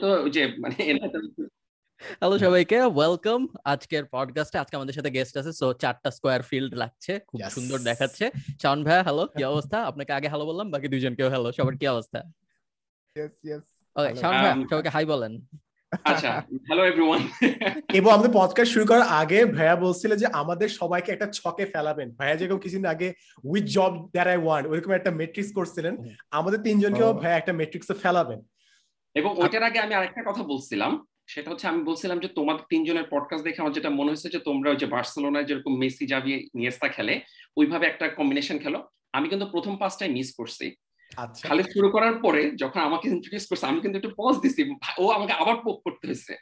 তো যে মানে হ্যালো সবাইকে ওয়েলকাম আজকের পডকাস্টে আজকে আমাদের সাথে গেস্ট আছে সো চারটা স্কোয়ার ফিল্ড লাগছে খুব সুন্দর দেখাচ্ছে। শাওন ভাইয়া হ্যালো কি অবস্থা? আপনাকে আগে হ্যালো বললাম বাকি দুইজনকেও হ্যালো সবার কি অবস্থা? ওকে শাওন ভাইয়া সবাইকে হাই বলেন। আচ্ছা হ্যালো এভরিওয়ান এবং আমাদের পডকাস্ট শুরু করার আগে ভাইয়া বলছিল যে আমাদের সবাইকে একটা ছকে ফেলাবেন। ভাইয়া যেরকম কিছুদিন আগে with job that I want ওরকম একটা মেট্রিক্স করছিলেন। আমাদের তিনজনকেও ভাইয়া একটা মেট্রিক্সে ফেলাবেন। এবং ওইটার আগে আমি আরেকটা কথা বলছিলাম সেটা হচ্ছে আমি বলছিলাম যে তোমাদের তিনজনের পডকাস্ট দেখে আমার যেটা মনে হয়েছে যে তোমরা ওই যে বার্সেলোনায় যেরকম মেসি জাভি নিয়েস্তা খেলে ওইভাবে একটা কম্বিনেশন খেলো। আমি কিন্তু প্রথম পাঁচটাই মিস করছি। আচ্ছা। খালি শুরু করার পরে যখন আমাকে ইন্ট্রোডিউস করছে আমি কিন্তু একটু পজ দিছি ও আমাকে আবার পোক করতে হয়েছে।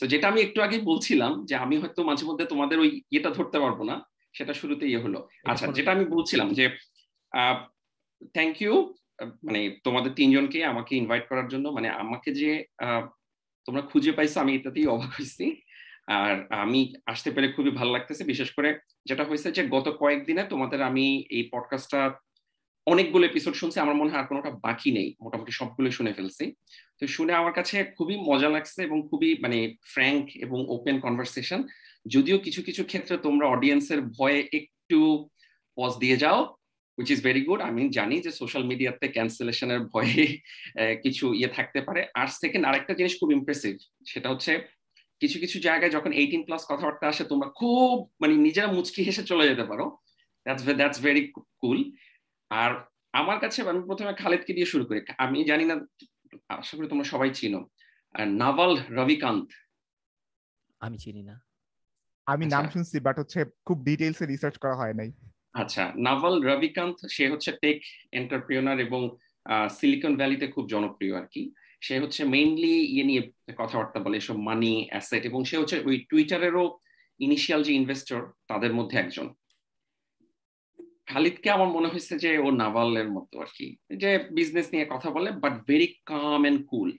তো যেটা আমি একটু আগে বলছিলাম যে আমি হয়তো মাঝে মধ্যে তোমাদের ওই ইয়েটা ধরতে পারব না সেটা শুরুতে ইয়ে হলো। আচ্ছা যেটা আমি বলছিলাম যে থ্যাংক ইউ মানে তোমাদের তিনজনকে আমাকে ইনভাইট করার জন্য মানে আমাকে যে তোমরা খুঁজে পাইছো, আমি এটাতেই অবাক হয়েছি আর আমি আসতে পেরে খুবই ভালো লাগতেছে, বিশেষ করে যেটা হয়েছে যে, গত কয়েকদিনে তোমাদের আমি এই পডকাস্টটা অনেকগুলো এপিসোড শুনছি, আমার মনে হয় আর কোনোটা বাকি নেই, মোটামুটি সবগুলো শুনে ফেলছি। তো শুনে আমার কাছে খুবই মজা লাগছে এবং খুবই মানে ফ্র্যাঙ্ক এবং ওপেন কনভারসেশন যদিও কিছু কিছু ক্ষেত্রে তোমরা অডিয়েন্সের ভয়ে একটু পজ দিয়ে যাও উইচ ইজ ভেরি গুড আমি জানি যে সোশ্যাল মিডিয়াতে ক্যান্সেলেশনের ভয়ে কিছু ইয়ে থাকতে পারে। আর সেকেন্ড আরেকটা জিনিস খুব ইমপ্রেসিভ সেটা হচ্ছে কিছু কিছু জায়গায় যখন এইটিন প্লাস কথাবার্তা আসে তোমরা খুব মানে নিজেরা মুচকি হেসে চলে যেতে পারো। দ্যাটস দ্যাটস ভেরি কুল আর আমার কাছে আমি প্রথমে খালেদকে দিয়ে শুরু করি। আমি জানি না আশা করি তোমরা সবাই চিনো নাভাল রবিকান্ত। আমি চিনি না। আমি নাম শুনছি বাট হচ্ছে খুব ডিটেইলসে রিসার্চ করা হয় নাই। আচ্ছা নাভাল রবিকান্ত, সে হচ্ছে টেক এন্টারপ্রিনার এবং সিলিকন ভ্যালিতে খুব জনপ্রিয় আর কি। সে হচ্ছে মেইনলি ইয়ে নিয়ে কথাবার্তা বলে, এসব মানি অ্যাসেট এবং সে হচ্ছে ওই টুইটারেরও ইনিশিয়াল যে ইনভেস্টর তাদের মধ্যে একজন। খালিদকে আমার মনে হয়েছে যে ও নাভালের মতো আর কি। যে বিজনেস নিয়ে কথা বলে but very calm and cool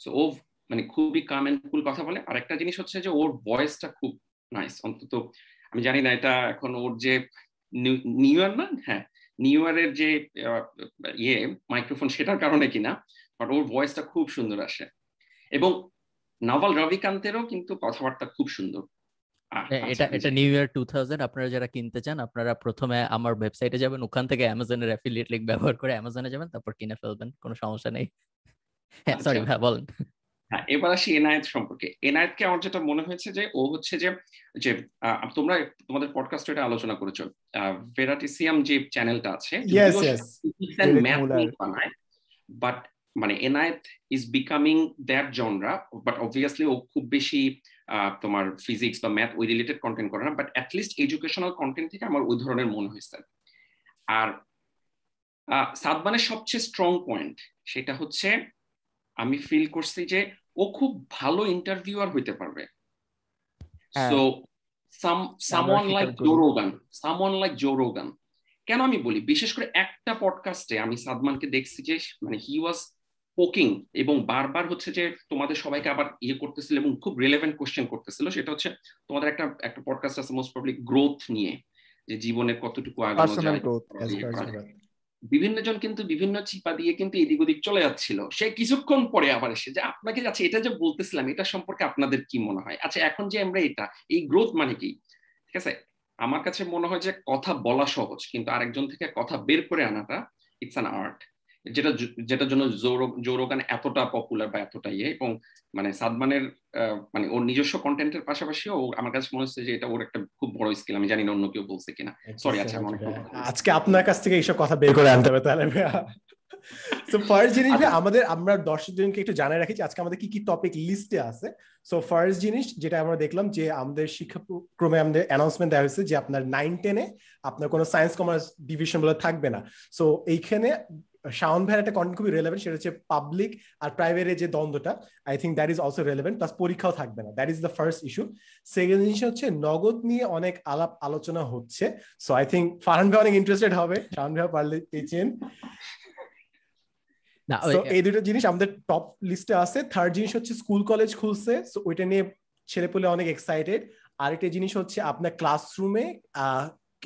so ও মানে খুবই কাম এন্ড কুল কথা বলে। আর একটা জিনিস হচ্ছে যে ওর ভয়েসটা খুব নাইস অন্তত আমি জানি না এটা এখন ওর যে নিউ ইয়ার না? হ্যাঁ নিউ ইয়ারের যে ইয়ে মাইক্রোফোন সেটার কারণে কিনা বাট ওর ভয়েসটা খুব সুন্দর আসে। এবং নাভাল রবিকান্তেরও কিন্তু কথাবার্তা খুব সুন্দর। এটা এটা নিউ ইয়ার টু থাউজেন্ড আপনারা যারা কিনতে চান আপনারা প্রথমে আমার ওয়েবসাইটে যাবেন ওখান থেকে অ্যামাজনের অ্যাফিলিয়েট লিঙ্ক ব্যবহার করে অ্যামাজনে যাবেন তারপর কিনে ফেলবেন কোনো সমস্যা নেই। হ্যাঁ সরি ভাই বলেন। হ্যাঁ এবার আসি এনায়েত সম্পর্কে। এনায়েতকে আমার যেটা মনে হয়েছে যে ও হচ্ছে যে যে তোমরা তোমাদের পডকাস্ট এটা আলোচনা করেছ ভেরাটিসিয়াম যে চ্যানেলটা আছে বানায় বাট মানে Enayet is becoming that genre but obviously ও খুব বেশি তোমার ফিজিক্স বা ম্যাথ ওই রিলেটেড কন্টেন্ট করে না বাট অ্যাটলিস্ট এডুকেশনাল কন্টেন্ট থেকে আমার ওই ধরনের মনে হয়েছে। আর সাদমানের সবচেয়ে স্ট্রং পয়েন্ট সেটা হচ্ছে আমি ফিল করছি যে ও খুব ভালো ইন্টারভিউয়ার হইতে পারবে। So some someone like Joe Rogan someone like Joe Rogan কেন আমি বলি? বিশেষ করে একটা পডকাস্টে আমি সাদমানকে দেখছি যে মানে হি ওয়াজ পোকিং এবং বারবার হচ্ছে যে তোমাদের সবাইকে আবার ইয়ে করতেছিল এবং খুব রিলেভেন্ট কোশ্চেন করতেছিল। সেটা হচ্ছে তোমাদের একটা একটা পডকাস্ট আছে মোস্ট প্রবলি গ্রোথ নিয়ে যে জীবনে কতটুকু আগানো যায়। বিভিন্ন জন কিন্তু বিভিন্ন চিপা দিয়ে কিন্তু এদিক ওদিক চলে যাচ্ছিল। সে কিছুক্ষণ পরে আবার এসে যে, আপনাকে আচ্ছা এটা যে বলতেছিলাম, এটা সম্পর্কে আপনাদের কি মনে হয়? আচ্ছা এখন যে আমরা এটা, এই গ্রোথ মানে কি? ঠিক আছে? আমার কাছে মনে হয় যে কথা বলা সহজ, কিন্তু আরেকজন থেকে কথা বের করে আনাটা ইটস অ্যান আর্ট যেটা যেটার জন্য জৌরগান এতটা পপুলার বা এতটা ইয়ে এবং মানে সাদমানের মানে ওর নিজস্ব কন্টেন্টের পাশাপাশি ও আমার কাছে মনে হচ্ছে যে এটা ওর একটা খুব বড় স্কিল আমি জানি না অন্য কেউ বলছে কিনা। সরি আচ্ছা অনেক আজকে আপনার কাছ থেকে এইসব কথা বের করে আনতে হবে তাহলে সো ফার্স্ট জিনিস আমাদের আমরা দর্শকজনকে একটু জানাই রাখি যে আজকে আমাদের কি কি টপিক লিস্টে আছে। সো ফার্স্ট জিনিস যেটা আমরা দেখলাম যে আমাদের শিক্ষাক্রমে আমাদের অ্যানাউন্সমেন্ট দেওয়া হয়েছে যে আপনার নাইন টেনে আপনার কোনো সায়েন্স কমার্স ডিভিশন বলে থাকবে না। সো এইখানে শাওন ভাইয়ের একটা কন্টেন্ট খুবই রেলেভেন্ট সেটা হচ্ছে পাবলিক আর প্রাইভেটের যে দ্বন্দ্বটা I think that is also relevant plus পরীক্ষাও থাকবে না। That is the first issue second জিনিস হচ্ছে নগদ নিয়ে অনেক আলাপ আলোচনা হচ্ছে। সো আই থিঙ্ক ফারহান ভাই অনেক ইন্টারেস্টেড হবে। শাওন ভাই পারলে পেয়েছেন। এই দুটো জিনিস আমাদের টপ লিস্টে আছে। থার্ড জিনিস হচ্ছে স্কুল কলেজ খুলছে। সো ওইটা নিয়ে ছেলেপুলে অনেক এক্সাইটেড আরেকটা জিনিস হচ্ছে আপনার ক্লাসরুমে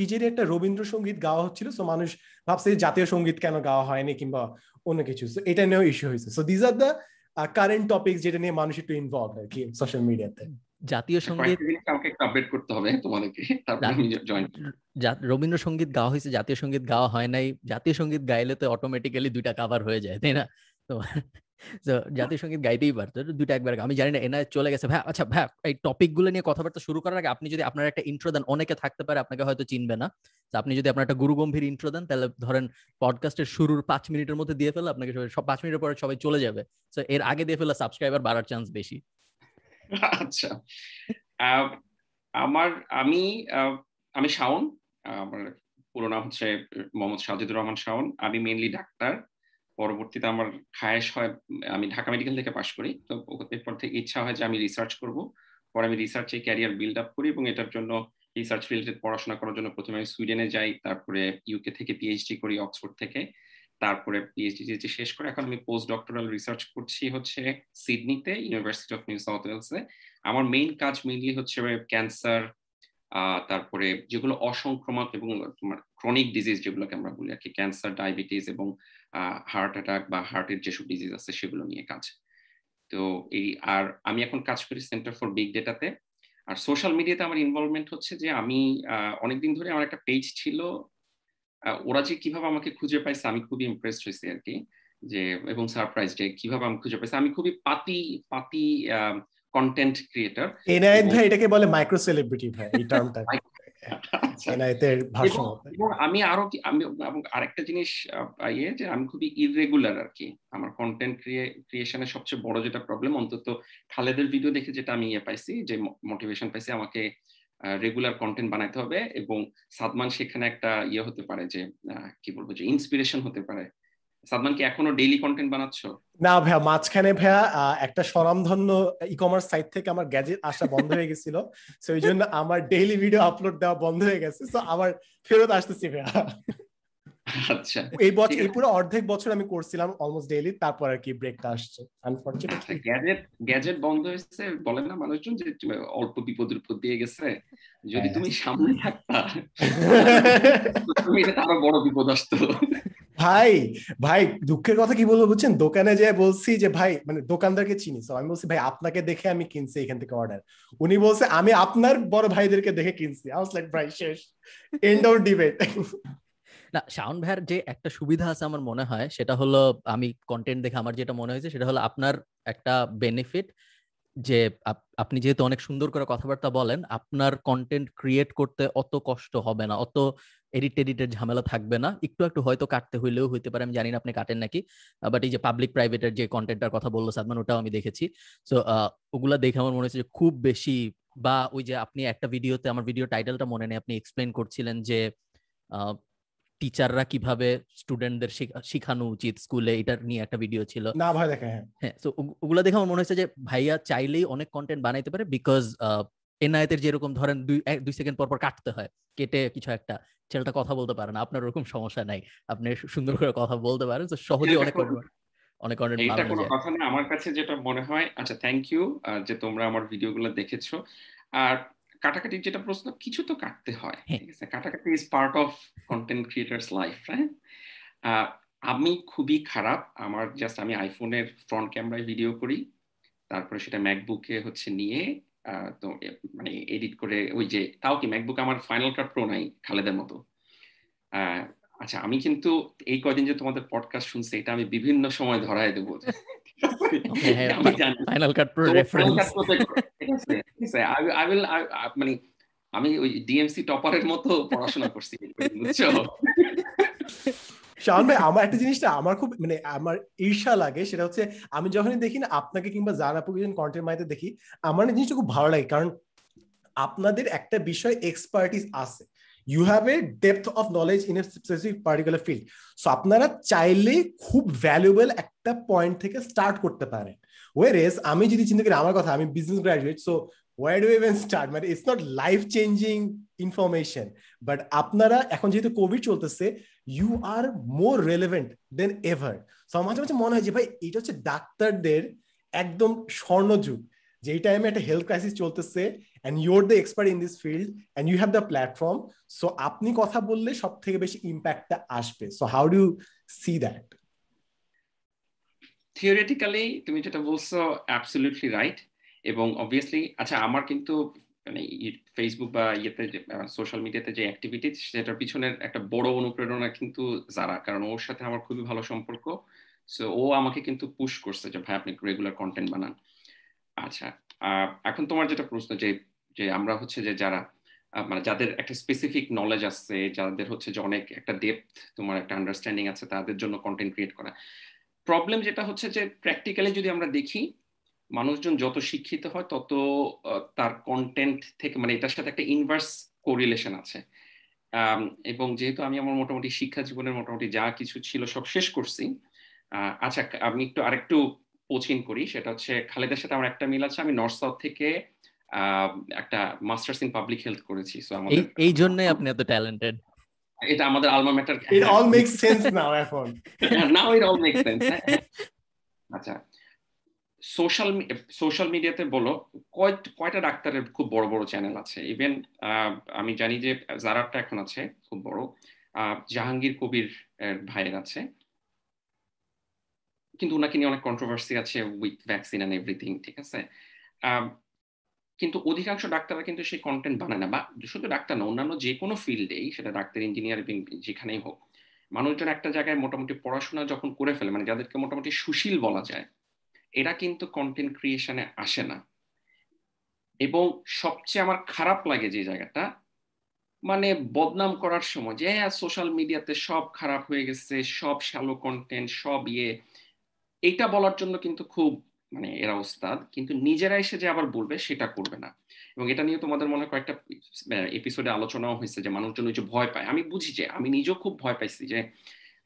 কি যে একটা রবীন্দ্রসঙ্গীত গাওয়া হচ্ছিল সো মানুষ ভাবছে জাতীয় সংগীত কেন গাওয়া হয়নি কিংবা অন্য কিছু। এটা নিয়েও ইস্যু হয়েছে। So these are the current topic যেটা নিয়ে মানুষ একটু ইনভলভ আর কি সোশ্যাল মিডিয়াতে জাতীয় সংগীত আপডেট করতে হবে তোমাদেরকে তারপর রবীন্দ্রসঙ্গীত গাওয়া হয়েছে জাতীয় সংগীত গাওয়া হয় নাই। জাতীয় সংগীত গাইলে তো অটোমেটিক্যালি দুইটা কাভার হয়ে যায় তাই না? তো জাতীয় সংগীত গাইতেই পারতো। দুইটা একবার আমি জানি না, এনা চলে গেছে। ভাই আচ্ছা ভাই, এই টপিকগুলো নিয়ে কথাবার্তা শুরু করার আগে আপনি যদি আপনার একটা ইন্ট্রো দেন, অনেকে থাকতে পারে, আপনাকে হয়তো চিনবে না। আপনি যদি আপনার একটা গুরু গম্ভীর ইন্ট্রো দেন, তাহলে ধরেন পডকাস্টের শুরুর পাঁচ মিনিটের মধ্যে দিয়ে ফেলে আপনাকে সব পাঁচ মিনিটের পরে সবাই চলে যাবে। তো এর আগে দিয়ে ফেলে সাবস্ক্রাইবার বাড়ার চান্স বেশি। আচ্ছা। আমার, আমি আমি শাওন। আমার পুরো নাম হচ্ছে মোহাম্মদ সাজিদুর রহমান শাওন। আমি মেনলি ডাক্তার। পরবর্তীতে আমার খায়েশ হয়, আমি ঢাকা মেডিকেল থেকে পাশ করি। তো এরপর থেকে ইচ্ছা হয় যে আমি রিসার্চ করব। পরে আমি রিসার্চে ক্যারিয়ার বিল্ড আপ করি এবং এটার জন্য রিসার্চ রিলেটেড পড়াশোনা করার জন্য প্রথমে আমি সুইডেনে যাই, তারপরে ইউকে থেকে পিএইচডি করি, অক্সফোর্ড থেকে। তারপরে পিএইচডি শেষ করে এখন আমি পোস্ট ডক্টরাল রিসার্চ করছি হচ্ছে সিডনিতে ইউনিভার্সিটি অফ নিউ সাউথ ওয়েলসে আমার মেইন কাজ মিলিয়ে হচ্ছে ক্যান্সার তারপরে যেগুলো অসংক্রমক এবং তোমার ক্রনিক ডিজিজ যেগুলোকে আমরা বলি আর কি ক্যান্সার ডায়াবেটিস এবং হার্ট অ্যাটাক বা হার্টের যেসব ডিজিজ আছে সেগুলো নিয়ে কাজ। তো এই আর আমি এখন কাজ করি সেন্টার ফর বিগ ডেটাতে আর সোশ্যাল মিডিয়াতে আমার ইনভলভমেন্ট হচ্ছে যে আমি অনেকদিন ধরে আমার একটা পেজ ছিল ওরা যে কীভাবে আমাকে খুঁজে পাইছে আমি খুবই ইমপ্রেসড হয়েছি আর কি যে এবং সারপ্রাইজ যে কীভাবে আমি খুঁজে পাইছি। আমি খুবই পাতি পাতি কন্টেন্ট ক্রিয়েটর এনায়েত ভাই এটাকে বলে মাইক্রো সেলিব্রিটি ভাই এই টার্মটা। এনায়েতের ভাষণ। এবং আমি আরও কি আমি এবং আরেকটা জিনিস ইয়ে যে আমি খুবই ইররেগুলার আর কি। আমার কন্টেন্ট ক্রিয়েশনের সবচেয়ে বড় যেটা প্রবলেম অন্তত খালেদের ভিডিও দেখে যেটা আমি ইয়ে পাইছি যে মোটিভেশন পাইছি আমাকে রেগুলার কন্টেন্ট বানাইতে হবে। এবং সাদমান সেখানে একটা ইয়ে হতে পারে যে কি বলব যে ইন্সপিরেশন হতে পারে। সাদমান কি এখনও ডেইলি কন্টেন্ট বানাচ্ছ? না ভাইয়া মাঝখানে ভাইয়া একটা স্বনামধন্য ই কমার্স সাইট থেকে আমার গ্যাজেট আসা বন্ধ হয়ে গেছিল। সো এই জন্য আমার ডেইলি ভিডিও আপলোড দেওয়া বন্ধ হয়ে গেছে। সো আবার ফেরত আসতেছি ভাইয়া। আচ্ছা এই বছর এই পুরো অর্ধেক বছর আমি করছিলাম অলমোস্ট ডেইলি তারপর আর কি ব্রেকটা আসছে। আনফরচুনেটলি গ্যাজেট গ্যাজেট বন্ধ হয়েছে বলেন না মানুষজন যে অল্প বিপদের উপর দিয়ে গেছে? যদি তুমি সামনে থাকতা তুমি এটা আরও বড় বিপদ আসতো। ভাই ভাই, দুঃখের কথা কি বলব বুঝছেন? দোকানে যে বলছি যে, ভাই মানে দোকানদারকে চিনি। আমি বলছি, ভাই, আপনাকে দেখে আমি কিনছি এখান থেকে অর্ডার উনি বলছে, আমি আপনার বড় ভাইদেরকে দেখে কিনছি। আই লাইক ভাই, শেষ। এন্ড অফ ডিবেট না, শাওন ভাইয়ের যে একটা সুবিধা আছে আমার মনে হয়, সেটা হলো আমি কন্টেন্ট দেখে আমার যেটা মনে হয়েছে, সেটা হলো আপনার একটা বেনিফিট যে আপনি যেহেতু অনেক সুন্দর করে কথাবার্তা বলেন, আপনার কন্টেন্ট ক্রিয়েট করতে অত কষ্ট হবে না। অত এডিট টেডিটের ঝামেলা থাকবে না। একটু একটু হয়তো কাটতে হইলেও হইতে পারে আমি জানি না আপনি কাটেন নাকি। বাট এই যে পাবলিক প্রাইভেটের যে কন্টেন্টটার কথা বলল সাদমান ওটাও আমি দেখেছি। সো ওগুলা দেখে আমার মনে হচ্ছে যে খুব বেশি বা ওই যে আপনি একটা ভিডিওতে আমার ভিডিও টাইটেলটা মনে নেই আপনি এক্সপ্লেন করছিলেন যে টিচাররা কীভাবে স্টুডেন্টদের শেখানো উচিত স্কুলে এটা নিয়ে একটা ভিডিও ছিল। না ভাই দেখে হ্যাঁ। হ্যাঁ তো ওগুলা দেখে আমার মনে হচ্ছে যে ভাইয়া চাইলেই অনেক কন্টেন্ট বানাইতে পারে বিকজ এনআইতের যেরকম ধরেন দুই দুই সেকেন্ড পর পর কাটতে হয় কেটে কিছু একটা। ছেলেটা কথা বলতে পারে না আপনার ওরকম সমস্যা নাই। আপনি সুন্দর করে কথা বলতে পারেন তো সহজেই অনেক অনেক কন্টেন্ট এটা কোনো কথা না। আমার কাছে যেটা মনে হয় আচ্ছা থ্যাংক ইউ যে তোমরা আমার ভিডিওগুলো দেখেছ। আর কাটাকাটি যেটা প্রশ্ন কিছু তো কাটতে হয় ঠিক আছে? কাটাকাটি is part of content creators life right আমি খুবই খারাপ। আমার জাস্ট আমি আইফোনের ফ্রন্ট ক্যামেরায় ভিডিও করি তারপরে সেটা ম্যাকবুকে হচ্ছে নিয়ে তো মানে এডিট করে ওই যে তাও কি ম্যাকবুক আমার ফাইনাল কাট প্রো নাই খালেদের মতো। আচ্ছা আমি কিন্তু এই কদিন যে তোমাদের পডকাস্ট শুনছি এটা আমি বিভিন্ন সময় ধরায় দেবো। Final Cut Pro reference I will মানে আমি ওই ডিএমসি টপারের মতো পড়াশোনা করছি বুঝছ? শাওন ভাই আমার একটা জিনিসটা আমার খুব মানে আমার ঈর্ষা লাগে সেটা হচ্ছে আমি যখনই দেখি না আপনাকে কিংবা জানাপু কিছু কন্টেন্ট মাইতে দেখি আমার জিনিসটা খুব ভালো লাগে কারণ আপনাদের একটা বিষয় এক্সপার্টিস আছে। You have a depth of knowledge in a specific particular field so আপনারা চাইলে খুব ভ্যালুয়েবল একটা পয়েন্ট থেকে স্টার্ট করতে পারেন। ওয়ার এস আমি যদি চিন্তা করি, আমার কথা, আমি business graduate so where do even start মানে it's not life changing information but আপনারা, এখন যেহেতু কোভিড চলতেছে you are more relevant than ever so মাঝে মাঝে মনে হয় যে, ভাই, এটা হচ্ছে ডাক্তারদের একদম স্বর্ণযুগ। যেই টাইমে একটা হেলথ ক্রাইসিস চলতেছে and you're the expert in this field and you have the platform so আপনি কথা বললে সব থেকে বেশি ইম্প্যাক্টটা আসবে। So how do see that theoretically তুমি যেটা বলছো অ্যাবসলিউটলি রাইট এবং অবভিয়াসলি আচ্ছা আমার কিন্তু মানে ফেসবুক বা ইয়েতে সোশ্যাল মিডিয়াতে যে অ্যাক্টিভিটি সেটার পিছনের একটা বড় অনুপ্রেরণা কিন্তু যারা কারণ ওর সাথে আমার খুবই ভালো সম্পর্ক সো ও আমাকে কিন্তু পুশ করছে যে, ভাই, আপনি রেগুলার কন্টেন্ট বানান। আচ্ছা এখন তোমার যেটা প্রশ্ন যে যে আমরা হচ্ছে যে যারা মানে যাদের একটা স্পেসিফিক নলেজ আছে, যাদের হচ্ছে যে অনেক একটা ডেপথ তোমার একটা আন্ডারস্ট্যান্ডিং আছে, তাদের জন্য কন্টেন্ট ক্রিয়েট করা। প্রবলেম যেটা হচ্ছে যে প্র্যাকটিক্যালি যদি আমরা দেখি, মানুষজন যত শিক্ষিত হয়, তত তার কন্টেন্ট থেকে মানে এটার সাথে একটা ইনভার্স কোরিলেশন আছে। এবং যেহেতু আমি আমার মোটামুটি শিক্ষা জীবনের মোটামুটি যা কিছু ছিল সব শেষ করছি আচ্ছা আমি একটু আরেকটু কোচিং করি সেটা হচ্ছে খালেদের সাথে আমার একটা মিল আছে আমি নর্থ সাউথ থেকে একটা মাস্টার্স ইন পাবলিক হেলথ করেছি সো আমাদের এই জন্যই আপনি এত ট্যালেন্টেড। এটা আমাদের alma mater it all makes sense now এখন। Now it all makes sense আচ্ছা সোশ্যাল সোশ্যাল মিডিয়াতে বলো কয়টা ডাক্তারের খুব বড় বড় চ্যানেল আছে? ইভেন আমি জানি যে জারারটা এখন আছে খুব বড়। জাহাঙ্গীর কবির ভাইয়ের আছে। কিন্তু ওনাকে নিয়ে অনেক কন্ট্রোভার্সি আছে উইথ ভ্যাকসিন অ্যান্ড এভরিথিং ঠিক আছে? কিন্তু অধিকাংশ ডাক্তাররা কিন্তু সেই কন্টেন্ট বানায় না বা শুধু ডাক্তার না, অন্যান্য যে কোনো ফিল্ডেই সেটা ডাক্তার ইঞ্জিনিয়ারিং যেখানেই হোক, মানুষজন একটা জায়গায় মোটামুটি পড়াশোনা যখন করে ফেলে মানে যাদেরকে মোটামুটি সুশীল বলা যায়, এরা কিন্তু কন্টেন্ট ক্রিয়েশনে আসে না। এবং সবচেয়ে আমার খারাপ লাগে যে জায়গাটা মানে বদনাম করার সময় যে সোশ্যাল মিডিয়াতে সব খারাপ হয়ে গেছে, সব শ্যালো কন্টেন্ট সব ইয়ে এইটা বলার জন্য কিন্তু খুব মানে এরা ওস্তাদ, কিন্তু নিজেরা এসে যে আবার বলবে সেটা করবে না। এবং এটা নিয়ে তোমাদের মনে কয়েকটা এপিসোডে আলোচনাও হয়েছে যে মানুষজন যে ভয় পায়। আমি বুঝি যে, আমি নিজেও খুব ভয় পাইছি যে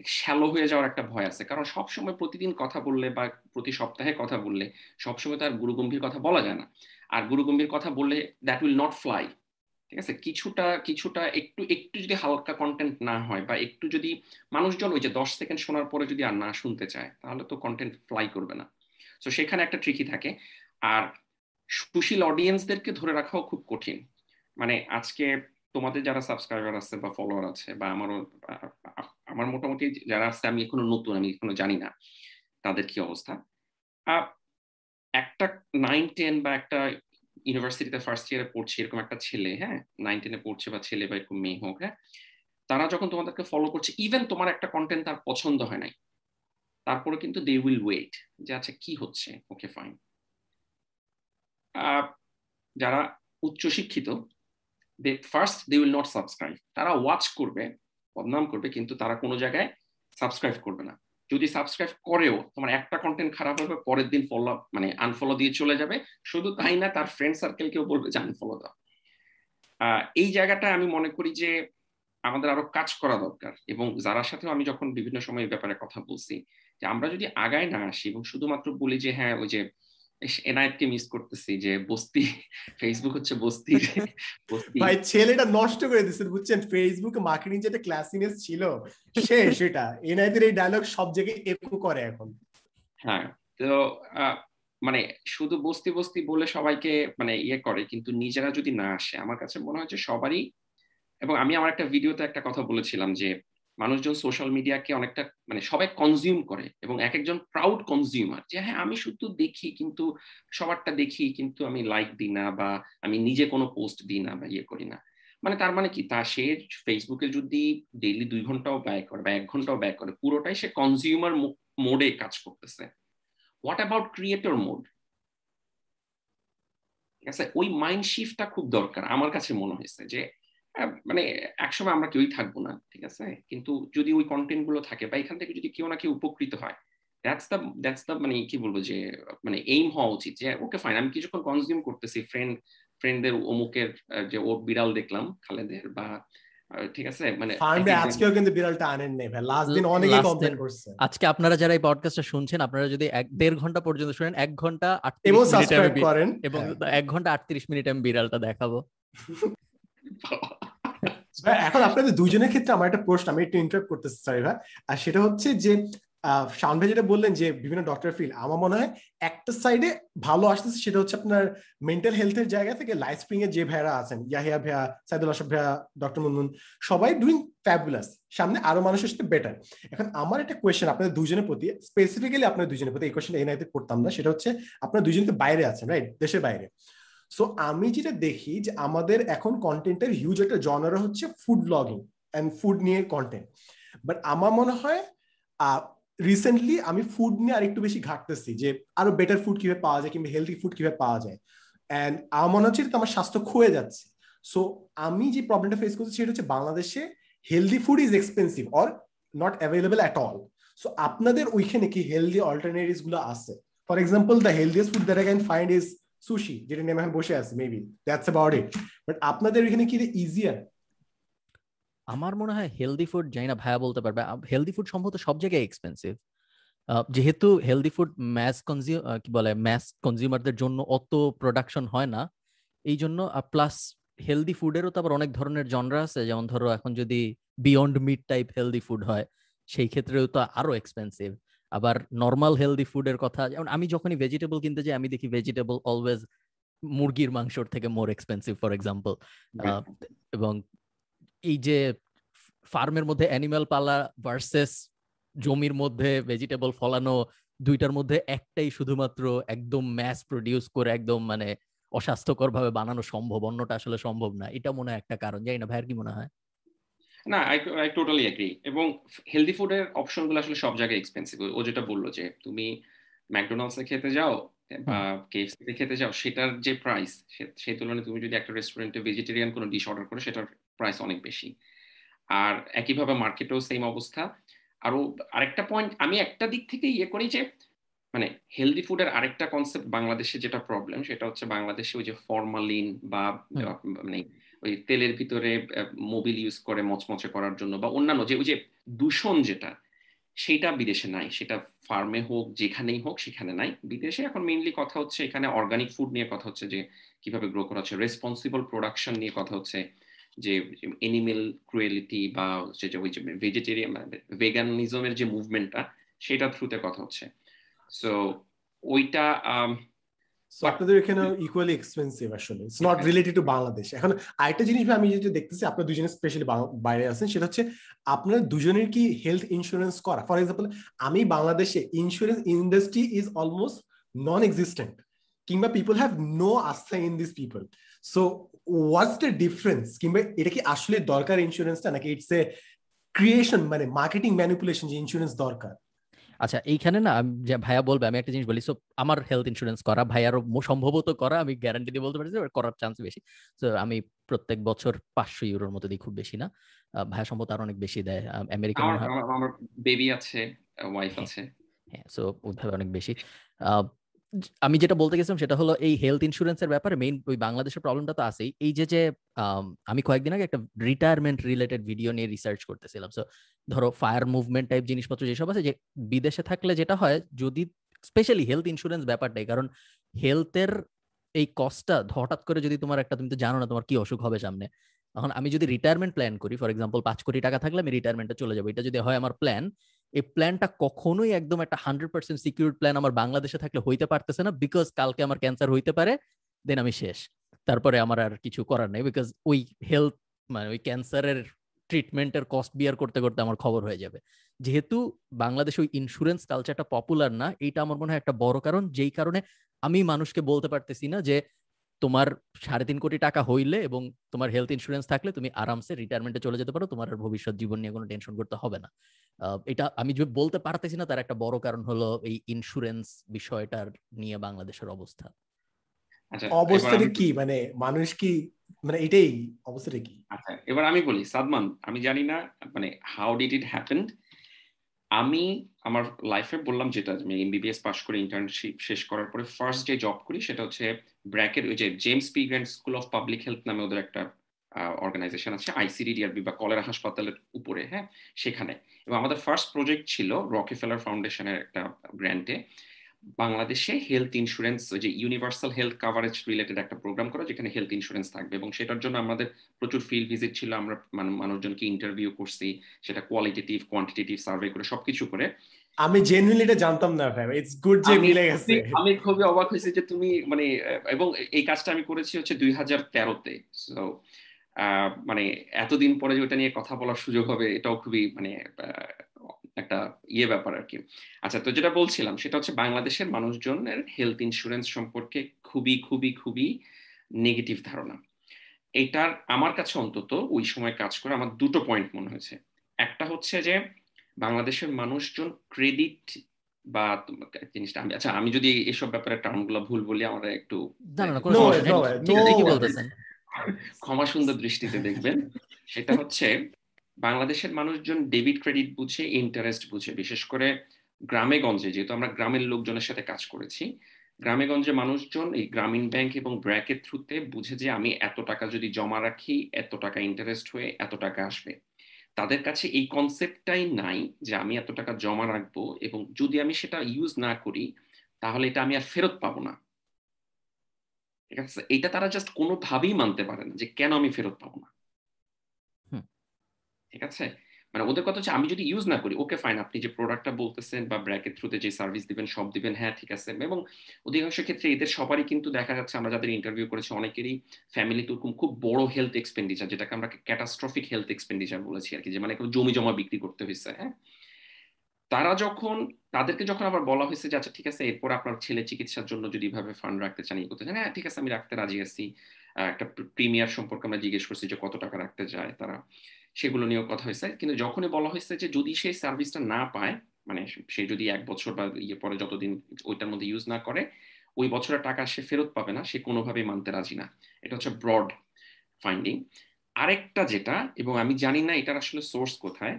শ্যালো হয়ে যাওয়ার একটা ভয় আছে। কারণ সবসময় প্রতিদিন কথা বললে বা প্রতি সপ্তাহে কথা বললে সবসময় তার গুরুগম্ভীর কথা বলা যায় না। আর গুরুগম্ভীর কথা বললে দ্যাট উইল নট ফ্লাই ঠিক আছে? কিছুটা কিছুটা একটু একটু যদি হালকা কন্টেন্ট না হয় বা একটু যদি মানুষজন ওই যে দশ সেকেন্ড শোনার পরে যদি আর না শুনতে চায়, তাহলে তো কন্টেন্ট ফ্লাই করবে না। তো সেখানে একটা ট্রিকি থাকে। আর সুশীল অডিয়েন্সদেরকে ধরে রাখাও খুব কঠিন। মানে আজকে তোমাদের যারা সাবস্ক্রাইবার আছে বা ফলোয়ার আছে বা আমারও, আমার মোটামুটি যারা আছে আমি এখনও নতুন, আমি এখনও জানি না তাদের কি অবস্থা। একটা নাইন টেন বা একটা ইউনিভার্সিটিতে ফার্স্ট ইয়ারে পড়ছে এরকম একটা ছেলে হ্যাঁ? নাইন টেনে পড়ছে বা ছেলে বা এরকম মেয়ে হোক হ্যাঁ? তারা যখন তোমাদেরকে ফলো করছে ইভেন তোমার একটা কন্টেন্ট তার পছন্দ হয় নাই, তারপরে কিন্তু দে উইল ওয়েট যে আচ্ছা কি হচ্ছে? ওকে ফাইন যারা উচ্চশিক্ষিত they first they will not subscribe তারা ওয়াচ করবে, বদনাম করবে, কিন্তু তারা কোনো জায়গায় সাবস্ক্রাইব করবে না। যদি সাবস্ক্রাইব করেও তোমার একটা কন্টেন্ট খারাপ হবে, পরের দিন ফলো মানে আনফলো দিয়ে চলে যাবে। শুধু তাই না, তার ফ্রেন্ড সার্কেল কেউ বলবে যে আনফলো দাও। এই জায়গাটা আমি মনে করি যে আমাদের আরও কাজ করা দরকার। এবং যারা সাথেও আমি যখন বিভিন্ন সময় ব্যাপারে কথা বলছি, যে আমরা যদি আগায় না আসি এবং শুধুমাত্র বলি যে হ্যাঁ ওই যে এনআইটকে মিস করতেছি যে বস্তি ফেসবুক হচ্ছে বস্তি ভাই ছেলেটা নষ্ট করে দিচ্ছে বুঝছেন? ফেসবুকে মার্কেটিং যেটা ক্লাসিনেস ছিল শেষ সেটা। এনআইদের এই ডায়লগ সব জায়গায় একু করে এখন। হ্যাঁ তো মানে শুধু বস্তি বস্তি বলে সবাইকে মানে ইয়ে করে কিন্তু নিজেরা যদি না আসে আমার কাছে মনে হয় যে সবারই এবং আমি আমার একটা ভিডিওতে একটা কথা বলেছিলাম যে মানুষজন সোশ্যাল মিডিয়াকে অনেকটা মানে সবাই কনজিউম করে এবং এক একজন প্রাউড কনজিউমার যে হ্যাঁ আমি শুধু দেখি কিন্তু সবারটা দেখি কিন্তু আমি লাইক দিই না বা আমি নিজে কোনো পোস্ট দিই না বা ইয়ে করি না। মানে তার মানে কি? তা সে ফেসবুকে যদি ডেইলি দুই ঘন্টাও ব্যয় করে বা এক ঘন্টাও ব্যয় করে, পুরোটাই সে কনজিউমার মোডে কাজ করতেছে। হোয়াট অ্যাবাউট ক্রিয়েটর মোড ঠিক আছে? ওই মাইন্ড শিফটটা খুব দরকার, আমার কাছে মনে হয়েছে যে মানে একসময় আমরা কেউই থাকব না ঠিক আছে? কিন্তু যদি ওই কন্টেন্টগুলো থাকে বা এখান থেকে যদি কেউ না কেউ উপকৃত হয় দ্যাটস দ্য দ্যাটস দ্য মানে কি বলব যে মানে এইম হওয়া উচিত যে ওকে ফাইন আমি কিছুক্ষণ কনজিউম করতেছি ফ্রেন্ড ফ্রেন্ডদের অমুকের যে ও বিড়াল দেখলাম খালেদের বা ঠিক আছে? মানে ফার্মে আজকেও কিন্তু বিড়ালটা আনেন নাই ভাই লাস্ট দিন অনেকেই কমপ্লেইন করছে। আজকে আপনারা যারা এই পডকাস্টটা শুনছেন আপনারা যদি এক দেড় ঘণ্টা পর্যন্ত শুনেন এক ঘণ্টা এবং সাবস্ক্রাইব করেন। এবং এক ঘণ্টা আটত্রিশ মিনিট আমি বিড়ালটা দেখাবো। এখন আপনাদের দুইজনের ক্ষেত্রে আমার একটা প্রশ্ন, আমি একটু ইন্টারাপ্ট করতেছি সরি ভাই। আর সেটা হচ্ছে যে শাওন ভাই যেটা বললেন যে, বিভিন্ন ডক্টর ফিল্ড আমার মনে হয় একটা সাইডে ভালো আসতেছে, সেটা হচ্ছে আপনার মেন্টাল হেলথের জায়গা থেকে লাইফ স্প্রিং এর যে ভাইয়ারা আছেন, ইয়াহিয়া ভাইয়া, সাইদুল আশাফ ভাইয়া ডক্টর মুনমুন, সবাই ডুইং ফ্যাবুলাস সামনে আরও মানুষের সাথে বেটার এখন আমার একটা কোয়েশ্চেন আপনাদের দুজনের প্রতি স্পেসিফিক্যালি আপনার দুজনের প্রতি, এই কোয়েশ্চেন এই নাইতে করতাম না, সেটা হচ্ছে আপনার দুজনে তো বাইরে আছেন রাইট দেশের বাইরে। সো আমি যেটা দেখি যে আমাদের এখন কন্টেন্টের হিউজ একটা জনার হচ্ছে ফুড ব্লগিং অ্যান্ড ফুড নিয়ে কন্টেন্ট বাট আমার মনে হয় রিসেন্টলি আমি ফুড নিয়ে আরেকটু বেশি ঘাটতেছি যে আরও বেটার ফুড কীভাবে পাওয়া যায় কিংবা হেলদি ফুড কীভাবে পাওয়া যায়। অ্যান্ড আমার মনে হচ্ছে আমার স্বাস্থ্য ক্ষয়ে যাচ্ছে। সো আমি যে প্রবলেমটা ফেস করছি সেটা হচ্ছে বাংলাদেশে healthy food is expensive or not available at all so আপনাদের ওইখানে কি হেলদি অল্টারনেটিভসগুলো আছে? For example the healthiest food that I can find is sushi যেটা নেমে এখন বসে আছে maybe that's about it but আপনাদের ওইখানে কি ইজিয়ার আমার মনে হয় হেলদি ফুড যাই না ভাইয়া বলতে পারবে হেলদি ফুড সম্ভবত সব জায়গায় এক্সপেন্সিভ যেহেতু হেলদি ফুড ম্যাস কনজিউ কি বলে ম্যাস কনজিউমারদের জন্য অত প্রোডাকশন হয় না এই জন্য প্লাস হেলদি ফুডেরও তো আবার অনেক ধরনের জনরা আছে, যেমন ধরো এখন যদি Beyond Meat type healthy food হয়, সেই ক্ষেত্রেও তো আরও এক্সপেন্সিভ আবার নর্মাল হেলদি ফুডের কথা যেমন আমি যখনই ভেজিটেবল কিনতে যাই আমি দেখি ভেজিটেবল অলওয়েজ মুরগির মাংসর থেকে মোর এক্সপেন্সিভ ফর এক্সাম্পল এবং এই যে ফার্মের মধ্যে অ্যানিমাল পালা ভার্সেস জমির মধ্যে ভেজিটেবল ফলানো দুইটার মধ্যে একটাই শুধুমাত্র একদম ম্যাস প্রডিউস করে একদম মানে অস্বাস্থ্যকর ভাবে বানানো সম্ভব অন্যটা আসলে সম্ভব না। এটা মনে হয় একটা কারণ জানি না ভাইয়ের কি মনে হয়? না আই আই টোটালি এগ্রি এবং হেলদি ফুডের অপশনগুলো আসলে সব জায়গায় এক্সপেন্সিভ ও যেটা বলল যে তুমি ম্যাকডোনাল্ডসে খেতে যাও বা কেএফসিতে খেতে যাও সেটার যে প্রাইস সেই তুলনায় তুমি যদি একটা রেস্টুরেন্টে ভেজিটেরিয়ান কোনো ডিশ অর্ডার করো সেটার প্রাইস অনেক বেশি। আর একইভাবে মার্কেটেও সেম অবস্থা। আরও আরেকটা পয়েন্ট আমি একটা দিক থেকে ইয়ে করি যে মানে হেলদি ফুডের আরেকটা কনসেপ্ট বাংলাদেশে যেটা প্রবলেম সেটা হচ্ছে বাংলাদেশে ওই যে ফরমালিন বা মানে ওই তেলের ভিতরে মোবিল ইউজ করে মচমচে করার জন্য বা অন্যান্য যে, ওই যে দূষণ যেটা, সেটা বিদেশে নাই। সেটা ফার্মে হোক, যেখানেই হোক, সেখানে নাই। বিদেশে এখন মেইনলি কথা হচ্ছে এখানে অর্গানিক ফুড নিয়ে কথা হচ্ছে যে, কীভাবে গ্রো করা হচ্ছে। রেসপন্সিবল প্রোডাকশন নিয়ে কথা হচ্ছে যে এনিমেল ক্রুয়েলিটি বা হচ্ছে যে, ওই যে ভেজিটেরিয়ান ভেগানিজমের যে মুভমেন্টটা সেটা থ্রুতে কথা হচ্ছে। সো ওইটা আপনাদের এখানে ইকুয়ালি এক্সপেন্সিভ আসলে। It's not related to Bangladesh এখন আরেকটা জিনিস আমি যেটা দেখতেছি আপনার দুজনে স্পেশালি বাইরে আছেন সেটা হচ্ছে আপনার দুজনের কি হেলথ ইন্স্যুরেন্স করা? ফর এক্সাম্পল আমি বাংলাদেশে insurance industry is almost non existent কিংবা পিপল হ্যাভ নো আস্থা in this people so what's the difference কিংবা এটা কি আসলে দরকার ইন্স্যুরেন্সটা নাকি ইটস এ ক্রিয়েশন মানে মার্কেটিং ম্যানিপুলেশন যে ইন্স্যুরেন্স দরকার? আচ্ছা এইখানে না যে ভাইয়া বলবে আমি একটা জিনিস বলি সো আমার হেলথ ইন্স্যুরেন্স করা ভাইয়ারও সম্ভবত করা আমি গ্যারান্টি দিয়ে বলতে পারি যে করার চান্স বেশি। তো আমি প্রত্যেক বছর পাঁচশো ইউরোর মতো দিই খুব বেশি না। ভাইয়া সম্ভবত আর অনেক বেশি দেয় আমেরিকা আমার বেবি আছে ওয়াইফ হ্যাঁ, আছে। হ্যাঁ সো ওইভাবে অনেক বেশি। আমি যেটা বলতে গেছিলাম সেটা হলো এই হেলথ ইন্স্যুরেন্সের ব্যাপারে মেইন ওই বাংলাদেশের প্রবলেমটা তো আছেই। এই যে যে, আমি কয়েকদিন আগে একটা রিটায়ারমেন্ট রিলেটেড ভিডিও নিয়ে রিসার্চ করতেছিলাম। সো ধরো ফায়ার মুভমেন্ট টাইপ জিনিসপত্র যেসব আছে, যে বিদেশে থাকলে যেটা হয়, যদি স্পেশালি হেলথ ইন্স্যুরেন্স ব্যাপারটাই, কারণ হেলথের এই কস্টটা হঠাৎ করে যদি তোমার একটা, তুমি তো জানো না তোমার কি অসুখ হবে সামনে। এখন আমি যদি রিটায়ারমেন্ট প্ল্যান করি ফর এক্সাম্পল পাঁচ কোটি টাকা থাকলে আমি রিটায়ারমেন্টে চলে যাব। এটা যদি হয় আমার প্ল্যান এই প্ল্যানটা কখনোই একদম একটা হান্ড্রেড পার্সেন্ট সিকিউর প্ল্যান আমার বাংলাদেশে থাকলে হইতে পারতেছে না বিকজ কালকে আমার ক্যান্সার হইতে পারে দেন আমি শেষ। তারপরে আমার আর কিছু করার নেই বিকজ ওই হেলথ মানে ওই ক্যান্সারের ট্রিটমেন্টের কস্ট বিয়ার করতে করতে আমার খবর হয়ে যাবে। যেহেতু বাংলাদেশে ওই ইন্স্যুরেন্স কালচারটা পপুলার না, এইটা আমার মনে হয় একটা বড় কারণ, যেই কারণে আমি মানুষকে বলতে পারতেছি না যে তোমার সাড়ে তিন কোটি টাকা হইলে এবং তোমার হেলথ ইন্স্যুরেন্স থাকলে তুমি আরামসে রিটায়ারমেন্টে চলে যেতে পারো তোমার ভবিষ্যৎ জীবন নিয়ে কোনো টেনশন করতে হবে না। এটা আমি যে বলতে পারতেছি না তার একটা বড় কারণ হলো এই ইন্স্যুরেন্স বিষয়টার নিয়ে বাংলাদেশের অবস্থা। আচ্ছা অবস্থাটা কি? মানে মানুষ কি মানে এটাই অবস্থাটা কি? আচ্ছা এবার আমি বলি সাদমান আমি জানি না মানে হাউ ডিড ইট হ্যাপেন্ড আমি আমার লাইফে বললাম যেটা আমি এমবিবিএস পাস করে ইন্টার্নশিপ শেষ করার পরে ফার্স্ট যে জব করি সেটা হচ্ছে ব্র্যাকের ওই যে James P Grant school of public health নামে ওদের একটা অর্গানাইজেশন আছে আইসিডিডিআরবি বা কলেরা হাসপাতালের উপরে হ্যাঁ? সেখানে। এবং আমাদের ফার্স্ট প্রজেক্ট ছিল রকি ফেলার ফাউন্ডেশনের একটা গ্র্যান্টে বাংলাদেশে হেলথ ইন্স্যুরেন্স যে ইউনিভার্সাল হেলথ কাভারেজ রিলেটেড একটা প্রোগ্রাম করা যেখানে হেলথ ইন্স্যুরেন্স থাকবে এবং সেটার জন্য আমাদের প্রচুর ফিল্ড ভিজিট ছিল আমরা মানুষজনকে ইন্টারভিউ করছি সেটা কোয়ালিটেটিভ কোয়ান্টিটেটিভ সার্ভে করে সবকিছু করে। আমি জেনুইনলি এটা জানতাম না ভাই। ইটস গুড যে মিলে গেছে। আমি খুবই অবাক হয়েছি যে তুমি মানে এবং এই কাজটা আমি করেছি হচ্ছে দুই হাজার তেরোতে। সো মানে এতদিন পরে যে ওটা নিয়ে কথা বলার সুযোগ হবে এটাও খুবই মানে একটা ইয়ে ব্যাপার আর কি। আচ্ছা তো যেটা বলছিলাম সেটা হচ্ছে বাংলাদেশের মানুষজনের হেলথ ইন্স্যুরেন্স সম্পর্কে খুবই খুবই খুবই নেগেটিভ ধারণা। এটার আমার কাছে অন্তত ওই সময় কাজ করে আমার দুটো পয়েন্ট মনে হয়েছে। একটা হচ্ছে যে বাংলাদেশের মানুষজন ক্রেডিট বা জিনিসটা আমি আচ্ছা আমি যদি এসব ব্যাপারে টার্মগুলো ভুল বলি আমরা একটু ক্ষমা সুন্দর দৃষ্টিতে দেখবেন। সেটা হচ্ছে বাংলাদেশের মানুষজন ডেবিট ক্রেডিট বুঝে ইন্টারেস্ট বুঝে, বিশেষ করে গ্রামে গঞ্জে, যেহেতু আমরা গ্রামের লোকজনের সাথে কাজ করেছি, গ্রামে গঞ্জে মানুষজন এই গ্রামীণ ব্যাংক এবং ব্র্যাকের থ্রুতে বুঝে যে আমি এত টাকা যদি জমা রাখি, এত টাকা ইন্টারেস্ট হয়ে এত টাকা আসবে। তাদের কাছে এই কনসেপ্টটাই নাই যে আমি এত টাকা জমা রাখব এবং যদি আমি সেটা ইউজ না করি, তাহলে এটা আমি আর ফেরত পাবো না। ঠিক আছে? এটা তারা জাস্ট কোনোভাবেই মানতে পারে না যে কেন আমি ফেরত পাবো না। ঠিক আছে? মানে ওদের কথা হচ্ছে আমি যদি ইউজ না করি ওকে ফাইন আপনি যে প্রোডাক্টটা বলতেছেন বা ব্র্যাকের থ্রুতে যে সার্ভিস দিবেন, সব দিবেন হ্যাঁ ঠিক আছে। এবং অধিকাংশ ক্ষেত্রে এদের সবারই কিন্তু দেখা যাচ্ছে আমরা যাদের ইন্টারভিউ করেছি, অনেকেরই ফ্যামিলিতে ওরকম খুব বড় হেলথ এক্সপেন্ডিচার যেটাকে আমরা ক্যাটাস্ট্রফিক হেলথ এক্সপেন্ডিচার বলেছি আর কি, যে মানে জমি জমা বিক্রি করতে হয়েছে হ্যাঁ? তারা যখন, তাদেরকে যখন আবার বলা হয়েছে যে আচ্ছা ঠিক আছে, এরপর আপনার ছেলে চিকিৎসার জন্য যদি এভাবে ফান্ড রাখতে চান এই করতে চান হ্যাঁ ঠিক আছে, আমি রাখতে রাজি আছি। একটা প্রিমিয়ার সম্পর্কে আমরা জিজ্ঞেস করছি যে কত টাকা রাখতে যায় তারা। সেগুলো নিয়েও কথা হয়েছে। কিন্তু যখনই বলা হয়েছে যে যদি সেই সার্ভিসটা না পায় মানে সে যদি এক বছর বা ইয়ে পরে যতদিন ওইটার মধ্যে ইউজ না করে, ওই বছরের টাকা সে ফেরত পাবে না, সে কোনোভাবেই মানতে রাজি না। এটা হচ্ছে ব্রড ফাইন্ডিং আরেকটা যেটা, এবং আমি জানি না এটার আসলে সোর্স কোথায়,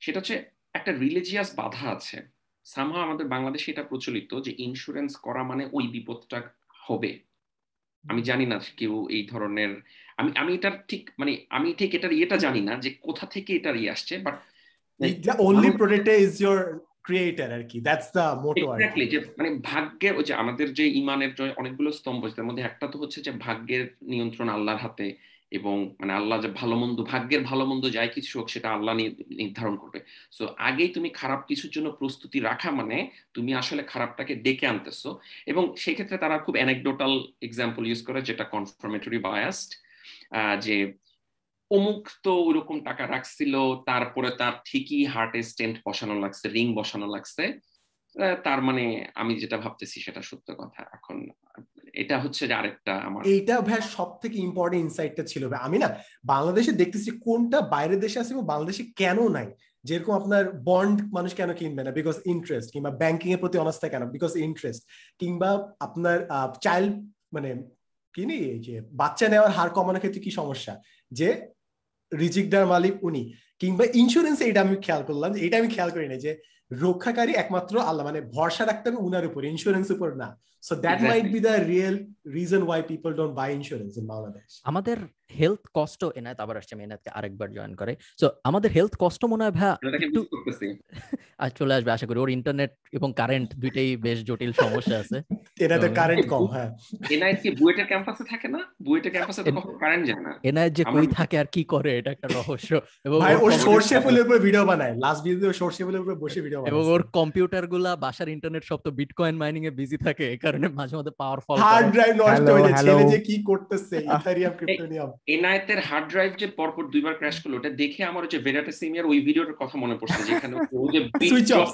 সেটা হচ্ছে একটা রিলিজিয়াস বাধা আছে। সামহা আমাদের বাংলাদেশে এটা প্রচলিত যে ইন্স্যুরেন্স করা মানে ওই বিপদটা হবে। আমি জানি না কেউ এই ধরনের আমি আমি এটার ঠিক মানে আমি ঠিক এটার ইয়েটা জানি না যে কোথা থেকে এটার ইয়ে আসছে বাট ওনলি প্রোডাক্টর ইজ ইওর ক্রিয়েটর আর কি দ্যাটস দ্য মোটো এক্স্যাক্টলি যে মানে ভাগ্যে ওই যে আমাদের যে ইমানের যে অনেকগুলো স্তম্ভ তার মধ্যে একটা তো হচ্ছে যে ভাগ্যের নিয়ন্ত্রণ আল্লাহর হাতে এবং মানে আল্লাহ যে ভালো মন্দ ভাগ্যের ভালো মন্দ যাই কিছু হোক সেটা আল্লাহ নির্ধারণ করবে। সো আগেই তুমি খারাপ কিছুর জন্য প্রস্তুতি রাখা মানে তুমি আসলে খারাপটাকে ডেকে আনতেছো এবং সেই ক্ষেত্রে তারা খুব অ্যানেকডোটাল এক্সাম্পল ইউজ করে যেটা কনফার্মেটরি বায়াসড যে অমুক তো ওরকম টাকা রাখছিল, তারপরে তার ঠিকই হার্টে স্টেন্ট বসানো লাগছে রিং বসানো লাগছে তার মানে আমি যেটা ভাবতেছি সেটা সত্য কথা। এখন এটা হচ্ছে যে আরেকটা আমার এইটা ভাই সব থেকে ইম্পর্টেন্ট ইনসাইটটা ছিল ভাই। আমি না বাংলাদেশে দেখতেছি কোনটা বাইরের দেশে আছে এবং বাংলাদেশে কেন নাই? যেরকম আপনার বন্ড মানুষ কেন কিনবে না? বিকজ ইন্টারেস্ট কিংবা ব্যাংকিং এর প্রতি অনাস্থা কেন? বিকজ ইন্টারেস্ট কিংবা আপনার চাইল্ড মানে কিনি যে বাচ্চা নেওয়ার হার কমানোর ক্ষেত্রে কি সমস্যা? যে রিজিকদার মালিক উনি। কিংবা ইন্স্যুরেন্স এটা আমি খেয়াল করলাম যে এটা আমি খেয়াল করি না যে রক্ষাকারী একমাত্র আল্লাহ মানে ভরসা রাখতে হবে উনার উপর ইন্স্যুরেন্স উপর না। So that might be the real reason why people don't buy insurance in Bangladesh আমাদের হেলথ কষ্ট এনায়েত আবার আসছে এনায়েতকে আরেকবার জয়েন করে। সো আমাদের হেলথ কষ্ট মনে হয় ভাই একটু আর চলে আসবে আশা করি। ওর ইন্টারনেট এবং কারেন্ট দুইটাই বেশ জটিল সমস্যা আছে। এনাতে কারেন্ট কম হ্যাঁ। এনায়েত কি বুয়েটের ক্যাম্পাসে থাকে না? বুয়েটের ক্যাম্পাসে তো কখনো কারেন্ট যায় না। এনায়েত যে কই থাকে আর কি করে এটা একটা রহস্য। এবং ভাই ও সরষে ফুলের উপর ভিডিও বানায়। লাস্ট ভিডিও সরষে ফুলের উপর বসে ভিডিও বানায় এবং ওর কম্পিউটারগুলা বাসার ইন্টারনেট সব তো বিটকয়েন মাইনিং এ বিজি থাকে এই কারণে মাঝে মাঝে পাওয়ার ফল হার্ড ড্রাইভ নষ্ট হয়ে যায়। ছেলে যে কি করতেছে ইথারিয়াম ক্রিপ্টোনিয়াম। এনায়েতের হার্ড ড্রাইভ যে পরপর দুইবার ক্র্যাশ করল ওটা দেখে আমার যে ভেরাটা সিমিয়ার ওই ভিডিওটার কথা মনে পড়ছে যেখানে ও যে switch off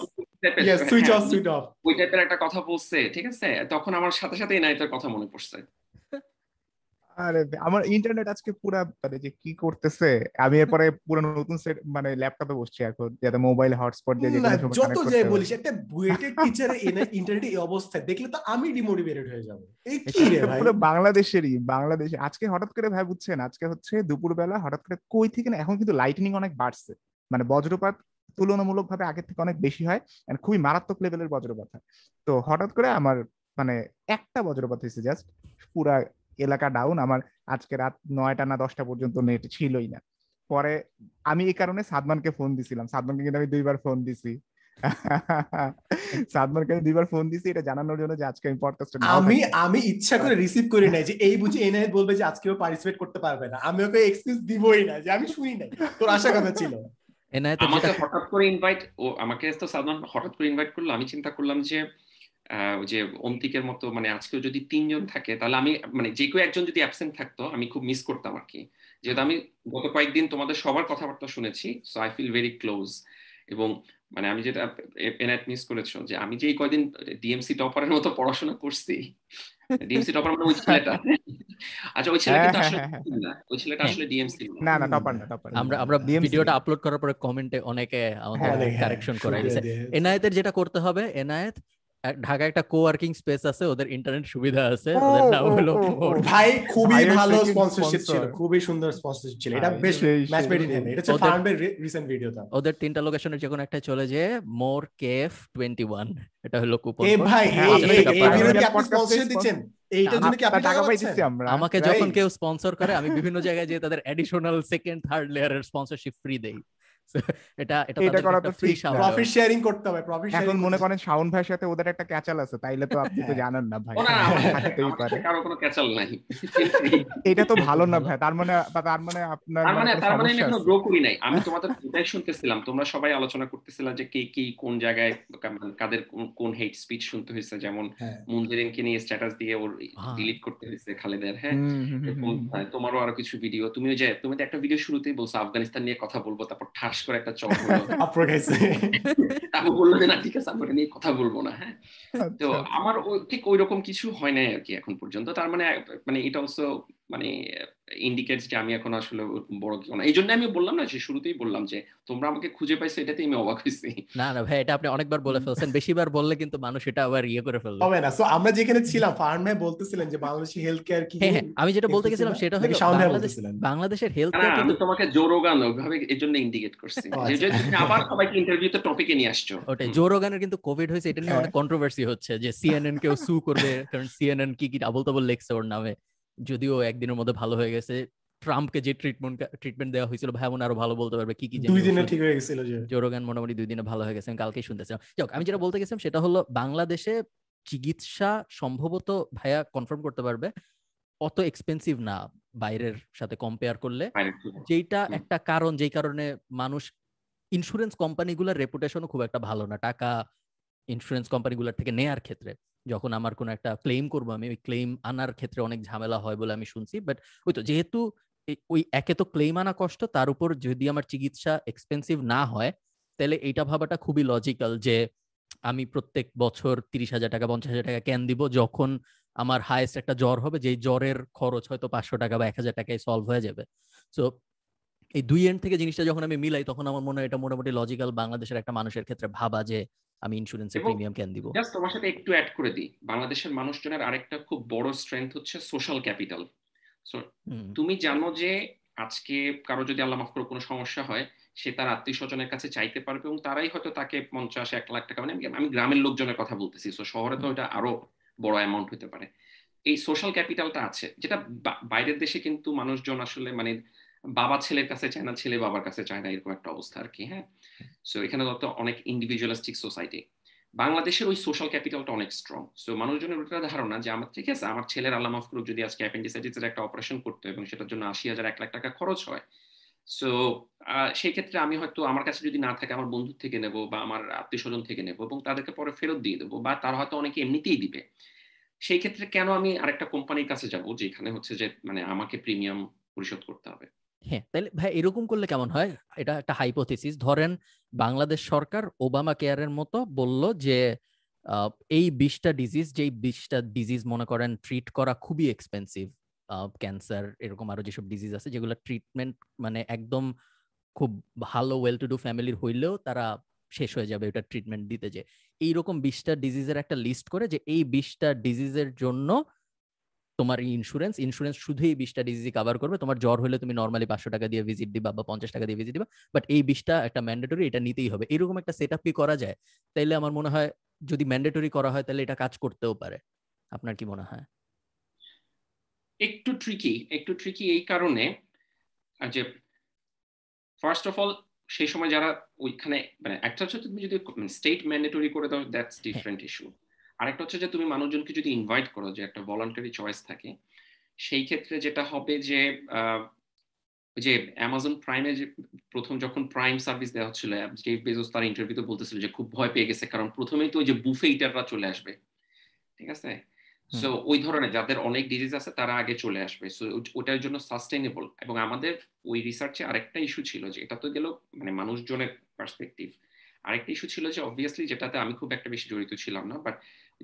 switch off switch off ওই টাইপের একটা কথা বলছে ঠিক আছে? তখন আমার সাথে সাথে এনআইতের কথা মনে পড়ছে। আরে আমার ইন্টারনেট আজকে পুরা মানে যে কি করতেছে আমি এরপরে পুরো নতুন সেট মানে ল্যাপটপে বসছি এখন যাতে মোবাইল হটস্পট দিয়ে যেটা যত যাই বলিস একটা বুয়েটের টিচার ইন্টারনেট এই অবস্থায় দেখলে তো আমি ডিমোটিভেটেড হয়ে যাব। এই কি রে ভাই? পুরো বাংলাদেশেরই বাংলাদেশে আজকে হঠাৎ করে ভাই বুঝছেন আজকে হচ্ছে দুপুরবেলা হঠাৎ করে কই থেকে না এখন কিন্তু লাইটনিং অনেক বাড়ছে। মানে বজ্রপাত তুলনামূলকভাবে আগের থেকে অনেক বেশি হয় খুবই মারাত্মক লেভেলের বজ্রপাত হয়। তো হঠাৎ করে আমার মানে একটা বজ্রপাত হয়েছে জাস্ট পুরা এলাকা ডাউন আমার আজকে রাত নয়টা না দশটা পর্যন্ত নেট ছিলই না। পরে আমি এই কারণে সাদমানকে ফোন দিছিলাম। সাদমানকে কিন্তু আমি দুইবার ফোন দিছি। সাদমান খান দুইবার ফোন দিছি এটা জানানোর জন্য যে আজকে আমি পডকাস্টে আমি আমি ইচ্ছা করে রিসিভ করি নাই যে এই বুঝি এনআইএত বলবে যে আজকেও পার্টিসিপেট করতে পারবে না। আমি ওকে এক্সকিউজ দিবই না যে আমি শুনি নাই। তোর আশা কথা ছিল। এনায়েতের আমাকে হঠাৎ করে ইনভাইট ও আমাকে তো সালমান হঠাৎ করে ইনভাইট করল। আমি চিন্তা করলাম যে যে অন্তিকের মতো মানে আজকেও যদি তিনজন থাকে তাহলে আমি মানে যে কেউ একজন যদি অ্যাবসেন্ট থাকতো আমি খুব মিস করতাম আর কি যেহেতু আমি গত কয়েকদিন তোমাদের সবার কথাবার্তা শুনেছি so I feel very close এবং মানে আমি যেটা এনআইট মিস করেছ যে আমি যে এই কয়দিন ডিএমসি টপারের মতো পড়াশোনা করছি ডিএমসি টপার মানে ওই ছেলেটা। আচ্ছা ওই ছেলেটা হ্যাঁ, আসলে হ্যাঁ, হ্যাঁ। না ওই ছেলেটা আসলে ডিএমসি না। না টপার না টপার আমরা আমরা DMC ভিডিওটা আপলোড করার পরে কমেন্টে অনেকে আমাদের হ্যাঁ, অনেক, হ্যাঁ, কারেকশন করাই দিয়েছে। এনায়েতের যেটা করতে হবে এনায়েত ঢাকায় একটা কোয়ার্কিং স্পেস আছে ওদের ইন্টারনেট সুবিধা আছে ওদের নাম হলো। ভাই খুবই ভালো স্পন্সরশিপ ছিল খুবই সুন্দর স্পন্সরশিপ ছিল। এটা বেশ ম্যাচ মেড ইন হেভেন এটা হচ্ছে ফার্মের রিসেন্ট ভিডিওটা ওদের তিনটা লোকেশনের যে কোনো একটা চলে যে মোর কেফ টোয়েন্টি ওয়ান এটা হলো কুপন এ ভাই হ্যাঁ, এই আপনারা এই এটা এই পারেন। ভিডিও কি আপনি স্পন্সর দিচ্ছেন? এইটার জন্য কি আপনি টাকা টাকা আমরা। আমাকে যখন কেউ স্পন্সর করে আমি বিভিন্ন জায়গায় যে তাদের এডিশনাল সেকেন্ড থার্ড লেয়ারের স্পন্সরশিপ ফ্রি দেই। এটা এটা এটা করা তো ফ্রি প্রফিট শেয়ারিং করতে হবে প্রফিট এখন মনে করেন শাওন ভাইয়ের সাথে ওদের একটা ক্যাচাল আছে তাইলে তো আপনি তো হ্যাঁ। জানেন না ভাই। থাকতেই পারে কারও। কোনো ক্যাচাল নাই। এটা তো ভালো না ভাই তার মানে তার মানে আপনার তার মানে তার মানে আমি গ্রো করি নাই। আমি তোমাদের এটাই শুনতেছিলাম তোমরা সবাই আলোচনা করতেছিলা যে কে কি কোন জায়গায় কাদের কোন- কোন হেট স্পিচ শুনতে হয়েছে যেমন হ্যাঁ। মুনজিরিনকে নিয়ে স্ট্যাটাস দিয়ে ওর হ্যাঁ। ডিলিট করতে হয়েছে খালেদের হ্যাঁ। হ্যাঁ, তোমারও আরও কিছু ভিডিও তুমিও যে তুমি তো একটা ভিডিও শুরুতেই বলছো আফগানিস্তান নিয়ে কথা বলব তারপর ঠাস করে একটা চক হলো। বলল যে না ঠিক আছে আমরা নিয়ে কথা বলব না। হ্যাঁ? তো আচ্ছা। আমার ওই- ঠিক ওই রকম কিছু হয় নাই আর কি এখন পর্যন্ত। তার মানে মানে এটা অবশ্য মানে ইন্ডিকেটস যে আমি এখন আসলে বড় কেউ না। এই জন্য আমি বললাম না যে শুরুতেই বললাম যে তোমরা আমাকে খুঁজে পাইছো এটাতেই আমি অবাক হয়েছি। না না ভাই এটা আপনি অনেকবার বলে ফেলছেন। বেশিবার বললে কিন্তু মানুষ এটা আবার ইয়ে করে ফেলবে। হবে না। সো আমরা যেখানে ছিলাম ফার্ম বলতেছিলেন যে বাংলাদেশি হেলথ কেয়ার কি হ্যাঁ হ্যাঁ আমি যেটা বলতে গেছিলাম সেটা হলো? বাংলাদেশের হেলথ কেয়ার কিন্তু তোমাকে জোরোগান ওইভাবে এর জন্য ইন্ডিকেট করছি। যে- যে আচ্ছা। তুমি আবার সবাইকে ইন্টারভিউতে টপিকে নিয়ে আসছো। ওটাই হুম। জো কিন্তু কোভিড হয়েছে এটা নিয়ে হ্যাঁ। অনেক কন্ট্রোভার্সি হচ্ছে যে সিএনএন কেও সু করবে কারণ সিএনএন কি কি আবল তাবল লেখছে ওর নামে। যদিও একদিনের মধ্যে ভালো হয়ে গেছে ট্রাম্পকে যে ট্রিটমেন্ট ট্রিটমেন্ট দেওয়া হয়েছিল ভাই মনে আরও ভালো বলতে পারবে কি কি জানি দুই দিনে ঠিক হয়ে গেছিল যে। জোরোগান মোটামুটি দুই দিনে ভালো হয়ে গেছে আমি কালকেই শুনতেছিলাম। যাক আমি যেটা বলতে গেছিলাম সেটা হলো বাংলাদেশে চিকিৎসা সম্ভবত ভাইয়া কনফার্ম করতে পারবে অত এক্সপেন্সিভ না বাইরের সাথে কম্পেয়ার করলে। যেটা একটা কারণ যেই কারণে মানুষ ইন্স্যুরেন্স কোম্পানিগুলোর রেপুটেশনও খুব একটা ভালো না টাকা ইন্স্যুরেন্স কোম্পানিগুলোর থেকে নেয়ার ক্ষেত্রে। যখন আমার কোনো একটা ক্লেম করব, আমি ওই ক্লেম আনার ক্ষেত্রে অনেক ঝামেলা হয় বলে আমি শুনছি। বাট ওই তো যেহেতু ওই একে তো ক্লেম আনা কষ্ট, তার উপর যদি আমার চিকিৎসা এক্সপেন্সিভ না হয়, তাহলে এইটা ভাবাটা খুবই লজিক্যাল যে আমি প্রত্যেক বছর তিরিশ হাজার টাকা, পঞ্চাশ হাজার টাকা ক্যান দিব যখন আমার হায়েস্ট একটা জ্বর হবে যে জ্বরের খরচ হয়তো পাঁচশো টাকা বা এক হাজার টাকায় সলভ হয়ে যাবে। সো এই দুই এন্ড থেকে জিনিসটা যখন আমি মিলাই, তখন আমার মনে হয় এটা মোটামুটি লজিক্যাল বাংলাদেশের একটা মানুষের ক্ষেত্রে ভাবা যে আমি ইন্স্যুরেন্সের প্রিমিয়াম ক্যান দিব? জাস্ট তোমার সাথে একটু অ্যাড করে দিই। বাংলাদেশের মানুষজনের আরেকটা খুব বড় স্ট্রেংথ হচ্ছে সোশ্যাল ক্যাপিটাল সো তুমি জানো যে আজকে কারও যদি আল্লাহ মাফ করে কোনো সমস্যা হয় সে তার আত্মীয় স্বজনের কাছে চাইতে পারবে এবং তারাই হয়তো তাকে পঞ্চাশ এক লাখ টাকা মানে আমি- গ্রামের লোকজনের কথা বলতেছি। তো শহরে তো এটা আরও বড় অ্যামাউন্ট হতে পারে। এই সোশ্যাল ক্যাপিটালটা আছে যেটা বাইরের দেশে কিন্তু মানুষজন আসলে মানে বাবা ছেলের কাছে চায় না, ছেলে বাবার কাছে চায় না, এরকম একটা অবস্থা আর কি হ্যাঁ? সো এখানে তো অনেক ইন্ডিভিজুয়ালিস্টিক সোসাইটি বাংলাদেশের ওই সোশ্যাল ক্যাপিটালটা অনেক স্ট্রং সো মানুষজনের ওটা ধারণা যে আমার ঠিক আছে, আমার ছেলের আল্লাহ মাফ করুক, যদি আজকে অ্যাপেন্ডিসাইটিসের একটা অপারেশন করতে এবং সেটার জন্য আশি হাজার, এক লাখ টাকা খরচ হয়। সো সেই ক্ষেত্রে আমি হয়তো আমার কাছে যদি না থাকে, আমার বন্ধুর থেকে নেব বা আমার আত্মীয় স্বজন থেকে নেব এবং তাদেরকে পরে ফেরত দিয়ে দেবো বা তারা হয়তো অনেকে এমনিতেই দিবে। সেই ক্ষেত্রে কেন আমি আরেকটা কোম্পানির কাছে যাব, যেখানে হচ্ছে যে মানে আমাকে প্রিমিয়াম পরিশোধ করতে হবে? হ্যাঁ তাহলে ভাই এরকম করলে কেমন হয়? এটা একটা হাইপোথিসিস ধরেন বাংলাদেশ সরকার ওবামা কেয়ারের মতো বলল যে এই বিশটা ডিজিজ যেই বিশটা ডিজিজ মনে করেন ট্রিট করা খুবই এক্সপেন্সিভ ক্যান্সার এরকম আরও যেসব ডিজিজ আছে যেগুলো ট্রিটমেন্ট মানে একদম খুব ভালো ওয়েল টু ডু ফ্যামিলির হইলেও তারা শেষ হয়ে যাবে ওটা ট্রিটমেন্ট দিতে যে এইরকম বিশটা ডিজিজের একটা লিস্ট করে যে এই বিশটা ডিজিজের জন্য তোমার ইন্স্যুরেন্স ইন্স্যুরেন্স শুধু এই বিশটা ডিজিজ কভার করবে। তোমার জ্বর হলে তুমি নর্মালি পাঁচশো টাকা দিয়ে ভিজিট দিবা বা পঞ্চাশ টাকা দিয়ে ভিজিট দিবা। বাট এই বিশটা একটা ম্যান্ডেটরি এটা নিতেই হবে। এরকম একটা সেট আপ কি করা যায়? তাইলে আমার মনে হয় যদি ম্যান্ডেটরি করা হয় তাহলে এটা কাজ করতেও পারে। আপনার কি মনে হয়? একটু ট্রিকি একটু ট্রিকি এই কারণে যে ফার্স্ট অফ অল সেই সময় যারা ওইখানে মানে একটা হচ্ছে তুমি যদি স্টেট ম্যান্ডেটরি করে দাও দ্যাটস ডিফারেন্ট ইস্যু আরেকটা হচ্ছে যে তুমি মানুষজনকে যদি ইনভাইট করো যে একটা ভলান্টারি চয়েস থাকে সেই ক্ষেত্রে যেটা হবে যে যে অ্যামাজন প্রাইমে যে প্রথম যখন প্রাইম সার্ভিস দেওয়া হচ্ছিল জেফ বেজোস তার ইন্টারভিউতে বলতেছিল যে খুব ভয় পেয়ে গেছে কারণ প্রথমেই তো ওই যে বুফে ইটাররা চলে আসবে। ঠিক আছে? সো ওই ধরনের যাদের অনেক ডিজিজ আছে তারা আগে চলে আসবে। সো ওটার জন্য সাস্টেনেবল এবং আমাদের ওই রিসার্চে আরেকটা ইস্যু ছিল যে এটা তো গেল মানে মানুষজনের পার্সপেক্টিভ আরেকটা ইস্যু ছিল যে অবভিয়াসলি যেটাতে আমি খুব একটা বেশি জড়িত ছিলাম না বাট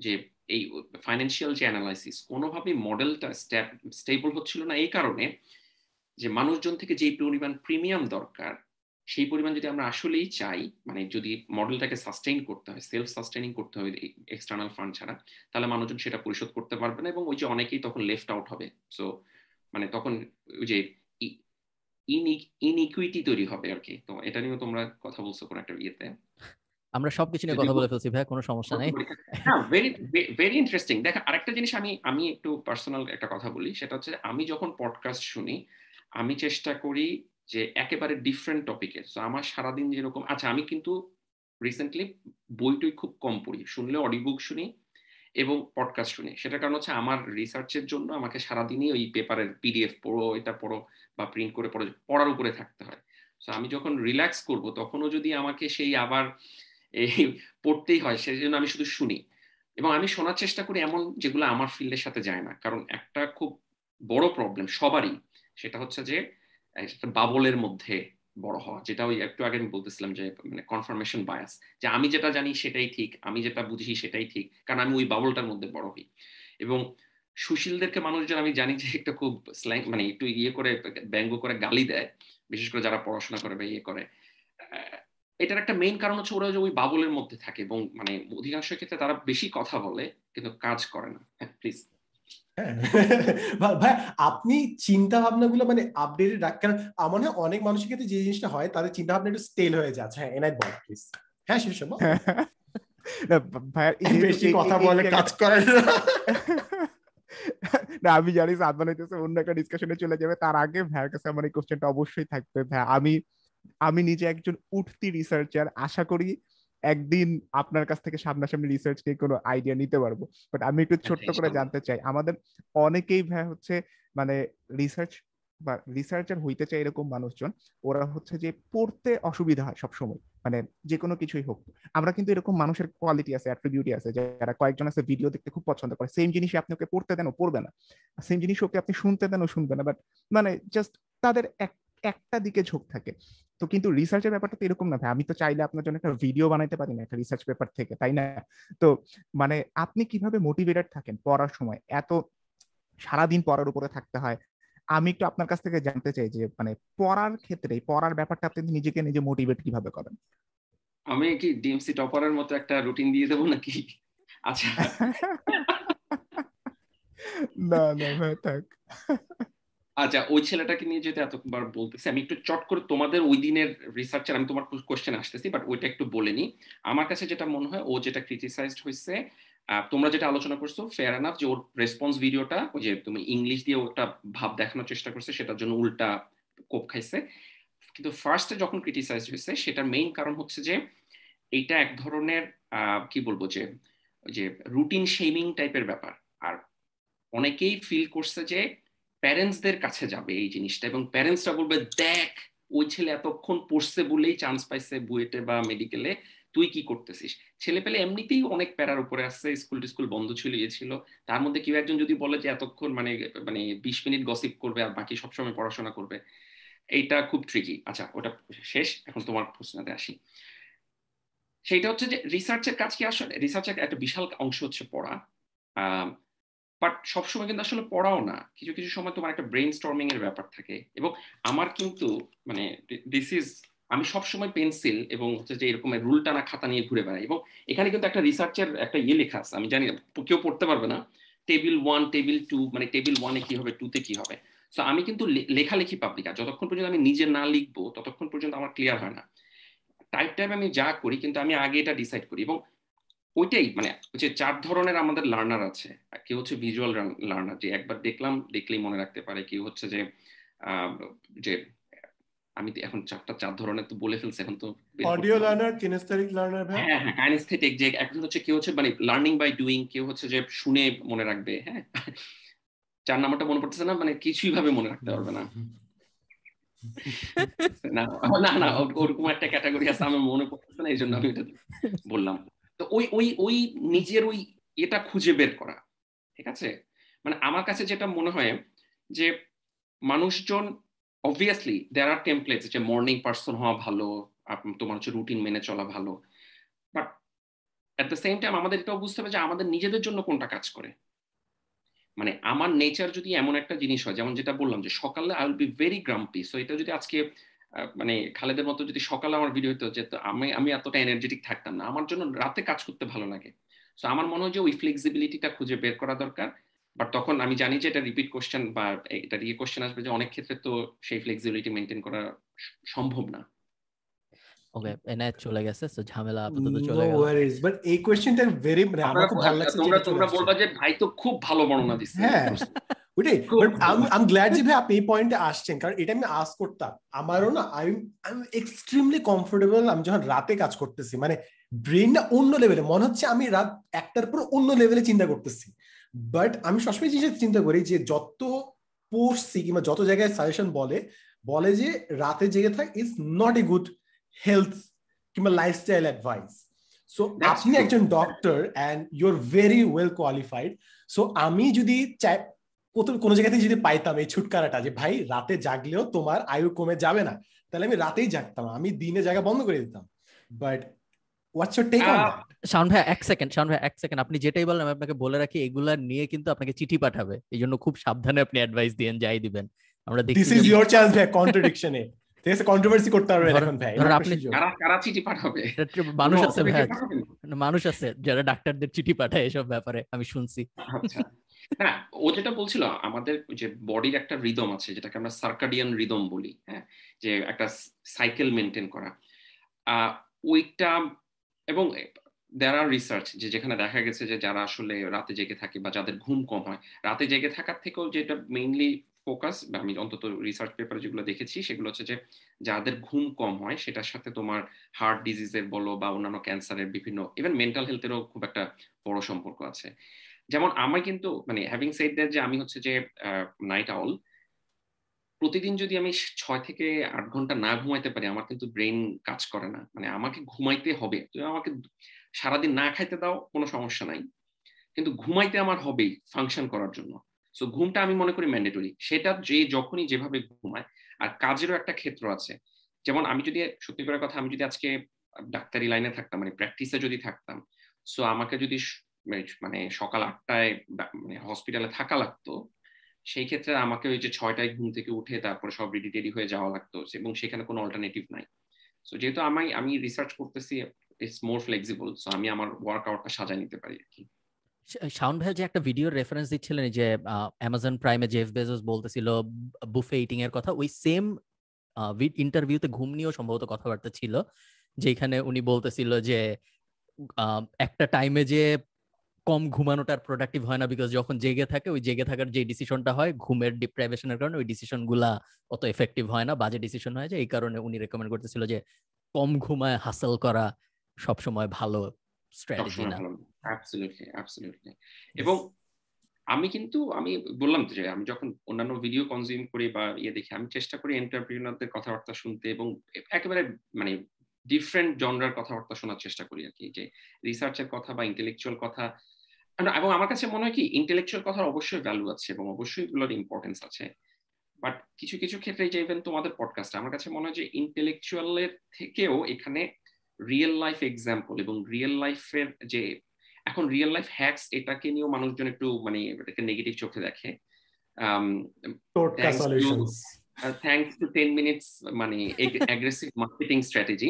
যে এই ফাইন্যান্সিয়াল যে অ্যানালাইসিস কোনোভাবে মডেলটা স্টেবল হচ্ছিল না এই কারণে যে মানুষজন থেকে যেই পরিমাণ প্রিমিয়াম দরকার, সেই পরিমাণ যদি আমরা আসলেই চাই মানে যদি মডেলটাকে সাস্টেইন করতে হয় সেলফ সাস্টেইনিং করতে হবে এক্সটার্নাল ফান্ড ছাড়া, তাহলে মানুষজন সেটা পরিশোধ করতে পারবে না এবং ওই যে অনেকেই তখন লেফট আউট হবে। সো মানে তখন ওই যে ইনইকুইটি তৈরি হবে আর কি। তো এটা নিয়েও তোমরা কথা বলছো কোনো একটা ইয়েতে। আমরা সবকিছু নিয়ে কথা বলে ফেলছি ভাই কোনো সমস্যা নাই। হ্যাঁ ভেরি ভেরি ইন্টারেস্টিং দেখো আরেকটা জিনিস আমি আমি একটু পার্সোনাল একটা কথা বলি সেটা হচ্ছে আমি যখন পডকাস্ট শুনি আমি চেষ্টা করি যে একেবারে ডিফারেন্ট টপিকের তো আমার সারাদিন যেরকম আচ্ছা আমি কিন্তু রিসেন্টলি বই টই খুব কম পড়ি। শুনলে অডিও বুক শুনি এবং পডকাস্ট শুনি। সেটার কারণ হচ্ছে আমার রিসার্চের জন্য আমাকে সারাদিনই ওই পেপারের পিডিএফ পড়ো এটা পড়ো বা প্রিন্ট করে পড়ো পড়ার উপরে থাকতে হয়। তো আমি যখন রিল্যাক্স করব তখনও যদি আমাকে সেই আবার এই পড়তেই হয় সেই জন্য আমি শুধু শুনি। এবং আমি শোনার চেষ্টা করি এমন যেগুলো আমার ফিল্ডের সাথে যায় না। কারণ একটা খুব বড় প্রবলেম সবারই, সেটা হচ্ছে যে বাবলের মধ্যে বড় হওয়া। যেটা ওই একটু আগে আমি বলতেছিলাম যে মানে কনফার্মেশন বায়াস যে আমি যেটা জানি সেটাই ঠিক, আমি যেটা বুঝি সেটাই ঠিক, কারণ আমি ওই বাবলটার মধ্যে বড় হই। এবং সুশীলদেরকে মানুষজন আমি জানি যে একটা খুব স্ল্যাং মানে একটু ইয়ে করে, ব্যঙ্গ করে গালি দেয়। বিশেষ করে যারা পড়াশোনা করে বা ইয়ে করে। এটার একটা মেইন কারণ হচ্ছে ওরা যে ওই বাবলের মধ্যে থাকে এবং মানে অধিকাংশ ক্ষেত্রে তারা বেশি কথা বলে কিন্তু কাজ করে না। প্লিজ হ্যাঁ, ভাই আপনি চিন্তা ভাবনাগুলো মানে আপডেটেড রাখ কারণ আমার অনেক মানুষের ক্ষেত্রে যে জিনিসটা হয় তাদের চিন্তা ভাবনা একটু স্টেল হয়ে যাচ্ছে। হ্যাঁ এনাইট বল প্লিজ হ্যাঁ শেষ বেশি কথা বলে কাজ করে না। আমি জানি সাদমান হইতেছে অন্য একটা ডিসকাশনে চলে যাবে। তার আগে ভাইয়ের কাছে আমার এই কোশ্চেনটা অবশ্যই থাকবে। ভাই আমি আমি নিজে একজন উঠতি রিসার্চার আশা করি একদিন আপনার কাছ থেকে সামনাসামনি রিসার্চ নিয়ে কোনো আইডিয়া নিতে পারব। বাট আমি একটু ছোট্ট করে জানতে চাই আমাদের অনেকেই ভাই হচ্ছে মানে রিসার্চ বা রিসার্চার হইতে চাই এরকম মানুষজন ওরা হচ্ছে যে পড়তে অসুবিধা হয় সবসময় মানে যে কোনো কিছুই হোক। আমরা কিন্তু এরকম মানুষের কোয়ালিটি আছে অ্যাট্রিবিউটি আছে যারা কয়েকজন আছে ভিডিও দেখতে খুব পছন্দ করে সেম জিনিস আপনি ওকে পড়তে দেন ও পড়বে না। সেম জিনিস ওকে আপনি শুনতে দেন ও শুনবে না। বাট মানে জাস্ট তাদের এক একটা দিকে ঝোঁক থাকে। তো কিন্তু রিসার্চের ব্যাপারটা তো এরকম না ভাই। আমি তো চাইলে আপনার জন্য একটা ভিডিও বানাইতে পারি না একটা রিসার্চ পেপার থেকে তাই না? তো মানে আপনি কীভাবে মোটিভেটেড থাকেন পড়ার সময়? এত সারাদিন পড়ার উপরে থাকতে হয়। আমি একটু আপনার কাছ থেকে জানতে চাই যে মানে পড়ার ক্ষেত্রে পড়ার ব্যাপারটা আপনি নিজেকে নিজে মোটিভেট কীভাবে করেন? আমি কি ডিএমসি টপারের মতো একটা রুটিন দিয়ে দেবো নাকি? আচ্ছা। না না ভাই থাক। আচ্ছা ওই ছেলেটাকে নিয়ে যেতে এতবার বলতেছি, আমি একটু চট করে তোমাদের ওই দিনের রিসার্চার আমি তোমার কোশ্চেন আসতেছি বাট ওইটা একটু বলে নি আমার কাছে যেটা মনে হয়, ও যেটা ক্রিটিসাইজড হয়েছে তোমরা যেটা আলোচনা করছ ফেয়ার এনাফ যে ওর রেসপন্স ভিডিওটা ওই যে তুমি ইংলিশ দিয়ে ওটা ভাব দেখানোর চেষ্টা করছে, সেটার জন্য উল্টা কোপ খাইছে। কিন্তু ফার্স্টে যখন ক্রিটিসাইজ হয়েছে, সেটার মেইন কারণ হচ্ছে যে, এইটা এক ধরনের কি বলব যে যে রুটিন শেমিং টাইপের ব্যাপার। আর অনেকেই ফিল করছে যে প্যারেন্টসদের কাছে যাবে এই জিনিসটা এবং প্যারেন্টসরা বলবে, দেখ, ওই ছেলে এতক্ষণ পড়ছে বলেই চান্স পাইছে বুয়েটে বা মেডিকেলে তুই কি করতেছিস? ছেলে পেলে এমনিতেই অনেক প্যারার উপরে আসছে স্কুল টিস্কুল বন্ধ ছিল ইয়ে ছিল। তার মধ্যে কেউ একজন যদি বলে যে, এতক্ষণ মানে মানে বিশ মিনিট গসিপ করবে আর বাকি সবসময় পড়াশোনা করবে। এইটা খুব ট্রিকি আচ্ছা ওটা শেষ। এখন তোমার প্রশ্নতে আসি। সেইটা হচ্ছে যে রিসার্চের কাজ কি আসলে? রিসার্চের একটা বিশাল অংশ হচ্ছে পড়া। বাট সবসময় কিন্তু আসলে পড়াও না। কিছু কিছু সময় তোমার একটা ব্রেন স্টর্মিং এর ব্যাপার থাকে। এবং আমার কিন্তু মানে দিস ইজ আমি সবসময় পেন্সিল এবং হচ্ছে যে এরকম রুল টানা খাতা নিয়ে ঘুরে বেড়াই। এবং এখানে কিন্তু একটা রিসার্চের একটা ইয়ে লেখা আছে। আমি জানি কেউ পড়তে পারবে না। টেবিল ওয়ান টেবিল টু মানে টেবিল ওয়ানে কি হবে টুতে কি হবে? সো আমি কিন্তু লেখালেখি পাবলিকা যতক্ষণ পর্যন্ত আমি নিজে না লিখব, ততক্ষণ পর্যন্ত আমার ক্লিয়ার হয় না। টাইপ টাইপ আমি যা করি, কিন্তু আমি আগে এটা ডিসাইড করি। এবং ওইটাই মানে হচ্ছে চার ধরনের আমাদের লার্নার আছে। কেউ হচ্ছে ভিজুয়াল লার্নার যে একবার দেখলাম দেখলেই মনে রাখতে পারে। কেউ হচ্ছে যে যে আমি তো এখন চারটা চার ধরনের তো বলে ফেলছি এখন তো অডিও লার্নার কিনেস্থেটিক লার্নার ভাই? হ্যাঁ হ্যাঁ কাইনেস্থেটিক যে এখন হচ্ছে কেউ হচ্ছে মানে লার্নিং বাই ডুইং কেউ হচ্ছে যে শুনে মনে রাখবে হ্যাঁ? চার নাম্বারটা মনে পড়তেছে না মানে কিছুই ভাবে মনে রাখতে পারবে না। না না না ওরকম একটা ক্যাটাগরি আছে আমার মনে পড়তেছে না এই জন্য আমি এটা বললাম। তো ওই ওই ওই নিজের ওই এটা খুঁজে বের করা, ঠিক আছে? মানে আমার কাছে যেটা মনে হয় যে মানুষজন অবভিয়াসলি দেয়ার আর টেমপ্লেটস যে মর্নিং পার্সন হওয়া ভালো তোমার হচ্ছে রুটিন মেনে চলা ভালো but at the same time আমাদের এটাও বুঝতে হবে যে আমাদের নিজেদের জন্য কোনটা কাজ করে। মানে আমার নেচার যদি এমন একটা জিনিস হয়, যেমন যেটা বললাম যে সকালে I will be very grumpy so এটা যদি আজকে মানে খালেদের মতো যদি সকালে আমার ভিডিও হতো যে আমি আমি এতটা এনার্জেটিক থাকতাম না। আমার জন্য রাতে কাজ করতে ভালো লাগে। তো আমার মনে হয় যে ওই ফ্লেক্সিবিলিটিটা খুঁজে বের করা দরকার। বাট তখন আমি জানি যে এটা রিপিট কোশ্চেন বা এটা রিয়ে কোশ্চেন আসবে যে অনেক ক্ষেত্রে তো সেই ফ্লেক্সিবিলিটি মেনটেন করা সম্ভব না। ওকে এনায়েত চলে গেছে সো ঝামেলা আপাতত চলে গেল নো ওয়ারিজ বাট এই কোশ্চেনটা ভেরি মানে আমার খুব ভালো লাগছে তোমরা তোমরা বলবা যে ভাই তো খুব ভালো বর্ণনা দিছে হ্যাঁ ওইটাই। বাট আই এম গ্ল্যাড যে ভাই আপনি এই পয়েন্টে আসছেন কারণ এটা আমি আস করতাম। আমারও না I I am extremely comfortable আমি যখন রাতে কাজ করতেছি মানে ব্রেন না অন্য লেভেলে মনে হচ্ছে আমি রাত একটার পর অন্য লেভেলে চিন্তা করতেছি। বাট আমি সবসময় জিনিস চিন্তা করি যে যত পড়ছি কিংবা যত জায়গায় সাজেশন বলে বলে যে রাতে জেগে থাক is not a good health কিংবা লাইফস্টাইল অ্যাডভাইস সো আপনি একজন doctor and your very well qualified so আমি যদি চাই কোনো জায়গা থেকে যদি পাইতাম এই ছুটকারাটা যে ভাই রাতে জাগলেও তোমার আয়ু কমে যাবে না। তাহলে আমি রাতেই জাগতাম। আমি দিনে জায়গা বন্ধ করে দিতাম। But what's your take on Shawon ভাই এক সেকেন্ড শাওন ভাই এক সেকেন্ড আপনি যেটাই আমি আপনাকে বলে রাখি এগুলা নিয়ে কিন্তু আপনাকে চিঠি পাঠাবে। এই জন্য খুব সাবধানে আপনি অ্যাডভাইস দিয়েন যাই দিবেন। আমরা দেখি দিস ইজ ইওর চান্স ভাই কন্ট্রাডিকশনে আছে কন্ট্রোভার্সি করতে পারবেন এখন ভাই আপনি কারা কারা চিঠি পাঠাবে? মানুষ আছে ভাই। মানুষ আছে যারা ডাক্তারদের চিঠি পাঠায় এসব ব্যাপারে আমি শুনছি। আচ্ছা। না ও যেটা বলছিল আমাদের যে বডির একটা রিদম আছে যেটাকে আমরা সার্কাডিয়ান রিদম বলি হ্যাঁ? যে একটা সাইকেল মেনটেন করা। ওইটা এবং দেয়ার আর রিসার্চ যে যেখানে দেখা গেছে যে যারা আসলে রাতে জেগে থাকে বা যাদের ঘুম কম হয় রাতে জেগে থাকার থেকেও যেটা মেইনলি ফোকাস আমি অন্তত রিসার্চ পেপারে যেগুলো দেখেছি, সেগুলো হচ্ছে যে যাদের ঘুম কম হয়, সেটার সাথে তোমার হার্ট ডিজিজের বলো বা অন্যান্য ক্যান্সারের বিভিন্ন ইভেন মেন্টাল হেলথেরও খুব একটা বড় সম্পর্ক আছে। যেমন আমি কিন্তু মানে হ্যাভিং সেড দ্যাট যে আমি হচ্ছে যে নাইট আউল প্রতিদিন যদি আমি ছয় থেকে আট ঘণ্টা না ঘুমাইতে পারি, আমার কিন্তু ব্রেন কাজ করে না। মানে আমাকে ঘুমাইতে হবে। তুমি আমাকে সারাদিন না খাইতে দাও, কোনো সমস্যা নাই। কিন্তু ঘুমাইতে আমার হবেই ফাংশন করার জন্য। সো ঘুমটা আমি মনে করি ম্যান্ডেটরি সেটা যে যখনই যেভাবে ঘুমায়, আর কাজেরও একটা ক্ষেত্র আছে। যেমন আমি যদি, সত্যি করে কথা, আমি যদি আজকে ডাক্তারি লাইনে থাকতাম মানে প্র্যাকটিসে যদি থাকতাম সো আমাকে যদি মানে সকাল আটটায় মানে হসপিটালে থাকা লাগতো, সেই ক্ষেত্রে আমাকে ওই যে ছয়টায় ঘুম থেকে উঠে তারপরে সব রেডি টেডি হয়ে যাওয়া লাগতো, এবং সেখানে কোনো অল্টারনেটিভ নাই। সো যেহেতু আমি আমি রিসার্চ করতেছি ইটস মোর ফ্লেক্সিবল সো আমি আমার ওয়ার্কআউটটা সাজায় নিতে পারি আর কি। শাউন ভাই যে একটা ভিডিওর রেফারেন্স দিচ্ছিলেন যে অ্যামাজন প্রাইমে জেফ বেজোস বলতেছিল বুফে ইটিং এর কথা। ওই সেম ইন্টারভিউতে ঘুম নিয়েও সম্ভবত কথাবার্তা ছিল যেখানে উনি বলতেছিল যে একটা টাইমে যে কম ঘুমানোটার প্রোডাক্টিভ হয় না বিকজ যখন জেগে থাকে ওই জেগে থাকার যে ডিসিশনটা হয় ঘুমের ডিপ্রাইভেশনের কারণে ওই ডিসিশনগুলা অত এফেক্টিভ হয় না বাজে ডিসিশন হয় যে এই কারণে উনি রেকমেন্ড করতেছিল যে কম ঘুমায় হাসল করা সবসময় ভালো স্ট্র্যাটেজি না। অ্যাবসলিউটলি অ্যাবসলিউটলি এবং আমি কিন্তু আমি বললাম যে আমি যখন অন্যান্য ভিডিও কনজিউম করি বা ইয়ে দেখি আমি চেষ্টা করি এন্টারপ্রিনারদের কথাবার্তা শুনতে এবং একেবারে মানে ডিফারেন্ট জনরার কথাবার্তা শোনার চেষ্টা করি আর কি। যে রিসার্চের কথা বা ইন্টেলেকচুয়াল কথা। এবং আমার কাছে মনে হয় কি ইন্টেলেকচুয়াল কথার অবশ্যই ভ্যালু আছে এবং অবশ্যই এগুলোর ইম্পর্টেন্স আছে। বাট কিছু কিছু ক্ষেত্রে যে ইভেন তোমাদের পডকাস্ট আমার কাছে মনে হয় যে ইন্টেলেকচুয়ালের থেকেও এখানে রিয়েল লাইফ এক্সাম্পল এবং রিয়েল লাইফের যে এখন রিয়েল লাইফ হ্যাকস এটাকে নিয়েও মানুষজন একটু মানে এটাকে নেগেটিভ চোখে দেখে। থ্যাংকস টু টেন মিনিটস মানে অ্যাগ্রেসিভ মার্কেটিং স্ট্র্যাটেজি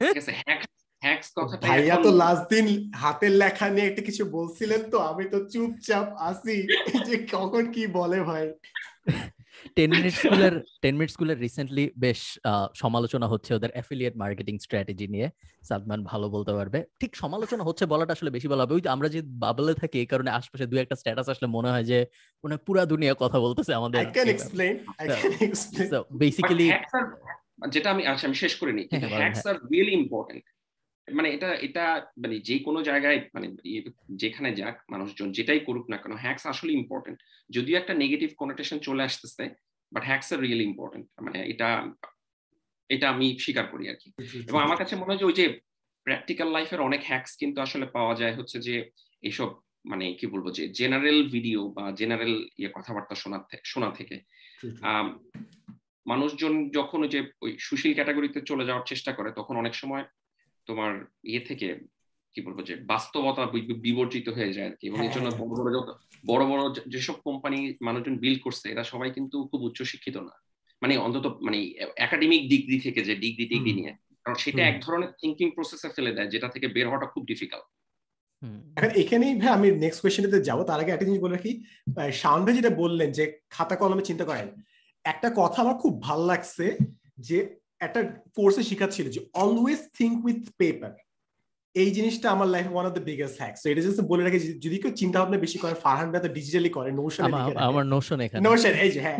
ঠিক আছে হ্যাকস হ্যাক্স কথাটা ভাইয়া তো লাস্ট দিন হাতের লেখা নিয়ে একটা কিছু বলছিলেন তো আমি তো চুপচাপ আসি যে কখন কি বলে ভাই? টেন মিনিট স্কুলের টেন মিনিট স্কুলের রিসেন্টলি বেশ সমালোচনা হচ্ছে ওদের অ্যাফিলিয়েট মার্কেটিং স্ট্র্যাটেজি নিয়ে। সাদমান ভালো বলতে পারবে। ঠিক সমালোচনা হচ্ছে বলাটা আসলে বেশি বলা হবে। ওই আমরা যে বাবলে থাকি এই কারণে আশপাশে দুই একটা স্ট্যাটাস আসলে মনে হয় যে মানে পুরা দুনিয়া কথা বলতেছে আমাদের I can explain I can explain so basically যেটা আমি আচ্ছা আমি শেষ করে নিই। হ্যাঁ, হ্যাকস আর রিয়েলি ইম্পর্টেন্ট মানে এটা এটা মানে যে কোনো জায়গায় মানে যেখানে যাক মানুষজন যেটাই করুক না কেন হ্যাক্স আসলে ইম্পর্টেন্ট যদিও একটা নেগেটিভ কোনোটেশন চলে আসতেছে but hacks are really important মানে এটা এটা আমি স্বীকার করি আর কি। এবং আমার কাছে মনে হয় যে ওই যে প্র্যাকটিক্যাল লাইফের অনেক হ্যাক্স কিন্তু আসলে পাওয়া যায় হচ্ছে যে এইসব মানে কি বলব যে জেনারেল ভিডিও বা জেনারেল ইয়ে কথাবার্তা শোনা শোনা থেকে। মানুষজন যখন ওই যে ওই সুশীল ক্যাটাগরিতে চলে যাওয়ার চেষ্টা করে তখন অনেক সময় তোমার ইয়ে থেকে কি বলব যে বাস্তবতা বিবর্জিত হয়ে যায় আর কি এবং এর জন্য হ্যাঁ। বড় বড় যত- বড় বড় যেসব কোম্পানি মানুষজন বিল করছে এরা সবাই কিন্তু খুব উচ্চ শিক্ষিত না। মানে অন্তত মানে একাডেমিক ডিগ্রি থেকে যে ডিগ্রি ডিগ্রি নিয়ে। কারণ সেটা এক ধরনের থিঙ্কিং প্রসেসে ফেলে দেয় যেটা থেকে বের হওয়াটা খুব ডিফিকাল্ট এখন এখানেই ভাই আমি নেক্সট কোয়েশ্চেনটাতে যাব। তার আগে একটা জিনিস বলে রাখি শাওন ভাই যেটা বললেন যে খাতা কলমে চিন্তা করেন একটা কথা আমার খুব ভালো লাগছে যে একটা কোর্সে শেখাচ্ছিল যে অলওয়েজ থিঙ্ক উইথ পেপার এই জিনিসটা আমার লাইফে one of the biggest hacks তো এটা জাস্ট বলে রাখি যদি কেউ চিন্তা ভাবনা বেশি করে ফারহান ভাই তো ডিজিটালি করে নোশনে আমা- আমার নোশন এখানে। নোশন এই যে হ্যাঁ।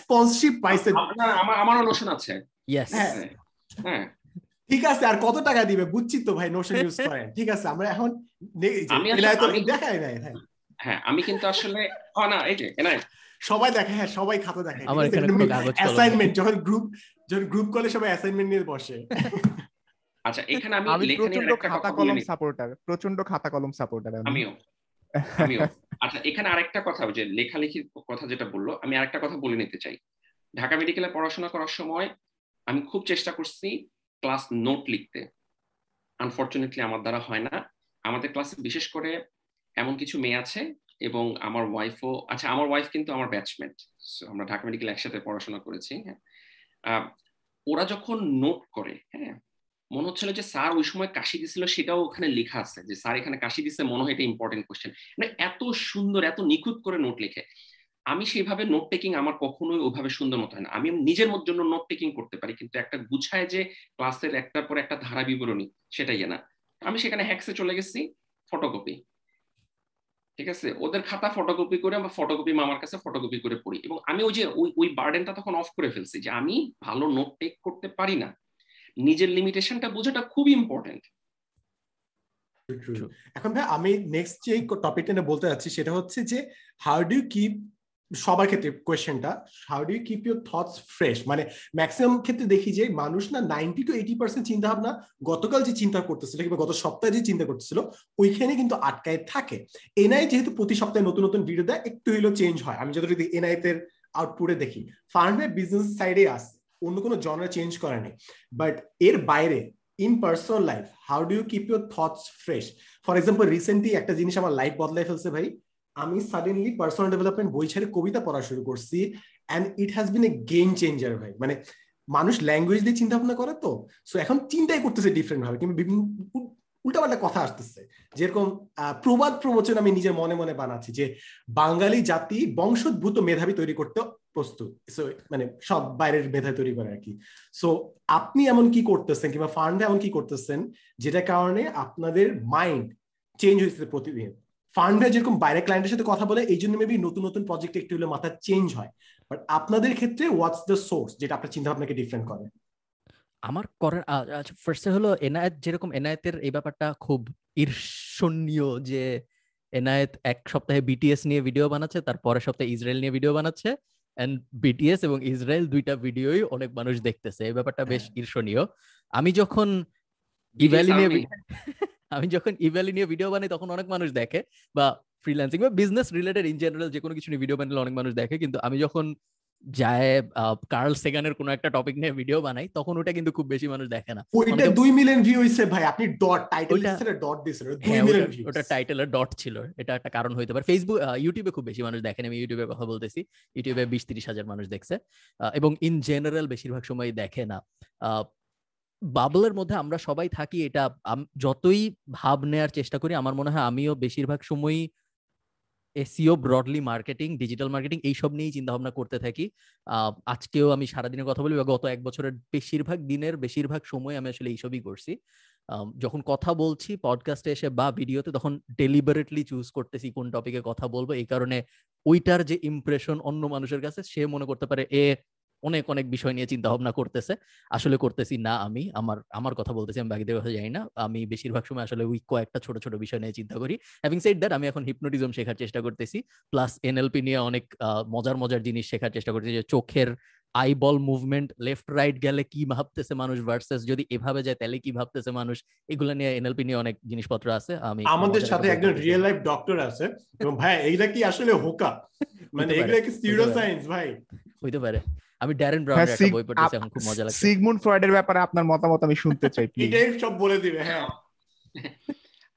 স্পন্সরশিপ পাইছে আপনার আমার আমারও নোশন আছে। ইয়েস হ্যাঁ। হ্যাঁ। ঠিক আছে আর কত টাকা দিবে? বুঝছি তো ভাই নোশন ইউজ করেন। ঠিক আছে আমরা এখন দেখাই নাই হ্যাঁ। হ্যাঁ আমি কিন্তু আসলে না এই যে সবাই দেখে হ্যাঁ সবাই খাতা দেখে আমার এখানে কাগজ অ্যাসাইনমেন্ট যখন গ্রুপ যখন গ্রুপ কলে সবাই অ্যাসাইনমেন্ট নিয়ে বসে। আচ্ছা এখানে আমি আমি প্রচণ্ড খাতা কলম সাপোর্টার প্রচণ্ড খাতা কলম সাপোর্টার আমিও আমিও। আচ্ছা এখানে আরেকটা কথা যে লেখালেখির কথা যেটা বলল আমি আরেকটা কথা বলে নিতে চাই। ঢাকা মেডিকেলে পড়াশোনা করার সময় আমি খুব চেষ্টা করছি ক্লাস নোট লিখতে। আনফর্চুনেটলি আমার দ্বারা হয় না। আমাদের ক্লাসে বিশেষ করে এমন কিছু মেয়ে আছে এবং আমার ওয়াইফও আচ্ছা আমার ওয়াইফ কিন্তু আমার ব্যাচমেট আমরা ঢাকা মেডিকেল একসাথে পড়াশোনা করেছি হ্যাঁ। ওরা যখন নোট করে হ্যাঁ মনে হচ্ছিল যে স্যার ওই সময় কাশি দিছিল, সেটাও ওখানে লেখা আছে যে স্যার এখানে কাশি দিচ্ছে মনে হয় এটা ইম্পর্টেন্ট কোশ্চেন মানে এত সুন্দর, এত নিখুঁত করে নোট লিখে। আমি সেইভাবে নোট টেকিং আমার কখনোই ওভাবে সুন্দর মতো হয় না। আমি নিজের জন্য নোট টেকিং করতে পারি, কিন্তু একটা গুছায় যে ক্লাসের একটার পর একটা ধারা বিবরণী, সেটাই না। আমি সেখানে হ্যাক্সে চলে গেছি ফটোকপি ঠিক আছে? ওদের খাতা ফটোকপি করে বা ফটোকপি মামার কাছে ফটোকপি করে পড়ি। এবং আমি ওই যে ওই ওই বার্ডেনটা তখন অফ করে ফেলছি যে আমি ভালো নোট টেক করতে পারি না। নিজের লিমিটেশনটা বোঝাটা খুব ইম্পর্টেন্ট এখন ভাই আমি নেক্সট যে টপিকটা বলতে যাচ্ছি সেটা হচ্ছে যে হাউ ডু কিপ সবার ক্ষেত্রে কোয়েশ্চেনটা how do keep your thoughts fresh মানে ম্যাক্সিমাম ক্ষেত্রে দেখি যে মানুষ না নাইনটি টু এইটি পার্সেন্ট চিন্তা ভাবনা গতকাল যে চিন্তা করতেছিল কিংবা গত সপ্তাহে যে চিন্তা করতেছিল, ওইখানে কিন্তু আটকায় থাকে। এনআই যেহেতু প্রতি সপ্তাহে নতুন নতুন ভিডিও দেয়, একটু হলেও চেঞ্জ হয়। আমি যতটুকু এনআইতের আউটপুটে দেখি। ফার্মে বিজনেস সাইডে আসে অন্য কোনো জনরা চেঞ্জ করে নেই। বাট এর বাইরে in personal life how do you keep your thoughts fresh for example recently একটা জিনিস আমার লাইফ বদলাই ফেলছে ভাই আমি সাডেনলি পার্সোনাল ডেভেলপমেন্ট বই ছেড়ে কবিতা পড়া শুরু করছি and it has been a game changer ভাই। মানে মানুষ ল্যাঙ্গুয়েজ দিয়ে চিন্তা ভাবনা করে তো। সো এখন চিন্তাই করতেছে ডিফারেন্ট ভাবে কিংবা বিভিন্ন উল্টাপাল্টা কথা আসতেছে। যেরকম প্রবাদ প্রবচন আমি নিজের মনে মনে বানাচ্ছি যে বাঙালি জাতি বংশোদ্ভূত মেধাবী তৈরি করতে প্রস্তুত। So, মানে সব বাইরের মেধা তৈরি করে আর কি। সো আপনি এমন কি করতেছেন কিংবা ফান্ডে এমন কি করতেছেন যেটা কারণে আপনাদের মাইন্ড চেঞ্জ হয়েছে প্রতিদিন। ফান্ডে যেরকম বাইরে ক্লায়েন্টের সাথে কথা বলে এই জন্য মেবি নতুন নতুন প্রজেক্ট একটু হলে মাথা চেঞ্জ হয়। বাট আপনাদের ক্ষেত্রে হোয়াটস দ্য সোর্স যেটা আপনার চিন্তা ভাবনাকে ডিফারেন্ট করে? আমার করার আচ্ছা ফার্স্টে হলো এনায়েত যেরকম এনায়েতের এই ব্যাপারটা খুব ঈর্ষণীয় যে এনায়েত এক সপ্তাহে বিটিএস নিয়ে ভিডিও বানাচ্ছে তার পরের সপ্তাহে ইসরায়েল নিয়ে ভিডিও বানাচ্ছে অ্যান্ড বিটিএস এবং ইসরায়েল দুইটা ভিডিওই অনেক মানুষ দেখতেছে। এই ব্যাপারটা বেশ ঈর্ষণীয়। আমি যখন ইভ্যালি নিয়ে আমি যখন ইভ্যালি নিয়ে ভিডিও বানাই তখন অনেক মানুষ দেখে বা ফ্রিল্যান্সিং বা বিজনেস রিলেটেড ইন জেনারেল যে কোনো কিছু নিয়ে ভিডিও বানালে অনেক মানুষ দেখে। কিন্তু আমি যখন যায় কার্ল সেগানের কোনো একটা টপিক নিয়ে ভিডিও বানাই তখন ওটা কিন্তু খুব বেশি মানুষ দেখে না। ওইটা আমাকে- দুই মিলিয়ন ভিউ হইছে ভাই আপনি ডট টাইটেল ওইটা- ডট দুই হ্যাঁ মিলিয়ন ভিউ ওটা টাইটেলের ডট ছিল এটা একটা কারণ হইতে পারে। ফেসবুক ইউটিউবে খুব বেশি মানুষ দেখেন আমি ইউটিউবে কথা বলতেছি। ইউটিউবে বিশ তিরিশ হাজার মানুষ দেখছে এবং ইন জেনারেল বেশিরভাগ সময় দেখে না। বাবলের মধ্যে আমরা সবাই থাকি, এটা যতই ভাব নেয়ার চেষ্টা করি, আমার মনে হয় আমিও বেশিরভাগ সময়ই SEO broadly marketing digital marketing এইসব নিয়েই চিন্তা ভাবনা করতে থাকি। আজকেও আমি সারাদিনের কথা বলি, বা গত এক বছরের বেশিরভাগ দিনের বেশিরভাগ সময় আমি আসলে এইসবই করছি। যখন কথা বলছি পডকাস্টে এসে বা ভিডিওতে, তখন ডেলিবারেটলি চুজ করতেছি কোন টপিকে কথা বলব। এই কারণে ওইটার যে ইমপ্রেশন অন্য মানুষের কাছে, সে মনে করতে পারে, এ অনেক অনেক বিষয় নিয়ে চিন্তা ভাবনা করতেছে। আসলে করতেছি না আমি। আমার আমার কথা বলতেছি আমি বাকিদের কথা জানি না। আমি বেশিরভাগ সময় আসলে ওই কয়েকটা ছোট ছোট বিষয় নিয়ে চিন্তা করি। হ্যাভিং সেড দ্যাট আমি এখন হিপনোটিজম শেখার চেষ্টা করতেছি। প্লাস এনএলপি নিয়ে অনেক মজার মজার জিনিস শেখার চেষ্টা করতেছি যে চোখের eye ball movement left right গেলে কি ভাবতেছে মানুষ ভার্সেস যদি এভাবে যায় তাহলে কি ভাবতেছে মানুষ? এগুলো নিয়ে এনএলপি নিয়ে অনেক জিনিসপত্র আছে। আমি আমাদের সাথে একজন রিয়েল লাইফ ডক্টর আছে। এবং ভাই এইটা কি আসলে হোকা? মানে এগুলা কি সায়েন্স ভাই? হইতে পারে। আমি ড্যারেন ব্রাউনের একটা বই পড়তেছি এখন খুব মজা লাগছে সিগমুন্ড ফ্রয়েডের ব্যাপারে আপনার মতামত আমি শুনতে চাই প্লিজ এটাই সব বলে দিবে হ্যাঁ।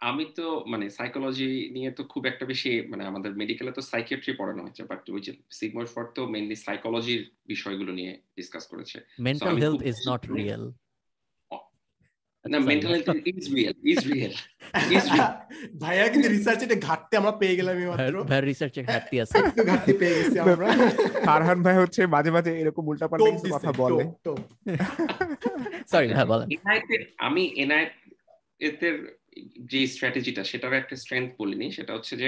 আমি তো মানে সাইকোলজি নিয়ে তো খুব একটা বেশি মানে আমাদের মেডিকেলে তো সাইকিয়াট্রি পড়ানো হচ্ছে বাট ওই যে সিগমন্ড ফ্রয়েড তো মেইনলি সাইকোলজির বিষয়গুলো নিয়ে ডিসকাস করেছে। Mental health is not real না mental health is real is real ভাইয়া কিন্তু রিসার্চ এটা ঘাটতে আমরা পেয়ে গেলাম মাত্র। ভাই রিসার্চে ঘাটতি আছে। ঘাটতি পেয়ে গেছি আমরা। ফারহান ভাই হচ্ছে মাঝে মাঝে এরকম উল্টাপাল্টা কিছু কথা বলে। সরি হ্যাঁ বলেন। আমি এনআইট যে স্ট্র্যাটেজিটা সেটার একটা স্ট্রেংথ বলিনি। সেটা হচ্ছে যে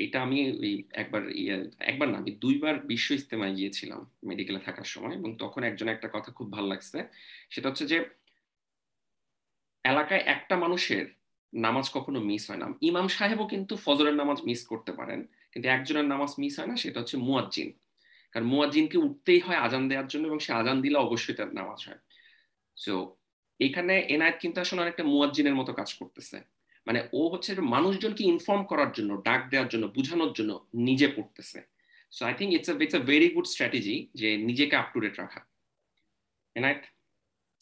এটা আমি ওই একবার ইয়ে একবার না আমি দুইবার বিশ্ব ইস্তেমায় গিয়েছিলাম মেডিকেলে থাকার সময় এবং তখন একজন একটা কথা খুব ভালো লাগছে। সেটা হচ্ছে যে এলাকায় একটা মানুষের নামাজ কখনো মিস হয় না। ইমাম সাহেবও কিন্তু ফজরের নামাজ মিস করতে পারেন, কিন্তু একজনের নামাজ মিস হয় না, সেটা হচ্ছে মুয়াজ্জিন। কারণ মুয়াজ্জিনকে উঠতেই হয় আজান দেওয়ার জন্য এবং সে আজান দিলে অবশ্যই তার নামাজ হয়। সো এখানে এনায়েত কিন্তু আসলে অনেকটা মুয়াজ্জিনের মতো কাজ করতেছে। মানে ও হচ্ছে মানুষজনকে ইনফর্ম করার জন্য, ডাক দেওয়ার জন্য, বুঝানোর জন্য নিজে পড়তেছে। So I think it's it's a very good strategy যে নিজেকে আপ টু ডেট রাখা। Enayet?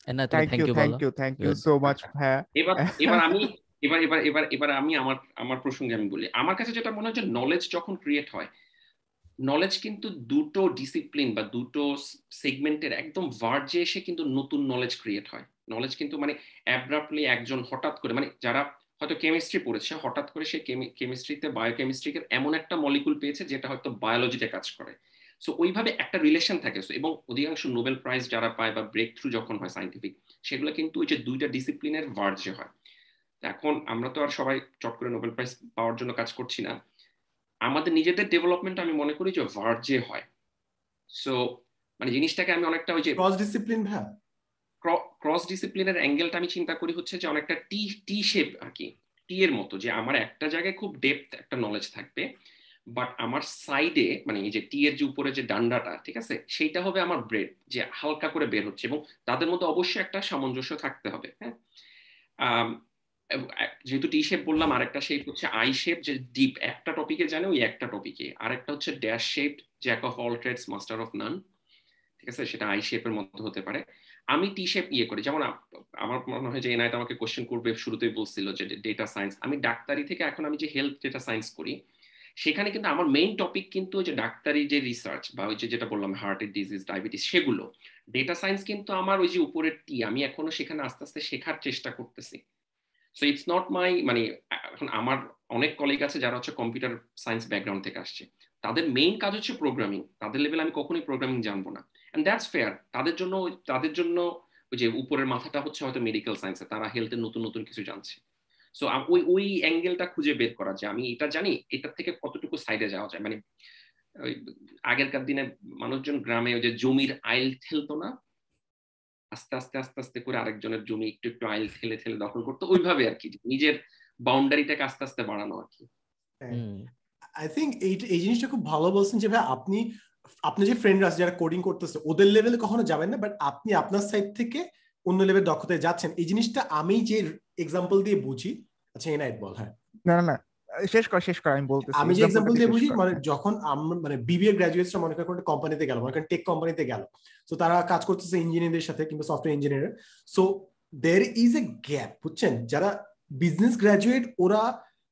Thank you you thank you thank you so much হ্যাঁ এবার এবার আমি এবার এবার এবার এবার আমি আমার আমার প্রসঙ্গে আমি বলি। আমার কাছে যেটা মনে হয় যে নলেজ যখন ক্রিয়েট হয় নলেজ কিন্তু দুটো ডিসিপ্লিন বা দুটো সেগমেন্টের একদম ভার্জে এসে কিন্তু নতুন নলেজ ক্রিয়েট হয়। নলেজ কিন্তু মানে অ্যাব্রাপ্টলি একজন হঠাৎ করে মানে যারা হয়তো কেমিস্ট্রি পড়েছে হঠাৎ করে সে কেমিস্ট্রিতে বায়োকেমিস্ট্রিকে এমন একটা মলিকুল পেয়েছে যেটা হয়তো বায়োলজিতে কাজ করে। সো ওইভাবে একটা রিলেশন থাকে। এবং অধিকাংশ নোবেল প্রাইজ যারা পায় বা ব্রেক থ্রু যখন হয় সাইন্টিফিক সেগুলো কিন্তু ওই যে দুইটা ডিসিপ্লিনের ভার্জে হয়। এখন আমরা তো আর সবাই চট করে নোবেল প্রাইজ পাওয়ার জন্য কাজ করছি না। আমাদের নিজেদের ডেভেলপমেন্ট আমি মনে করি যে ভার্জে হয়। সো মানে জিনিসটাকে আমি অনেকটা ওই যে ক্রস ডিসিপ্লিন ভাই ক্রস ডিসিপ্লিনের অ্যাঙ্গেলটা আমি চিন্তা করি হচ্ছে যে অনেকটা টি টি শেপ আর কি। টি এর মতো যে আমার একটা জায়গায় খুব ডেপথ একটা নলেজ থাকবে। বাট আমার সাইডে মানে এই যে টি এর যে উপরে যে ডান্ডাটা, ঠিক আছে? সেইটা হবে আমার ব্রেড যে হালকা করে বের হচ্ছে। এবং তাদের মধ্যে অবশ্যই একটা সামঞ্জস্য থাকতে হবে হ্যাঁ? যেহেতু টি শেপ বললাম, আরেকটা শেপ হচ্ছে আই শেপ যে ডিপ একটা টপিকে জানে ওই একটা টপিকে আরেকটা হচ্ছে dash shape jack of all trades master of none ঠিক আছে? সেটা আই শেপের মধ্যে হতে পারে। আমি টি শেপ ইয়ে করি। যেমন আমার মনে হয় যে এনায়ত আমাকে কোশ্চেন করবে, শুরুতেই বলছিল যে ডেটা সায়েন্স আমি ডাক্তারি থেকে এখন আমি যে হেলথ ডেটা সায়েন্স করি সেখানে কিন্তু আমার মেইন টপিক কিন্তু যে ডাক্তারি যে রিসার্চ বা ওই যে যেটা বললাম হার্টের ডিজিজ ডায়াবেটিস সেগুলো। ডেটা সায়েন্স কিন্তু আমার ওই যে উপরের টি আমি এখনও সেখানে আস্তে আস্তে শেখার চেষ্টা করতেছি। সো ইটস নট মাই মানে এখন আমার অনেক কলিগ আছে যারা হচ্ছে কম্পিউটার সায়েন্স ব্যাকগ্রাউন্ড থেকে আসছে। তাদের মেইন কাজ হচ্ছে প্রোগ্রামিং তাদের লেভেলে আমি কখনোই প্রোগ্রামিং জানব না। অ্যান্ড দ্যাটস ফেয়ার তাদের জন্য তাদের জন্য ওই যে উপরের মাথাটা হচ্ছে হয়তো মেডিকেল সায়েন্সে তারা হেলথের নতুন নতুন কিছু জানছে। সো ওই ওই অ্যাঙ্গেলটা খুঁজে বের করা যে আমি এটা জানি এটার থেকে কতটুকু সাইডে যাওয়া যায়। মানে ওই আগেরকার দিনে মানুষজন গ্রামে ওই যে জমির আইল ঠেলতো না আস্তে আস্তে আস্তে আস্তে করে আরেকজনের জমি একটু একটু আইল ঠেলে ঠেলে দখল করতো। ওইভাবে আর কি নিজের বাউন্ডারিটাকে আস্তে আস্তে বাড়ানো আর কি। আই থিঙ্ক এই এই জিনিসটা খুব ভালো বলছেন যে ভাই আপনি আপনি যে ফ্রেন্ডরা আছে যারা কোডিং করতেছে ওদের লেভেলে কখনো যাবেন না বাট আপনি আপনার সাইড থেকে অন্য লেভেল দক্ষতায় যাচ্ছেন। এই জিনিসটা আমি যে এক্সাম্পল দিয়ে বুঝি আচ্ছা এনাইট বল হ্যাঁ। না না না শেষ কর শেষ কর আমি বলতেছি আমি যে এক্সাম্পল দিয়ে বুঝি মানে যখন আমরা মানে বিবিএ গ্রাজুয়েটসরা মনে করেন কোম্পানিতে গেল মনে করেন টেক কোম্পানিতে গেল। তো তারা কাজ করতেছে ইঞ্জিনিয়ারদের সাথে কিংবা software engineer so there is a gap বুঝছেন? যারা বিজনেস গ্রাজুয়েট ওরা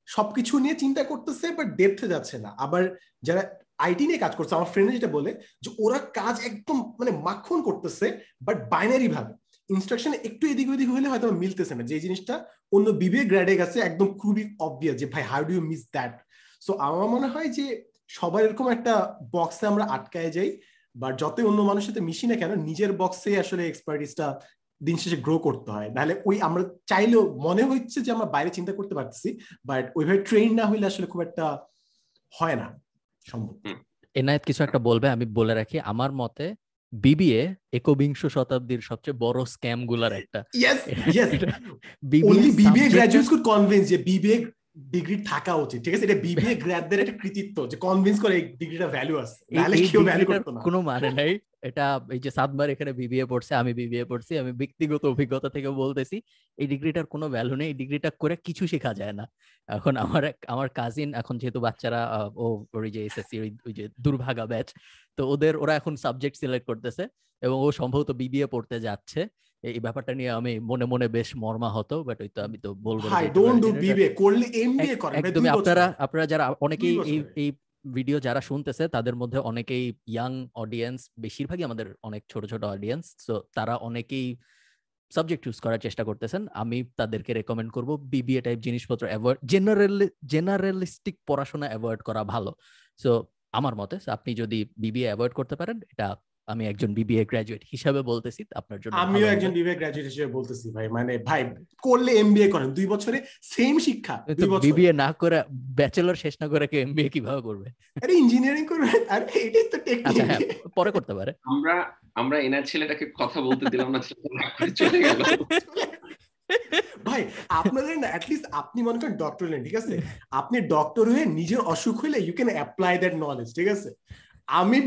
সবকিছু নিয়ে চিন্তা করতেছে বাট ডেপথে যাচ্ছে না। আবার যারা আইটি নিয়ে কাজ করছে আমার ফ্রেন্ড যেটা বলে যে ওরা কাজ একদম মানে মাখন করতেছে বাট বাইনারি ভাবে। ইনস্ট্রাকশন একটু এদিক ওদিক হলে হয়তো মিলতেছে না। যে জিনিসটা অন্য বিবিএ গ্র্যাডে গেছে একদম খুবই অবভিয়াস যে, ভাই how do you miss that so আমার মনে হয় যে, সবার এরকম একটা বক্সে আমরা আটকায় যাই বা যতই অন্য মানুষের সাথে মিশি না কেন, নিজের বক্সে আসলে এক্সপার্টিসটা দিন শেষে গ্রো করতে হয়। নাহলে ওই আমরা চাইলেও মনে হচ্ছে যে, আমরা বাইরে চিন্তা করতে পারতেছি বাট ওইভাবে ট্রেন না হইলে আসলে খুব একটা হয় না, সম্ভব। এনায়েত কিছু একটা বলবে, আমি বলে রাখি। আমার মতে বিবিএ একবিংশ শতাব্দীর সবচেয়ে বড় স্ক্যামগুলার একটা বিবিএ গ্রাজুয়েটস কুড কনভিন্স যে বিবিএ ডিগ্রি থাকা উচিত। ঠিক আছে? এটা বিবিএ গ্র্যাডদের একটা কৃতিত্ব যে কনভিন্স করে এই ডিগ্রিটা ভ্যালু আছে। নাহলে কেউ ভ্যালু করতো না। কোনো মানে নাই। এটা এই যে সাতবার এখানে বিবিএ পড়ছে আমি বিবিএ পড়ছি আমি ব্যক্তিগত অভিজ্ঞতা থেকে বলতেছি এই ডিগ্রিটার কোনো ভ্যালু নেই। এই ডিগ্রিটা করে কিছু শেখা যায় না। এখন আমার আমার কাজিন এখন যেহেতু বাচ্চারা ও ওই যে এসএসসি ওই যে দুর্ভাগা ব্যাচ তো ওদের ওরা এখন সাবজেক্ট সিলেক্ট করতেছে এবং ও সম্ভবত বিবিএ পড়তে যাচ্ছে। এই ব্যাপারটা নিয়ে আমি মনে মনে বেশ মর্মাহত বাট ওই তো আমি তো বলব না ভাই যে এটা ডোন্ট ডু এটা- করলে এমবিএ করেন একদমই আপনারা আপনারা যারা অনেকেই এই এই ভিডিও যারা শুনতেছে তাদের মধ্যে অনেকেই ইয়াং অডিয়েন্স বেশিরভাগই আমাদের অনেক ছোট ছোট অডিয়েন্স তো তারা অনেকেই সাবজেক্ট চুজ করার চেষ্টা করতেছেন। আমি তাদেরকে রেকমেন্ড করব বিবিএ টাইপ জিনিসপত্র অ্যাভয়েড জেনারেল জেনারেলিস্টিক পড়াশোনা অ্যাভয়েড করা ভালো। সো আমার মতে আপনি যদি বিবিএ অ্যাভয়েড করতে পারেন এটা আমি একজন বিবিএ গ্রাজুয়েট হিসাবে বলতেছি আপনার জন্য আমিও একজন বিবিএ গ্রাজুয়েট হিসেবে বলতেছি ভাই মানে ভাই করলে এমবিএ করেন দুই বছরে সেম শিক্ষা দুই বছর। বিবিএ না করে ব্যাচেলর শেষ না করে এমবিএ কীভাবে করবে? আরে ইঞ্জিনিয়ারিং করবেন আরে এটাই তো আচ্ছা হ্যাঁ টেকনিক পরে করতে পারে। আমরা আমরা এনার ছেলেটাকে কথা বলতে দিলাম না চলে গেল। ভাই আপনাদের না অ্যাটলিস্ট আপনি মনে করেন ডক্টর হলেন ঠিক আছে? আপনি ডক্টর হয়ে নিজের অসুখ হলে you can apply that knowledge ঠিক আছে? আমি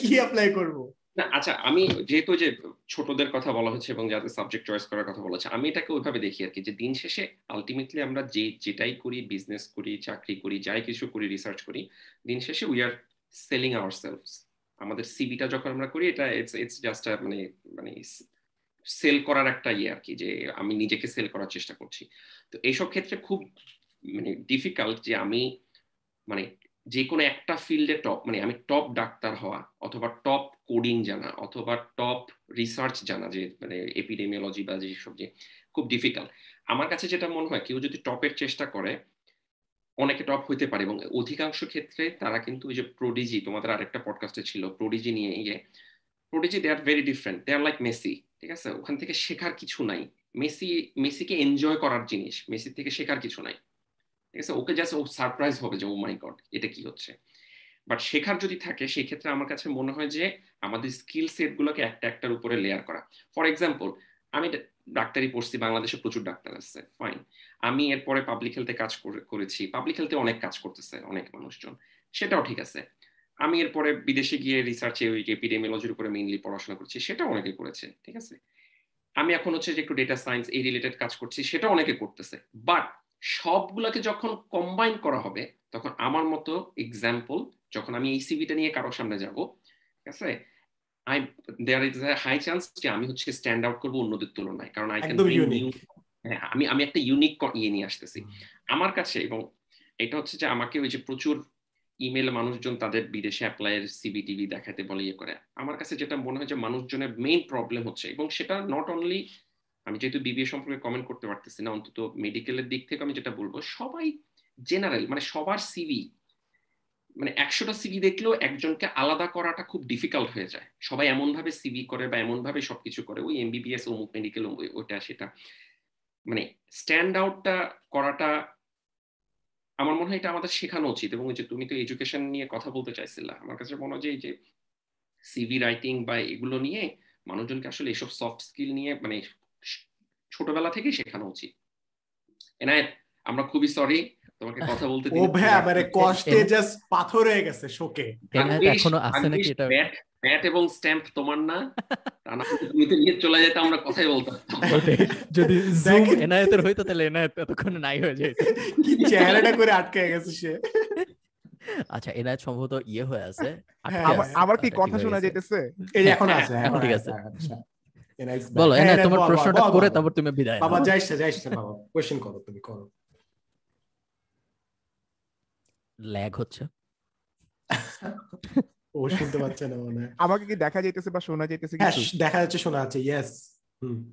কি অ্যাপ্লাই করব? না আচ্ছা আমি যেহেতু যে ছোটদের কথা বলা হচ্ছে এবং যাদের সাবজেক্ট চয়েস করার কথা বলা হচ্ছে, আমি এটাকে ওইভাবে দেখি আর কি যে দিন শেষে আলটিমেটলি আমরা যে যেটাই করি বিজনেস করি, চাকরি করি, যাই কিছু করি রিসার্চ করি, দিন শেষে we are selling our selves আমাদের সিবিটা যখন আমরা করি, এটা ইটস ইটস জাস্ট মানে মানে সেল করার একটা ইয়ে আর কি যে আমি নিজেকে সেল করার চেষ্টা করছি। তো এইসব ক্ষেত্রে খুব মানে ডিফিকাল্ট যে আমি মানে যে কোনো একটা ফিল্ডে টপ মানে আমি টপ ডাক্তার হওয়া অথবা টপ কোডিং জানা অথবা টপ রিসার্চ জানা যে মানে এপিডেমিওলজি বা যেসব যে, খুব ডিফিকাল্ট আমার কাছে যেটা মনে হয়, কেউ যদি টপের চেষ্টা করে, অনেকে টপ হইতে পারে এবং অধিকাংশ ক্ষেত্রে তারা কিন্তু ওই যে প্রোডিজি তোমাদের আরেকটা পডকাস্টে ছিল প্রোডিজি নিয়ে ইয়ে prodigy they are very different they are like Messi ঠিক আছে? ওখান থেকে শেখার কিছু নাই। মেসি মেসিকে এনজয় করার জিনিস মেসি থেকে শেখার কিছু নাই। ঠিক আছে? ওকে জাস্ট ও সারপ্রাইজ হবে যে ও মাই গড এটা কি হচ্ছে? বাট শেখার যদি থাকে, সেই ক্ষেত্রে আমার কাছে মনে হয় যে, আমাদের স্কিল সেট গুলোকে একটা একটার উপরে লেয়ার করা। ফর এক্সাম্পল আমি ডাক্তারি পড়ছি, বাংলাদেশে প্রচুর ডাক্তার আছে ফাইন আমি এরপরে পাবলিক হেলথে কাজ করেছি পাবলিক হেলথে অনেক কাজ করতেছে, অনেক মানুষজন, সেটাও ঠিক আছে। আমি এরপরে বিদেশে গিয়ে রিসার্চে ওই এপিডেমিওলজির উপরে মেইনলি পড়াশোনা করছি সেটা অনেকে করেছে, ঠিক আছে? আমি এখন হচ্ছে যে একটু ডেটা সায়েন্স এই রিলেটেড কাজ করছি সেটা অনেকে করতেছে। বাট সবগুলোকে যখন কম্বাইন করা হবে তখন আমার মতো এক্সাম্পল যখন আমি এই সিভিটা নিয়ে কারোর সামনে যাব ঠিক আছে? I there is high chance যে আমি হচ্ছে স্ট্যান্ড আউট করব অন্যদের তুলনায় কারণ আই ক্যান আমি আমি একটা ইউনিক ইয়ে নিয়ে আসতেছি। আমার কাছে এবং এটা হচ্ছে যে আমাকে ওই যে প্রচুর ইমেল মানুষজন তাদের বিদেশে অ্যাপ্লাইয়ের সিবি টিভি দেখাতে বলে ইয়ে করে। আমার কাছে যেটা মনে হয় যে মানুষজনের মেইন প্রবলেম হচ্ছে এবং সেটা নট অনলি আমি যেহেতু বিবিএ সম্পর্কে কমেন্ট করতে পারতেছি না, অন্তত মেডিকেলের দিক থেকে আমি যেটা বলব, সবাই জেনারেল মানে সবার সিভি মানে একশোটা সিভি দেখলেও একজনকে আলাদা করাটা খুব ডিফিকাল্ট হয়ে যায়। সবাই এমন ভাবে সিভি করে বা এমন ভাবে সবকিছু করে, ওই এমবিবিএস অমুক মেডিকেল ওটা সেটা। মানে স্ট্যান্ড আউটটা করাটা আমার মনে হয় এটা আমাদের শেখানো উচিত এবং যে তুমি তো এডুকেশন নিয়ে কথা বলতে চাইছিলা, আমার কাছে মনে হয় যে এই যে সিভি রাইটিং বা এগুলো নিয়ে মানুষজনকে আসলে এসব সফট স্কিল নিয়ে মানে ছোটবেলা থেকেই শেখানো উচিত। এনায়েত আমরা খুবই সরি তোমাকে কথা বলতে ও ভাই মানে কষ্টে জাস্ট পাথর হয়ে গেছে শোকে। এখনও আছে নাকি এটা? ব্যাট এবং স্ট্যাম্প তোমার না। তা না তুমি নিয়ে চলে যেতে আমরা কথাই বলতাম। যদি জুম এনায়েতের হইতো তাহলে এনায়েত এতক্ষণ নাই হয়ে যেত। কি চেহারাটা করে আটকে গেছে সে। আচ্ছা এনায়েত সম্ভবত ইয়ে হয়ে আছে আবার কি কথা শোনা যাইতেছে? এই এখন আছে এখন ঠিক আছে। আচ্ছা। বলো এনায়েত তোমার প্রশ্নটা করে তারপর তুমি বিদায় বাবা যাইস যাইস বাবা কোশ্চেন করো তুমি করো ল্যাগ হচ্ছে ও শুনতে পাচ্ছে না মনে আমাকে কি দেখা যাইতেছে বা শোনা যাইতেছে হ্যাঁ কিছু দেখা যাচ্ছে শোনা যাচ্ছে ইয়েস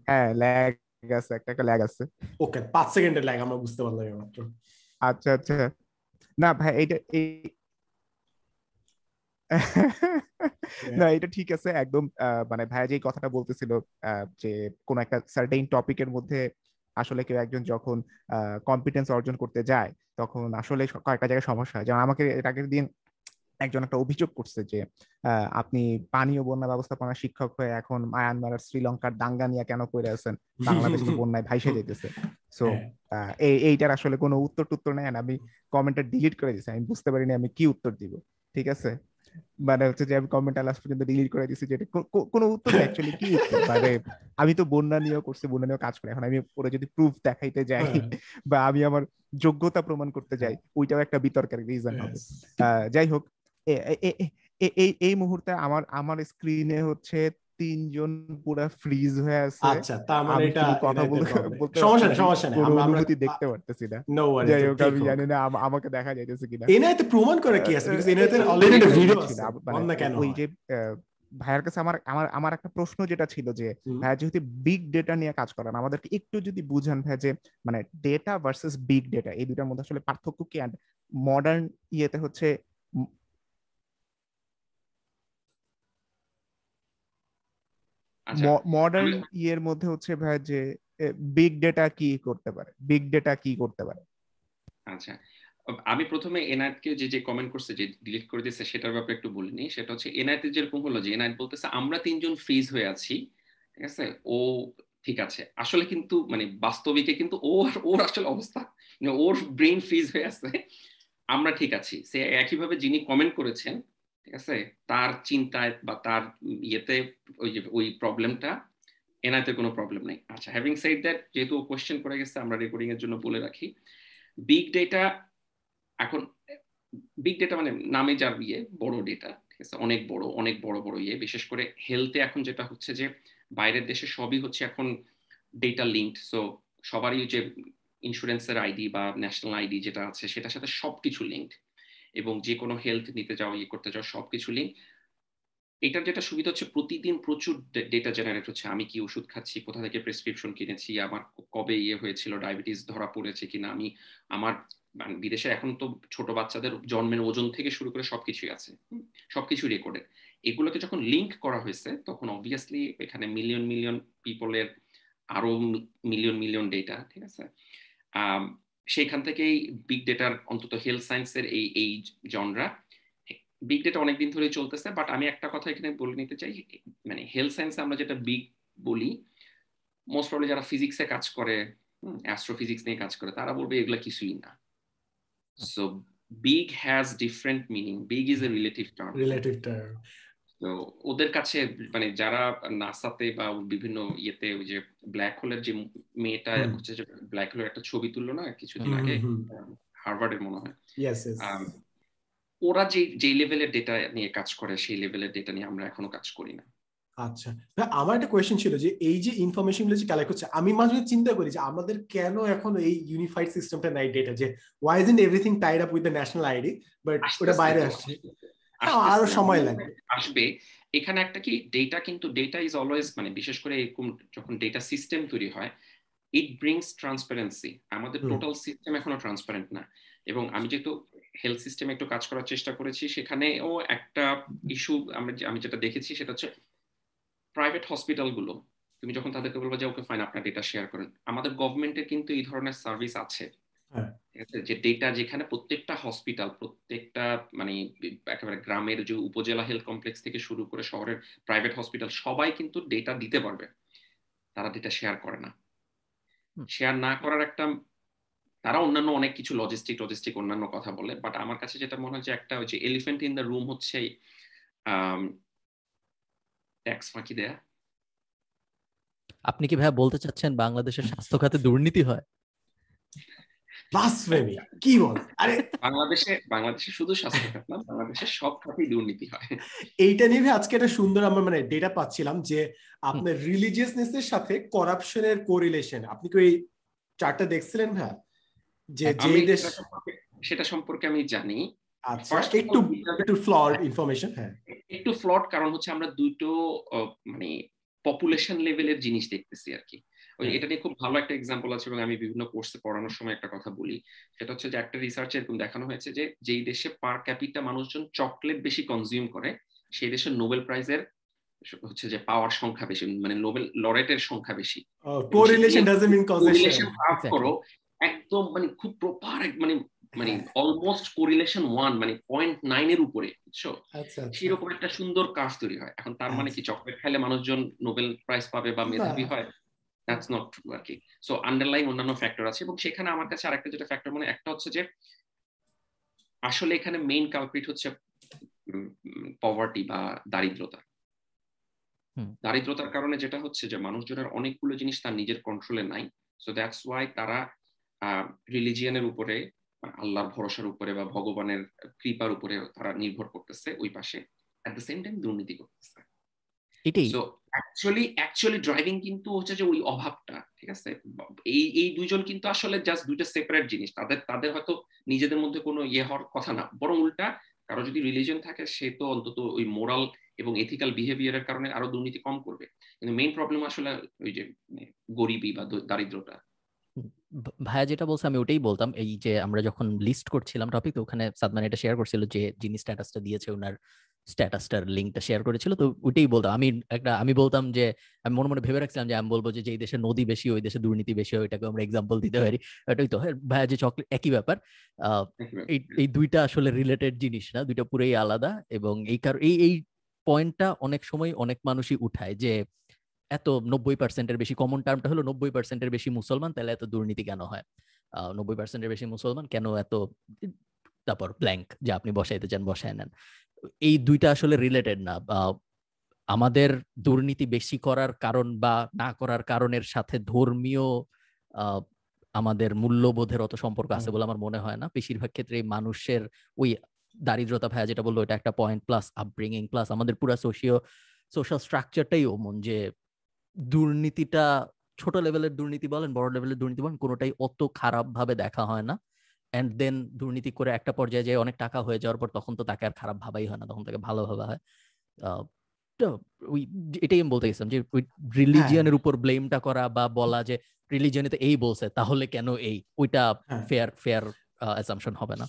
হ্যাঁ ল্যাগ আছে একটা একটা ল্যাগ আছে ওকে পাঁচ সেকেন্ডের ল্যাগ আমরা বুঝতে পারলাম মাত্র আচ্ছা আচ্ছা না ভাই এইটা এই না এটা ঠিক আছে একদম মানে ভাইয়া যেই কথাটা বলতেছিল যে কোন একটা সার্টেইন টপিকের মধ্যে আসলে কেউ একজন যখন কম্পিটেন্স অর্জন করতে যায় তখন আসলে কয়েকটা জায়গায় সমস্যা হয়। যেমন আমাকে এর আগের দিন একজন একটা অভিযোগ করছে যে আপনি পানি ও বন্যা ব্যবস্থাপনা শিক্ষক হয়ে এখন মায়ানমার শ্রীলঙ্কার দাঙ্গা নিয়ে কেন করে আছেন? বাংলাদেশ তো বন্যায় ভাইসে যেতেছে সো। এইটার আসলে কোনো উত্তর টুত্তর নেই আমি কমেন্টটা ডিলিট করে দিছি। আমি বুঝতে পারিনি আমি কি উত্তর দিব। ঠিক আছে? মানে হচ্ছে যে আমি কমেন্ট লাস্ট পর্যন্ত ডিলিট করে দিছি যেটা কোনো উত্তর অ্যাকচুয়ালি কি মানে আমি তো বন্যা নিয়েও করছি বন্যা নিয়েও কাজ করি। এখন আমি ওরা যদি প্রুফ দেখাইতে যাই। বা আমি আমার যোগ্যতা প্রমাণ করতে যাই ওইটাও একটা বিতর্কের রিজন হবে। যাই হোক এই এই মুহূর্তে আমার আমার স্ক্রিনে হচ্ছে তিনজন পুরো ফ্রিজ হয়ে আছে। আচ্ছা তার মানে এটা কথা বলতে সমস্যা সমস্যা নেই। আমরা অনুভূতি দেখতে পারতেছি না। নো ওয়ারি যাই হোক আমি জানি না আমাকে দেখা যাইতেছে কিনা। এনাইতে প্রমাণ করে কি আছে? বিকজ এনাইতে অলরেডি একটা ভিডিও আছে মানে কেন ওই যে ভাইয়ের কাছে আমার আমার আমার একটা প্রশ্ন যেটা ছিল যে ভাইয়া যেহেতু বিগ ডেটা নিয়ে কাজ করেন আমাদেরকে একটু যদি বুঝান ভাই যে মানে ডেটা ভার্সেস বিগ ডেটা এই দুটার মধ্যে আসলে পার্থক্য কি? অ্যান্ড মডার্ন ইয়েতে হচ্ছে মডার্ন আচ্ছা, ইয়ের মধ্যে হচ্ছে ভাই যে বিগ ডেটা কি করতে পারে? বিগ ডেটা কি করতে পারে? আচ্ছা আমি প্রথমে এনআইটকে যে যে কমেন্ট করছে যে ডিলিট করে দিয়েছে সেটার ব্যাপারে একটু বলিনি সেটা হচ্ছে এনআইতে যেরকম হলো যে এনআইট বলতেছে আমরা তিনজন ফ্রিজ হয়ে আছি ঠিক আছে? ও ঠিক আছে। আসলে কিন্তু মানে বাস্তবিকে কিন্তু ওর ওর আসলে অবস্থা মানে ওর ব্রেন ফ্রিজ হয়ে আছে। আমরা ঠিক আছি। সে একইভাবে যিনি কমেন্ট করেছেন ঠিক আছে, তার চিন্তায় বা তার ইয়েতে ওই যে, ওই প্রবলেমটা এনাতে কোনো প্রবলেম নেই। আচ্ছা হ্যাভিং সাইড দ্যাট যেহেতু কোয়েশ্চেন করে গেছে, আমরা রেকর্ডিং এর জন্য বলে রাখি। বিগ ডেটা এখন বিগ ডেটা মানে নামে যার ইয়ে বড় ডেটা ঠিক আছে? অনেক বড় অনেক বড় বড় ইয়ে। বিশেষ করে হেলথে এখন যেটা হচ্ছে যে, বাইরের দেশে সবই হচ্ছে এখন ডেটা লিঙ্কড সো সবারই যে ইন্স্যুরেন্সের আইডি বা ন্যাশনাল আইডি যেটা আছে, সেটার সাথে সবকিছু লিঙ্কড এবং যে কোনো হেলথ নিতে যাও ইয়ে করতে যাও, সবকিছু লিঙ্ক এটার যেটা সুবিধা হচ্ছে, প্রতিদিন প্রচুর ডেটা জেনারেট হচ্ছে। আমি কি ওষুধ খাচ্ছি, কোথা থেকে প্রেসক্রিপশন কিনেছি, আমার কবে ইয়ে হয়েছিল ডায়াবেটিস ধরা পড়েছে কিনা, আমি, আমার মানে বিদেশে এখন তো ছোট বাচ্চাদের জন্মের ওজন থেকে শুরু করে সবকিছুই আছে। সবকিছু রেকর্ডেড এগুলোকে যখন লিঙ্ক করা হয়েছে, তখন অবভিয়াসলি এখানে মিলিয়ন মিলিয়ন পিপলের আরও মিলিয়ন মিলিয়ন ডেটা ঠিক আছে? সেইখান থেকেই বিগ ডেটার অন্তত হেলথ সায়েন্সের এই এই জনরা বিগ ডেটা অনেকদিন ধরে চলতেছে বাট আমি একটা কথা এখানে বলে নিতে চাই মানে হেলথ সায়েন্সে আমরা যেটা বিগ বলি মোস্ট প্রবলি যারা ফিজিক্সে কাজ করে অ্যাস্ট্রোফিজিক্স নিয়ে কাজ করে তারা বলবে এগুলা কিছুই না। So big has different meaning big is a relative term relative term তো ওদের কাছে মানে যারা নাসাতে বা বিভিন্ন ইয়েতে ওই যে ব্ল্যাক হোলের যে মেয়েটা হচ্ছে যে ব্ল্যাক হোলের একটা ছবি তুললো না কিছুদিন আগে হার্ভার্ডের মনে হয়। ওরা যে যেই লেভেলের ডেটা নিয়ে কাজ করে সেই লেভেলের ডেটা নিয়ে আমরা এখনও কাজ করি না। আচ্ছা। আমার একটা কোয়েশ্চেন ছিল যে এই যে ইনফরমেশনগুলো যে কালেক্ট করছে আমি মাঝে চিন্তা করি যে আমাদের কেন এখন এই ইউনিফাইড সিস্টেমটা নাই ডেটা যে why is in everything tied up with the national ID but ওটা বাইরে আসছে। আরও সময় লাগবে। আসবে। এখানে একটা কি ডেটা কিন্তু ডেটা ইজ অলওয়েজ মানে বিশেষ করে এরকম যখন ডেটা সিস্টেম তৈরি হয় ইট ব্রিংস ট্রান্সপারেন্সি আমাদের টোটাল সিস্টেম এখনও ট্রান্সপারেন্ট না। এবং আমি যেহেতু হেলথ সিস্টেমে একটু কাজ করার চেষ্টা করেছি সেখানেও একটা ইস্যু আমরা আমি যেটা দেখেছি সেটা হচ্ছে প্রাইভেট হসপিটালগুলো তুমি যখন তাদেরকে বলব যে ওকে ফাইন আপনার ডেটা শেয়ার করেন। আমাদের গভর্নমেন্টের কিন্তু এই ধরনের সার্ভিস আছে। হ্যাঁ। যে ডেটা যেখানে প্রত্যেকটা হসপিটাল প্রত্যেকটা মানে একেবারে গ্রামের যে উপজেলা হেলথ কমপ্লেক্স থেকে শুরু করে শহরের প্রাইভেট হসপিটাল সবাই কিন্তু ডেটা দিতে পারবে। তারা ডেটা শেয়ার করে না। শেয়ার না করার একটা তারা অন্যান্য অনেক কিছু লজিস্টিক লজিস্টিক অন্যান্য কথা বলে বাট আমার কাছে যেটা মনে হয় যে একটা হচ্ছে এলিফেন্ট ইন দ্য রুম হচ্ছে ট্যাক্স ফাঁকি দেয়া। আপনি কি ভাই বলতে চাচ্ছেন বাংলাদেশের স্বাস্থ্য খাতে দুর্নীতি হয়? ব্লাসফেমি কি বল? আরে বাংলাদেশে বাংলাদেশে শুধু স্বাস্থ্য খাত না বাংলাদেশে সব খাতেই দুর্নীতি হয়। এইটা নিয়ে আজকে একটা সুন্দর আমরা মানে ডেটা পাচ্ছিলাম যে আপনার রিলিজিয়াসনেস এর সাথে করাপশনের কোরিলেশন আপনি কি ওই চার্টটা দেখছিলেন ভাই? যে যে দেশ সেটা সম্পর্কে আমি জানি। আচ্ছা একটু একটু ফ্লড ইনফরমেশন হ্যাঁ। একটু ফ্লড কারণ হচ্ছে আমরা দুটো মানে পপুলেশন লেভেলের জিনিস দেখতেছি আর কি। ওই এটা নিয়ে খুব ভালো একটা এক্সাম্পল আছে এবং আমি বিভিন্ন কোর্সে পড়ানোর সময় একটা কথা বলি। সেটা হচ্ছে যে একটা রিসার্চ এরকম দেখানো হয়েছে যে যেই দেশে পার ক্যাপিটা মানুষজন চকলেট বেশি কনজিউম করে সেই দেশের নোবেল প্রাইজের হচ্ছে যে পাওয়ার সংখ্যা বেশি মানে নোবেল লরেটের সংখ্যা বেশি। কোরিলেশন ডাজন্ট মিন কজেশন করো একদম মানে খুব প্রপার মানে মানে অলমোস্ট কোরিলেশন ওয়ান মানে পয়েন্ট নাইন এর উপরে বুঝছ? আচ্ছা আচ্ছা। সেরকম একটা সুন্দর কাজ তৈরি হয়। এখন তার মানে কি চকলেট খাইলে মানুষজন নোবেল প্রাইজ পাবে বা মেধাবী হয়? দ্যাটস নট ট্রু আর কি। সো আন্ডারলাইন অন্যান্য ফ্যাক্টর আছে এবং সেখানে আমার কাছে আরেকটা যেটা ফ্যাক্টর মানে একটা হচ্ছে যে আসলে এখানে মেইন কালপ্রিট হচ্ছে পভার্টি বা দারিদ্রতা। দারিদ্রতার কারণে যেটা হচ্ছে যে মানুষজনের অনেকগুলো জিনিস তার নিজের কন্ট্রোলে নাই। সো দ্যাটস ওয়াই তারা রিলিজিয়ানের উপরে বা আল্লাহর ভরসার উপরে বা ভগবানের কৃপার উপরে তারা নির্ভর করতেছে ওই পাশে। অ্যাট দ্য সেম টাইম দুর্নীতি করতেছে। এটাই। অ্যাকচুয়ালি অ্যাকচুয়ালি ড্রাইভিং কিন্তু হচ্ছে যে ওই অভাবটা ঠিক আছে? এই এই দুইজন কিন্তু আসলে জাস্ট দুইটা সেপারেট জিনিস। তাদের তাদের হয়তো নিজেদের মধ্যে কোনো ইয়ে হওয়ার কথা না। বরং উল্টা কারও যদি রিলিজন থাকে সে তো অন্তত ওই মোরাল এবং এথিক্যাল বিহেভিয়ারের কারণে আরও দুর্নীতি কম করবে। কিন্তু মেইন প্রবলেম আসলে ওই যে মানে, গরিবী বা দারিদ্রতা ভাইয়া যেটা বলছে আমি ওটাই বলতাম। এই যে আমরা যখন লিস্ট করছিলাম টপিক ওখানে সাদমান এটা শেয়ার করছিল যে যিনি স্ট্যাটাসটা দিয়েছে ওনার স্ট্যাটাসটার লিঙ্কটা শেয়ার করেছিল। তো ওইটাই বলতাম। আমি একটা আমি বলতাম যে আমি মনে মনে ভেবে রাখছিলাম যে আমি বলব যে এই দেশে নদী বেশি ওই দেশে দুর্নীতি বেশি হয় ওইটাকে আমরা এক্সাম্পল দিতে পারি। এটাই তো। হ্যাঁ, ভাইয়া যে চকলেট একই ব্যাপার। এই এই দুইটা আসলে রিলেটেড জিনিস না দুইটা পুরোই আলাদা। এবং এই কারণ এই এই পয়েন্টটা অনেক সময় অনেক মানুষই উঠায় যে এত নব্বই পার্সেন্টের বেশি কমন টার্মটা হলো নব্বই পার্সেন্টের বেশি মুসলমান তাহলে এত দুর্নীতি কেন হয়? নব্বই পার্সেন্টের বেশি মুসলমান কেন এত তারপর ব্ল্যাঙ্ক যে আপনি বসাইতে চান বসায় নেন। এই দুইটা আসলে রিলেটেড না। আমাদের দুর্নীতি বেশি করার কারণ বা না করার কারণের সাথে ধর্মীয় আমাদের মূল্যবোধের অত সম্পর্ক আছে বলে আমার মনে হয় না। বেশিরভাগ ক্ষেত্রে মানুষের ওই দারিদ্রতা ভাইয়া যেটা বলল এটা একটা পয়েন্ট প্লাস আপব্রিঙ্গিং প্লাস আমাদের পুরো সোশিও সোশ্যাল স্ট্রাকচারটাই ওমন যে দুর্নীতিটা ছোট লেভেলের দুর্নীতি বলেন বড় লেভেলের দুর্নীতি বলেন কোনোটাই অত খারাপ ভাবে দেখা হয় না। অ্যান্ড দেন দুর্নীতি করে একটা পর্যায়ে যায় অনেক টাকা হয়ে যাওয়ার পর তখন তো তাকে আর খারাপ ভাবাই হয় না তখন তাকে ভালো ভাবা হয়। ওই এটাই আমি বলতে গেছিলাম যে ওই রিলিজিয়নের উপর ব্লেমটা করা বা বলা যে রিলিজিয়নে তো এই বলছে তাহলে কেন এই? ওইটা হ্যাঁ। ফেয়ার ফেয়ার অ্যাসাম্পশন হবে না।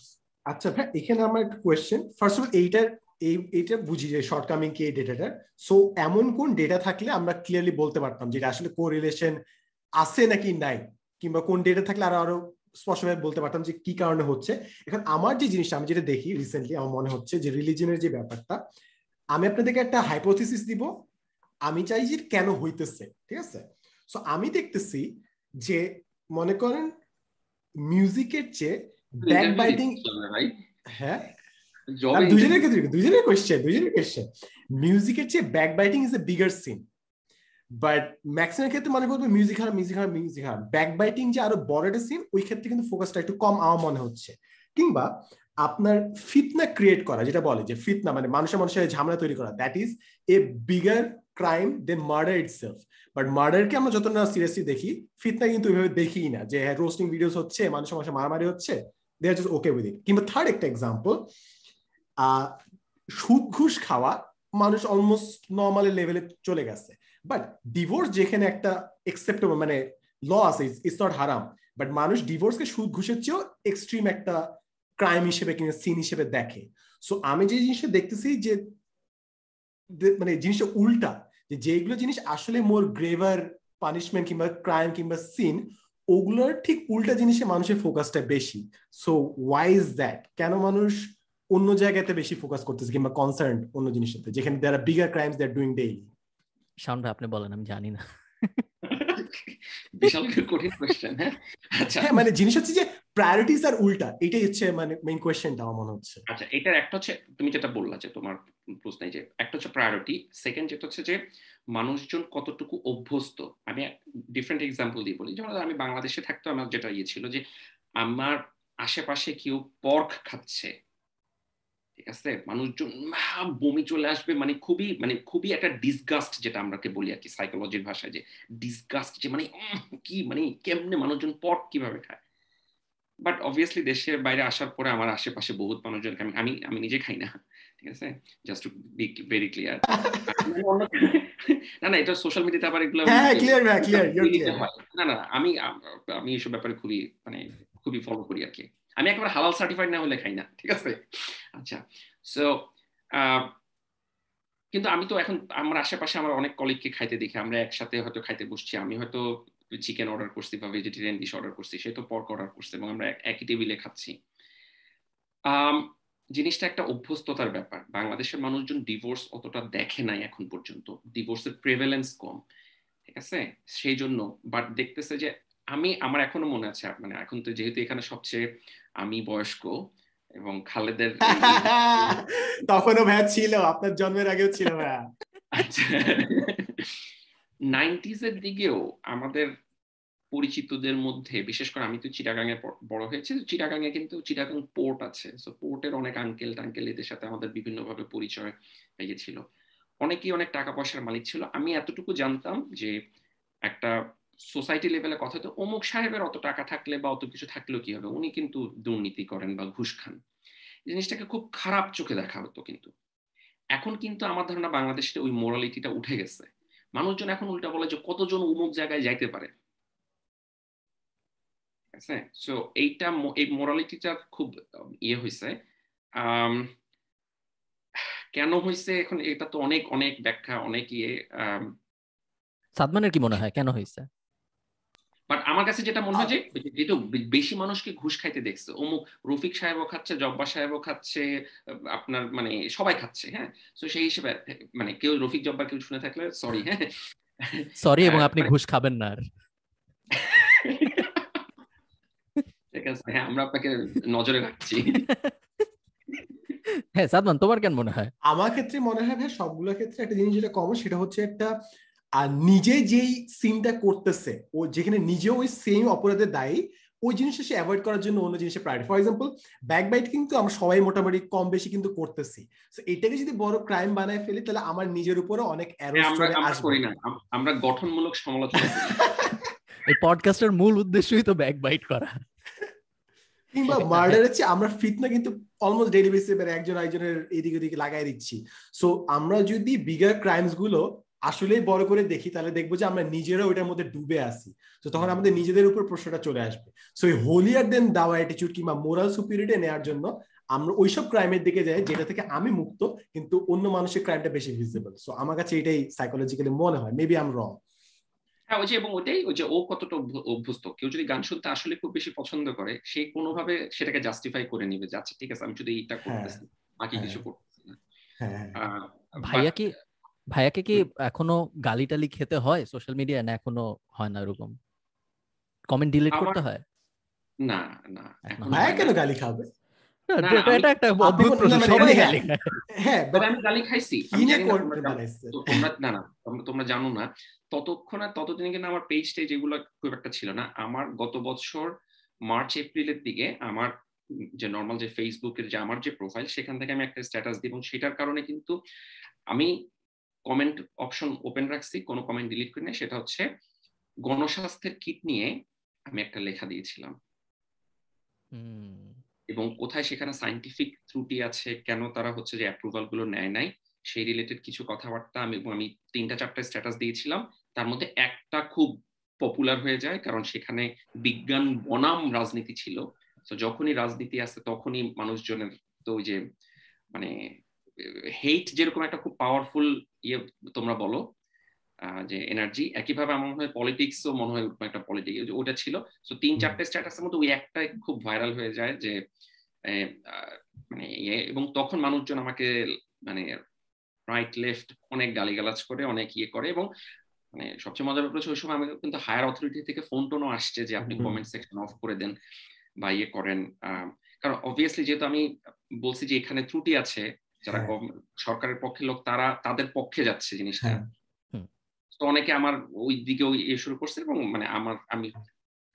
আচ্ছা ভাই এখানে আমার একটা কোয়েশ্চেন ফার্স্ট অফ অল এইটার এই এইটা বুঝি যে শর্টকামিং কি এই ডেটাটার সো এমন কোন ডেটা থাকলে আমরা ক্লিয়ারলি বলতে পারতাম যেটা আসলে কোরিলেশন আছে নাকি নাই? কিংবা কোন ডেটা থাকলে আরও আরও স্পষ্টভাবে বলতে পারতাম যে কি কারণে হচ্ছে। এখন আমার যে জিনিসটা আমি যেটা দেখি রিসেন্টলি আমার মনে হচ্ছে যে রিলিজনের যে ব্যাপারটা আমি আপনাদেরকে একটা হাইপোথিসিস দিব। আমি চাই যে কেন হইতেছে ঠিক আছে? সো আমি দেখতেছি যে মনে করেন মিউজিকের চেয়ে ব্যাক বাইটিং হ্যাঁ? দুজনের ক্ষেত্রে দুজনের কোয়েশ্চেন দুজনের কোয়েশ্চেন মিউজিকের চেয়ে back biting is a bigger sin but maximum ক্ষেত্রে মনে করবে মিউজিক হার মিউজিক হার মিউজিক হার। ব্যাক বাইটিং যে আরও বড় একটা সিন ওই ক্ষেত্রে কিন্তু ফোকাসটা একটু কম আমার মনে হচ্ছে। কিংবা আপনার ফিতনা ক্রিয়েট করা, যেটা বলে যে ফিতনা মানে মানুষের মানুষের ঝামেলা তৈরি করা। That is a bigger crime than murder itself but মার্ডারকে আমরা যত না সিরিয়াসলি দেখি ফিতনা কিন্তু ওইভাবে দেখি না। যে হ্যাঁ রোস্টিং ভিডিওস হচ্ছে, মানুষের মানুষের মারামারি হচ্ছে দে আর জাস্ট ওকে উইথ ইট কিংবা থার্ড একটা এক্সাম্পল সুদ ঘুষ খাওয়া, মানুষ অলমোস্ট নর্মাল লেভেলে চলে গেছে। বাট ডিভোর্স যেখানে একটা একসেপ্টেবল মানে ল আছে ইটস নট হারাম বাট মানুষ ডিভোর্সকে সুদ ঘুষের চেয়েও এক্সট্রিম একটা ক্রাইম হিসেবে কিংবা সিন হিসেবে দেখে। সো আমি যে জিনিসটা দেখতেছি যে মানে জিনিসটা উল্টা, যে যেগুলো জিনিস আসলে মোর গ্রেভার পানিশমেন্ট কিংবা ক্রাইম কিংবা সিন ওগুলোর ঠিক উল্টা জিনিসে মানুষের ফোকাসটা বেশি। সো ওয়াই ইজ দ্যাট কেন মানুষ অন্য জায়গাতে বেশি ফোকাস করতেছে কিংবা কনসার্ন অন্য জিনিসটাতে যেখানে there bigger crimes they are doing daily Shawon ভাই আপনি বলেন আমি জানি না। বিশাল কঠিন কোয়েশ্চেন হ্যাঁ? আচ্ছা। হ্যাঁ মানে জিনিস হচ্ছে যে প্রায়োরিটিস আর উল্টা এটাই হচ্ছে মানে মেইন কোয়েশ্চেনটা আমার মনে হচ্ছে। আচ্ছা এটার একটা হচ্ছে তুমি যেটা বললা যে তোমার প্রশ্নে যে একটা হচ্ছে প্রায়োরিটি সেকেন্ড যেটা হচ্ছে যে মানুষজন কতটুকু অভ্যস্ত? আমি ডিফারেন্ট এক্সাম্পল দিয়ে বলি। যেমন আমি বাংলাদেশে থাকতে আমার যেটা ইয়ে ছিল যে আমার আশেপাশে কেউ পর্ক খাচ্ছে। ঠিক আছে? মানুষজন বমি চলে আসবে মানে খুবই মানে খুবই একটা ডিসগাস্ট যেটা আমরাকে বলি আর কি সাইকোলজির ভাষায় যে ডিসগাস্ট যে মানে কি মানে কেমনে মানুষজন পর্ক কীভাবে খায়? বাট অবভিয়াসলি দেশের বাইরে আসার পরে আমার আশেপাশে বহুত মানুষজন আমি আমি আমি নিজে খাই না ঠিক আছে? Just to be very clear না না এটা সোশ্যাল মিডিয়াতে আবার এগুলো হ্যাঁ হয়। না না আমি আমি এসব ব্যাপারে খুবই মানে খুবই ফলো করি আর কি আমি একেবারে হালাল সার্টিফাইড না হলে খাই না, ঠিক আছে? আচ্ছা সো কিন্তু আমি তো এখন আমার আশেপাশে আমার অনেক কলিগকে খাইতে দেখি, আমরা একসাথে হয়তো খাইতে বসছি, আমি হয়তো চিকেন অর্ডার করছি বা ভেজিটেরিয়ান ডিশ অর্ডার করছি, সে তো পর্ক অর্ডার করছে এবং আমরা একই টেবিলে খাচ্ছি। জিনিসটা একটা অভ্যস্ততার ব্যাপার। বাংলাদেশের মানুষজন ডিভোর্স অতটা দেখে নাই এখন পর্যন্ত। ডিভোর্সের প্রেভেলেন্স কম, ঠিক আছে? সেই জন্য বাট দেখতেছে যে, আমি, আমার এখনও মনে আছে মানে এখন তো যেহেতু এখানে সবচেয়ে আমি বয়স্ক এবং খালেদের তখনও ভাইয়া ছিল আপনার জন্মের আগেও ছিল ভাইয়া আচ্ছা। নাইনটিজ এর দিকেও আমাদের পরিচিতদের মধ্যে বিশেষ করে আমি তো চিটাগাঙে বড় হয়েছি চিটাগাঙে কিন্তু চিটাগাং পোর্ট আছে। সো পোর্টের অনেক আঙ্কেল টাঙ্কেল এদের সাথে আমাদের বিভিন্নভাবে পরিচয় পেয়েছিল অনেকেই অনেক টাকা পয়সার মালিক ছিল। আমি এতটুকু জানতাম যে একটা সোসাইটি লেভেলে কথা তো অমুক সাহেবের অত টাকা থাকলে বা অত কিছু থাকলেও কি হবে? উনি কিন্তু দুর্নীতি করেন বা ঘুষ খান। জিনিসটাকে খুব খারাপ চোখে দেখা হতো কিন্তু। এখন কিন্তু আমার ধারণা বাংলাদেশে ওই মোরালিটিটা উঠে গেছে। মানুষজন এখন উল্টা বলে যে কতজন অমুক জায়গায় যাইতে পারে। সো এইটা এই মোরালিটিটা খুব ইয়ে হয়েছে কেন হয়েছে এখন এটা তো অনেক অনেক ব্যাখ্যা, অনেক ইয়ে সাদমানের কি মনে হয়? কেন হয়েছে বাট আমার কাছে যেটা মনে হয় যে যেহেতু বেশি মানুষকে ঘুষ খাইতে দেখছে অমুক রফিক সাহেবও খাচ্ছে জব্বা সাহেবও খাচ্ছে আপনার মানে সবাই খাচ্ছে হ্যাঁ? তো সেই হিসেবে মানে কেউ রফিক জব্বা কেউ শুনে থাকলে সরি হ্যাঁ? সরি এবং আপনি ঘুষ খাবেন না আর। ঠিক আছে হ্যাঁ আমরা আপনাকে নজরে রাখছি। হ্যাঁ সাদমান তোমার কেন মনে হয়? আমার ক্ষেত্রে মনে হয় ভাই সবগুলোর ক্ষেত্রে একটা জিনিস যেটা কমন সেটা হচ্ছে একটা আর নিজে যেই সিনটা করতেছে ও যেখানে নিজেও ওই সেম অপরাধের দায়ী ওই জিনিসটা সে অ্যাভয়েড করার জন্য অন্য জিনিসে priority for example back bite কিন্তু আমরা সবাই মোটামুটি কম বেশি কিন্তু করতেছি। তো এটাকে যদি বড় ক্রাইম বানায় ফেলি তাহলে আমার নিজের উপরে অনেক করি না। আমরা গঠনমূলক সমালোচনা এই পডকাস্টের মূল উদ্দেশ্যই তো ব্যাক বাইট করা। কিংবা মার্ডারের চেয়ে আমরা ফিতনা কিন্তু অলমোস্ট ডেইলি বেসিসে একজন একজনের এদিক ওদিকে লাগাই দিচ্ছি। সো আমরা যদি বিগার ক্রাইমসগুলো আসলেই বড় করে দেখি তাহলে দেখব যে আমরা নিজেরাও ওইটার মধ্যে ডুবে আছি। তো তখন আমাদের নিজেদের উপর প্রশ্নটা চলে আসবে। সো এই হোলিয়ার দেন দাওয়া অ্যাটিচিউড কিংবা মোরাল সুপিরিটি নেওয়ার জন্য আমরা ওইসব ক্রাইমের দিকে যাই যেটা থেকে আমি মুক্ত কিন্তু অন্য মানুষের ক্রাইমটা বেশি ভিজিবল সো আমার কাছে এটাই সাইকোলজিক্যালি মনে হয়। মেবি আম রং হ্যাঁ ওই যে এবং ওটাই ওই যে ও কতটা অভ্যস্ত। কেউ যদি গান শুনতে আসলে খুব বেশি পছন্দ করে সে কোনোভাবে সেটাকে জাস্টিফাই করে নিবে যে আচ্ছা ঠিক আছে আমি শুধু এইটা হ্যাঁ, করতেছি বাকি হ্যাঁ। কিছু করতেছি না। হ্যাঁ, ভাইয়া কি ভাইয়াকে কি এখনও গালি টালি খেতে হয় সোশ্যাল মিডিয়া না এখনও হয় না এরকম কমেন্ট ডিলিট করতে হয়? না না ভাইয়া কেন গালি খাবে এটা একটা অদ্ভুত প্রশ্ন সবাই গালি হ্যাঁ আমি গালি খাইছি। তোমরা না না তোমরা জানো না ততক্ষণ আর ততদিনে কিন্তু আমার পেজ টেজ এগুলো খুব একটা ছিল না আমার গত বছর মার্চ এপ্রিলের দিকে আমার যে নর্মাল যে ফেসবুকের যে আমার যে প্রোফাইল সেখান থেকে আমি একটা স্ট্যাটাস দিই এবং সেটার কারণে কিন্তু আমি কমেন্ট অপশন ওপেন রাখছি কোনো কমেন্ট ডিলিট করি না সেটা হচ্ছে গণস্বাস্থ্যের কিট নিয়ে আমি একটা লেখা দিয়েছিলাম। এবং কোথায় সেখানে সাইন্টিফিক ত্রুটি আছে কেন তারা হচ্ছে যে অ্যাপ্রুভালগুলো নেয় নাই সেই রিলেটেড কিছু কথাবার্তা আমি আমি তিনটা চারটা স্ট্যাটাস দিয়েছিলাম। তার মধ্যে একটা খুব পপুলার হয়ে যায় কারণ সেখানে বিজ্ঞান বনাম রাজনীতি ছিল। তো যখনই রাজনীতি আসে তখনই মানুষজনের তো ওই যে মানে হেইট যেরকম একটা খুব পাওয়ারফুল ইয়ে তোমরা বলো যে এনার্জি একইভাবে আমার মনে হয় পলিটিক্সও মনে হয় একটা পলিটিক্স ওটা ছিল। তো তিন চারটে স্ট্যাটাসের মধ্যে ওই একটাই খুব ভাইরাল হয়ে যায় যে মানে ইয়ে এবং তখন মানুষজন আমাকে মানে রাইট লেফট অনেক গালিগালাজ করে অনেক ইয়ে করে এবং মানে সবচেয়ে মজার ব্যাপার হচ্ছে ওই সময় আমাকে কিন্তু হায়ার অথরিটি থেকে ফোন টোনও আসছে যে আপনি কমেন্ট সেকশন অফ করে দেন বা ইয়ে করেন। কারণ অবভিয়াসলি যেহেতু আমি বলছি যে এখানে ত্রুটি আছে যারা হ্যাঁ। সরকারের পক্ষে লোক তারা তাদের পক্ষে যাচ্ছে জিনিসটা হ্যাঁ। তো অনেকে আমার ওই দিকেও ইয়ে শুরু করছে এবং মানে আমার আমি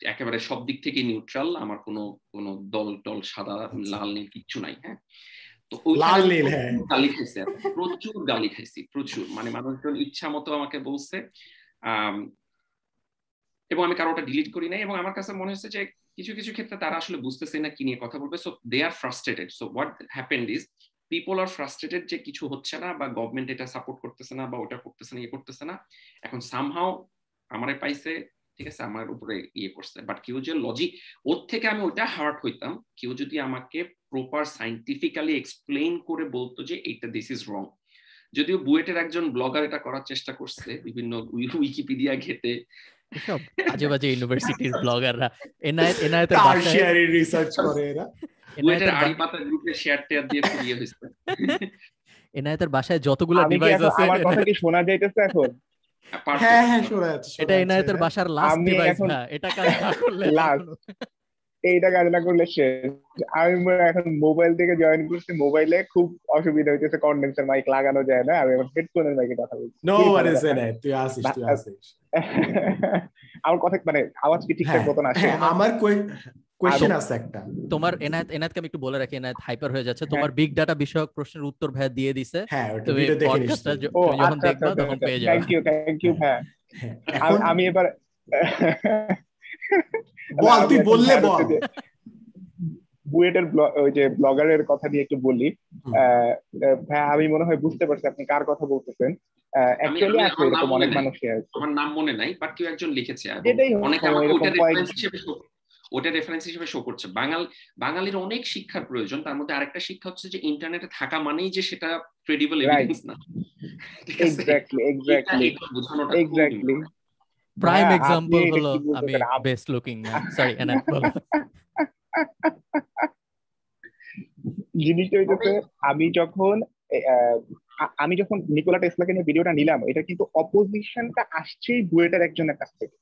একেবারে সব দিক থেকে নিউট্রাল আমার কোনো কোনো দল টল সাদা আচ্ছা। লাল নীল কিচ্ছু নাই হ্যাঁ তো হ্যাঁ। গালি খাইছে প্রচুর গালি খাইছি প্রচুর মানে মানুষজন ইচ্ছা মতো আমাকে বলছে এবং আমি কারোটা ডিলিট করি নাই এবং আমার কাছে মনে হচ্ছে যে কিছু কিছু ক্ষেত্রে তারা আসলে বুঝতেছে না কি নিয়ে কথা বলবে so they are frustrated so what happened is people are frustrated যে কিছু হচ্ছে না বা গভর্নমেন্ট এটা সাপোর্ট করতেছে না বা ওটা করতেছে না ইয়ে করতেছে না। এখন সামহাও আমারে পাইছে, ঠিক আছে, আমার উপরে ইয়ে করছে। বাট কেউ যে লজিক ওর থেকে আমি ওইটা হার্ট হইতাম। কেউ যদি আমাকে প্রপার সাইন্টিফিক্যালি এক্সপ্লেইন করে বলতো যে এইটা দিস ইজ রং যদিও বুয়েটের একজন ব্লগার এটা করার চেষ্টা করছে, বিভিন্ন উইকিপিডিয়া ঘেটে। এসব আজে বাজে ইউনিভার্সিটির ব্লগাররা এনআইএ এনআইএতে বাসায় টারশিয়ারি রিসার্চ করে এরা। এনআইএতে এনায়েতের আড়ি পাতা গ্রুপে শেয়ার টেয়ার দিয়ে পুড়িয়ে হয়েছে এনায়েতের বাসায় যতগুলো ডিভাইস আছে আমার কথা কি শোনা যাইতেছে এখন? হ্যাঁ হ্যাঁ শোনা যাচ্ছে এটা হ্যাঁ। বাসার লাস্ট ডিভাইস না এটা কাজ না করলে Last। এইটা কাজ না করলে শেষ। আমি এখন মোবাইল থেকে জয়েন করছি মোবাইলে খুব অসুবিধা হইতেছে কন্ডেন্সার মাইক লাগানো যায় না। আমি এখন হেডফোনের মাইকে কথা বলছি। নো কি ওয়ান ইজ কথা। এনায়েত তুই আসিস তুই আসিস। আমার কথা মানে আওয়াজ কি ঠিকঠাক হ্যাঁ, মতন আসে? হ্যাঁ আমার কোয়েশ্চেন আছে একটা। তোমার এনায়েত এনায়েতকে আমি একটু বলে রাখি এনায়েত হাইপার হয়ে যাচ্ছে। তোমার বিগ ডাটা বিষয়ক প্রশ্নের উত্তর ভাইয়া দিয়ে দিছে। হ্যাঁ তুমি ভিডিও পডকাস্টটা যখন আচ্ছা দেখবা আচ্ছা তখন পেয়ে যাবে। থ্যাংক ইউ থ্যাংক ইউ হ্যাঁ। হ্যাঁ, আমি এবার বল তুই বললে হ্যাঁ বল। বুয়েটের ওই যে ব্লগারের কথা নিয়ে একটু বলি। ভাইয়া আমি মনে হয় বুঝতে পারছি আপনি কার কথা বলতেছেন। অ্যাকচুয়ালি আমি- আছে আমার এরকম নাম অনেক মনে নেই। মানুষই আছে। আমার নাম মনে নাই বাট কেউ একজন লিখেছে। অনেকে আমাকে ওটা রেফারেন্স হিসেবে ওটা রেফারেন্স হিসেবে শো করছে। বাঙাল বাঙালির অনেক শিক্ষার প্রয়োজন। তার মধ্যে আরেকটা শিক্ষা হচ্ছে যে ইন্টারনেটে থাকা মানেই যে সেটা ক্রেডিবল. এভিডেন্স না। Exactly exactly exactly prime example হলো আমি বেস্ট লুকিং না সরি বলো জিনিসটা হইতেছে আমি যখন আহ, আমি যখন নিকোলা টেসলাকে নিয়ে ভিডিওটা নিলাম এটা কিন্তু অপোজিশনটা আসছেই বুয়েটের একজনের কাছ থেকে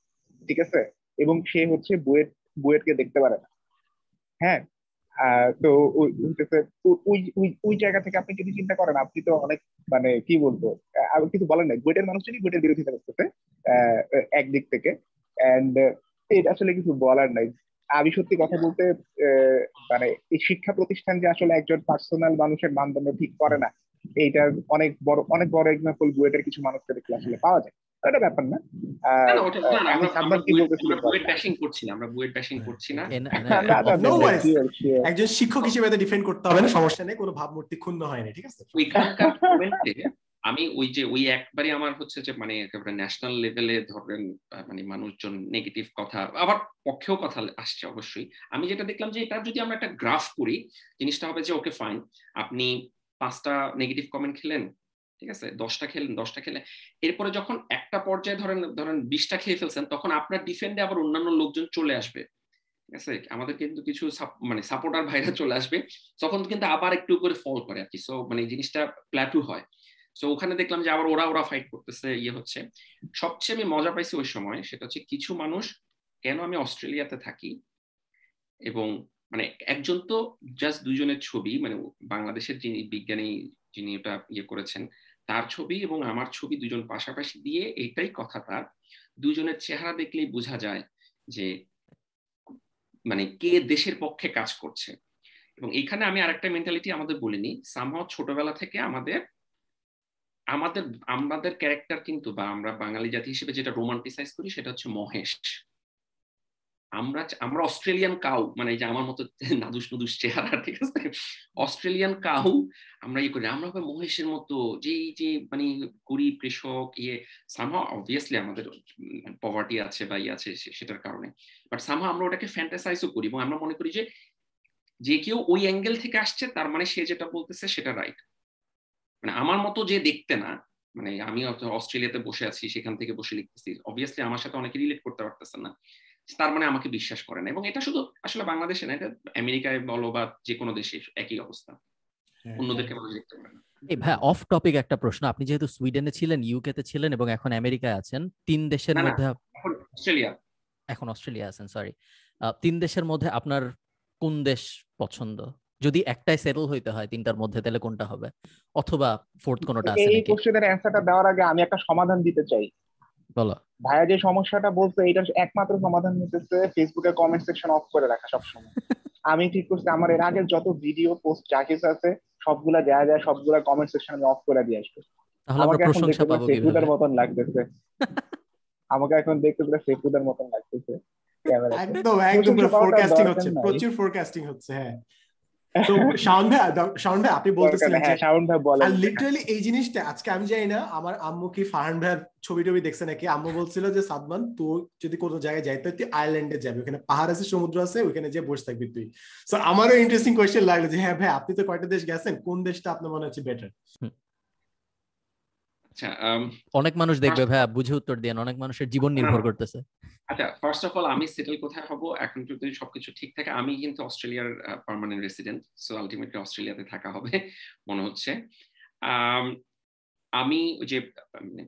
ঠিক আছে? এবং সে হচ্ছে বুয়েট বুয়েটকে দেখতে পারে না। হ্যাঁ? তো হইতেছে ওই, ওই- ওই জায়গা থেকে আপনি যদি চিন্তা করেন, আপনি তো অনেক মানে কি বলব আমি কিছু বলেন নাই বুয়েটের মানুষজনই বুয়েটের বিরোধিতা করতেছে একদিক থেকে এন্ড এটা আসলে কিছু বলার নাই। আমি সত্যি কথা বলতে মানে এই শিক্ষা প্রতিষ্ঠান যে আসলে একজন পার্সোনাল মানুষের মানদণ্ড ঠিক করে না, এইটার অনেক বড় অনেক বড় এক্সাম্পল বুয়েটের কিছু মানুষকে দেখলে আসলে পাওয়া যায়। এটা ব্যাপার না। আমি কি করছি না আমরা ব্যাশিং করছি না. একজন শিক্ষক হিসেবে ডিফেন্ড করতে হবে না সমস্যা নেই কোনো ভাবমূর্তি ক্ষুণ্ণ হয়নি ঠিক আছে? আমি ওই যে ওই একবারই আমার হচ্ছে যে মানে একেবারে ন্যাশনাল লেভেলে ধরেন আহ, মানে মানুষজন নেগেটিভ কথা আবার পক্ষেও কথা আসছে অবশ্যই। আমি যেটা দেখলাম যে এটা যদি আমরা একটা গ্রাফ করি জিনিসটা হবে যে ওকে ফাইন আপনি পাঁচটা নেগেটিভ কমেন্ট খেলেন ঠিক আছে? দশটা খেলেন দশটা খেলেন এরপরে যখন একটা পর্যায়ে ধরেন ধরেন বিশটা খেয়ে ফেলছেন, তখন আপনার ডিফেন্ডে আবার অন্যান্য লোকজন চলে আসবে। ঠিক আছে? আমাদের কিন্তু কিছু মানে সাপোর্টার ভাইরা চলে আসবে। তখন কিন্তু আবার একটু করে ফল করে আর কি। সো মানে জিনিসটা প্ল্যাটু হয়। সো ওখানে দেখলাম যে আবার ওরা ওরা ফাইট করতেছে ইয়ে হচ্ছে। সবচেয়ে আমি মজা পাইছি ওই সময় সেটা হচ্ছে কিছু মানুষ, কেন আমি অস্ট্রেলিয়াতে থাকি? এবং মানে একজন তো জাস্ট দুজনের ছবি মানে বাংলাদেশের যিনি বিজ্ঞানী, যিনি ওটা ইয়ে করেছেন তার ছবি এবং আমার ছবি দুজন পাশাপাশি দিয়ে এইটাই তার দুজনের চেহারা দেখলেই বোঝা যায় যে মানে কে দেশের পক্ষে কাজ করছে। এবং এখানে আমি আরেকটা মেন্টালিটি আমাদের বলিনি সামহাও ছোটবেলা থেকে আমাদের আমাদের আমাদের ক্যারেক্টার কিন্তু বা আমরা বাঙালি জাতি হিসেবে যেটা রোমান্টিসাইজ করি সেটা হচ্ছে মহেশ। আমরা আমরা অস্ট্রেলিয়ান কাউ মানে যে আমার মতো নাদুস নুদুস চেহারা, ঠিক আছে? অস্ট্রেলিয়ান কাউ আমরা ইয়ে করি আমরা মহেশের মতো, যে যে মানে গরিব কৃষক ইয়ে সামহা অবভিয়াসলি আমাদের পভার্টি আছে বা ইয়ে আছে সেটার কারণে। বাট সামহা আমরা ওটাকে ফ্যান্টাসাইজও করি এবং আমরা মনে করি যে যে কেউ ওই অ্যাঙ্গেল থেকে আসছে, তার মানে সে যেটা বলতেছে সেটা রাইট মানে আমার মতো যে দেখতে না মানে আমি অস্ট্রেলিয়াতে বসে আছি, সেখান থেকে বসে লিখতেছি অবভিয়াসলি আমার সাথে অনেকে রিলেট করতে পারতেছে না। তার মানে আমাকে বিশ্বাস করে না। এবং এটা শুধু আসলে বাংলাদেশে না এটা আমেরিকায় বলো বা যে কোনো দেশে একই অবস্থা। হ্যাঁ, অন্যদেরকে মানুষ দেখতে পারে না। এই ভাই অফ টপিক একটা প্রশ্ন। আপনি যেহেতু সুইডেনে ছিলেন ইউকে তে ছিলেন এবং এখন আমেরিকায় আছেন তিন দেশের। মধ্যে এখন অস্ট্রেলিয়া। এখন অস্ট্রেলিয়া আছেন সরি তিন দেশের মধ্যে আপনার কোন দেশ পছন্দ? যদি একটাই সেটেল হইতে হয় তিনটার মধ্যে তাহলে কোনটা হবে? অথবা ফোর্থ কোনটা আছে এই কোশ্চেনের অ্যান্সারটা দেওয়ার আগে আমি একটা সমাধান দিতে চাই। বলো। ভাইয়া যে সমস্যাটা বলছে এটার একমাত্র সমাধান হতেছে ফেসবুকে কমেন্ট সেকশন অফ করে রাখা সবসময়। আমি ঠিক করছি আমার এর আগের যত ভিডিও পোস্ট যা কিছু আছে সবগুলা দেয়া যায় সবগুলা কমেন্ট সেকশন আমি অফ করে দিয়ে আসব। আমাকে এখন প্রশংসা দেখতে পুরো মতন লাগতেছে। আমাকে এখন দেখতে পুরো সেফুদের মতন লাগতেছে। একদম একদম ফোরকাস্টিং হচ্ছে প্রচুর ফোরকাস্টিং হচ্ছে হ্যাঁ। তো শাওন ভাই শাওন ভাই আপনি বলতেছিলেন যে হ্যাঁ শাওন ভাই বলেন। আর লিটারালি এই জিনিসটা আজকে আমি জানি না আমার আম্মু কি ফারহান ভাইয়ের ছবি টবি দেখছে নাকি? আম্মু বলছিল যে সাদমান তুই যদি কোনো জায়গায় যাই তুই আইল্যান্ডে যাবি। ওখানে পাহাড় আছে সমুদ্র আছে ওখানে যে বসে থাকবি তুই। সো আমারও ইন্টারেস্টিং কোয়েশ্চেন লাগল যে হ্যাঁ ভাই আপনি তো কয়টা দেশ গেছেন? কোন দেশটা আপনার মনে হচ্ছে বেটার আচ্ছা অনেক মানুষ দেখবে ভাইয়া বুঝে উত্তর দিয়ে অনেক মানুষের জীবন নির্ভর করতেছে। আচ্ছা ফার্স্ট অফ অল আমি সেটেল কোথায় হব? এখন যদি সবকিছু ঠিক থাকে আমি কিন্তু অস্ট্রেলিয়ার পার্মানেন্ট রেসিডেন্ট সো আলটিমেটলি অস্ট্রেলিয়াতে থাকা হবে মনে হচ্ছে। আমি যে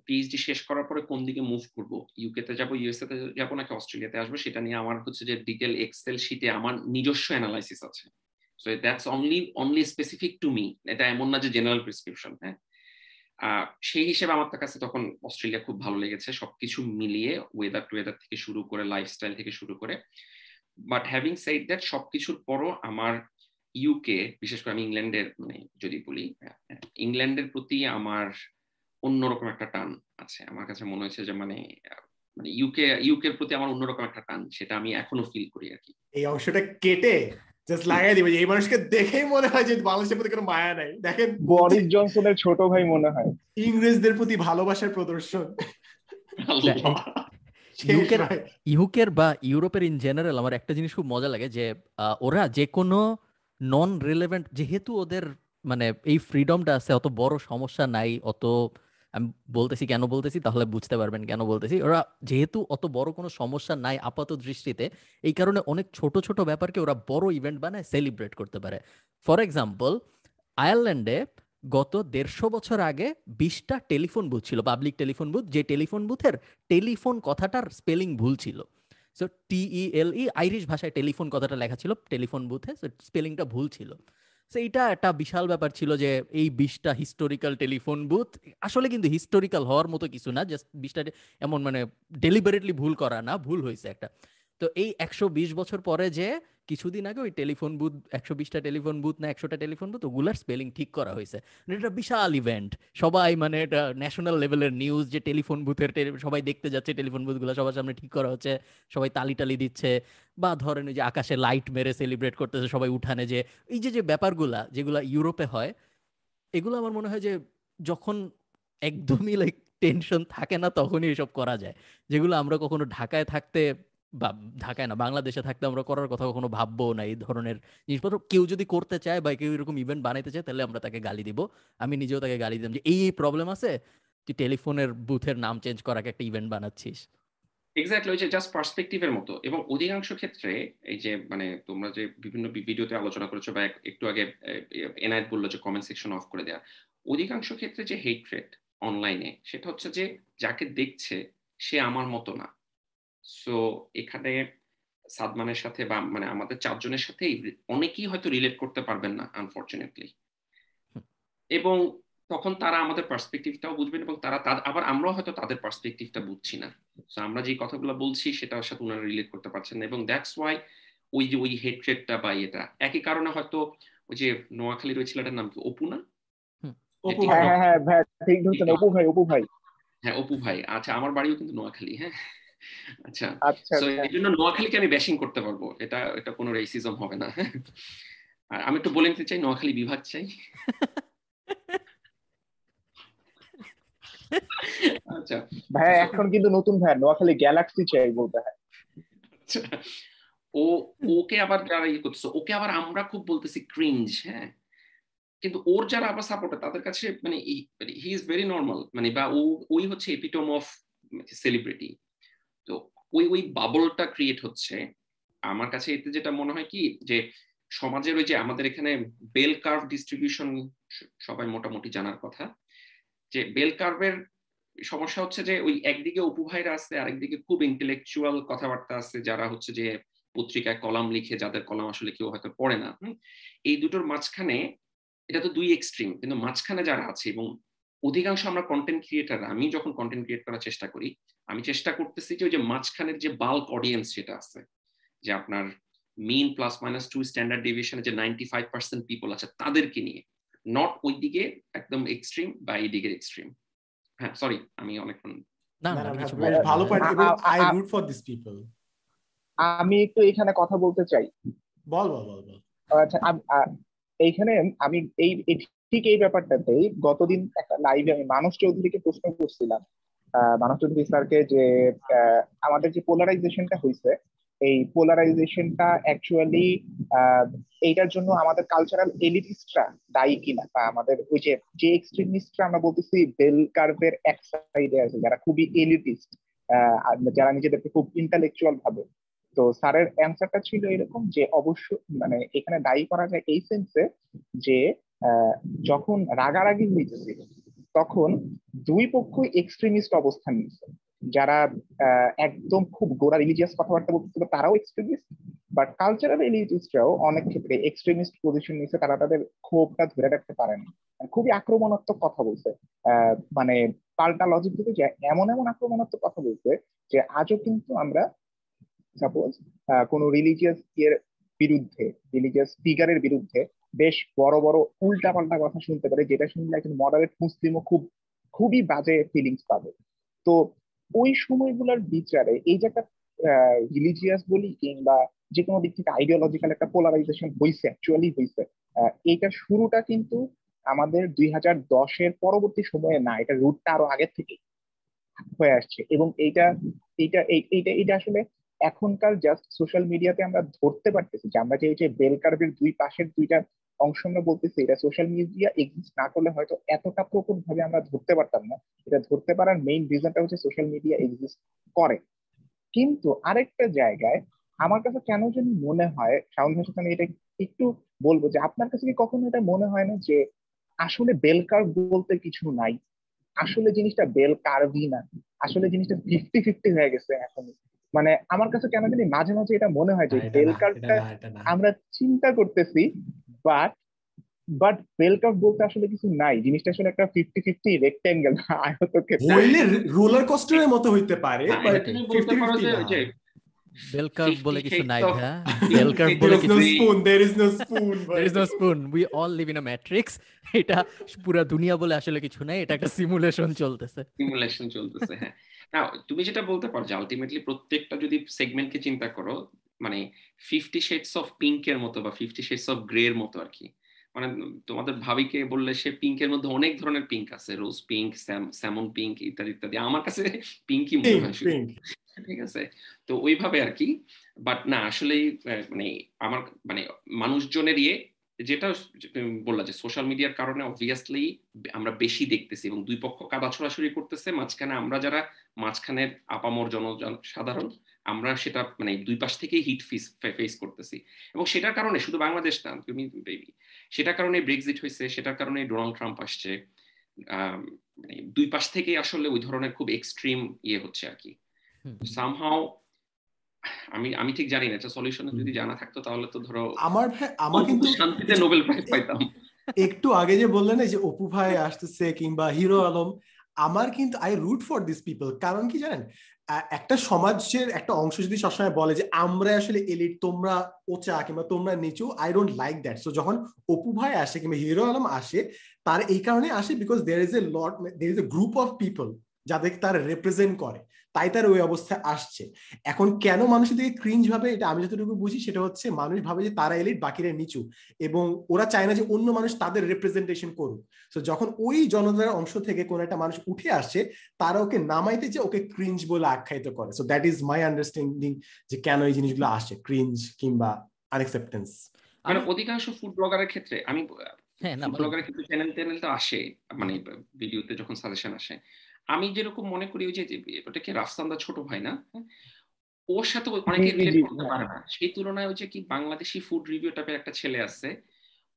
পিএইচডি শেষ করার পরে কোন দিকে মুভ করব? ইউকে তে যাব ইউএসএ তে যাব নাকি অস্ট্রেলিয়াতে আসব? সেটা নিয়ে আমার হচ্ছে যে ডিটেল এক্সেল শিটে আমার নিজস্ব অ্যানালাইসিস আছে। So that's only only specific to me এটা এমন না যে জেনারেল প্রেসক্রিপশন হ্যাঁ? সেই হিসেবে আমার কাছে তখন অস্ট্রেলিয়া খুব ভালো লেগেছে। সবকিছু মিলিয়ে ওয়েদার টু ওয়েদার থেকে শুরু করে লাইফস্টাইল থেকে শুরু করে। বাট হ্যাভিং সাইড দ্যাট সবকিছুর পরও আমার ইউকে বিশেষ করে আমি ইংল্যান্ডের মানে যদি বলি ইংল্যান্ডের প্রতি আমার অন্যরকম একটা টান আছে। আমার কাছে মনে হয়েছে যে মানে মানে ইউকে ইউকের প্রতি আমার অন্যরকম একটা টান, সেটা আমি এখনও ফিল করি আর কি। এই অংশটা কেটে জাস্ট লাগাই দিবে এই মানুষকে দেখেই মনে হয় যে বাংলাদেশের প্রতি কোনো মায়া নাই। দেখেন বরিস জনসনের ছোট ভাই মনে হয়। ইংরেজদের প্রতি ভালোবাসার প্রদর্শন। ইউকের বা ইউরোপের ইন জেনারেল আমার একটা জিনিস খুব মজা লাগে যে ওরা যে কোনো নন রিলেভেন্ট যেহেতু ওদের মানে এই ফ্রিডমটা আছে অত বড় সমস্যা নাই অত আমি বলতেছি কেন বলতেছি? তাহলে বুঝতে পারবেন কেন বলতেছি। ওরা যেহেতু অত বড় কোনো সমস্যা নাই আপাত দৃষ্টিতে, এই কারণে অনেক ছোট ছোট ব্যাপারকে ওরা বড় ইভেন্ট বানায় সেলিব্রেট করতে পারে। ফর এক্সাম্পল আয়ারল্যান্ডে গত দেড়শো বছর আগে বিশটা টেলিফোন বুথ ছিল পাবলিক টেলিফোন বুথ যে টেলিফোন বুথের টেলিফোন কথাটার স্পেলিং ভুল ছিল। So T E L E Irish ভাষায় টেলিফোন কথাটা লেখা ছিল টেলিফোন বুথে স্পেলিংটা ভুল ছিল। এইটা একটা বিশাল ব্যাপার ছিল যে এই বিশটা হিস্টোরিক্যাল টেলিফোন বুথ আসলে কিন্তু হিস্টোরিক্যাল হওয়ার মতো কিছু না জাস্ট বিশটা এমন মানে ডেলিবারেটলি ভুল করা না, ভুল হয়েছে একটা। তো এই একশো বিশ বছর পরে যে কিছুদিন আগে ওই টেলিফোন বুথ, একশো বিশটা টেলিফোন বুথ না একশোটা টেলিফোন বুথ, ওগুলার স্পেলিং ঠিক করা হয়েছে। মানে এটা বিশাল ইভেন্ট সবাই মানে এটা ন্যাশনাল লেভেলের নিউজ যে টেলিফোন বুথের সবাই দেখতে যাচ্ছে টেলিফোন বুথগুলো, সবার সামনে ঠিক করা হচ্ছে, সবাই তালি টালি দিচ্ছে, বা ধরেন যে আকাশে লাইট মেরে সেলিব্রেট করতেছে সবাই উঠানে যে, এই যে যে ব্যাপারগুলা যেগুলো ইউরোপে হয়, এগুলো আমার মনে হয় যে যখন একদমই লাইক টেনশন থাকে না তখনই এসব করা যায়। যেগুলো আমরা কখনো ঢাকায় থাকতে বা ঢাকায় না বাংলাদেশে থাকতে আমরা করার কথা কখনো ভাববো না এই ধরনের জিনিসপত্র কেউ যদি করতে চায় বা কেউ এরকম ইভেন্ট বানাইতে চায় তাহলে আমরা তাকে গালি দিব আমি নিজেও তাকে গালি দিলাম যে এই এই প্রবলেম আছে তুই টেলিফোনের বুথের নাম চেঞ্জ করাকে একটা ইভেন্ট বানাচ্ছিস এক্স্যাক্টলি ওই যে জাস্ট পার্সপেক্টিভের মতো এবং অধিকাংশ ক্ষেত্রে এই যে মানে তোমরা যে বিভিন্ন ভিডিওতে আলোচনা করেছ বা একটু আগে এনআইট বলল যে কমেন্ট সেকশন অফ করে দেয়া অধিকাংশ ক্ষেত্রে যে হেট রেট অনলাইনে সেটা হচ্ছে যে যাকে দেখছে সে আমার মতো না সো এখানে সাদমানের সাথে বা মানে আমাদের চারজনের সাথে অনেকেই হয়তো রিলেট করতে পারবেন না আনফর্চুনেটলি এবং তখন তারা আমাদের পার্সপেক্টিভটাও বুঝবেন এবং তারা আবার আমরাও হয়তো তাদের পার্সপেক্টিভটা বুঝছি না। তো আমরা যে কথাগুলো বলছি সেটার সাথে ওনারা রিলেট করতে পারছেন না এবং দ্যাটস ওয়াই ওই যে ওই হেট্রেটটা বা এটা একই কারণে হয়তো ওই যে নোয়াখালীর ওই ছেলেটার নাম কি অপু না? হ্যাঁ হ্যাঁ হ্যাঁ ঠিক ধরছেন অপু ভাই অপু ভাই। হ্যাঁ অপু ভাই আচ্ছা আমার বাড়িও কিন্তু নোয়াখালী হ্যাঁ। আচ্ছা আচ্ছা এই জন্য নোয়াখালীকে আমি ব্যাশিং করতে পারব। এটা এটা কোনো রেসিজম হবে না। আর আমি একটু বলে নিতে চাই নোয়াখালী বিভাগ চাই। আচ্ছা। ভাই এখন কিন্তু নতুন ভাই নোয়াখালী গ্যালাক্সি চাই বলতে হয়। আচ্ছা। ও ওকে আবার যারা ইয়ে করতেছে ওকে আবার আমরা খুব বলতেছি ক্রিঞ্জ হ্যাঁ? কিন্তু ওর যারা আবার সাপোর্টার তাদের কাছে মানে হি ইজ ভেরি নর্মাল মানে বা ও ওই হচ্ছে এপিটম অফ সেলিব্রিটি তো ওই ওই বাবলটা ক্রিয়েট হচ্ছে। আমার কাছে এতে যেটা মনে হয় কি যে, সমাজের ওই যে আমাদের এখানে বেল কার্ভ ডিস্ট্রিবিউশন সবাই মোটামুটি জানার কথা। যে বেল কার্ভের সমস্যা হচ্ছে যে, ওই একদিকে উপভাইরা আছে, আরেকদিকে খুব ইন্টেলেকচুয়াল কথাবার্তা আছে, যারা হচ্ছে যে পত্রিকায় কলাম লিখে, যাদের কলাম আসলে কেউ হয়তো পড়ে না। এই দুটোর মাঝখানে, এটা তো দুই এক্সট্রিম কিন্তু মাঝখানে যারা আছে এবং অধিকাংশ আমরা কন্টেন্ট ক্রিয়েটার আমি যখন কন্টেন্ট ক্রিয়েট করার চেষ্টা করি আমি চেষ্টা করতেছি যে ওই যে মাঝখানের যে বাল্ক অডিয়েন্স যেটা আছে যে আপনার mean plus minus two standard ডিভিশনে যে নাইনটি ফাইভ পার্সেন্ট পিপল আছে তাদেরকে নিয়ে নট ওই দিকে একদম এক্সট্রিম বা এই দিকের এক্সট্রিম হ্যাঁ সরি আমি অনেকক্ষণ ভালো part I root for this people আমি একটু এখানে কথা বলতে চাই। বল বল বল বল। আচ্ছা এইখানে আমি এই ঠিক এই ব্যাপারটাতেই গতদিন একটা লাইভে আমি মানস চৌধুরীকে প্রশ্ন করছিলাম। মানস চৌধুরী স্যারকে যে আমাদের যে পোলারাইজেশনটা হয়েছে এই পোলারাইজেশনটা অ্যাকচুয়ালি এইটার জন্য আমাদের কালচারাল এলিটিস্টরা দায়ী কিনা বা আমাদের ওই যে যে এক্সট্রিমিস্টরা আমরা বলতেছি, বেল কার্ভের এক সাইডে আছে, যারা খুবই এলিটিস্ট যারা নিজেদেরকে খুব ইন্টালেকচুয়াল ভাবে। তো স্যারের অ্যান্সারটা ছিল এরকম যে, অবশ্য মানে এখানে দায়ী করা যায় এই সেন্সে যে যখন রাগারাগি হইতেছিল, তখন দুই পক্ষই এক্সট্রিমিস্ট অবস্থান নিয়েছে। যারা একদম খুব গোড়া রিলিজিয়াস কথাবার্তা বলতেছিল, তারাও এক্সট্রিমিস্ট বাট কালচারাল এলিটিস্টরাও অনেক ক্ষেত্রে এক্সট্রিমিস্ট পজিশন নিয়েছে, তারা তাদের ক্ষোভটা ধরে রাখতে পারেনি মানে খুবই আক্রমণাত্মক কথা বলছে। মানে পাল্টা লজিক থেকে যে এমন এমন আক্রমণাত্মক কথা বলছে যে আজও কিন্তু আমরা সাপোজ কোন রিলিজিয়াস ইয়ের বিরুদ্ধে রিলিজিয়াস ফিগারের বিরুদ্ধে বেশ বড় বড় উল্টা পাল্টা কথা শুনতে পারে, যেটা শুনলে একজন মডারেট মুসলিমও খুব, খুবই বাজে ফিলিংস পাবে। তো ওই সময়গুলোর বিচারে এই যে একটা রিলিজিয়াস বলি কিংবা যে কোনো দিক থেকে আইডিওলজিক্যাল একটা পোলারাইজেশন হয়েছে অ্যাকচুয়ালি হয়েছে এইটা শুরুটা কিন্তু আমাদের দুই হাজার দশের পরবর্তী সময়ে না, এটা রুটটা আরও আগের থেকে হয়ে আসছে। এবং এইটা এইটা এইটা এইটা আসলে এখনকার জাস্ট সোশ্যাল মিডিয়াতে আমরা ধরতে পারতেছি যে আমরা যে এই যে বেল কার্ভের দুই পাশের দুইটা অংশ আমরা বলতেছি, এটা সোশ্যাল মিডিয়া এক্সিস্ট না করলে হয়তো এতটা প্রকট ভাবে আমরা ধরতে পারতাম না। এটা ধরতে পারার মেইন রিজনটা হচ্ছে সোশ্যাল মিডিয়া এক্সিস্ট করে। কিন্তু আরেকটা জায়গায় আমার কাছে কেন যেন মনে হয় সাউন্ড ভাষাতে আমি এটা একটু বলব যে আপনার কাছে কি কখনো এটা মনে হয় না যে আসলে বেল কার্ভ বলতে কিছু নাই? আসলে জিনিসটা বেল কার্ভই না। আসলে জিনিসটা ফিফটি ফিফটি হয়ে গেছে এখন মানে আমার কাছে কেন জানি মাঝে মাঝে এটা মনে হয় যে বেল কার্ভটা আমরা চিন্তা করতেছি বাট বাট বেল কার্ভ বলতে আসলে কিছু নাই জিনিসটা আসলে একটা ফিফটি ফিফটি রেক্ট্যাঙ্গেল আয়তক্ষেত্র হইলে রোলার কোস্টারের মতো হইতে পারে বাট বলতে পারো যে বেল কার্ভ বলে কিছু নাই ভাই বেল কার্ভ বলে কিছু spoon there is no spoon there is no spoon we all live in a matrix এটা পুরো দুনিয়া বলে আসলে কিছু নাই এটা একটা সিমুলেশন চলতেছে সিমুলেশন চলতেছে হ্যাঁ না তুমি যেটা বলতে পারো যে আলটিমেটলি প্রত্যেকটা যদি সেগমেন্টকে চিন্তা করো মানে ফিফটি শেডস অফ পিঙ্কের মতো বা ফিফটি শেডস অফ গ্রে এর মতো আর কি মানে তোমাদের ভাবিকে বললে সে পিঙ্কের মধ্যে অনেক ধরনের পিঙ্ক আছে রোজ পিঙ্ক স্যামন পিঙ্ক ইত্যাদি ইত্যাদি। আমার কাছে পিঙ্কই মনে হয় ঠিক আছে? তো ওইভাবে আর কি বাট না আসলেই মানে আমার মানে মানুষজনের ইয়ে যেটা বললাম যে সোশ্যাল মিডিয়ার কারণে অবভিয়াসলি আমরা বেশি দেখতেছি এবং দুই পক্ষ কাদা ছড়াছড়ি করতেছে। মাঝখানে আমরা যারা মাঝখানের আপামর জন সাধারণ আমরা সেটা মানে দুই পাশ থেকেই হিট ফিস ফেস করতেছি। এবং সেটার কারণে শুধু বাংলাদেশ না তুমি সেটার কারণে ব্রেক্সিট হয়েছে সেটার কারণে ডোনাল্ড ট্রাম্প আসছে। মানে দুই পাশ থেকেই আসলে ওই ধরনের খুব এক্সট্রিম ইয়ে হচ্ছে আর কি। সামহাও আমি আমি ঠিক জানি না এটা সলিউশন যদি জানা থাকতো তাহলে তো ধরো আমার ভাই আমার কিন্তু শান্তিতে নোবেল প্রাইজ পাইতাম। একটু আগে যে বললেন যে অপু ভাই আসতেছে কিংবা হিরো আলম আমার কিন্তু I root for this people কারণ কি জানেন? একটা সমাজের একটা অংশ যদি সবসময় বলে যে আমরা আসলে এলিট তোমরা ওচা কিংবা তোমরা নিচু I don't like that so যখন অপু ভাই আসে কিংবা হিরো আলম আসে তার এই কারণে আসে because there is a lot there is a group of people যাদের তার রিপ্রেজেন্ট করে। তাই তার ওই অবস্থায় আসছে। এখন কেন মানুষের দিকে ক্রিঞ্জ ভাবে? এটা আমি যতটুকু বুঝি সেটা হচ্ছে মানুষ ভাবে যে তারা এলিট বাকিরা নিচু এবং ওরা চায় না যে অন্য মানুষ তাদের রিপ্রেজেন্টেশন করুক। তো যখন ওই জনতার অংশ থেকে কোন একটা মানুষ উঠে আসে তারা ওকে নামাইতে যে ওকে ক্রিঞ্জ বলে আখ্যায়িত করে। So that is my understanding যে কেন এই জিনিসগুলো আসে ক্রিঞ্জ কিংবা আনএক্সেপ্টেন্স মানে অধিকাংশ ফুড ব্লগারের ক্ষেত্রে আমি ফুড ব্লগারের ক্ষেত্রে চ্যানেল চ্যানেল তো আসে মানে ভিডিওতে যখন সাজেশন আসে। আমি যেরকম মনে করি ওই যে ওটাকে রাফসান্দা ছোট ভাই না? হ্যাঁ? ওর সাথে অনেকে রিলেট করতে পারে না। সেই তুলনায় ওই যে কি বাংলাদেশি ফুড রিভিউ টাইপের একটা ছেলে আছে।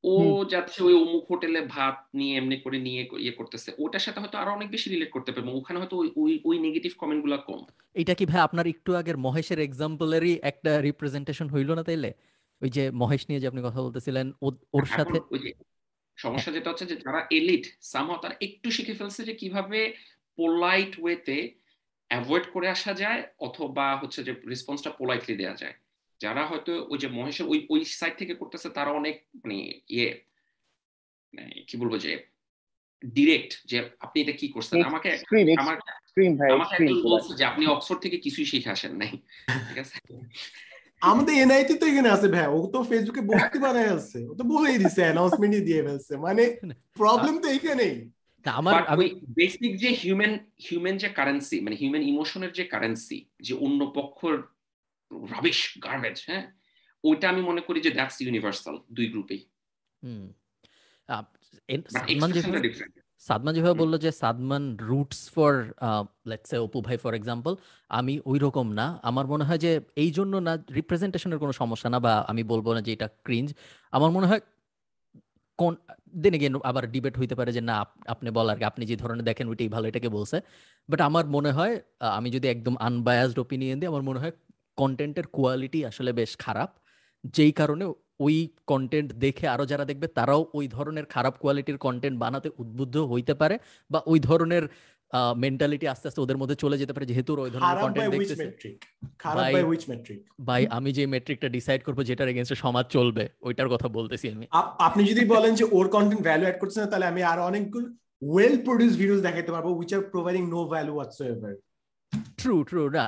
ও যাচ্ছে ওই অমুক হোটেলে ভাত নিয়ে এমনি করে নিয়ে ইয়ে করতেছে। ওটার সাথে হয়তো আরও অনেক বেশি রিলেট করতে পারব। ওখানে হয়তো ওই ওই নেগেটিভ কমেন্টগুলা কম। এটা কি ভাই আপনার একটু আগের মহেশের এক্সাম্পলেরই একটা রিপ্রেজেন্টেশন হইল না তাইলে? ওই যে মহেশ নিয়ে যে আপনি কথা বলতেছিলেন ওর সাথে সমস্যা যেটা হচ্ছে যে যারা এলিট সামহাও তারা একটু শিখে ফেলছে যে কীভাবে পোলাইট ওয়েতে অ্যাভয়েড করে আসা যায় অথবা হচ্ছে যে রেসপন্সটা পোলাইটলি দেওয়া যায়। যারা হয়তো ওই যে মহেশের ওই ওই সাইড থেকে করতেছে তারা অনেক মানে ইয়ে মানে কি বলব যে ডিরেক্ট যে আপনি এটা কি করছেন? আমাকে আমার আমাকে বলছে যে আপনি অক্সফোর্ড থেকে কিছুই শিখে আসেন নাই। ঠিক আছে? আমাদের এনআইটি তো এখানে আছে ভাই ও তো ফেসবুকে বসতে বানায় আছে। ও তো বলেই দিছে অ্যানাউন্সমেন্টই দিয়ে ফেলছে। মানে প্রবলেম তো এখানেই। আমার আমি বেসিক যে হিউম্যান হিউম্যান যে কারেন্সি মানে হিউম্যান ইমোশনের যে কারেন্সি যে অন্য পক্ষর রাবিশ গার্বেজ হ্যাঁ? ওইটা আমি মনে করি যে দ্যাটস ইউনিভার্সাল দুই গ্রুপেই হুম। সাদমান যেভাবে বলল যে Sadman roots for let's say Apu ভাই ফর এক্সাম্পল আমি ওই রকম না। আমার মনে হয় যে এই জন্য না রিপ্রেজেন্টেশনের কোনো সমস্যা না বা আমি বলব না যে এটা ক্রিঞ্জ আমার মনে হয় কোন দেন এগেন আবার ডিবেট হইতে পারে যে না আপনি বলার আপনি যে ধরনের দেখেন ওইটাই ভালো, এটাকে বলছে। বাট আমার মনে হয় আমি যদি একদম আনবায়াসড ওপিনিয়ন দিই, আমার মনে হয় কন্টেন্টের কোয়ালিটি আসলে বেশ খারাপ। যেই কারণে ওই কন্টেন্ট দেখে আরও যারা দেখবে, তারাও ওই ধরনের খারাপ কোয়ালিটির কন্টেন্ট বানাতে উদ্বুদ্ধ হইতে পারে বা ওই ধরনের মেন্টালিটি আস্তে আস্তে ওদের মধ্যে চলে যেতে পারে যেহেতু ওই ধরনের কন্টেন্ট দেখতেছে। ভাই আমি যে মেট্রিকটা ডিসাইড করব যেটার এগেইনস্টে সমাজ চলবে ওইটার কথা বলতেছি আমি। আপনি যদি বলেন যে ওর কন্টেন্ট ভ্যালু অ্যাড করছে না তাহলে আমি আর অনেকগুলো ওয়েল প্রোডিউস ভিডিওস দেখাতে পারব which are providing no value whatsoever true true না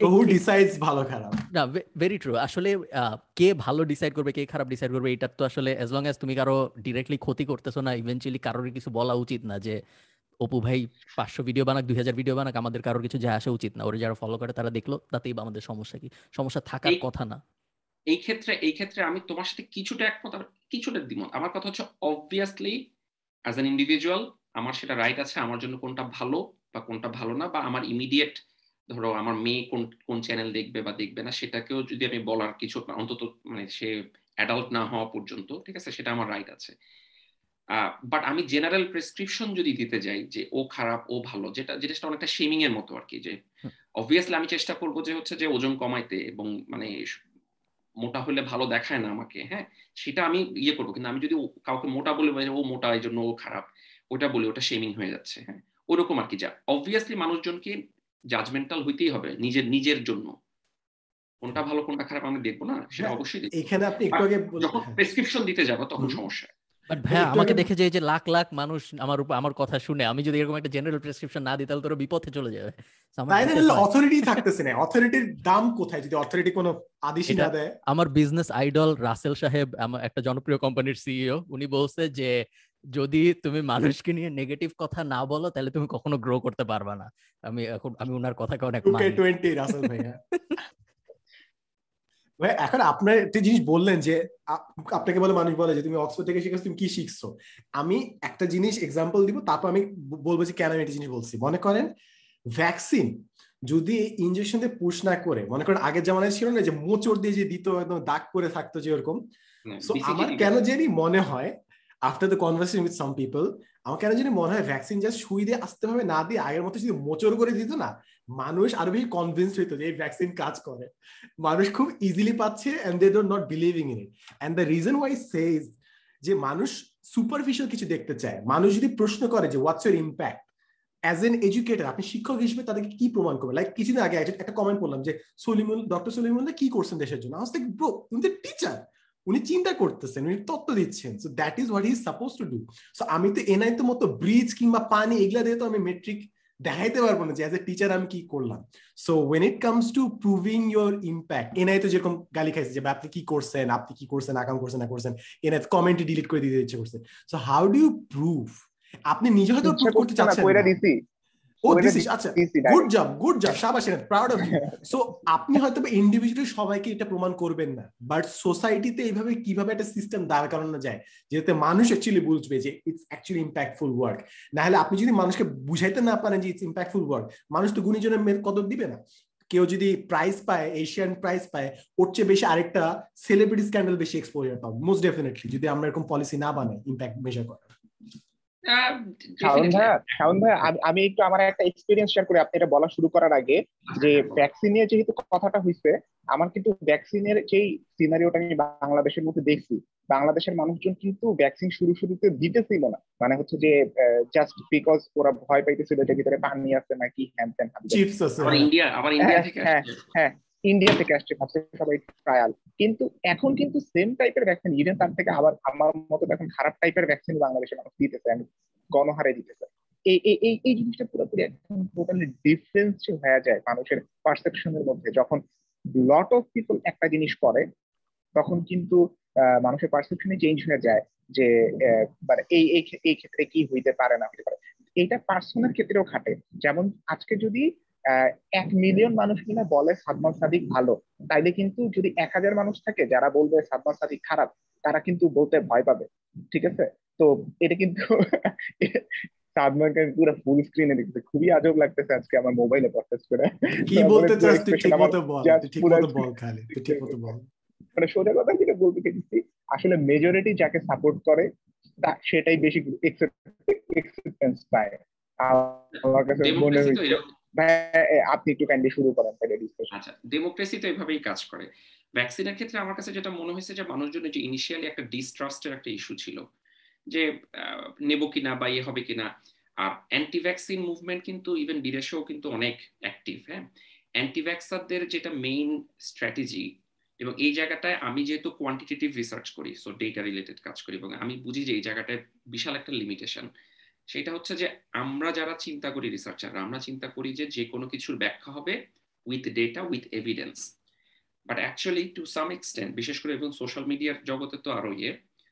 হু ডিসাইডস ভালো খারাপ? না ভেরি ট্রু আসলে কে ভালো ডিসাইড করবে কে খারাপ ডিসাইড করবে এটা তো আসলে অ্যাজ লং অ্যাজ তুমি কারও ডিরেক্টলি ক্ষতি করতেছো না ইভেন্চুয়ালি কারোর কিছু বলা উচিত না যে অপু ভাই পাঁচশো ভিডিও বানাক দুই হাজার ভিডিও বানাক আমাদের কারোর কিছু যায় আসা উচিত না। ওরা যারা ফলো করে তারা দেখল তাতেই বা আমাদের সমস্যা কি? সমস্যা থাকার কথা না। এই ক্ষেত্রে এই ক্ষেত্রে আমি তোমার সাথে কিছুটা একমত কিছুটা দ্বিমত। আমার কথা হচ্ছে অবভিয়াসলি অ্যাজ অ্যান ইন্ডিভিজুয়াল আমার সেটা রাইট আছে আমার জন্য কোনটা ভালো বা কোনটা ভালো না বা আমার ইমিডিয়েট ধরো আমার মেয়ে কোন কোন চ্যানেল দেখবে বা দেখবে না সেটাকেও যদি আমি বলার কিছু অন্তত মানে সে অ্যাডাল্ট না হওয়া পর্যন্ত ঠিক আছে? সেটা আমার রাইট আছে। বাট আমি জেনারেল প্রেসক্রিপশন যদি দিতে যাই যে ও খারাপ ও ভালো যেটা জিনিসটা অনেকটা শেমিং এর মতো আর কি যে অবভিয়াসলি আমি চেষ্টা করব যে হচ্ছে যে ওজন কমাইতে এবং মানে মোটা হলে ভালো দেখায় না আমাকে হ্যাঁ? সেটা আমি ইয়ে করব কিন্তু আমি যদি কাউকে মোটা বলে ও মোটা এই জন্য ও খারাপ ওটা বলে ওটা শেমিং হয়ে যাচ্ছে হ্যাঁ? ওরকম আর কি যা অবভিয়াসলি মানুষজনকে জাজমেন্টাল হইতেই হবে নিজের নিজের জন্য। কোনটা ভালো কোনটা খারাপ আমি দেখব না সেটা হ্যাঁ, অবশ্যই এখানে আপনি একটু আগে যখন প্রেসক্রিপশন দিতে যাব তখন সমস্যা। বাট ভাই আমাকে দেখে যে যে লাখ লাখ মানুষ আমার উপর আমার কথা শুনে আমি যদি এরকম একটা জেনারেল প্রেসক্রিপশন না দিই তাহলে তোর বিপথে চলে যাবে। অথরিটি থাকতেছে না। অথরিটির দাম কোথায়? যদি অথরিটি কোনো আদেশ না দেয়? আমার বিজনেস আইডল রাসেল সাহেব আমার একটা জনপ্রিয় কোম্পানির সিইও উনি বলছে যে যদি তুমি মানুষকে নিয়ে নেগেটিভ কথা না বলো তাহলে তুমি কখনো গ্রো করতে পারবে না। আমি এখন আমি ওনার কথাকে অনেক মানি। 20 রাসেল ভাইয়া। ভাই এখন আপনার একটা জিনিস বললেন যে আপনাকে বলে মানুষ বলে যে তুমি অক্সফোর্ড থেকে শিখেছো তুমি কি শিখছো? আমি একটা জিনিস এক্সাম্পল দিব তারপর আমি বলব যে কেন আমি একটা জিনিস বলছি। মনে করেন ভ্যাকসিন যদি ইঞ্জেকশন দিয়ে পুশ না করে মনে করেন আগের জামানায় ছিল না যে মোচড় দিয়ে যে দিত একদম দাগ করে থাকতো যে ওরকম আমার কেন জানি মনে হয় after the conversation with some people আমার কেন জানি মনে হয় ভ্যাকসিন জাস্ট সুই দিয়ে আসতে হবে না দিয়ে আগের মতো যদি মোচর করে দিত না মানুষ আরও বেশি কনভিন্স হইতো যে এই ভ্যাকসিন কাজ করে। মানুষ খুব ইজিলি পাচ্ছে and they don't not believing in it and the reason why says যে মানুষ সুপারফিশিয়াল কিছু দেখতে চায়। মানুষ যদি প্রশ্ন করে যে what's your impact as an educator আপনি শিক্ষক হিসেবে তাদেরকে কি প্রমাণ করবেন? লাইক কিছুদিন আগে একটা কমেন্ট করলাম যে, সলিমুল ডক্টর সলিমুল্লাহ কি করছেন দেশের জন্য? আজ ব্রো তুমি টিচার উনি চিন্তা করতেছেন, উনি তত্ত্ব দিচ্ছেন। So that is what is suppose to do so আমি তো এনআই তো মতো ব্রিজ কিংবা পানি এগুলা দিয়ে তো আমি মেট্রিক দেখাইতে পারব না যে অ্যাজ এ টিচার আমি কি করলাম। So when it comes to proving your impact NI তো যেরকম গালি খাইছে যে আপনি কি করছেন? আপনি কি করছেন? আকাম করছেন? না করছেন? এনআই কমেন্টে ডিলিট করে দিতে ইচ্ছে করছে। So how do you prove আপনি নিজে হয়তো প্রুভ করতে চাচ্ছেন ও দিস আচ্ছা গুড জব গুড জব শাবাশ প্রাউড অফ ইউ সো আপনি হয়তো ইন্ডিভিজুয়ালি সবাইকে এটা প্রমাণ করবেন না বাট সোসাইটিতে এইভাবে কীভাবে একটা সিস্টেম দাঁড় করানো যায় যেতে মানুষ অ্যাকচুয়ালি বুঝবে যে ইটস অ্যাকচুয়ালি ইম্প্যাক্টফুল ওয়ার্ক না হলে আপনি যদি মানুষকে বুঝাইতে না পারেন যে ইটস ইম্প্যাক্টফুল ওয়ার্ক মানুষ তো গুণীজনের মেয়ের কদর দিবে না। কেউ যদি প্রাইজ পায় এশিয়ান প্রাইজ পায় ওর চেয়ে বেশি আরেকটা সেলিব্রিটি স্ক্যান্ডাল বেশি এক্সপোজার পাবো মোস্ট ডেফিনেটলি যদি আমরা এরকম পলিসি না বানাই ইম্প্যাক্ট মেজার করার। শাওন ভাইয়া শাওন ভাইয়া আমি একটু আমার একটা এক্সপিরিয়েন্স শেয়ার করি আপনি এটা বলা শুরু করার আগে যে ভ্যাকসিন নিয়ে যেহেতু কথাটা হয়েছে আমার কিন্তু ভ্যাকসিনের যেই সিনারিওটা আমি বাংলাদেশের মধ্যে দেখছি বাংলাদেশের মানুষজন কিন্তু ভ্যাকসিন শুরু শুরুতে দিতেছিল না। মানে হচ্ছে যে জাস্ট বিকজ ওরা ভয় পাইতেছিল যে ভিতরে পানি আছে নাকি হ্যান ত্যান ইন্ডিয়া আবার ইন্ডিয়া থেকে হ্যাঁ হ্যাঁ। ইন্ডিয়া থেকে আসছে সবাই ট্রায়াল কিন্তু এখন কিন্তু সেম টাইপের ভ্যাকসিন ইভেন তার থেকে আবার আমার মতো এখন খারাপ টাইপের ভ্যাকসিন বাংলাদেশে মানুষ দিতেছে, আমি গণহারে দিতেছে। এই এই এই জিনিসটা পুরোপুরি একদম টোটালি ডিফারেন্স হয়ে যায় মানুষের পারসেপশনের মধ্যে। যখন লট অফ পিপল একটা জিনিস করে, তখন কিন্তু মানুষের পারসেপশনে চেঞ্জ হয়ে যায় যে মানে এই এই ক্ষেত্রে কি হইতে পারে না হইতে পারে। এইটা পার্সোনাল ক্ষেত্রেও খাটে। যেমন আজকে যদি এক মিলিয়ন মানুষ কিনা বলে সাদমান সাদিক ভালো। তাইলে কিন্তু যদি এক হাজার মানুষ থাকে যারা বলবে সাদমান সাদিক খারাপ তারা কিন্তু বলতে ভয় পাবে। ঠিক আছে? তো এটা কিন্তু সাদমানকে পুরো ফুল স্ক্রিনে দেখতে খুবই আজব লাগতেছে আজকে আমার মোবাইলে প্রসেস করে। কি বলতে চাস তুই? ঠিক মতো বল ঠিক মতো বল খালি তুই ঠিক মতো বল। মানে সোজা কথা যেটা বলতে চাইছি আসলে মেজরিটি যাকে সাপোর্ট করে সেটাই বেশি এক্সেপ্টেন্স পায়। আমার কাছে মনে হয়েছে আপনি একটু কাইন্ডলি শুরু করেন আচ্ছা ডেমোক্রেসি তো এভাবেই কাজ করে। ভ্যাকসিনের ক্ষেত্রে আমার কাছে যেটা মনে হয়েছে যে, মানুষজনের যে ইনিশিয়ালি একটা ডিস্ট্রাস্টের একটা ইস্যু ছিল, যে নেব কিনা বা ইয়ে হবে কিনা। আর অ্যান্টি ভ্যাকসিন মুভমেন্ট কিন্তু ইভেন বিদেশেও কিন্তু অনেক অ্যাক্টিভ হ্যাঁ? অ্যান্টি ভ্যাক্সারদের যেটা মেইন স্ট্র্যাটেজি এবং এই জায়গাটায় আমি যেহেতু কোয়ান্টিটেটিভ রিসার্চ করি সো ডেটা রিলেটেড কাজ করি, এবং আমি বুঝি যে এই জায়গাটায় বিশাল একটা লিমিটেশন সেটা হচ্ছে যে আমরা যারা চিন্তা করি রিসার্চাররা আমরা চিন্তা করি যে যে কোনো কিছুর ব্যাখ্যা হবে with data with evidence but actually to some extent বিশেষ করে এবং সোশ্যাল মিডিয়ার জগতে তো আরও ইয়ে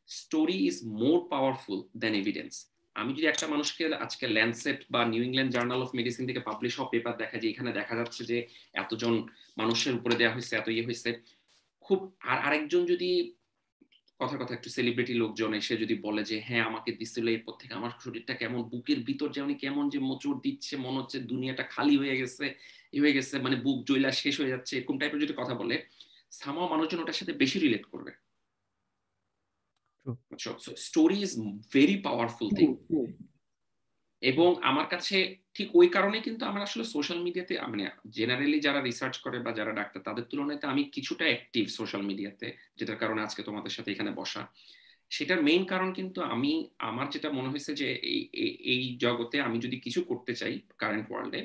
story is more powerful than evidence আমি যদি একটা মানুষকে আজকে ল্যান্ডসেট বা New England Journal of Medicine থেকে পাবলিশ হওয়া পেপার দেখা যায় এখানে দেখা যাচ্ছে যে এতজন মানুষের উপরে দেওয়া হয়েছে, এত ইয়ে হয়েছে, খুব আর আরেকজন যদি কথার কথা একটু সেলিব্রিটি লোকজন এসে যদি বলে যে হ্যাঁ আমাকে দিছিল এরপর থেকে আমার শরীরটা কেমন? বুকের ভিতর যেমন কেমন যে মোচড় দিচ্ছে মনে হচ্ছে দুনিয়াটা খালি হয়ে গেছে ই হয়ে গেছে মানে বুক জইলা শেষ হয়ে যাচ্ছে এরকম টাইপের যদি কথা বলে সামাও মানুষজন ওটার সাথে বেশি রিলেট করবে। Story is very powerful thing এবং আমার কাছে ঠিক ওই কারণে কিন্তু আমার আসলে সোশ্যাল মিডিয়াতে মানে জেনারেলি যারা রিসার্চ করে বা যারা ডাক্তার, তাদের তুলনায় আমি কিছুটা অ্যাক্টিভ সোশ্যাল মিডিয়াতে যেটার কারণে আজকে তোমাদের সাথে এখানে বসা। সেটার মেইন কারণ কিন্তু আমি, আমার যেটা মনে হয়েছে যে এই এই জগতে আমি যদি কিছু করতে চাই কারেন্ট ওয়ার্ল্ডে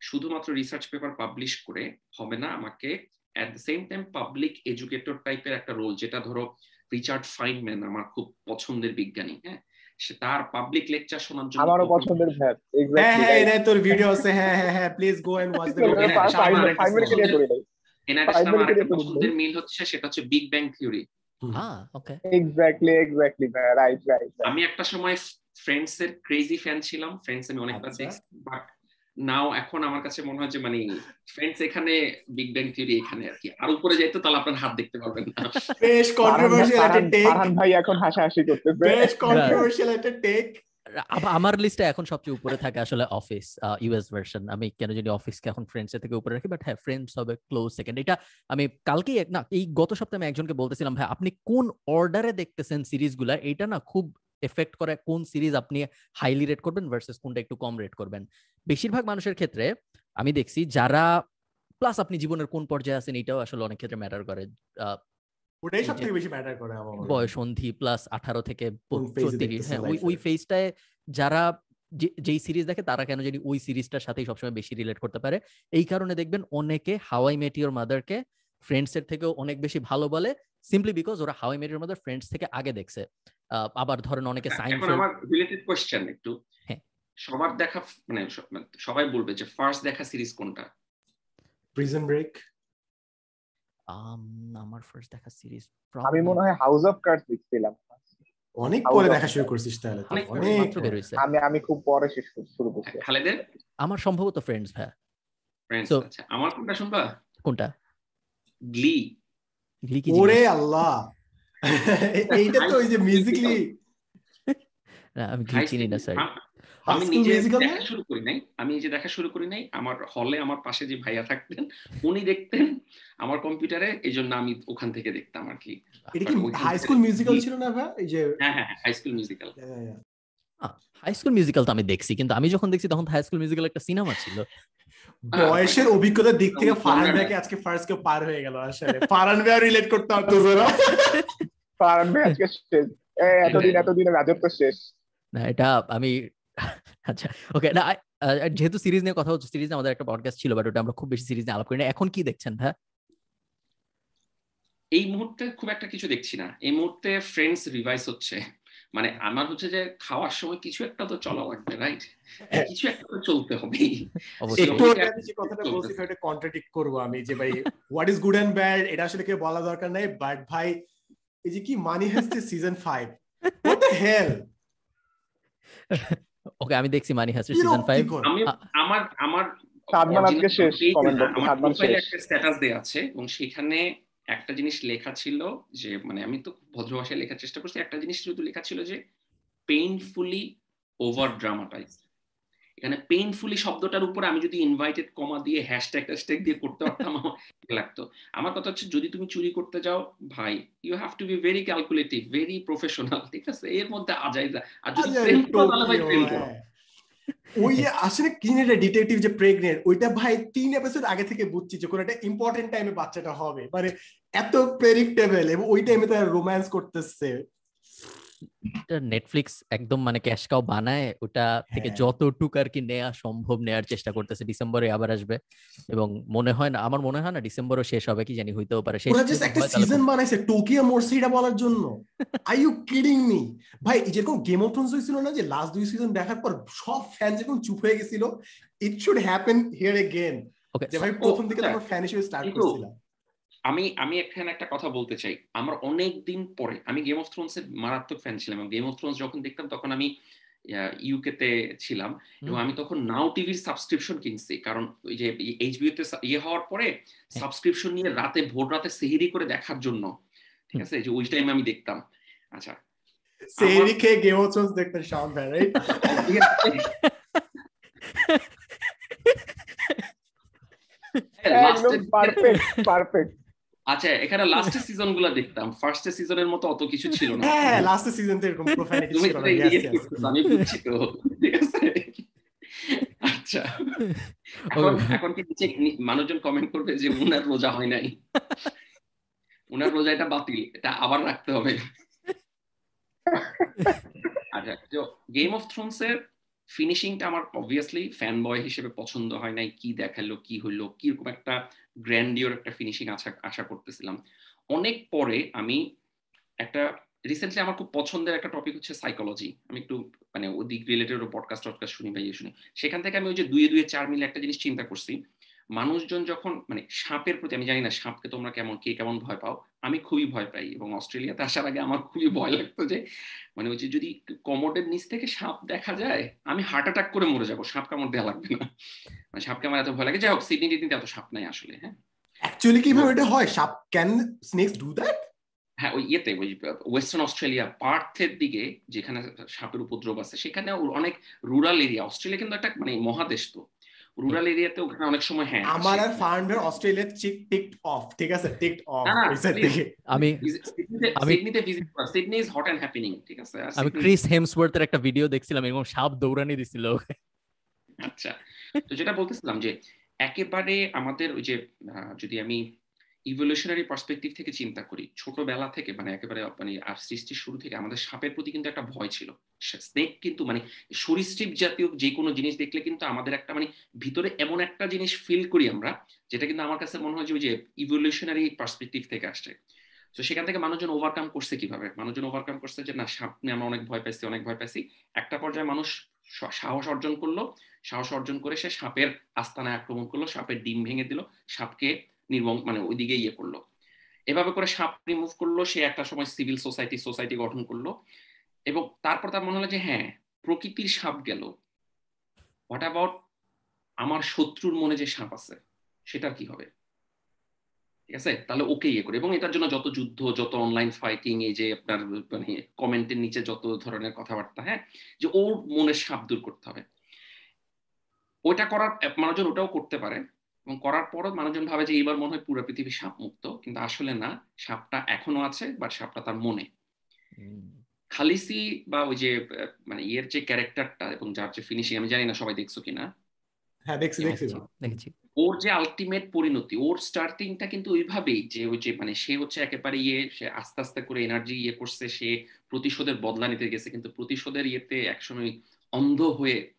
শুধুমাত্র রিসার্চ পেপার পাবলিশ করে হবে না, আমাকে at the same time public educator টাইপের একটা রোল যেটা ধরো রিচার্ড ফাইনম্যান আমার খুব পছন্দের বিজ্ঞানী হ্যাঁ? তার পাবলিক লেকচার শোনার জন্য আমারও পছন্দের ভ্যাপ হ্যাঁ হ্যাঁ তোর ভিডিও আছে হ্যাঁ হ্যাঁ হ্যাঁ please go and watch the পছন্দের মিল হচ্ছে সেটা হচ্ছে Big Bang Theory exactly exactly right right আমি একটা সময় ফ্রেন্ডস এর ক্রেজি ফ্যান ছিলাম। ফ্রেন্ডস আমি অনেকটা দেখছি বাট নাও এখন আমার কাছে মনে হয় যে মানে ফ্রেন্ডস এখানে বিগ ব্যাং থিওরি এখানে আর কি। আর উপরে যাইতো তাহলে আপনার হাত দেখতে পারবেন না। বেশ কন্ট্রোভার্সিয়াল একটা টেক ফারহান ভাই এখন হাসাহাসি করতেছে। বেশ কন্ট্রোভার্সিয়াল একটা টেক আমার লিস্টে এখন সবচেয়ে উপরে থাকে আসলে অফিস ইউএস ভার্সন আমি কেন জানি অফিসকে এখন ফ্রেন্ডস থেকে উপরে রাখি বাট হ্যাঁ ফ্রেন্ডস হবে ক্লোজ সেকেন্ড এটা আমি কালকেই না এই গত সপ্তাহে আমি একজনকে বলতেছিলাম ভাই আপনি কোন অর্ডারে দেখতেছেন সিরিজগুলা এটা না খুব এফেক্ট করে কোন সিরিজ আপনি হাইলি রেট করবেন ভার্সেস কোনটা একটু কম রেট করবেন। বেশিরভাগ মানুষের ক্ষেত্রে আমি দেখছি যারা প্লাস আপনি জীবনের কোন পর্যায়ে আছেন এটাও আসলে অনেক ক্ষেত্রে ম্যাটার করে। ওটাই সব বেশি ম্যাটার করে আমার বয়স সন্ধি প্লাস আঠারো থেকে তিরিশ হ্যাঁ ওই ওই ফেজটায় যারা যেই সিরিজ দেখে তারা কেন জানি ওই সিরিজটার সাথেই সবসময় বেশি রিলেট করতে পারে। এই কারণে দেখবেন অনেকে হাওয়াই মেটিওর মাদারকে ফ্রেন্ডস এর থেকেও অনেক বেশি ভালো বলে সিম্পলি বিকজ ওরা হাওয়াই মেটিওর মাদার ফ্রেন্ডস থেকে আগে দেখছে। আবার ধরেন অনেকে সাইন্স আমার রিলেটেড কোশ্চেন একটু। সবার দেখা মানে সবাই বলবে যে ফার্স্ট দেখা সিরিজ কোনটা? প্রিজন ব্রেক আমার ফার্স্ট দেখা সিরিজ আমি মনে হয় হাউস অফ কার্ডস দেখছিলাম। অনেক পরে দেখা শুরু করছিস তাহলে অনেক বের হইছে আমি আমি খুব পরে শেষ শুরু করছি। খালেদের? আমার সম্ভবত ফ্রেন্ডস ভাই ফ্রেন্ডস আচ্ছা। আমার কোনটা শুনবা কোনটা? গ্লি গ্লি কি ওরে আল্লাহ। এইটা তো ওই যে মিউজিক্যালি না আমি চিনি না স্যার আমি নিজে দেখা শুরু করি নাই। আমি নিজে দেখা শুরু করি নাই। আমার হলে আমার পাশে যে ভাইয়া থাকতেন উনি দেখতেন আমার কম্পিউটারে এই জন্য আমি ওখান থেকে দেখতাম আর কি। এটা কি হাই স্কুল মিউজিক্যাল ছিল না ভাই? এই যে হ্যাঁ হ্যাঁ High School Musical High School Musical তো আমি দেখছি কিন্তু আমি যখন দেখছি তখন হাই স্কুল মিউজিক্যাল একটা সিনেমা ছিল। বয়সের অভিজ্ঞতার দিক থেকে ফারান ভাইকে আজকে ফার্স্ট কেউ পার হয়ে গেল আসলে। ফারান ভাই রিলেট করতে পারতো না। ফারান ভাই আজকে শেষ। এতদিন এতদিন রাজত্ব শেষ। না এটা আমি আচ্ছা ওকে না যেহেতু সিরিজ নিয়ে কথা হচ্ছে সিরিজ আমাদের একটা পডকাস্ট ছিল বাট ওটা আমরা খুব বেশি সিরিজ নিয়ে আলাপ করি না এখন কি দেখছেন ভাই এই মুহূর্তে খুব একটা কিছু দেখছি না। এই মুহূর্তে ফ্রেন্ডস রিভাইস হচ্ছে। মানে আমার হচ্ছে যে খাওয়ার সময় কিছু একটা তো চলা লাগবে রাইট কিছু একটা তো চলতে হবে। একটু যে কথাটা বলছি সেটা কন্ট্রাডিক্ট করব আমি যে ভাই what is good and bad এটা আসলে কেউ বলা দরকার নাই বাট ভাই এই যে কি Money Heist season 5 what the hell okay আমি দেখছি মানি হাসের সিজন 5 আমি আমার আমার সাদমান আজকে শেষ কমেন্ট একটা স্ট্যাটাস দেয়া আছে এবং সেখানে একটা জিনিস লেখা ছিল যে মানে আমি তো ভদ্র ভাষায় লেখার চেষ্টা করছি একটা জিনিস শুধু লেখা ছিল যে পেইনফুলি ওভার ড্রামাটাইজ এখানে পেইনফুলি শব্দটার উপরে আমি যদি ইনভাইটেড কমা দিয়ে হ্যাশট্যাগ ট্যাশট্যাগ দিয়ে করতে পারতাম লাগতো। আমার কথা হচ্ছে যদি তুমি চুরি করতে যাও ভাই you have to be very calculative very professional ঠিক আছে? এর মধ্যে আজাইজা আর যদি প্রেম করো তাহলে ভাই প্রেম করো। ওই যে আসলে কি এটা ডিটেকটিভ যে প্রেগনেন্ট ওইটা ভাই তিন এপিসোড আগে থেকে বুঝছি যে কোনো একটা ইম্পর্টেন্ট টাইমে বাচ্চাটা হবে। মানে এত প্রেডিক্টেবল এবং ওই টাইমে তারা রোম্যান্স করতেছে। নেটফ্লিক্স একদম মানে ক্যাশ কাও বানায় ওটা থেকে হ্যাঁ। যতটুকু আর কি নেওয়া সম্ভব নেয়ার চেষ্টা করতেছে। ডিসেম্বরে আবার আসবে এবং মনে হয় না আমার মনে হয় না ডিসেম্বরও শেষ হবে কি জানি হইতেও পারে। শেষ ওরা জাস্ট একটা সিজন বানাইছে টোকিও মোরসিটা বলার জন্য। আই ইউ কিডিং মি ভাই যেরকম গেম অফ থ্রোনস হয়েছিল না যে লাস্ট দুই সিজন দেখার পর সব ফ্যান যেরকম চুপ হয়ে গেছিল it should happen here again Okay, যে ভাই প্রথম দিকে হ্যাঁ। তোমার ফ্যান হিসেবে স্টার্ট করছিলাম। আমি আমি এখানে একটা কথা বলতে চাই। আমার অনেক দিন পরে আমি গেম অফ থ্রোনস এর মারাত্মক ফ্যান ছিলাম এবং গেম অফ থ্রোনস যখন দেখতাম তখন আমি ইউকে তে ছিলাম এবং আমি তখন নাও টিভির সাবস্ক্রিপশন কিনছি। কারণ ওই যে এইচবিও তে ইয়ে হওয়ার পরে সাবস্ক্রিপশন নিয়ে রাতে ভোর রাতে সেহেরি করে দেখার জন্য। ঠিক আছে? যে ওই টাইমে আমি দেখতাম। আচ্ছা। সেরি খেয়ে গেম অফ থ্রোনস দেখতে শাওন ভাই রাইট পারফেক্ট পারফেক্ট আচ্ছা এখানে লাস্টের সিজনগুলো দেখতাম। ফার্স্ট সিজনের মতো অত কিছু ছিল না। হ্যাঁ লাস্ট সিজন তো এরকম প্রোফাইলিটি তুমি ছিল না। ইয়ে আমি বুঝছি তো। ঠিক আছে? আচ্ছা। এখন এখন কি নিচে মানুষজন কমেন্ট করবে যে উনার রোজা হয় নাই। উনার রোজা এটা বাতিল এটা আবার রাখতে হবে। আচ্ছা তো গেম অফ থ্রোনস এর ফিনিশিংটা আমার অবভিয়াসলি ফ্যান বয় হিসেবে পছন্দ হয় নাই। কি দেখাল কি হইল কীরকম একটা গ্র্যান্ডিওর একটা ফিনিশিং আশা আশা করতেছিলাম। অনেক পরে আমি একটা রিসেন্টলি আমার খুব পছন্দের একটা টপিক হচ্ছে সাইকোলজি আমি একটু মানে ওদিক রিলেটেড পডকাস্ট টডকাস্ট শুনি বা ইয়ে শুনি। সেখান থেকে আমি ওই যে দুয়ে দুয়ে চার মিলে একটা জিনিস চিন্তা করছি। মানুষজন যখন মানে সাপের প্রতি, আমি জানি না সাপকে তোমরা কেমন, কে কেমন ভয় পাও, আমি খুবই ভয় পাই এবং অস্ট্রেলিয়াতে আসার আগে আমার খুবই ভয় লাগতো যে মানে ওই যে যদি কমোডের নিচ থেকে সাপ দেখা যায়, আমি হার্ট অ্যাটাক করে মরে যাব সাপ কামড় দেওয়া লাগবে না। মানে সাপকে আমার এত ভয় লাগে। যাই হোক সিডনি টিডনিতে এত সাপ নাই আসলে হ্যাঁ। অ্যাকচুয়ালি কীভাবে এটা হয়? সাপ ক্যান স্নেকস ডু দ্যাট হ্যাঁ ওই ইয়েতে ওই ওয়েস্টার্ন অস্ট্রেলিয়া পার্থের দিকে যেখানে সাপের উপদ্রব আছে সেখানে অনেক রুরাল এরিয়া অস্ট্রেলিয়া কিন্তু একটা মানে মহাদেশ তো। রুরাল এরিয়াতে ওখানে অনেক সময় হ্যাঁ আমার আর। ফার্মের অস্ট্রেলিয়া চিক টিকড অফ ঠিক আছে? টিকড অফ আমি সিডনিতে- আমি- সিডনিতে ভিজিট করা। Sydney is hot and happening ঠিক আছে? আমি ক্রিস হেমসওয়ার্থের একটা ভিডিও দেখছিলাম এরকম সাপ দৌড়ানি দিছিল। আচ্ছা তো যেটা বলতেছিলাম যে একেবারে আমাদের ওই যে যদি আমি ইভলিউশনারি পার্সপেক্টিভ থেকে চিন্তা করি, ছোটবেলা থেকে মানে একেবারে মানে সৃষ্টির শুরু থেকে আমাদের সাপের প্রতি কিন্তু একটা ভয় ছিল। স্নেক কিন্তু মানে সরীসৃপ জাতীয় যে কোনো জিনিস দেখলে কিন্তু আমাদের একটা মানে ভিতরে এমন একটা জিনিস ফিল করি আমরা, যেটা কিন্তু আমার কাছে মনে হয় যে ওই যে ইভলিউশনারি পার্সপেক্টিভ থেকে আসছে। তো সেখান থেকে মানুষজন ওভারকাম করছে কীভাবে? মানুষজন ওভারকাম করছে যে, না, সাপ নিয়ে আমরা অনেক ভয় পাইছি, অনেক ভয় পাইছি। একটা পর্যায়ে মানুষ সাহস অর্জন করল। সাহস অর্জন করে সে সাপের আস্তানায় আক্রমণ করল, সাপের ডিম ভেঙে দিল, সাপকে নির্বং মানে ওইদিকে ইয়ে করল। এভাবে করে সাপ রিমুভ করল, সে একটা সময় সিভিল সোসাইটি সোসাইটি গঠন করল এবং তারপর তার মনে হলো যে হ্যাঁ প্রকৃতির সাপ গেল। হোয়াট অ্যাবাউট আমার শত্রুর মনে যে সাপ আছে সেটা কি হবে? ঠিক আছে? তাহলে ওকে ইয়ে করে। এবং এটার জন্য যত যুদ্ধ যত অনলাইন ফাইটিং এই যে আপনার মানে কমেন্টের নিচে যত ধরনের কথাবার্তা হ্যাঁ? যে ওর মনের সাপ দূর করতে হবে। ওইটা করার মানুষজন ওটাও করতে পারে। এবং করার পরও মানুষজন ভাবে যে এইবার মনে হয় পুরো পৃথিবী সাপ মুক্ত কিন্তু আসলে না সাপটা এখনও আছে বাট সাপটা তার মনে। খালিসি বা ওই যে মানে ইয়ের যে ক্যারেক্টারটা এবং যার যে ফিনিশিং আমি জানি না সবাই দেখছ কিনা। হ্যাঁ দেখছি দেখছি। দেখেছি। ওর যে আলটিমেট পরিণতি, ওর স্টার্টিংটা কিন্তু ওইভাবেই যে ওই যে মানে সে হচ্ছে একেবারে ইয়ে সে আস্তে আস্তে করে এনার্জি ইয়ে করছে, সে প্রতিশোধের বদলা নিতে গেছে, কিন্তু প্রতিশোধের ইয়েতে একসময় অন্ধ হয়ে,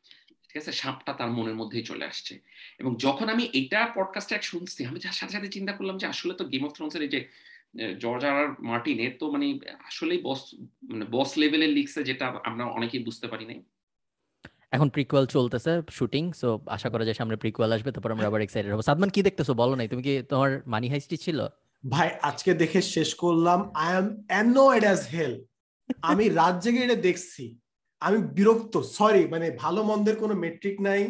ঠিক আছে, সাপটা তার মনের মধ্যেই চলে আসছে। এবং যখন আমি এটা পডকাস্টে এক শুনছি, আমি তার সাথে সাথে চিন্তা করলাম যে আসলে তো গেম অফ থ্রোনসের এই যে জর্জ আর আর মার্টিন তো মানে আসলেই বস মানে বস লেভেলের লিখছে যেটা আমরা অনেকেই বুঝতে পারি নাই। এখন প্রিকুয়াল চলতেছে শুটিং সো আশা করা যায় সামনে প্রিকুয়াল আসবে, তারপর আমরা আবার এক্সাইটেড হব। সাদমান, কি দেখতেছো? বলো নাই, তুমি কি তোমার মানি হাইস্টি ছিল? ভাই, আজকে দেখে শেষ করলাম I am annoyed as hell আমি রাত জেগে এটা দেখছি। আমি বিরক্ত সরি মানে ভালো মন্দের কোনো মেট্রিক নাই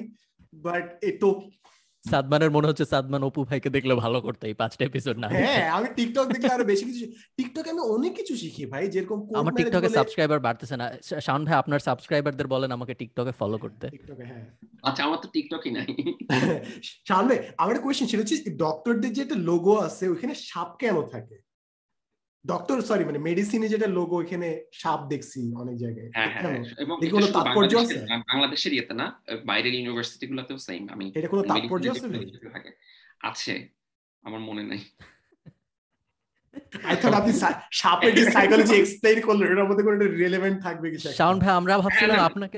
বাট এটো সাদমানের মনে হচ্ছে সাদমান অপু ভাইকে দেখলে ভালো করতে এই পাঁচটা এপিসোড না। হ্যাঁ আমি টিকটক দেখলে আরও বেশি কিছু টিকটকে আমি অনেক কিছু শিখি ভাই যেরকম আমার টিকটকে সাবস্ক্রাইবার বাড়তেছে না। শাওন ভাই আপনার সাবস্ক্রাইবারদের বলেন আমাকে টিকটকে ফলো করতে। টিকটকে হ্যাঁ। আচ্ছা আমার তো টিকটকই নাই। শাওন ভাই আমার একটা কোয়েশ্চেন ছিল হচ্ছে ডক্টরদের যে একটা লোগো আছে ওখানে সাপ কেন থাকে? ডক্টর সরি মানে মেডিসিনে যেটা লোগো এখানে সাপ দেখছি অনেক জায়গায় হ্যাঁ হ্যাঁ? হ্যাঁ। তাৎপর্য বাংলাদেশের- আছে? বাংলাদেশের ইয়েতে না বাইরের ইউনিভার্সিটি গুলোতেও সেম আমি এটা কোনো তাৎপর্য আছে আমার মনে নাই আই থট আপনি সাপের যে সাইকোলজি এক্সপ্লেইন করলেন এটার মধ্যে কোনো রিলেভেন্ট থাকবে একটা। শাওন ভাই আমরা ভাবছিলাম আপনাকে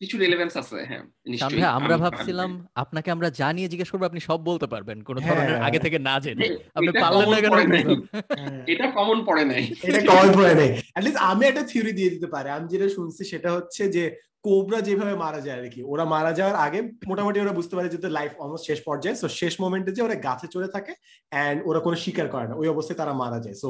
কিছু রিলেভেন্স আছে হ্যাঁ নিশ্চয়ই আমরা ভাবছিলাম আপনাকে আমরা জানিয়ে জিজ্ঞেস করব আপনি সব বলতে পারবেন কোনো হ্যাঁ। ধরনের আগে থেকে না জেনে আপনি এটা পারলেন না কেন এটা কমন পড়ে নাই। হ্যাঁ। এটা কমন পড়ে নাই অ্যাট অ্যাটলিস্ট আমি একটা থিওরি দিয়ে দিতে পারি আমি যেটা শুনছি সেটা হচ্ছে যে কোবরা যেভাবে মারা যায় আর কি ওরা মারা যাওয়ার আগে মোটামুটি ওরা বুঝতে পারে যে লাইফ অলমোস্ট শেষ পর্যায়ে। সো শেষ মোমেন্টে যে ওরা গাছে চড়ে থাকে এন্ড ওরা কোনো শিকার করে না ওই অবস্থায় তারা মারা যায়। সো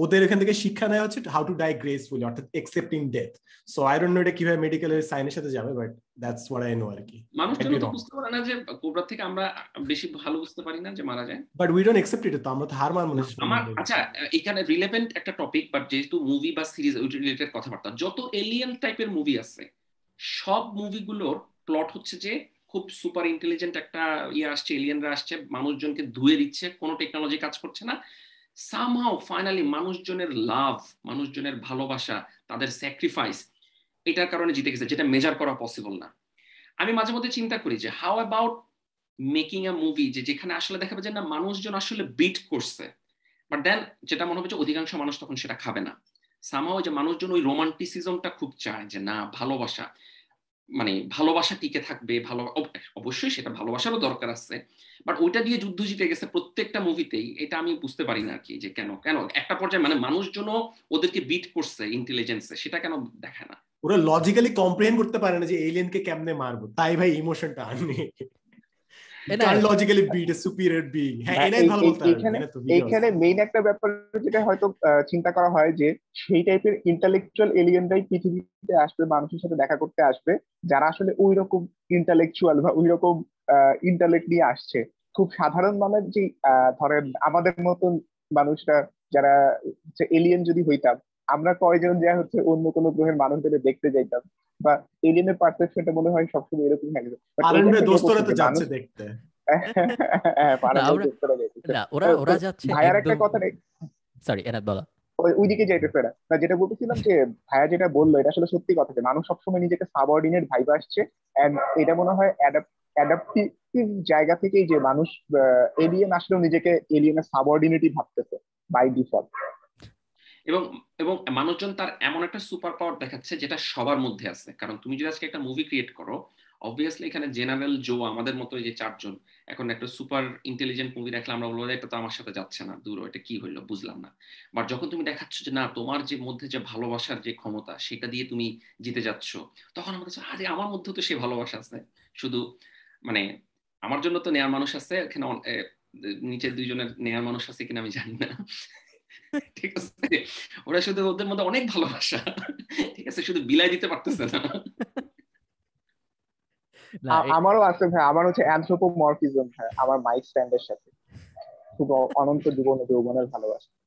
ওদের এখান থেকে শিক্ষা নেওয়া হচ্ছে হাউ টু ডাই গ্রেসফুলি অর্থাৎ accepting death so I don't know এটা কীভাবে মেডিকেলের সাইনের সাথে যাবে but that's what I know আর কি wrong. বুঝতে পারে না যে কোবরা থেকে আমরা বেশি ভালো বুঝতে পারি না যে মারা যায়। But we don't accept it তো আমরা তো হার মান মনে আমার আচ্ছা এখানে রিলেভেন্ট একটা টপিক বাট যেহেতু মুভি বা সিরিজ রিলেটেড কথাবার্তা যত এলিয়েন টাইপের মুভি আছে সব মুভিগুলোর প্লট হচ্ছে যে খুব সুপার ইন্টেলিজেন্ট একটা ইয়ে আসছে এলিয়েনরা আসছে, মানুষজনকে ধুয়ে দিচ্ছে, কোনো টেকনোলজি কাজ করছে না। সামহাও ফাইনালি মানুষজনের লাভ মানুষজনের ভালোবাসা, তাদের স্যাক্রিফাইস এটার কারণে জিতে গেছে, যেটা মেজার করা পসিবল না। আমি মাঝে মধ্যে চিন্তা করি যে how about making a movie যে যেখানে আসলে দেখাবে যে না, মানুষজন আসলে বিট করছে বাট দেন যেটা মনে হবে যে অধিকাংশ মানুষ তখন সেটা খাবে না। সামাও যে মানুষজন ওই রোমান্টিসিজমটা খুব চায় যে না, ভালোবাসা মানে ভালোবাসা টিকে থাকবে, ভালো অবশ্যই সেটা ভালোবাসারও দরকার আছে বাট ওইটা দিয়ে যুদ্ধ জিতে গেছে প্রত্যেকটা মুভিতেই এটা আমি বুঝতে পারি না আর কি যে কেন কেন? একটা পর্যায়ে মানে মানুষজনও ওদেরকে বিট করছে ইন্টেলিজেন্সে সেটা কেন দেখায় না? ওরা লজিক্যালি কমপ্লেন করতে পারে না যে এলিয়েনকে কেমনে মারবো, তাই ভাই ইমোশনটা কার logically beat a superior being হ্যাঁ হ্যাঁ, এটাই ভালো বলতে এইখানে মেইন একটা ব্যাপার যেটা হয়তো চিন্তা করা হয় যে সেই টাইপের ইন্টালেকচুয়াল এলিয়েনরাই পৃথিবীতে আসবে মানুষের সাথে দেখা করতে আসবে যারা আসলে ওই রকম ইন্টালেকচুয়াল বা ওই রকম ইন্টালেক্ট নিয়ে আসছে। খুব সাধারণ মানের যে আহ, ধরেন আমাদের মতন মানুষরা যারা এলিয়েন যদি হইতাম আমরা কয়জন যা হচ্ছে অন্য কোনো গ্রহের মানুষদের দেখতে যাইতাম বা এলিয়েনের পারসেপশনটা মনে হয় সবসময় এরকম থাকে। হ্যাঁ ভাইয়ার একটা কথা নেই। সরি এনায়েত বলা। ওই- ওইদিকে যাইতেছে না না যেটা বলতেছিলাম যে ভাইয়া যেটা বলল এটা আসলে সত্যি কথা যে মানুষ সবসময় নিজেকে সাবঅর্ডিনেট ভাইব আসছে এন্ড এটা মনে হয় অ্যাডাপটিভ জায়গা থেকেই যে মানুষ এলিয়েন আসলেও নিজেকে এলিয়েনের সাবঅর্ডিনেটই ভাবতেছে বাই ডিফল্ট এবং এবং মানুষজন তার এমন একটা সুপার পাওয়ার দেখাচ্ছে যেটা সবার মধ্যে আছে। কারণ তুমি যদি আজকে একটা মুভি ক্রিয়েট করো অবভিয়াসলি এখানে জেনারেল জো আমাদের মতো যে চারজন, এখন একটা সুপার ইন্টেলিজেন্ট মুভি দেখলে আমরা বলব এটা তো আমার সাথে যাচ্ছে না, দূর, এটা কি হইল, বুঝলাম না। বাট যখন তুমি দেখাচ্ছ যে, না, তোমার যে মধ্যে যে ভালোবাসার যে ক্ষমতা, সেটা দিয়ে তুমি জিতে যাচ্ছ, তখন আমাদের আরে, আমার মধ্যেও তো সে ভালোবাসা আছে। শুধু মানে আমার জন্য তো নেয়ার মানুষ আছে, এখানে নিচের দুইজনের নেয়ার মানুষ আছে কিনা আমি জানি না। ঠিক আছে? ওরা শুধু ওদের মধ্যে অনেক ভালোবাসা। ঠিক আছে? শুধু বিলাই দিতে পারতেছে না। আমারও আছে ভাই। আমার হচ্ছে অ্যানথ্রোপোমরফিজম ভাই। আমার মাইক স্ট্যান্ডের সাথে। খুব অনন্ত জীবন যৌবনের ভালোবাসা।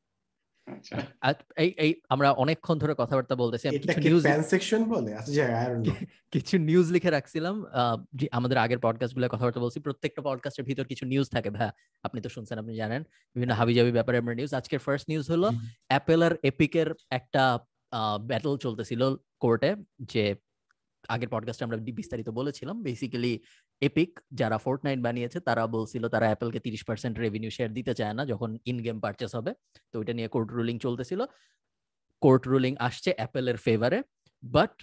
এই এই আমরা অনেকক্ষণ ধরে কথাবার্তা বলতেছি আমি কিছু নিউজ সেকশন বলে? আচ্ছা কিছু নিউজ লিখে রাখছিলাম যে আমাদের আগের পডকাস্টগুলো কথাবার্তা বলছি প্রত্যেকটা পডকাস্টের ভিতর কিছু নিউজ থাকে ভাই আপনি তো শুনছেন আপনি জানেন। বিভিন্ন হাবিজাবি ব্যাপারে আমরা নিউজ আজকের ফার্স্ট নিউজ হলো অ্যাপেল আর এপিকের একটা ব্যাটল চলতেছিল কোর্টে যে আগের পডকাস্টে আমরা বিস্তারিত বলেছিলাম। বেসিক্যালি এপিক যারা ফোর্ট নাইট বানিয়েছে, তারা বলছিল তারা অ্যাপেলকে তিরিশ পার্সেন্ট রেভিনিউ শেয়ার দিতে চায় না যখন ইন গেম পারচেস হবে। তো ওইটা নিয়ে কোর্ট রুলিং চলতেছিল। কোর্ট রুলিং আসছে অ্যাপেলের ফেভারে বাট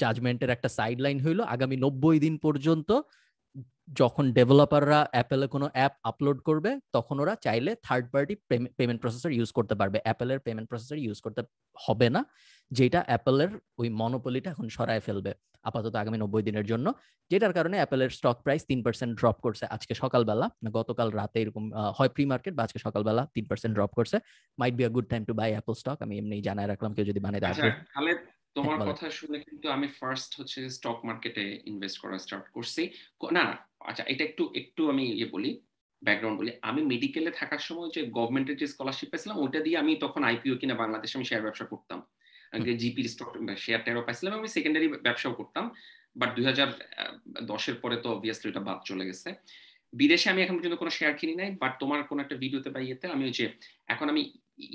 জাজমেন্টের একটা সাইড লাইন হইল। আগামী নব্বই দিন পর্যন্ত যখন ডেভেলপাররা অ্যাপেলে কোনো অ্যাপ আপলোড করবে, তখন ওরা চাইলে third party payment processor use করতে পারবে। অ্যাপেলের পেমেন্ট প্রসেসর ইউজ করতে হবে না। যেটা অ্যাপেলের ওই মনোপলিটা এখন সরায় ফেলবে আপাতত আগামী নব্বই দিনের জন্য যেটার কারণে অ্যাপেলের স্টক প্রাইস তিন পার্সেন্ট ড্রপ করছে আজকে সকালবেলা। গতকাল রাতে এরকম হয় প্রি মার্কেট বা আজকে সকালবেলা তিন পার্সেন্ট ড্রপ করছে। Might be a good time to buy Apple stock আমি এমনি জানায় রাখলাম কেউ যদি বানাই আচ্ছা আগ্রহ তোমার কথা শুনে কিন্তু আমি ফার্স্ট হচ্ছে স্টক মার্কেটে ইনভেস্ট করা স্টার্ট করছি। না না আচ্ছা এটা একটু একটু আমি ইয়ে বলি ব্যাকগ্রাউন্ড বলি। আমি মেডিকেলে থাকার সময় যে গভর্নমেন্টের যে স্কলারশিপ পেয়েছিলাম ওইটা দিয়ে আমি তখন আইপিও কিনা বাংলাদেশে আমি শেয়ার ব্যবসা করতাম। জিপির স্টক শেয়ার টেয়ারও পাইছিলাম আমি সেকেন্ডারি ব্যবসাও করতাম। বাট দুই হাজার দশের পরে তো অবভিয়াসলি এটা বাদ চলে গেছে। বিদেশে আমি এখন পর্যন্ত কোনো শেয়ার কিনি নাই বাট তোমার কোনো একটা ভিডিওতে বা ইয়েতে আমি ওই যে এখন আমি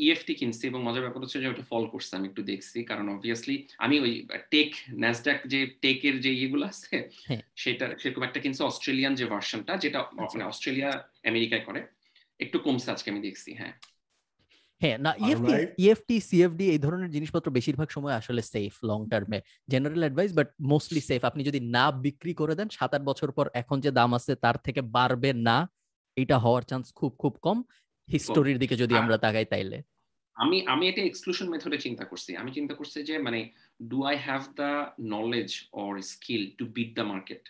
ইএফটি কিনছি এবং মজার ব্যাপার হচ্ছে যে ওটা ফল করছে আমি একটু দেখছি। কারণ অবভিয়াসলি আমি ওই টেক ন্যাসডাক যে টেকের যে ইয়েগুলো আছে হ্যাঁ। সেটা সেরকম একটা কিনছি অস্ট্রেলিয়ান যে ভার্সনটা যেটা মানে অস্ট্রেলিয়া আমেরিকায় করে। একটু কমছে আজকে আমি দেখছি হ্যাঁ। হ্যাঁ না ইএফটি ইএফটি সিএফডি এই ধরনের জিনিসপত্র বেশিরভাগ সময় আসলে সেফ লং টার্মে general advice but mostly safe আপনি যদি না বিক্রি করে দেন সাত আট বছর পর এখন যে দাম আছে তার থেকে বাড়বে না। এটা হওয়ার চান্স খুব খুব কম। হিস্টোরির দিকে যদি আমরা তাকাই তাইলে। আমি আমি এটা এক্সক্লুশন মেথডে চিন্তা করছি। আমি চিন্তা করছি যে মানে do I have the knowledge or skill to beat the market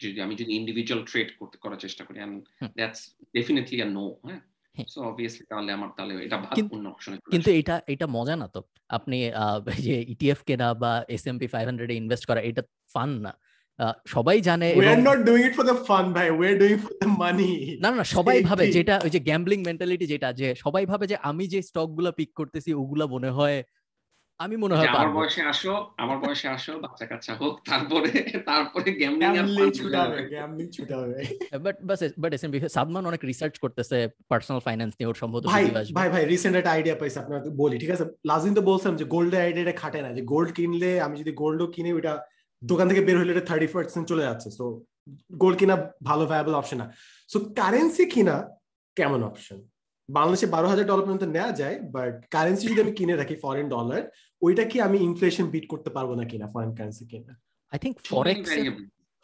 যদি আমি যদি ইন্ডিভিজুয়াল ট্রেড করতে করার চেষ্টা করি hmm. That's definitely a no হ্যাঁ। সো অবভিয়াসলি তাহলে আমার তাহলে এটা কিন্তু- অন্য অপশনে কিন্তু এটা এটা মজা না তো? আপনি যে ইটিএফ কেনা বা S and P five hundred invest করা এটা ফান না। আহ, সবাই জানে we are এবং- not doing it for the ভাই। We are doing it for the না না, না সবাই ভাবে যেটা ওই যে গ্যাম্বলিং মেন্টালিটি যেটা যে সবাই ভাবে যে আমি যে স্টকগুলা পিক করতেছি ওগুলা মনে হয় আমি মনে হয় আমার বয়সে আসো আমার বয়সে আসো বাচ্চা কাচ্চা হোক তারপরে তারপরে gambling fun ছুটা হবে হবে। ছুটা হবে। বাট বাস বাট এস সাদমান অনেক রিসার্চ করতেছে পার্সোনাল ফাইন্যান্স নিয়ে ওর সম্ভবত ভাই ভাই ভাই রিসেন্ট একটা আইডিয়া পাইছি আপনাকে বলি ঠিক আছে? দিন তো বলছিলাম যে গোল্ডের আইডিয়াটা খাটে না যে গোল্ড কিনলে আমি যদি গোল্ডও কিনি ওইটা দোকান থেকে বের হলে এটা থার্টি পার্সেন্ট চলে যাচ্ছে। সো গোল্ড কিনা ভালো ভায়াবল অপশন না। সো কারেন্সি কিনা কেমন অপশন বাংলাদেশে বারো হাজার ডলার পর্যন্ত নেওয়া যায় বাট কারেন্সি যদি আমি কিনে রাখি ফরেন ডলার ওইটা কি আমি ইনফ্লেশন বিট করতে পারব না কিনা ফরেন কারেন্সি কিনা? I think forex.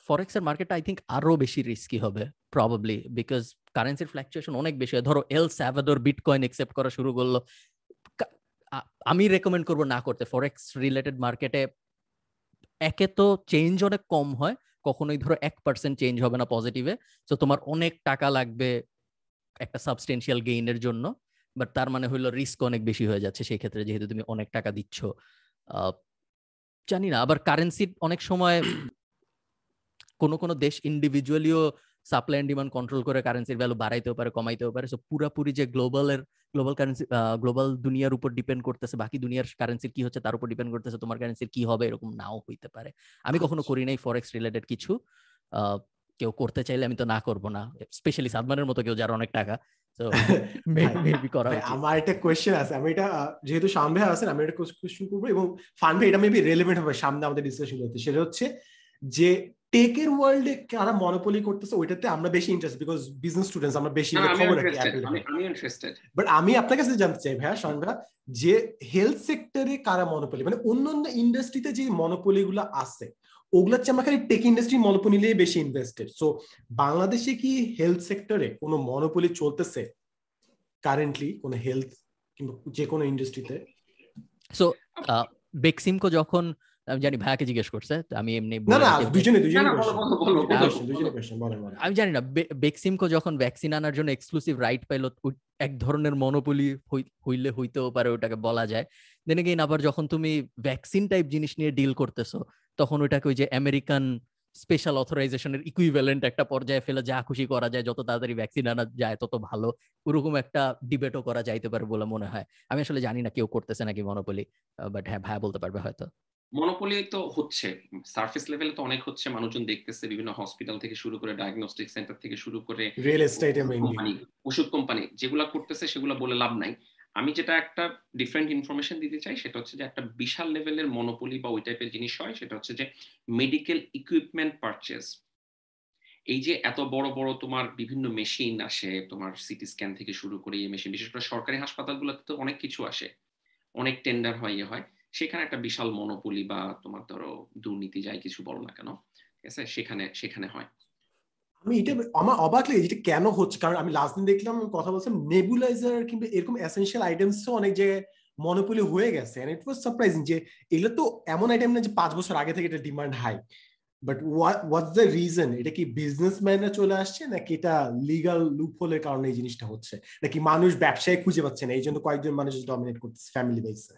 ফরেক্স এর মার্কেটটা আই থিঙ্ক আরও বেশি রিস্কি হবে প্রবাবলি বিকজ কারেন্সির ফ্ল্যাকচুয়েশন অনেক বেশি হয়। ধরো এল স্যাভাদোর বিটকয়েন একসেপ্ট করা শুরু করল। আমি রেকমেন্ড করব না করতে। ফরেক্স রিলেটেড মার্কেটে একে তো চেঞ্জ অনেক কম হয় কখনোই ধরো এক পার্সেন্ট চেঞ্জ হবে না পজিটিভে তো তোমার অনেক টাকা লাগবে একটা সাবস্টেন্সিয়াল গেইনের জন্য। বাট তার মানে হইল রিস্ক অনেক বেশি হয়ে যাচ্ছে সেই ক্ষেত্রে যেহেতু তুমি অনেক টাকা দিচ্ছ। আহ, জানি না আবার কারেন্সি অনেক সময় কোনো কোনো দেশ ইন্ডিভিজুয়ালিও সাপ্লাই এন্ড ডিমান্ড কন্ট্রোল করে কারেন্সির ভ্যালু বাড়াইতেও পারে কমাইতেও পারে। সো পুরাপুরি যে গ্লোবালের গ্লোবাল কারেন্সি গ্লোবাল দুনিয়ার উপর ডিপেন্ড করতেছে বাকি দুনিয়ার কারেন্সির কি হচ্ছে তার উপর ডিপেন্ড করতেছে তোমার কারেন্সির কি হবে এরকম নাও হইতে পারে। আমি কখনো করি নাই ফরেক্স রিলেটেড কিছু। আহ, কেউ করতে চাইলে আমি তো না করব না। স্পেশালি সাদমানের মতো কেউ যার অনেক টাকা। তো মেবি করা আমার একটা কোয়েশ্চেন আছে। আমি এটা যেহেতু ভাই আছেন আমি একটা কোয়েশ্চেন করব এবং ফান ভাই এটা মেবি রেলেভেন্ট হবে সামনে আমাদের ডিসকাশন করতে। সেটা হচ্ছে যে টেকের ওয়ার্ল্ডে কারা মনোপলি করতেছে ওইটাতে আমরা বেশি ইন্টারেস্ট বিকজ বিজনেস স্টুডেন্টস আমরা বেশি খবর রাখি বাট আমি আপনার কাছে জানতে চাই ভাইয়া সন্ধ্যা যে হেলথ সেক্টরে কারা মনোপলি মানে অন্য অন্য ইন্ডাস্ট্রিতে যে মনোপলি গুলো আছে ওগুলোর চেয়ে আমরা খালি টেক ইন্ডাস্ট্রি মনোপলি নিয়ে বেশি ইনভেস্টেড সো বাংলাদেশে কি হেলথ সেক্টরে কোনো মনোপলি চলতেছে কারেন্টলি কোনো হেলথ কিংবা যে কোনো ইন্ডাস্ট্রিতে সো বেক্সিমকো যখন আমি জানি ভাইয়াকে জিজ্ঞেস করছে আমি এমনি না না দুজনে আমি জানি না বেক্সিমকো যখন ভ্যাকসিন আনার জন্য এক্সক্লুসিভ রাইট পাইলো এক ধরনের মনোপলি হইলে হইতেও পারে ওটাকে বলা যায়। দেন এগেইন আবার যখন তুমি ভ্যাকসিন টাইপ জিনিস নিয়ে ডিল করতেছো তখন ওইটাকে ওই যে আমেরিকান স্পেশাল অথরাইজেশনের ইকুইভ্যালেন্ট একটা পর্যায়ে ফেলে যা খুশি করা যায় যত তাড়াতাড়ি ভ্যাকসিন আনা যায় তত ভালো। ওরকম একটা ডিবেটও করা যাইতে পারে বলে মনে হয়। আমি আসলে জানি না কেউ করতেছে নাকি মনোপলি বাট হ্যাঁ ভাইয়া বলতে পারবে হয়তো। মনোপলি তো হচ্ছে। সার্ফেস লেভেলে তো অনেক হচ্ছে। মানুষজন দেখতেছে বিভিন্ন হসপিটাল থেকে শুরু করে ডায়াগনস্টিক সেন্টার থেকে শুরু করে রিয়েল এস্টেটে কোম্পানি ওষুধ কোম্পানি যেগুলা করতেছে সেগুলো বলে লাভ নাই। আমি যেটা একটা ডিফারেন্ট ইনফরমেশন দিতে চাই, সেটা হচ্ছে যে একটা বিশাল লেভেলের মনোপলি বা ওই টাইপের জিনিস হয়, সেটা হচ্ছে যে মেডিকেল ইকুইপমেন্ট পারচেজ এই যে এত বড় বড় তোমার বিভিন্ন মেশিন আসে, তোমার সিটি স্ক্যান থেকে শুরু করে এই মেশিন বিশেষ করে সরকারি হাসপাতালগুলোতে তো অনেক কিছু আসে, অনেক টেন্ডার হয় ইয়ে হয়। সেখানে একটা বিশাল মনোপলি বা তোমার ধরো দুর্নীতি, যাই কিছু বলো না কেন, ঠিক আছে? সেখানে সেখানে হয়। আমি এটা আমার অবাক লাগে এটা কেন হচ্ছে? কারণ আমি লাস্ট দিন দেখলাম কথা বলছিলাম নেবুলাইজার কিংবা এরকম এসেনশিয়াল আইটেমস অনেক যে মনোপলি হয়ে গেছে। এন্ড ইট ওয়াজ সারপ্রাইজিং যে এগুলো তো এমন আইটেম না যে পাঁচ বছর আগে থেকে এটা demand high but what's the reason এটা কি বিজনেসম্যানরা চলে আসছে নাকি এটা লিগাল লুপহোলের কারণে এই জিনিসটা হচ্ছে? নাকি মানুষ ব্যবসায় খুঁজে পাচ্ছে না? এই জন্য কয়েকজন মানুষ ডমিনেট করতেছে ফ্যামিলি বেসে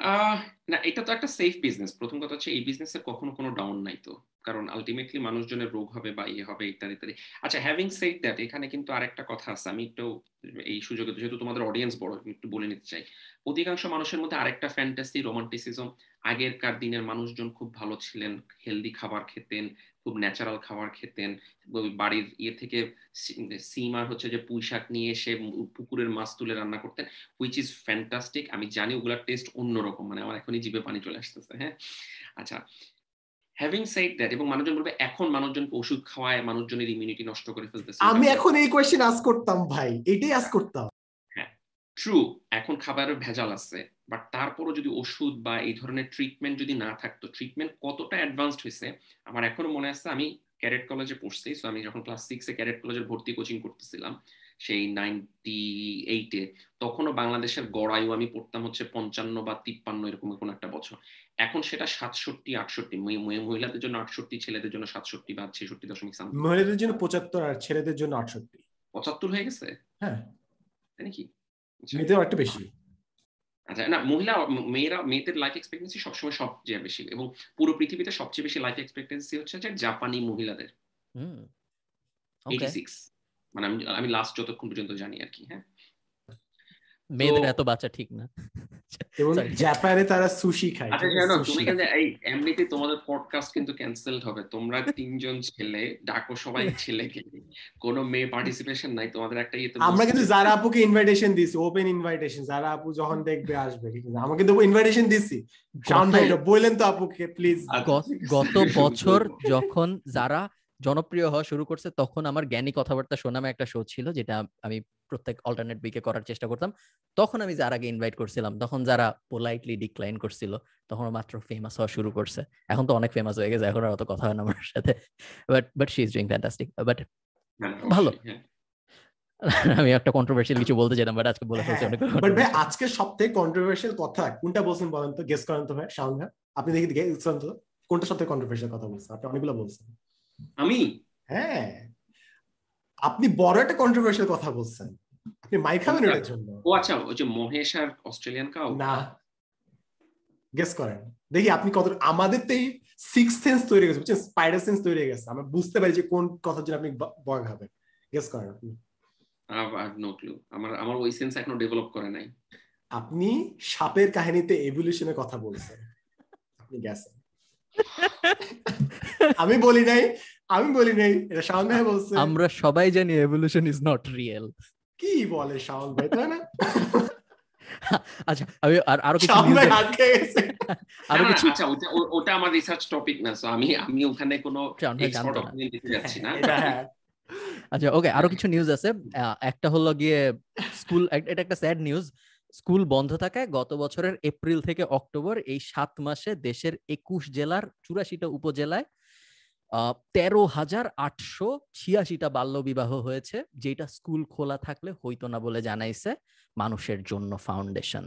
না, এটা তো একটা সেফ বিজনেস প্রথম কথা হচ্ছে, এই বিজনেসের কখনো কোনো ডাউন নাই তো। কারণ আলটিমেটলি মানুষজনের রোগ হবে বা ইয়ে হবে, ইত্যাদি ইত্যাদি। আচ্ছা হ্যাভিং সেড দ্যাট এখানে কিন্তু আরেকটা কথা আছে। আমি একটু এই সুযোগে, যেহেতু তোমাদের অডিয়েন্স বড় একটু বলে নিতে চাই। অধিকাংশ মানুষের মধ্যে আরেকটা ফ্যান্টাসি রোমান্টিসিজম আগেরকার দিনের মানুষজন খুব ভালো ছিলেন হেলদি খাবার খেতেন খুব ন্যাচারাল খাবার খেতেন। বাড়ির ইয়ে থেকে সিম আর হচ্ছে যে পুঁই শাক নিয়ে এসে পুকুরের মাছ তুলে রান্না করতেন হুইচ ইজ ফ্যান্টাস্টিক আমি জানি ওগুলার টেস্ট অন্যরকম মানে আমার এখনই জিভে পানি চলে আসতেছে হ্যাঁ? আচ্ছা হ্যাভিং সাইড দ্যাট এবং মানুষজন বলবে, এখন মানুষজনকে ওষুধ খাওয়ায়, মানুষজনের ইমিউনিটি নষ্ট করে ফেলতেছে। আমি এখন এই কোয়েশ্চেন আস করতাম ভাই, এটাই আস করতাম। ট্রু এখন খাবারের ভেজাল আছে বাট তারপরও যদি ওষুধ বা এই ধরনের ট্রিটমেন্ট যদি না থাকতো ট্রিটমেন্ট কতটা অ্যাডভান্সড হয়েছে আমার এখনও মনে আছে আমি ক্যারেট কলেজে পড়ছি সো আমি যখন ক্লাস সিক্সে ক্যারেট কলেজের ভর্তি কোচিং করতেছিলাম সেই নাইনটি এইটে তখনও বাংলাদেশের গড় আয়ু আমি পড়তাম হচ্ছে পঞ্চান্ন বা তিপ্পান্ন এরকম কোনো একটা বছর। এখন সেটা সাতষট্টি আটষট্টি মহিলাদের জন্য আটষট্টি ছেলেদের জন্য সাতষট্টি বা ছেষট্টি দশমিক মহিলাদের জন্য পঁচাত্তর আর ছেলেদের জন্য আটষট্টি। পঁচাত্তর হয়ে গেছে? হ্যাঁ। তাই নাকি? মেয়েদের একটা বেশি। আচ্ছা না মহিলা মেয়েরা মেয়েদের লাইফ এক্সপেক্টেন্সি সবসময় সবচেয়ে বেশি এবং পুরো পৃথিবীতে সবচেয়ে বেশি লাইফ এক্সপেক্টেন্সি হচ্ছে যে জাপানি মহিলাদের। এইটি সিক্স মানে আমি আমি লাস্ট যতক্ষণ পর্যন্ত জানি আর কি হ্যাঁ। মেয়েদের এত বাচ্চা ঠিক না। এবং জাপানে তারা সুশি খায়। আচ্ছা জানো তুমি কিন্তু এই এমনিতে তোমাদের পডকাস্ট কিন্তু ক্যান্সেলড হবে। তোমরা তিনজন ছেলে ডাকো সবাই ছেলেকে। কোনো মেয়ে পার্টিসিপেশন নাই তোমাদের একটা ইয়ে আমরা কিন্তু যারা আপুকে ইনভাইটেশন দিছি ওপেন ইনভাইটেশন যারা আপু যখন দেখবে আসবে আমাকে তো ইনভাইটেশন দিছি। জান ভাই বলেন তো আপুকে প্লিজ গত বছর যখন যারা জনপ্রিয় হওয়া শুরু করছে তখন আমার জ্ঞানী কথাবার্তা শোনামে একটা শো ছিল যেটা আমি প্রত্যেক অল্টারনেট উইকে করার চেষ্টা করতাম। তখন আমি যারাকে ইনভাইট করছিলাম তখন যারা পোলাইটলি ডিক্লাইন করছিল তখন মাত্র ফেমাস হওয়া শুরু করছে। এখন তো অনেক ফেমাস হয়ে গেছে এখন আর অত কথা হয় না আমার সাথে। But but she is doing fantastic but ভালো। হ্যাঁ। আমি একটা কন্ট্রোভার্সিয়াল কিছু বলতে চাইতাম বাট আজকে বলে ফেলছি অনেক বাট ভাই আজকে সবথেকে কন্ট্রোভার্সিয়াল কথা কোনটা বলছেন বলেন তো? গেস করেন তো ভাই শাওন ভাই। আপনি দেখি গেস করেন তো কোনটা সবথেকে কন্ট্রোভার্সিয়াল কথা বলছেন? আপনি অনেকগুলো বলছেন। আমি? হ্যাঁ। আপনি বড় একটা কন্ট্রোভার্সিয়াল কথা বলছেন। আপনি মাই খাবেন এটার জন্য। ও আচ্ছা ওই যে মহেশ আর অস্ট্রেলিয়ান কাউ? না। গেস করেন। দেখি আপনি কত আমাদের তো এই সিক্স সেন্স তৈরি গেছে বুঝছেন? স্পাইডার সেন্স তৈরি হয়ে গেছে। আমরা বুঝতে পারি যে কোন কথার জন্য আপনি ভয় খাবেন গেস করেন আপনি। নো ক্লু আমার আমার ওই সেন্স এখনও ডেভেলপ করে নাই। আপনি সাপের কাহিনীতে এভলিউশনের কথা বলছেন। আপনি গেছেন আমি বলি নাই আমি বলি নাই এটা শাওন ভাই বলছে। আমরা সবাই জানি এভলিউশন ইজ নট রিয়েল কি বলে শাওন ভাই তাই না? আচ্ছা আমি আর আরও কিছু আরও কিছু? আচ্ছা ওটা ওটা আমার রিসার্চ টপিক না সো আমি আমি ওখানে কোনো এক্সপার্ট অপিনিয়ন দিতে যাচ্ছি না। আচ্ছা ওকে আরও কিছু নিউজ আছে। একটা হলো গিয়ে স্কুল এটা একটা স্যাড নিউজ স্কুল বন্ধ থাকায় গত বছরের এপ্রিল থেকে অক্টোবর এই সাত মাসে দেশের একুশ জেলার চুরাশিটা উপজেলায় তেরো হাজার আটশো ছিয়াশিটা বাল্য বিবাহ হয়েছে যেটা স্কুল খোলা থাকলে হইতো না বলে জানাইছে মানুষের জন্য ফাউন্ডেশন।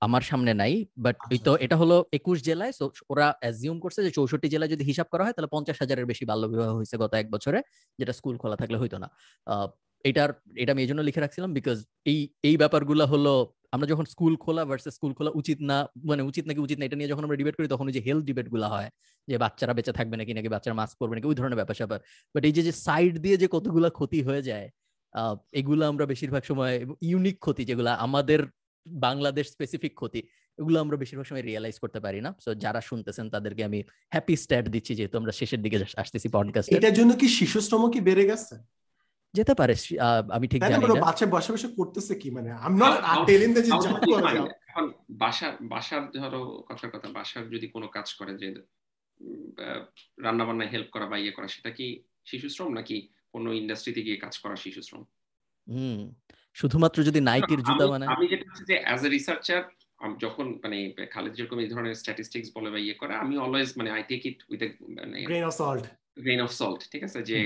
আমার সামনে নাই বাট ওই তো আচ্ছা। এটা হলো একুশ জেলায় ওরা অ্যাজিউম করছে যে চৌষট্টি জেলায় যদি হিসাব করা হয় তাহলে পঞ্চাশ হাজারের বেশি বাল্য বিবাহ হয়েছে গত এক বছরে যেটা স্কুল খোলা থাকলে হইতো না। এটার, এটা আমি এই জন্য লিখে রাখছিলাম বিকজ এই এই ব্যাপারগুলো হলো আমরা যখন স্কুল খোলা ভার্সেস স্কুল খোলা উচিত না মানে উচিত নাকি উচিত না এটা নিয়ে যখন আমরা ডিবেট করি তখন ওই যে হেলথ ডিবেটগুলো হয়, যে বাচ্চারা বেঁচে থাকবে নাকি নাকি বাচ্চারা মাস্ক পরবে নাকি, ওই ধরনের ব্যাপার স্যাপার। বাট এই যে সাইড দিয়ে যে কতগুলো ক্ষতি হয়ে যায় এগুলো আমরা বেশিরভাগ সময় ইউনিক ক্ষতি, যেগুলো আমাদের বাংলাদেশ স্পেসিফিক ক্ষতি, এগুলো আমরা বেশিরভাগ সময় রিয়েলাইজ করতে পারি না। সো যারা শুনতেছেন তাদেরকে আমি হ্যাপি স্ট্যাট দিচ্ছি, যেহেতু আমরা শেষের দিকে আসতেছি পডকাস্ট এটার জন্য কি শিশু শ্রম কি বেড়ে গেছে? যেতে পারে আমি ঠিক জানি না। বাচ্চা বসে বসে করতেছে কি? মানে I am not telling the এখন বাসা বাসার ধরো কথার কথা বাসার যদি কোনো কাজ করে যে রান্না বান্নায় হেল্প করা বা ইয়ে করা সেটা কি শিশু শ্রম নাকি কোনো ইন্ডাস্ট্রিতে গিয়ে কাজ করা শিশু শ্রম? হুম শুধুমাত্র যদি নাইকের জুতা বানায়। আমি যেটা হচ্ছে যে অ্যাজ এ রিসার্চার যখন মানে খালেদ যেরকম এই ধরনের স্ট্যাটিস্টিক্স বলে বা ইয়ে করে আমি অলওয়েজ মানে আই টেক ইট উইথ মানে grain of salt grain of salt ঠিক আছে? যে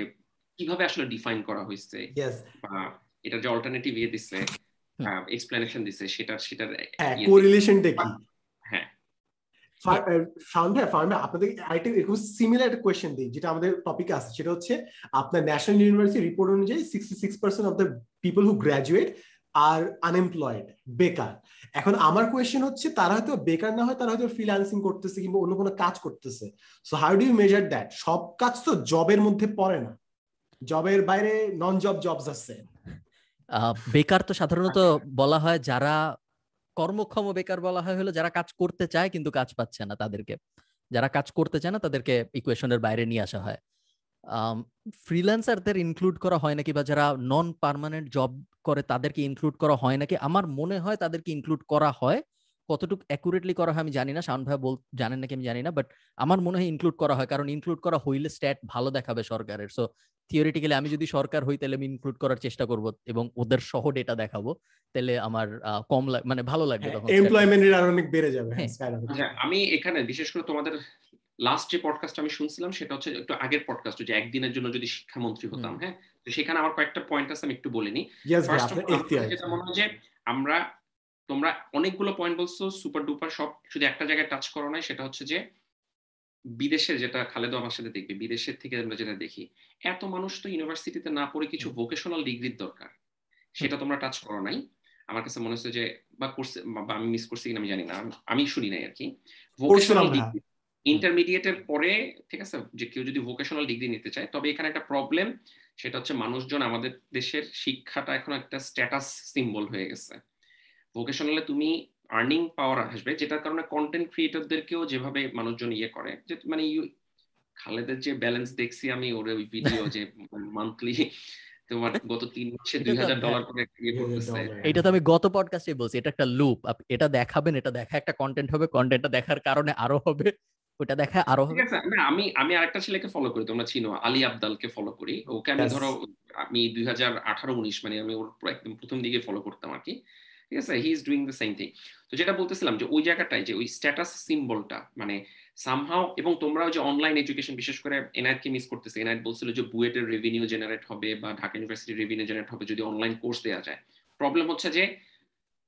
কীভাবে আসলে ডিফাইন করা হয়েছে? বা এটা যে অল্টারনেটিভ ইয়ে দিচ্ছে এক্সপ্লেনেশন দিচ্ছে সেটা সেটার কোরিলেশনটা ইয়ে কি? হ্যাঁ। ফাউন্ড ফাউন্ড আপনাদের আরেকটা এরকম সিমিলার একটা কোয়েশ্চেন দিই যেটা আমাদের টপিকে আছে সেটা হচ্ছে আপনার ন্যাশনাল ইউনিভার্সিটি রিপোর্ট অনুযায়ী sixty six percent of the people who graduate are unemployed বেকার। এখন আমার কোয়েশ্চেন হচ্ছে তারা হয়তো বেকার না হয় তারা হয়তো ফ্রিল্যান্সিং করতেছে কিংবা অন্য কোনো কাজ করতেছে। So how do you measure that সব কাজ তো জবের মধ্যে পড়ে না। জবের বাইরে নন জব জবস আছে বেকার তো সাধারণত বলা হয় যারা কর্মক্ষম বেকার বলা হয় হলো যারা কাজ করতে চায় কিন্তু কাজ পাচ্ছে না তাদেরকে। যারা কাজ করতে চায় না তাদেরকে ইকুয়েশনের বাইরে নিয়ে আসা হয়। ফ্রিল্যান্সারদের ইনক্লুড করা হয় নাকি বা যারা নন পার্মানেন্ট জব করে তাদেরকে ইনক্লুড করা হয় নাকি? আমার মনে হয় তাদেরকে ইনক্লুড করা হয়। কতটুকু অ্যাকুরেটলি করা হয় আমি জানি না। শাওন ভাই বল জানেন নাকি আমি জানি না বাট আমার মনে হয় ইনক্লুড করা হয়। কারণ ইনক্লুড করা হইলে স্ট্যাট ভালো দেখাবে সরকারের। সো থিওরিটিক্যালি আমি যদি সরকার হই তাহলে আমি ইনক্লুড করার চেষ্টা করব এবং ওদের সহ ডেটা দেখাবো। তাহলে আমার কম মানে ভালো লাগবে তখন এমপ্লয়মেন্ট রেট অনেক বেড়ে যাবে। হ্যাঁ। আচ্ছা, আমি এখানে বিশেষ করে তোমাদের লাস্ট যে পডকাস্ট আমি শুনছিলাম সেটা হচ্ছে একটু আগের পডকাস্ট যে একদিনের জন্য যদি শিক্ষামন্ত্রী হতাম হ্যাঁ? তো সেখানে আমার কয়েকটা পয়েন্ট আছে আমি একটু বলিনি ফার্স্ট যেটা মনে হয় যে আমরা তোমরা অনেকগুলো পয়েন্ট বলছো সুপার ডুপার সব শুধু একটা জায়গায় টাচ করো নাই সেটা হচ্ছে যে বিদেশের যেটা খালেদ আমার সাথে দেখবে বিদেশের থেকে আমরা যেটা দেখি এত মানুষ তো ইউনিভার্সিটিতে না পড়ে কিছু ভোকেশনাল ডিগ্রির দরকার। সেটা তোমরা টাচ করো নাই। আমার কাছে মনে হচ্ছে যে বা করছে বা আমি মিস করছি কিনা আমি জানি না আমি শুনি নাই আর কি ভোকেশনাল ডিগ্রি ইন্টারমিডিয়েটের পরে ঠিক আছে যে কেউ যদি ভোকেশনাল ডিগ্রি নিতে চায় তবে এখানে একটা প্রবলেম সেটা হচ্ছে মানুষজন আমাদের দেশের শিক্ষাটা এখন একটা স্ট্যাটাস সিম্বল হয়ে গেছে। ভোকেশনালে তুমি আর্নিং পাওয়ার আসবে যেটার কারণে কন্টেন্ট ক্রিয়েটরদেরকেও যেভাবে মানুষজন ইয়ে করে যে মানে খালেদের যে ব্যালেন্স দেখছি আমি ওর ওই ভিডিও যে মান্থলি তোমার গত তিন মাসে দুই হাজার ডলার করে ইয়ে করতেছে এটা তো আমি গত পডকাস্টে বলছি এটা একটা লুপ এটা দেখাবেন এটা দেখা একটা কন্টেন্ট হবে কন্টেন্টটা দেখার কারণে আরও হবে ওটা দেখা আরও ঠিক আছে আমি আমি আরেকটা ছেলেকে ফলো করি তোমরা চিনো আলী আবদালকে ফলো করি ওকে আমি ধরো আমি দুই হাজার আঠারো উনিশ মানে আমি ওর একদম প্রথম দিকে ফলো করতাম আর কি। ঠিক আছে? He is doing the same thing তো যেটা বলতেছিলাম যে ওই জায়গাটায় যে ওই স্ট্যাটাস সিম্বলটা মানে সামহাও এবং তোমরা যে অনলাইন এডুকেশন বিশেষ করে এনআইট কে মিস করতেছে এনআইট বলছিল যে বুয়েটের রেভিনিউ জেনারেট হবে বা ঢাকা ইউনিভার্সিটি রেভিনিউ জেনারেট হবে যদি অনলাইন কোর্স দেওয়া যায়। প্রবলেম হচ্ছে যে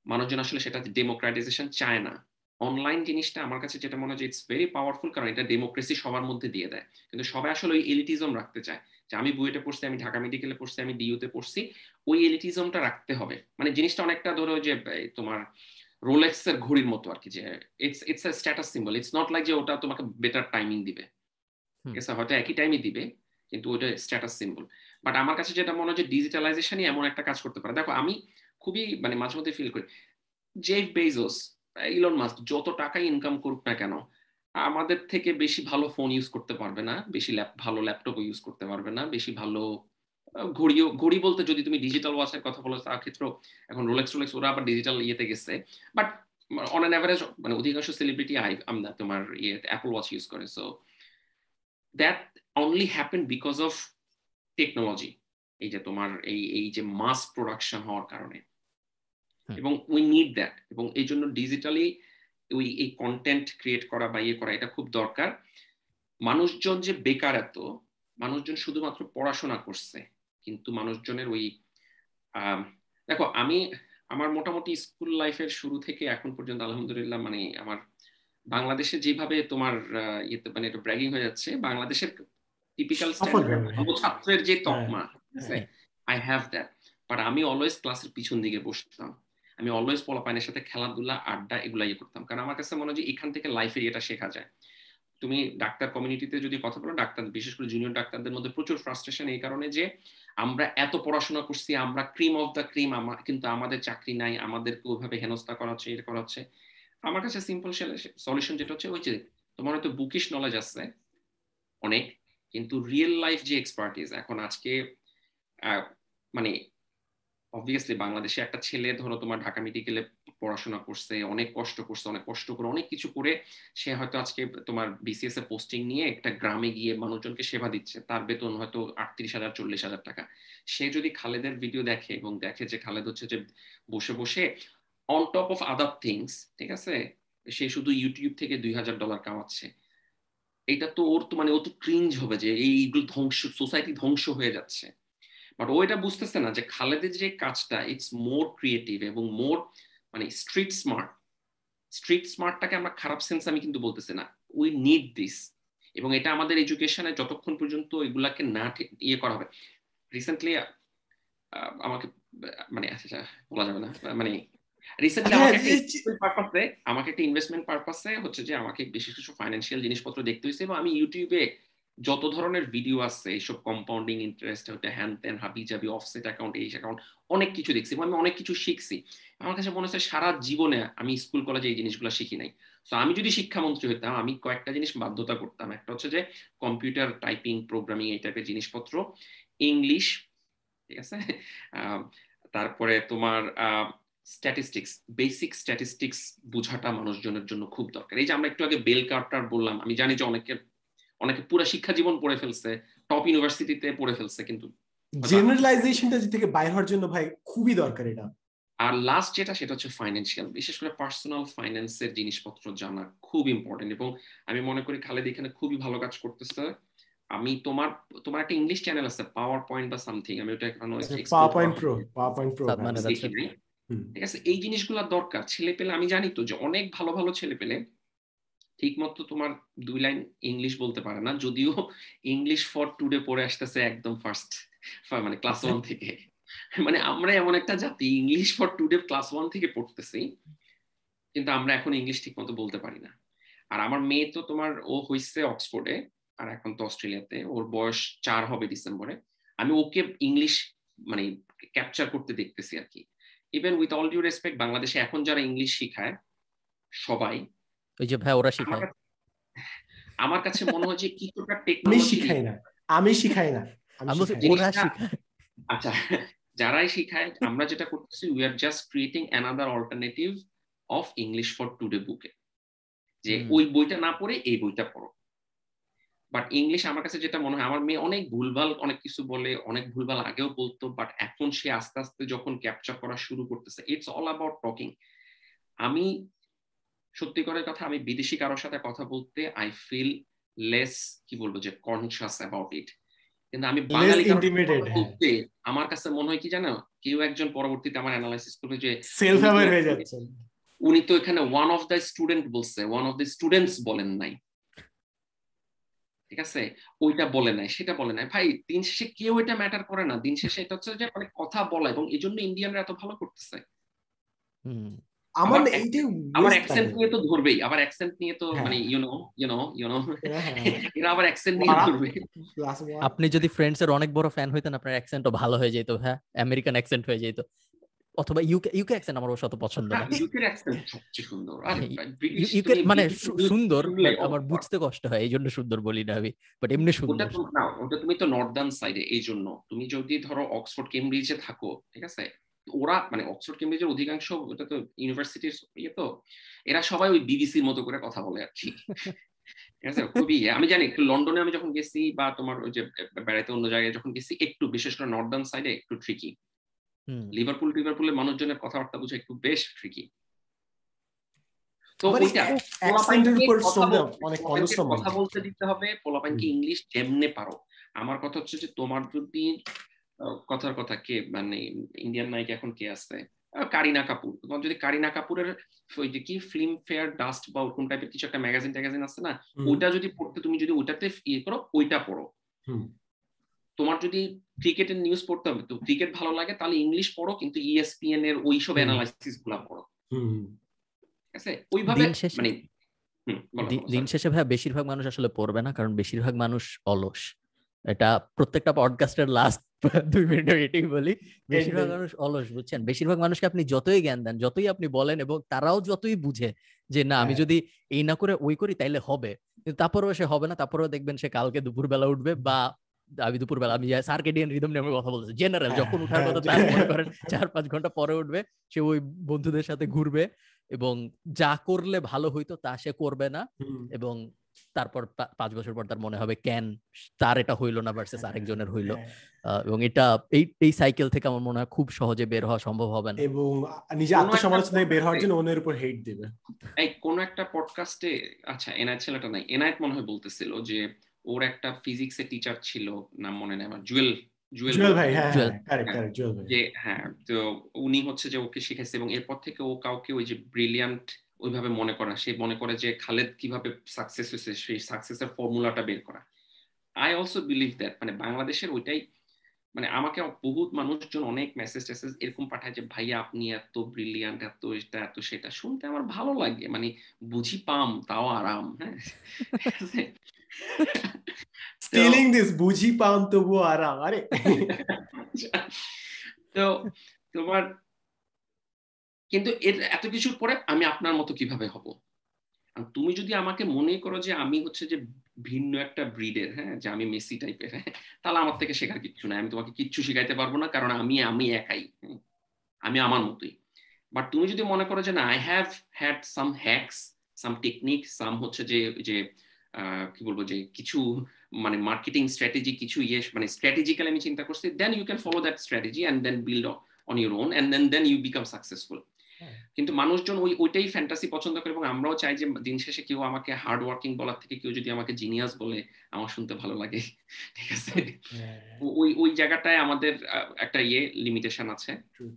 মানুষজন আসলে সেটা ডেমোক্রাটাইজেশন চায় না। অনলাইন জিনিসটা আমার কাছে যেটা মনে হয় ইটস ভেরি পাওয়ারফুল কারণ এটা ডেমোক্রেসি সবার মধ্যে দিয়ে দেয়। কিন্তু সবাই আসলে ওই এলিটিজম রাখতে চায়। যে আমি বুয়েটে পড়ছি আমি ঢাকা মেডিকেলে পড়ছি আমি ডিইউতে পড়ছি ওই এলিটিজমটা রাখতে হবে। মানে জিনিসটা অনেকটা ধরো যে তোমার রোলেক্স এর ঘড়ির মতো আর কি যে it's it's a status symbol it's not like যে ওটা তোমাকে বেটার টাইমিং দিবে। ঠিক আছে? হয়তো একই টাইমই দিবে কিন্তু ওটা স্ট্যাটাস সিম্বল বাট আমার কাছে যেটা মনে হয় যে ডিজিটালাইজেশনই এমন একটা কাজ করতে পারে। দেখো আমি খুবই মানে মাঝে মধ্যে ফিল করি জেফ বেজোস ইলন মাস্ক যত টাকাই ইনকাম করুক না কেন, আমাদের থেকে বেশি ভালো ফোন ইউজ করতে পারবে না, বেশি ভালো ল্যাপটপ ইউজ করতে পারবে না, বেশি ভালো ঘড়িও, ঘড়ি বলতে যদি তুমি ডিজিটাল ওয়াচের কথা বলো তার ক্ষেত্রে এখন রোলেক্স রোলেক্স ওরা আবার ডিজিটাল ইয়েতে গেছে বাট অন অ্যান অ্যাভারেজ মানে অধিকাংশ সেলিব্রিটি আই আমরা তোমার ইয়ে অ্যাপল ওয়াচ ইউজ করে so that only happen because of technology এই যে তোমার এই এই যে মাস প্রোডাকশন হওয়ার কারণে। এবং উই নিড দ্যাট এবং এই জন্য ডিজিটালি ওই এই কন্টেন্ট ক্রিয়েট করা বা ইয়ে করা এটা খুব দরকার। মানুষজন যে বেকার এত মানুষজন শুধুমাত্র পড়াশোনা করছে কিন্তু মানুষজনের ওই দেখো আমি আমার মোটামুটি স্কুল লাইফের শুরু থেকে এখন পর্যন্ত আলহামদুলিল্লাহ মানে আমার বাংলাদেশে যেভাবে তোমার ইয়েতে মানে এটা ব্র্যাগিং হয়ে যাচ্ছে বাংলাদেশের টিপিক্যাল ছাত্রের যে তকমা আই হ্যাভ দ্যাট বাট আমি অলওয়েজ ক্লাসের পিছন দিকে বসতাম। আমি অলওয়েজ পোলাপাইনের সাথে খেলাধুলা, আড্ডা এগুলা ইয়ে করতাম। কারণ আমার কাছে মনে হয় যে এখান থেকে লাইফের এটা শেখা যায়। তুমি ডাক্তার কমিউনিটিতে যদি কথা বলো, ডাক্তার, বিশেষ করে জুনিয়র ডাক্তারদের মধ্যে প্রচুর ফ্রাস্ট্রেশন এই কারণে যে আমরা এত পড়াশোনা করছি, আমরা ক্রিম অফ দ্য ক্রিম কিন্তু আমাদের চাকরি নাই, আমাদেরকে ওইভাবে হেনস্থা করা হচ্ছে এটা করা হচ্ছে। আমার কাছে সিম্পল সলিউশন যেটা হচ্ছে, ওই যে তোমার হয়তো বুকিশ নলেজ আছে, অনেক, কিন্তু রিয়েল লাইফ যে এক্সপার্টিস এখন আজকে মানে অবভিয়াসলি বাংলাদেশে একটা ছেলে, ধরো তোমার ঢাকা মেডিকেলে পড়াশোনা করছে, অনেক কষ্ট করছে, অনেক কষ্ট করে অনেক কিছু করে সে হয়তো আজকে তোমার বিসিএস এ পোস্টিং নিয়ে একটা গ্রামে গিয়ে মানুষজনকে সেবা দিচ্ছে, তার বেতন হয়তো আটত্রিশ হাজার, চল্লিশ হাজার টাকা। সে যদি খালেদের ভিডিও দেখে এবং দেখে যে খালেদ হচ্ছে যে বসে বসে on top of other things ঠিক আছে? সে শুধু ইউটিউব থেকে দুই হাজার ডলার কামাচ্ছে। এটা তো ওর তো মানে ও তো ক্রিঞ্জ হবে যে এইগুলো ধ্বংস সোসাইটি ধ্বংস হয়ে যাচ্ছে। বাট ও এটা বুঝতেছে না যে খালেদের যে কাজটা ইটস মোর ক্রিয়েটিভ এবং মোর মানে স্ট্রিট স্মার্ট স্ট্রিট স্মার্টটাকে আমরা খারাপ সেন্স আমি কিন্তু বলতেছি না। উই নিড দিস এবং এটা আমাদের এডুকেশনে যতক্ষণ পর্যন্ত এগুলাকে না ইয়ে করা হবে। রিসেন্টলি আমাকে মানে বলা যাবে না। মানে রিসেন্টলি হ্যাঁ, আমাকে একটা ইনভেস্টমেন্ট পারপাসে আমাকে একটা ইনভেস্টমেন্ট পারপাসে হচ্ছে যে আমাকে বিশেষ কিছু ফাইন্যান্সিয়াল জিনিসপত্র দেখতে হয়েছে এবং আমি ইউটিউবে যত ধরনের ভিডিও আছে, এইসব কম্পাউন্ডিং ইন্টারেস্ট হতে হ্যান ত্যান হাবি জাবি অফসেট অ্যাকাউন্ট এই অ্যাকাউন্ট অনেক কিছু দেখছি আমি অনেক কিছু শিখছি। আমার কাছে মনে হচ্ছে সারা জীবনে আমি স্কুল কলেজে এই জিনিসগুলো শিখি নাই। তো আমি যদি শিক্ষামন্ত্রী হতাম আমি কয়েকটা জিনিস বাধ্যতা করতাম। একটা হচ্ছে যে কম্পিউটার টাইপিং প্রোগ্রামিং এই টাইপের জিনিসপত্র ইংলিশ ঠিক আছে? তারপরে তোমার স্ট্যাটিস্টিক্স বেসিক স্ট্যাটিস্টিক্স বোঝাটা মানুষজনের জন্য খুব দরকার। এই যে আমরা একটু আগে বেল কার্টার বললাম, আমি জানি যে অনেকে অনেকে পুরো শিক্ষা জীবন পড়ে ফেলছে টপ ইউনিভার্সিটিতে পড়ে ফেলছে কিন্তু। জেনারেলাইজেশনটা থেকে বাইর হওয়ার জন্য ভাই খুবই দরকার এটা। আর লাস্ট যেটা সেটা হচ্ছে ফাইন্যান্সিয়াল বিশেষ করে পার্সোনাল ফাইন্যান্সের জিনিসপত্র জানা খুব ইম্পর্টেন্ট এবং আমি মনে করি খালেদ এখানে খুবই ভালো কাজ করতেছে। আমি তোমার তোমার একটা ইংলিশ চ্যানেল আছে পাওয়ার পয়েন্ট বা সামথিং আমি ওটা এখনও PowerPoint pro PowerPoint pro ঠিক আছে এই জিনিসগুলো দরকার। ছেলে পেলে আমি জানি তো যে অনেক ভালো ভালো ছেলে পেলে ঠিক মতো তোমার দুই লাইন ইংলিশ বলতে পারে না যদিও ইংলিশ ফর টুডে পড়ে আসতেছে একদম ফার্স্ট মানে ক্লাস ওয়ান থেকে। মানে আমরা এমন একটা জাতি English for Today class one থেকে পড়তেছি কিন্তু আমরা এখন ইংলিশ ঠিক মতো বলতে পারি না। আর আমার মেয়ে তো তোমার ও হইছে অক্সফোর্ডে আর এখন তো অস্ট্রেলিয়াতে। ওর বয়স চার হবে ডিসেম্বরে। আমি ওকে ইংলিশ মানে ক্যাপচার করতে দেখতেছি আর কি। Even with all due respect বাংলাদেশে এখন যারা ইংলিশ শিখায় সবাই ওই যে ভাই ওরা আমার শিখায়। আমার কাছে মনে হয় যে কিছুটা আমি টেকনোলজি শিখাই না। আমি শিখাই না। আমি। ওরা শিখায়। আচ্ছা যারাই শিখায় আমরা যেটা করতেছি we are just creating another alternative of English for Today বুকে যে ওই বইটা না পড়ে এই বইটা পড়ো। বাট ইংলিশ আমার কাছে যেটা মনে হয় আমার মেয়ে অনেক ভুলভাল অনেক কিছু বলে অনেক ভুলভাল আগেও বলতো বাট এখন সে আস্তে আস্তে যখন ক্যাপচার করা শুরু করতেছে ইটস অল অ্যাবাউট টকিং আমি সত্যি করে কথা আমি বিদেশি কারোর সাথে কথা বলতে আই ফিল লেস কি বলব যে কনসিয়াস অ্যাবাউট ইট কিন্তু আমি বাঙালি কারোর। বলতে আমার কাছে মনে হয় কি জানো কেউ একজন পরবর্তীতে আমার অ্যানালাইসিস করবে যে সেলফ অ্যাওয়ার হয়ে যাচ্ছে। উনি তো এখানে ওয়ান অফ দ্য স্টুডেন্ট বলছে ওয়ান অফ দ্য স্টুডেন্টস বলেন নাই। ঠিক আছে? ওইটা বলে নাই সেটা বলে নাই। ভাই দিন শেষে কেউ এটা ম্যাটার করে না। দিন শেষে এটা হচ্ছে যে মানে কথা বলা এবং এই জন্য ইন্ডিয়ানরা এত ভালো করতেছে। হুম। আমার এইটাই waste অ্যাকসেন্ট নিয়ে তো ধরবেই আবার অ্যাকসেন্ট নিয়ে তো হ্যাঁ। মানে ইউনো ইউনো ইউনো হ্যাঁ, হ্যাঁ। এরা আবার অ্যাকসেন্ট নিয়ে ধরবে। আপনি যদি ফ্রেন্ডস এর অনেক বড় ফ্যান হইতেন আপনার অ্যাকসেন্টও ভালো হয়ে যেত হ্যাঁ? আমেরিকান অ্যাকসেন্ট হয়ে যেত। অথবা ইউকে ইউকে অ্যাকসেন্ট আমার অবশ্য অত পছন্দ না। ইউকের অ্যাকসেন্ট সবচেয়ে সুন্দর। আরে ইউকে মানে সু- নিউজ সুন্দর আমার বুঝতে কষ্ট হয় এই জন্য সুন্দর বলি না আমি বাট এমনি সুন্দর। না ওটা তুমি তো নর্দার্ন সাইডে এই জন্য তুমি যদি ধরো অক্সফোর্ড কেমব্রিজে থাকো ঠিক আছে? ওরা মানে অক্সফোর্ড কেমব্রিজের অধিকাংশ ওটা তো ইউনিভার্সিটির ইয়ে তো এরা সবাই ওই বিবিসির মতো করে কথা বলে আর কি। ঠিক আছে? খুবই ইয়ে। আমি জানি লন্ডনে আমি যখন গেছি বা তোমার ওই যে বেড়াইতে অন্য জায়গায় যখন গেছি একটু বিশেষ করে নর্দার্ন সাইডে একটু ট্রিকি লিভারপুল লিভারপুলের মানুষজনের কথাবার্তা বুঝে একটু বেশ ট্রিকি তো কথা বলতে দিতে হবে পোলাপাইনকে ইংলিশ যেমনে পারো। আমার কথা হচ্ছে যে তোমার যদি কথার কথা কে? মানে ইন্ডিয়ান নায়িকা এখন কে আছে? কারিনা কাপুর তোমার যদি কারিনা কাপুরের ওই যে কি ফিল্ম ফেয়ার ডাস্ট বা কোন টাইপের কিছু একটা ম্যাগাজিন ট্যাগাজিন আছে না ওইটা যদি পড়তে তুমি যদি ওইটাতে ইয়ে করো ওইটা পড়ো। তোমার যদি ক্রিকেটের নিউজ পড়তে হবে তো ক্রিকেট ভালো লাগে তাহলে ইংলিশ পড়ো কিন্তু E ইএসপিএন এর ওইসব। অ্যানালাইসিসগুলা পড়ো। হুম। ঠিক আছে? ওইভাবে মানে দিন শেষে ভাই বেশিরভাগ মানুষ আসলে পড়বে না কারণ বেশিরভাগ মানুষ অলস। এটা প্রত্যেকটা পডকাস্টের লাস্ট দুই মিনিট এটাই বলি। বেশিরভাগ মানুষ অলস বুঝছেন? বেশিরভাগ মানুষকে আপনি যতই জ্ঞান দেন যতই আপনি বলেন এবং তারাও যতই বুঝে যে না আমি হ্যাঁ। যদি এই না করে ওই করি তাইলে হবে। তারপরেও সে হবে না। তারপরেও দেখবেন সে কালকে দুপুরবেলা উঠবে বা আমি দুপুরবেলা আমি সার্কেডিয়ান রিদম নিয়ে কথা বলছি জেনারেল হ্যাঁ, যখন উঠার হ্যাঁ, কথা তার মনে করেন চার পাঁচ ঘণ্টা পরে উঠবে সে ওই বন্ধুদের সাথে ঘুরবে এবং যা করলে ভালো হইতো তা সে করবে না এবং তারপর পাঁচ বছর পর তার মনে হবে কেন? তার এটা হইল না ভার্সেস আরেকজনের হইল। হ্যাঁ। আহ, এবং এটা এই এই সাইকেল থেকে আমার মনে হয় খুব সহজে বের হওয়া সম্ভব হবে না। এবং নিজে কোনো আত্মসমালোচনা থেকে বের হওয়ার জন্য অন্যের উপর হেট দিবে। এই কোন একটা পডকাস্টে আচ্ছা এনায়েত ছেলেটা নাই এনায়েত মনে হয় বলতেছিল যে ওর একটা ফিজিক্সের টিচার ছিল নাম মনে নেই আমার জুয়েল ভাই হ্যাঁ ভাই। যে হ্যাঁ তো উনি হচ্ছে যে ওকে শিখাইছে এবং এরপর থেকে ও কাউকে ওই যে ব্রিলিয়ান্ট ওইভাবে মনে করা সে মনে করে যে খালেদ কীভাবে সাকসেস হয়েছে সেই সাকসেসের ফর্মুলাটা বের করা। আই অলসো বিলিভ দ্যাট মানে বাংলাদেশের ওইটাই মানে আমাকে বহুত মানুষজন অনেক মেসেজ টেসেজ এরকম পাঠায় যে ভাইয়া আপনি এত ব্রিলিয়ান্ট এত এটা এত সেটা। শুনতে আমার ভালো লাগে মানে বুঝি পাম তাও আরাম হ্যাঁ। স্টিলিং দিস বুঝি পাম তবু আরাম আরে। তো তোমার কিন্তু এর এত কিছুর পরে আমি আপনার মতো কীভাবে হব? তুমি যদি আমাকে মনে করো যে আমি হচ্ছে যে ভিন্ন একটা ব্রিডের হ্যাঁ যে আমি মেসি টাইপের হ্যাঁ তাহলে আমার থেকে শেখার কিচ্ছু নাই। আমি তোমাকে কিচ্ছু শেখাইতে পারব না, কারণ আমি আমি একাই? আমি আমার মতোই। বাট তুমি যদি মনে করো যে না I have had some hacks some technique some হচ্ছে যে যে কি বলব যে, কিছু মানে মার্কেটিং স্ট্র্যাটেজি কিছু ইয়ে মানে স্ট্র্যাটেজিক্যালি আমি চিন্তা করছি then you can follow that strategy and then build on your own and then then you become successful কিন্তু মানুষজন ওই ওইটাই ফ্যান্টাসি পছন্দ করে এবং আমরাও চাই যে দিন শেষে কেউ আমাকে হার্ড ওয়ার্কিং বলার থেকে কেউ যদি আমাকে জিনিয়াস বলে আমার শুনতে ভালো লাগে। ঠিক আছে? হ্যাঁ। ওই ওই জায়গাটায় আমাদের একটা ইয়ে লিমিটেশন আছে।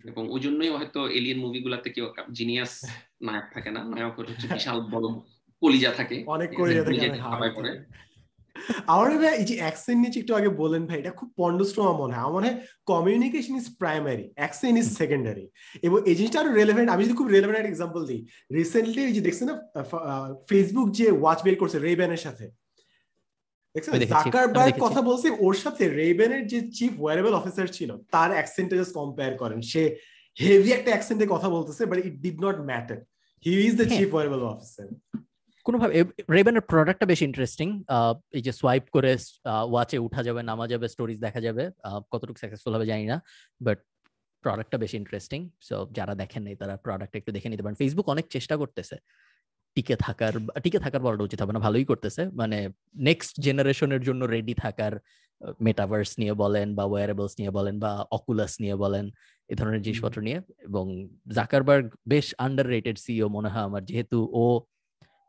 এবং ওই জন্যই হয়তো এলিয়েন মুভিগুলোতে কেউ জিনিয়াস নায়ক থাকে না। নায়ক হচ্ছে বিশাল বড় কলিজা থাকে। অনেক কলিজা থাকে আমার ভাই এই যে অ্যাকসেন্ট নিচে একটু আগে বলেন ভাই এটা খুব পন্ডস্ট্রমা মনে হয়। আমার মনে হয় communication is primary accent is secondary এবং এই জিনিসটা আরও রেলেভেন্ট আমি যদি খুব রেলেভেন্ট একটা এক্সাম্পল দিই রিসেন্টলি এই যে দেখছেন না ফেসবুক যে ওয়াচ বেল করছে রেবেনের সাথে। জাকারবার্গ কথা বলছে ওর সাথে রেবেনের যে চিফ ওয়ারেবল অফিসার ছিল তার অ্যাকসেন্টে জাস্ট কম্পেয়ার করেন। সে হেভি একটা অ্যাকসেন্টে কথা বলতেছে but it did not matter he is the chief wearable officer কোনোভাবে রেবেনের প্রোডাক্টটা বেশি ইন্টারেস্টিং এই যে সোয়াইপ করে ওয়াচে উঠা যাবে নামা যাবে স্টোরিজ দেখা যাবে কতটুকু সাকসেসফুল হবে জানি না বাট প্রোডাক্টটা বেশি ইন্টারেস্টিং সো যারা দেখেন নাই তারা প্রোডাক্ট একটু দেখে নিতে পারেন। ফেসবুক অনেক চেষ্টা করতেছে টিকে থাকার টিকে থাকার বড়টা উচিত হবে না ভালোই করতেছে মানে নেক্সট জেনারেশনের জন্য রেডি থাকার মেটাভার্স নিয়ে বলেন বা ওয়ারেবলস নিয়ে বলেন বা অকুলাস নিয়ে বলেন এ ধরনের জিনিসপত্র নিয়ে এবং জাকারবার্গ বেশ আন্ডার রেটেড সিও মনে হয় আমার যেহেতু ও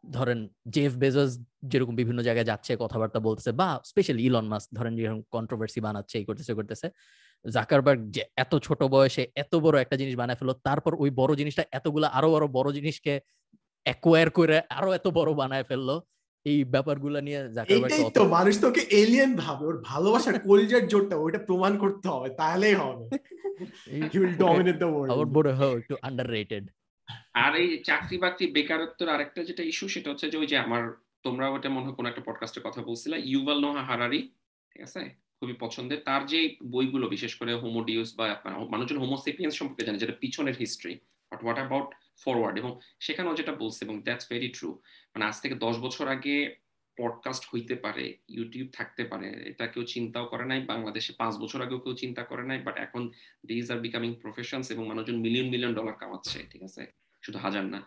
ধরেন জেফ বেজস যেরকম বিভিন্ন জায়গায় যাচ্ছে কথাবার্তা বলতেছে বা স্পেশালি ইলন মাস্ক ধরেন যেরকম কন্ট্রোভার্সি বানাচ্ছে এই করতেছে করতেছে জাকারবার্গ যে এত ছোট বয়সে এত বড় একটা জিনিস বানায় ফেলো তারপর ওই বড় জিনিসটা এতগুলা আরও আরও বড় জিনিসকে অ্যাকোয়ার করে আরও এত বড় বানায় ফেলল এই ব্যাপারগুলো নিয়ে এইটাই তো মানুষ তোকে এলিয়েন ভাবে ওর ভালোবাসার কলিজার জোরটা ওইটা প্রমাণ করতে হবে তাহলেই হবে। He will dominate the world আমার বড় হয় একটু আন্ডাররেটেড আর এই চাকরি বাকরি বেকারত্বের আরেকটা যেটা ইস্যু সেটা হচ্ছে যে ওই যে আমার তোমরা ওটা মনে হয় কোনো একটা পডকাস্টের কথা বলছিলে, ইউভাল নোহা হারারি, ঠিক আছে? খুবই পছন্দের। তার যে বইগুলো, বিশেষ করে হোমোডিউস বা মানুষজন হোমোসেপিয়েন্স সম্পর্কে জানে, যেটা পিছনের history but what about forward এবং সেখানেও যেটা বলছে, এবং দ্যাটস ভেরি ট্রু মানে আজ থেকে দশ বছর আগে পডকাস্ট হইতে পারে ইউটিউব থাকতে পারে, এটা কেউ চিন্তাও করে নাই, বাংলাদেশে পাঁচ বছর আগেও কেউ চিন্তা করে নাই বাট এখন দিজ আর বিকামিং প্রফেশনস এবং মানুষজন মিলিয়ন মিলিয়ন ডলার কামাচ্ছে, ঠিক আছে? শুধু হাজার না।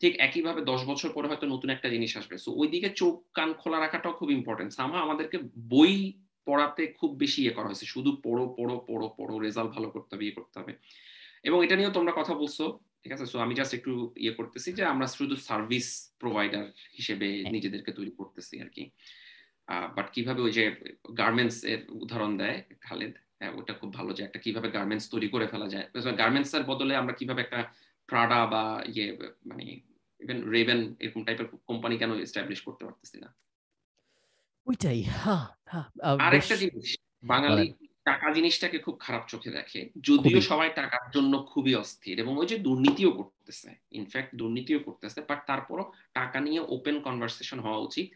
ঠিক একইভাবে দশ বছর পরে হয়তো নতুন একটা জিনিস আসবে। সো ওই দিকে চোখ কান খোলা রাখাটাও খুব ইম্পর্টেন্ট সামা আমাদেরকে বই পড়াতে খুব বেশি ইয়ে করা হয়েছে। শুধু পড়ো পড়ো পড়ো পড়ো রেজাল্ট ভালো করতে হবে ইয়ে করতে হবে। এবং এটা নিয়েও তোমরা কথা বলছো ঠিক আছে? সো আমি জাস্ট একটু ইয়ে করতেছি যে আমরা শুধু সার্ভিস প্রোভাইডার হিসেবে হ্যাঁ। নিজেদেরকে তৈরি করতেছি আর কি। বাট কীভাবে ওই যে গার্মেন্টস এর উদাহরণ দেয় খালেদ? হ্যাঁ, ওটা খুব ভালো যে একটা কীভাবে গার্মেন্টস তৈরি করে ফেলা যায়। গার্মেন্টস এর বদলে আমরা কীভাবে একটা প্রাডা বা ইয়ে মানে ইভেন রেভেন এরকম টাইপের কোম্পানি কেন এস্টাবলিশ করতে পারতেছি না? ওইটাই হ্যাঁ আর একটা জিনিস বাঙালি টাকা জিনিসটাকে খুব খারাপ চোখে দেখে যদিও সবাই টাকার জন্য খুবই অস্থির এবং ওই যে দুর্নীতিও করতেছে ইনফ্যাক্ট দুর্নীতিও করতেছে বাট তারপরও টাকা নিয়ে ওপেন কনভারসেশন হওয়া উচিত।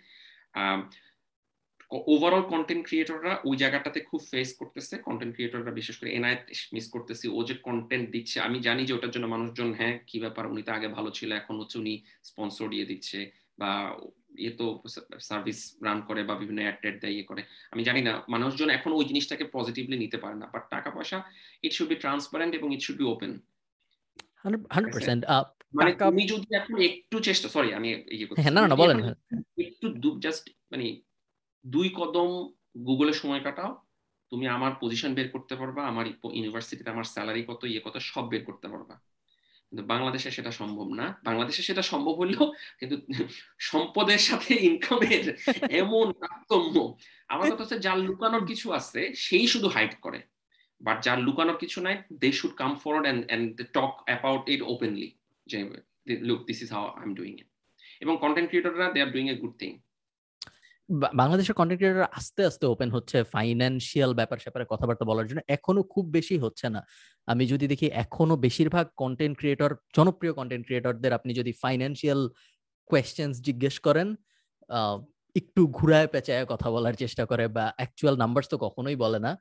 ওভারঅল কন্টেন্ট ক্রিয়েটররা ওই জায়গাটাতে খুব ফেস করতেছে কন্টেন্ট ক্রিয়েটররা বিশেষ করে এনআইট মিস করতেছি ও যে কন্টেন্ট দিচ্ছে আমি জানি যে ওটার জন্য মানুষজন হ্যাঁ কি ব্যাপার উনি তো আগে ভালো ছিল এখন হচ্ছে উনি স্পন্সর দিয়ে দিচ্ছে বা ইয়ে তো সার্ভিস রান করে বা বিভিন্ন অ্যাড ট্যাড দেয় ইয়ে করে। আমি জানি না মানুষজন এখন ওই জিনিসটাকে পজিটিভলি নিতে পারে না বাট টাকা পয়সা ইট শুড বি ট্রান্সপারেন্ট এবং ইট শুড বি ওপেন মানে তুমি যদি এখন একটু চেষ্টা সরি আমি ইয়ে করছি হ্যাঁ, না না বলেন একটু জাস্ট মানে দুই কদম গুগলে সময় কাটাও। তুমি আমার পজিশন বের করতে পারবা, আমার ইউনিভার্সিটিতে আমার স্যালারি কত ইয়ে কত, সব বের করতে পারবা। কিন্তু বাংলাদেশে সেটা সম্ভব না। বাংলাদেশে সেটা সম্ভব হলেও কিন্তু সম্পদের সাথে ইনকামের এমন তারতম্য। আমার কথা হচ্ছে, যার লুকানোর কিছু আছে, সেই শুধু হাইড করে। বাট যার লুকানোর কিছু নাই they should come forward and and talk about it openly যে look this is how I am doing it এবং content ক্রিয়েটররা they are doing a good thing বাংলাদেশের কন্টেন্ট ক্রিয়েটর আস্তে আস্তে ওপেন হচ্ছে ফাইন্যান্সিয়াল ব্যাপার স্যাপারে কথাবার্তা বলার জন্য। এখনও খুব বেশি হচ্ছে না। আমি যদি দেখি এখনও বেশিরভাগ কন্টেন্ট ক্রিয়েটর জনপ্রিয় কন্টেন্ট ক্রিয়েটরদের আপনি যদি ফাইন্যান্সিয়াল কোয়েশ্চেন্স জিজ্ঞেস করেন একটু ঘুরায় পেঁচায় কথা বলার চেষ্টা করে বা অ্যাকচুয়াল নাম্বারস তো কখনোই বলে না।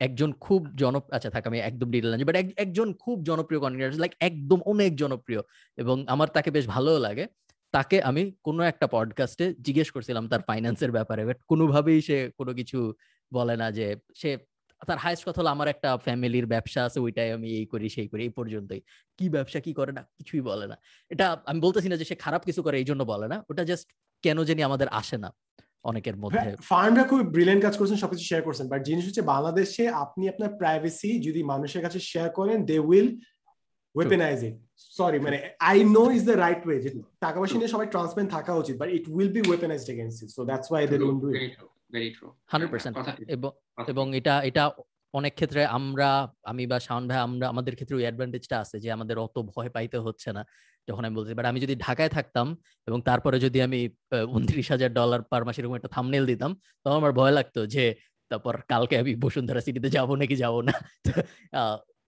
একজন খুব জন আচ্ছা থাক আমি একদম ডিটেল বাট একজন খুব জনপ্রিয় কন্টেন্ট লাইক একদম অনেক জনপ্রিয় এবং আমার তাকে বেশ ভালোও লাগে। তাকে আমি কোনো একটা পডকাস্টে জিজ্ঞেস করছিলাম তার ফাইন্যান্সের ব্যাপারে। বাট কোনোভাবেই সে কোনো কিছু বলে না যে সে তার হাইস্ট কথা হলো আমার একটা ফ্যামিলির ব্যবসা আছে ওইটাই আমি এই করি সেই করি এই পর্যন্তই। কি ব্যবসা কি করে না কিছুই বলে না। এটা আমি বলতেছি না যে সে খারাপ কিছু করে এই জন্য বলে না। ওটা জাস্ট কেন জানি আমাদের আসে না অনেকের মধ্যে। ফার্মরা খুব ব্রিলিয়েন্ট কাজ করছেন সবকিছু শেয়ার করছেন। বাট জিনিস হচ্ছে বাংলাদেশে আপনি আপনার প্রাইভেসি যদি মানুষের কাছে শেয়ার করেন they will weaponize it sorry মানে I know is the right way যে টাকা পয়সা নিয়ে সবাই ট্রান্সপারেন্ট থাকা উচিত but it will be weaponized against it so that's why they don't do it very true 100% এবং এবং এটা এটা অনেক ক্ষেত্রে আমরা আমি বা শাওন ভাই আমরা আমাদের ক্ষেত্রে ওই অ্যাডভান্টেজটা আছে যে আমাদের অত ভয় পাইতে হচ্ছে না যখন আমি বলছি বাট আমি যদি ঢাকায় থাকতাম এবং তারপরে যদি আমি উনত্রিশ হাজার ডলার পার মাসে এরকম একটা থামনেল দিতাম তখন আমার ভয় লাগতো যে তারপর কালকে আমি বসুন্ধরা সিটিতে যাব নাকি যাব না?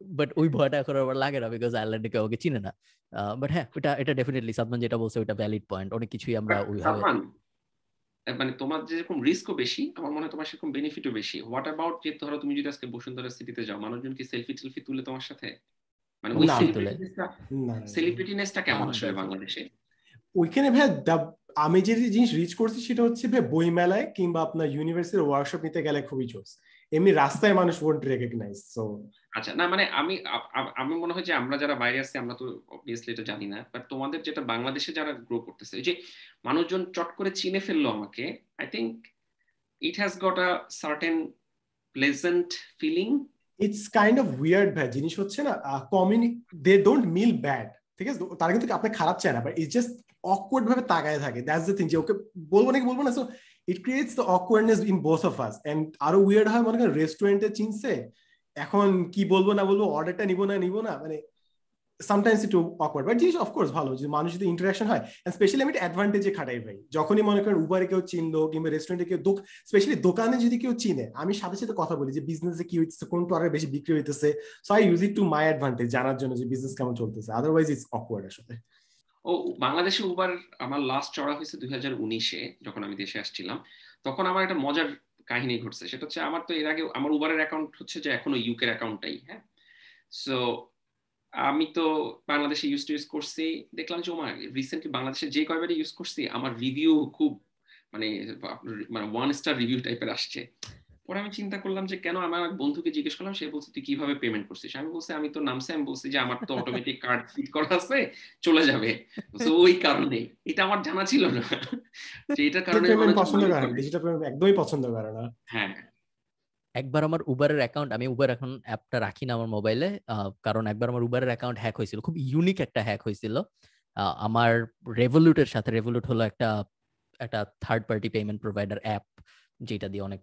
বাট ওই ভয়টা এখন আবার লাগে না বিকজ আয়ারল্যান্ডে কেউ চিনে না। বাট হ্যাঁ এটা এটা ডেফিনেটলি সাদমান যেটা বলছে ওটা ভ্যালিড পয়েন্ট অনেক কিছুই আমরা ওইভাবে মানে তোমার যেরকম রিস্কও বেশি আমার মনে হয় তোমার সেরকম বেনিফিটও বেশি। হোয়াট অ্যাবাউট যে ধরো তুমি যদি আজকে বসুন্ধরা সিটিতে যাও মানুষজন কি সেলফি টেলফি তুলে তোমার সাথে? মানে ওই সেলিব্রিটিনেসটা কেমন আসলে বাংলাদেশে? ওইখানে ভাই আমি যে জিনিস রিচ করছি সেটা হচ্ছে ভাই বই মেলায় কিংবা আপনার ইউনিভার্সিটির ওয়ার্কশপ নিতে গেলে খুবই জোস। এমনি রাস্তায় মানুষ ওন্ট রেকগনাইজ সো আচ্ছা না মানে আমি আমি মনে হয় যে আমরা যারা বাইরে আছি আমরা তো অবভিয়াসলি এটা জানি না বাট তোমাদের যেটা বাংলাদেশে যারা গ্রো করতেছে যে মানুষজন চট করে চিনে ফেলল আমাকে I think it has got a certain pleasant feeling it's kind of weird ভাই জিনিস হচ্ছে না কমিউনি দে ডোন্ট মিল ব্যাড ঠিক আছে? তারা কিন্তু আপনি খারাপ চায় না বাট ইটস জাস্ট অকওয়ার্ড ভাবে তাকায় থাকে দ্যাটস দ্য থিং যে ওকে বলব নাকি বলব না so it creates the awkwardness in both of us and আরও উইয়ার্ড হয় মনে করেন রেস্টুরেন্টে চিনছে, এখন কি বলব না বলব অর্ডারটা নিবো না নিবো না মানে সামটাইমস একটু অকওয়ার্ড বাট জিনিস অফকোর্স ভালো, যে মানুষ যদি ইন্টারাকশন হয় স্পেশালি আমি অ্যাডভান্টেজে খাটাই ভাই। যখনই মনে করেন উবারে কেউ চিনলো কিংবা রেস্টুরেন্টে কেউ দোক স্পেশালি দোকানে যদি কেউ চিনে, আমি সাথে সাথে কথা বলি যে বিজনেসে কি হইতেছে, কোন প্রোডাক্ট বেশি বিক্রি হইতেছে। So I use it to my advantage জানার জন্য যে বিজনেস কেমন চলতেছে। আদারওয়াইজ ইটস অকওয়ার্ড আসলে। ও বাংলাদেশে উবার আমার লাস্ট চড়া হয়েছে দুই হাজার উনিশে, যখন আমি দেশে আসছিলাম, তখন আমার একটা মজার কাহিনী ঘটছে। সেটা হচ্ছে আমার তো এর আগে, আমার উবারের অ্যাকাউন্ট হচ্ছে যে এখনও ইউকের অ্যাকাউন্টটাই হ্যাঁ? সো আমি তো বাংলাদেশে ইউজ টু ইউজ করছি। দেখলাম যে আমার রিসেন্টলি বাংলাদেশে যে কয়বারই ইউজ করছি, আমার রিভিউ খুব মানে মানে ওয়ান স্টার রিভিউ টাইপের আসছে। পরে আমি চিন্তা করলাম যে কেন আমার এক বন্ধুকে জিজ্ঞেস করলাম সে বলছে তুই কীভাবে পেমেন্ট করছিস? আমি বলছি আমি তো নামছে আমি বলছি যে আমার তো অটোমেটিক কার্ড ফিট করা আছে চলে যাবে। তো ওই কারণে। এটা আমার জানা ছিল না। যে এটার কারণে পছন্দ করে। না ডিজিটাল পেমেন্ট একদমই পছন্দ করে না। হ্যাঁ। একবার আমার উবারের অ্যাকাউন্ট আমি উবার এখন অ্যাপটা রাখি না আমার মোবাইলে কারণ একবার আমার উবারের অ্যাকাউন্ট হ্যাক হয়েছিল। খুব ইউনিক একটা হ্যাক হয়েছিল। আমার রেভলিউটের সাথে রেভলিউট হলো একটা একটা third party payment provider app যেটা দিয়ে অনেক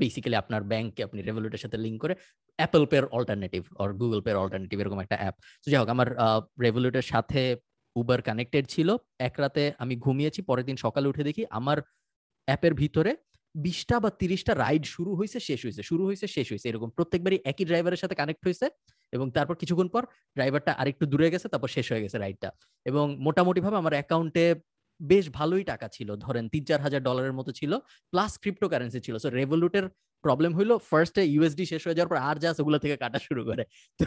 বেসিক্যালি আপনার ব্যাংককে আপনি রেভলিউটের সাথে লিঙ্ক করে অ্যাপল পের অল্টারনেটিভ আর গুগল পের অল্টারনেটিভ এরকম একটা অ্যাপ তো যাই হোক, আমার রেভলিউটের সাথে উবার কানেক্টেড ছিল। এক রাতে আমি ঘুমিয়েছি, পরের দিন সকালে উঠে দেখি আমার অ্যাপের ভিতরে বিশটা বা তিরিশটা রাইড শুরু হয়েছে শেষ হয়েছে শুরু হয়েছে শেষ হয়েছে এরকম প্রত্যেকবারই একই ড্রাইভারের সাথে কানেক্ট হয়েছে এবং তারপর কিছুক্ষণ পর ড্রাইভারটা আরেকটু দূরে গেছে, তারপর শেষ হয়ে গেছে রাইডটা এবং মোটামুটি ভাবে আমার অ্যাকাউন্টে বেশ ভালোই টাকা ছিল। ধরেন তিন চার হাজার ডলারের মতো ছিল প্লাস ক্রিপ্টো কারেন্সি ছিল সো রেভলুটের প্রবলেম হইল ফার্স্টে ইউএসডি শেষ হয়ে যাওয়ার পর আর যা সেগুলো থেকে কাটা শুরু করে। তো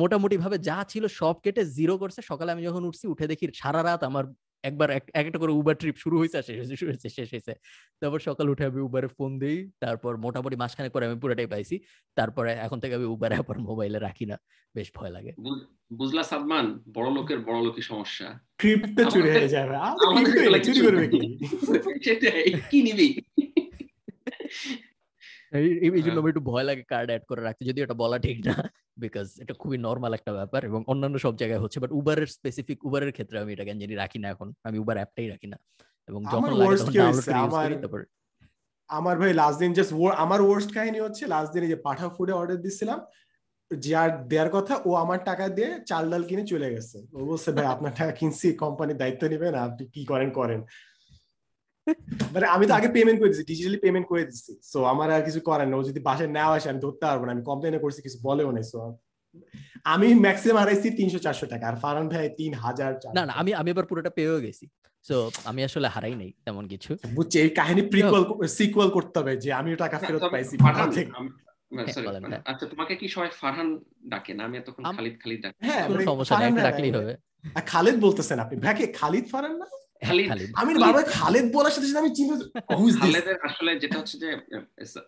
মোটামুটি ভাবে যা ছিল সব কেটে জিরো করছে। সকালে আমি যখন উঠছি, উঠে দেখি সারা রাত আমার একবার এক একটা করে উবার ট্রিপ শুরু হয়েছে শেষ হয়েছে শুরু হয়েছে শেষ হয়েছে তারপর সকাল উঠে আমি উবারে ফোন দিই তারপর মোটামুটি মাসখানেক করে আমি পুরোটাই পাইছি। তারপরে এখন থেকে আমি উবারে আবার মোবাইলে রাখি না বেশ ভয় লাগে। বুঝলা সাদমান বড় লোকের বড় লোকের সমস্যা। ক্রিপ্টো চুরি হয়ে যাবে। চুরি করবে কি? সেটাই কি নিবি? এই জন্য আমি একটু ভয় লাগে কার্ড অ্যাড করে রাখতে যদি এটা বলা ঠিক না। বিকজ এটা খুবই নর্মাল একটা ব্যাপার এবং অন্যান্য সব জায়গায় হচ্ছে বাট উবারের স্পেসিফিক উবারের ক্ষেত্রে আমি এটা জানি রাখি না এখন। আমি উবার অ্যাপটাই রাখি না। এবং যখন লাগে তখন ডাউনলোড করে ইউজ করি তারপর আমার ভাই লাস্ট দিন জাস্ট আমার ওয়ার্স্ট কাহিনী হচ্ছে লাস্ট দিনে যে পাঠা ফুডে অর্ডার দিছিলাম যার দেওয়ার কথা ও আমার টাকা দিয়ে চাল ডাল কিনে চলে গেছে। ও বলছে ভাই আপনার টাকা কিনছি কোম্পানির দায়িত্ব নেবেন আপনি কি করেন করেন। মানে আমি তো আগে পেমেন্ট করে দিচ্ছি ডিজিটালি পেমেন্ট করে দিচ্ছি সো আমার আর কিছু করার না ও যদি বাসায় না আসে আমি ধরতে পারব না। আমি কমপ্লেন করছি কিছু বলেও নাই। সো আমি ম্যাক্সিমাম হারাইছি তিনশো চারশো টাকা। আর ফারান ভাই তিন হাজার না না আমি আমি এবার পুরোটা পেয়েও গেছি। সো আমি আসলে হারাই নাই তেমন কিছু। বুঝছি এই কাহিনী প্রিকুয়াল সিকুয়াল করতে হবে যে আমিও টাকা ফেরত পাইছি। হ্যাঁ, হ্যাঁ। আচ্ছা তোমাকে কি সবাই ফারহান ডাকে? না আমি এতক্ষণ খালিদ খালিদ ডাকি হ্যাঁ মানে সমস্যা ডাকলেই হবে। খালিদ বলতেছেন আপনি। ভাইকে খালিদ ফারান না? আমি। বারবার খালিদ বলার সাথে সাথে আমি চিন্তা? খালেদের আসলে যেটা হচ্ছে যে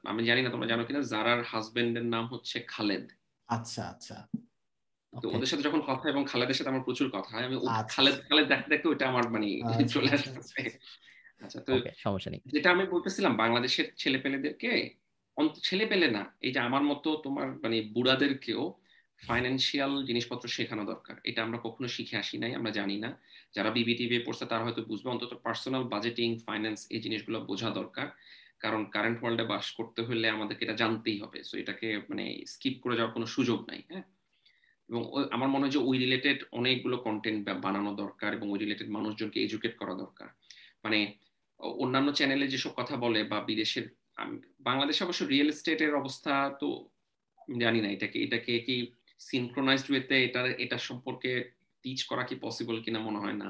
আমি জানি না তোমরা জানো কিনা জারার হাজবেন্ডের নাম হচ্ছে খালেদ। আচ্ছা আচ্ছা। তো ওদের সাথে যখন কথা এবং খালেদের সাথে আমার প্রচুর কথা হয় আমি আচ্ছা। খালেদ খালেদ দেখতে দেখতে ওইটা আমার মানে আচ্ছা, চলে আচ্ছা, আসতেছে। আচ্ছা। তো সমস্যা নেই। যেটা আমি বলতেছিলাম বাংলাদেশের ছেলেপেলেদেরকে ছেলে পেলে না এই যে আমার মতো তোমার মানে বুড়াদেরকেও ফাইন্যান্সিয়াল জিনিসপত্র শেখানো দরকার। এটা আমরা কখনো শিখে আসি নাই, আমরা জানি না। যারা বিবিটিভি পড়ছে, তারা হয়তো বুঝবে। অন্তত পার্সোনাল বাজেটিং ফাইন্যান্স এই জিনিসগুলো বোঝা দরকার। কারণ কারেন্ট ওয়ার্ল্ডে বাস করতে হলে আমাদেরকে এটা জানতেই হবে। সো এটাকে মানে স্কিপ করে যাওয়ার কোনো সুযোগ নাই হ্যাঁ? এবং আমার মনে হয় যে ওই রিলেটেড অনেকগুলো কন্টেন্ট বানানো দরকার এবং ওই রিলেটেড মানুষজনকে এডুকেট করা দরকার। মানে অন্যান্য চ্যানেলে যেসব কথা বলে বা বিদেশের বাংলাদেশে অবশ্য রিয়েল এস্টেটের অবস্থা তো জানি না এটাকে এটাকে কি সিনক্রোনাইজড ওয়েতে এটা এটা সম্পর্কে টিচ করা কি পসিবল কিনা মনে হয় না।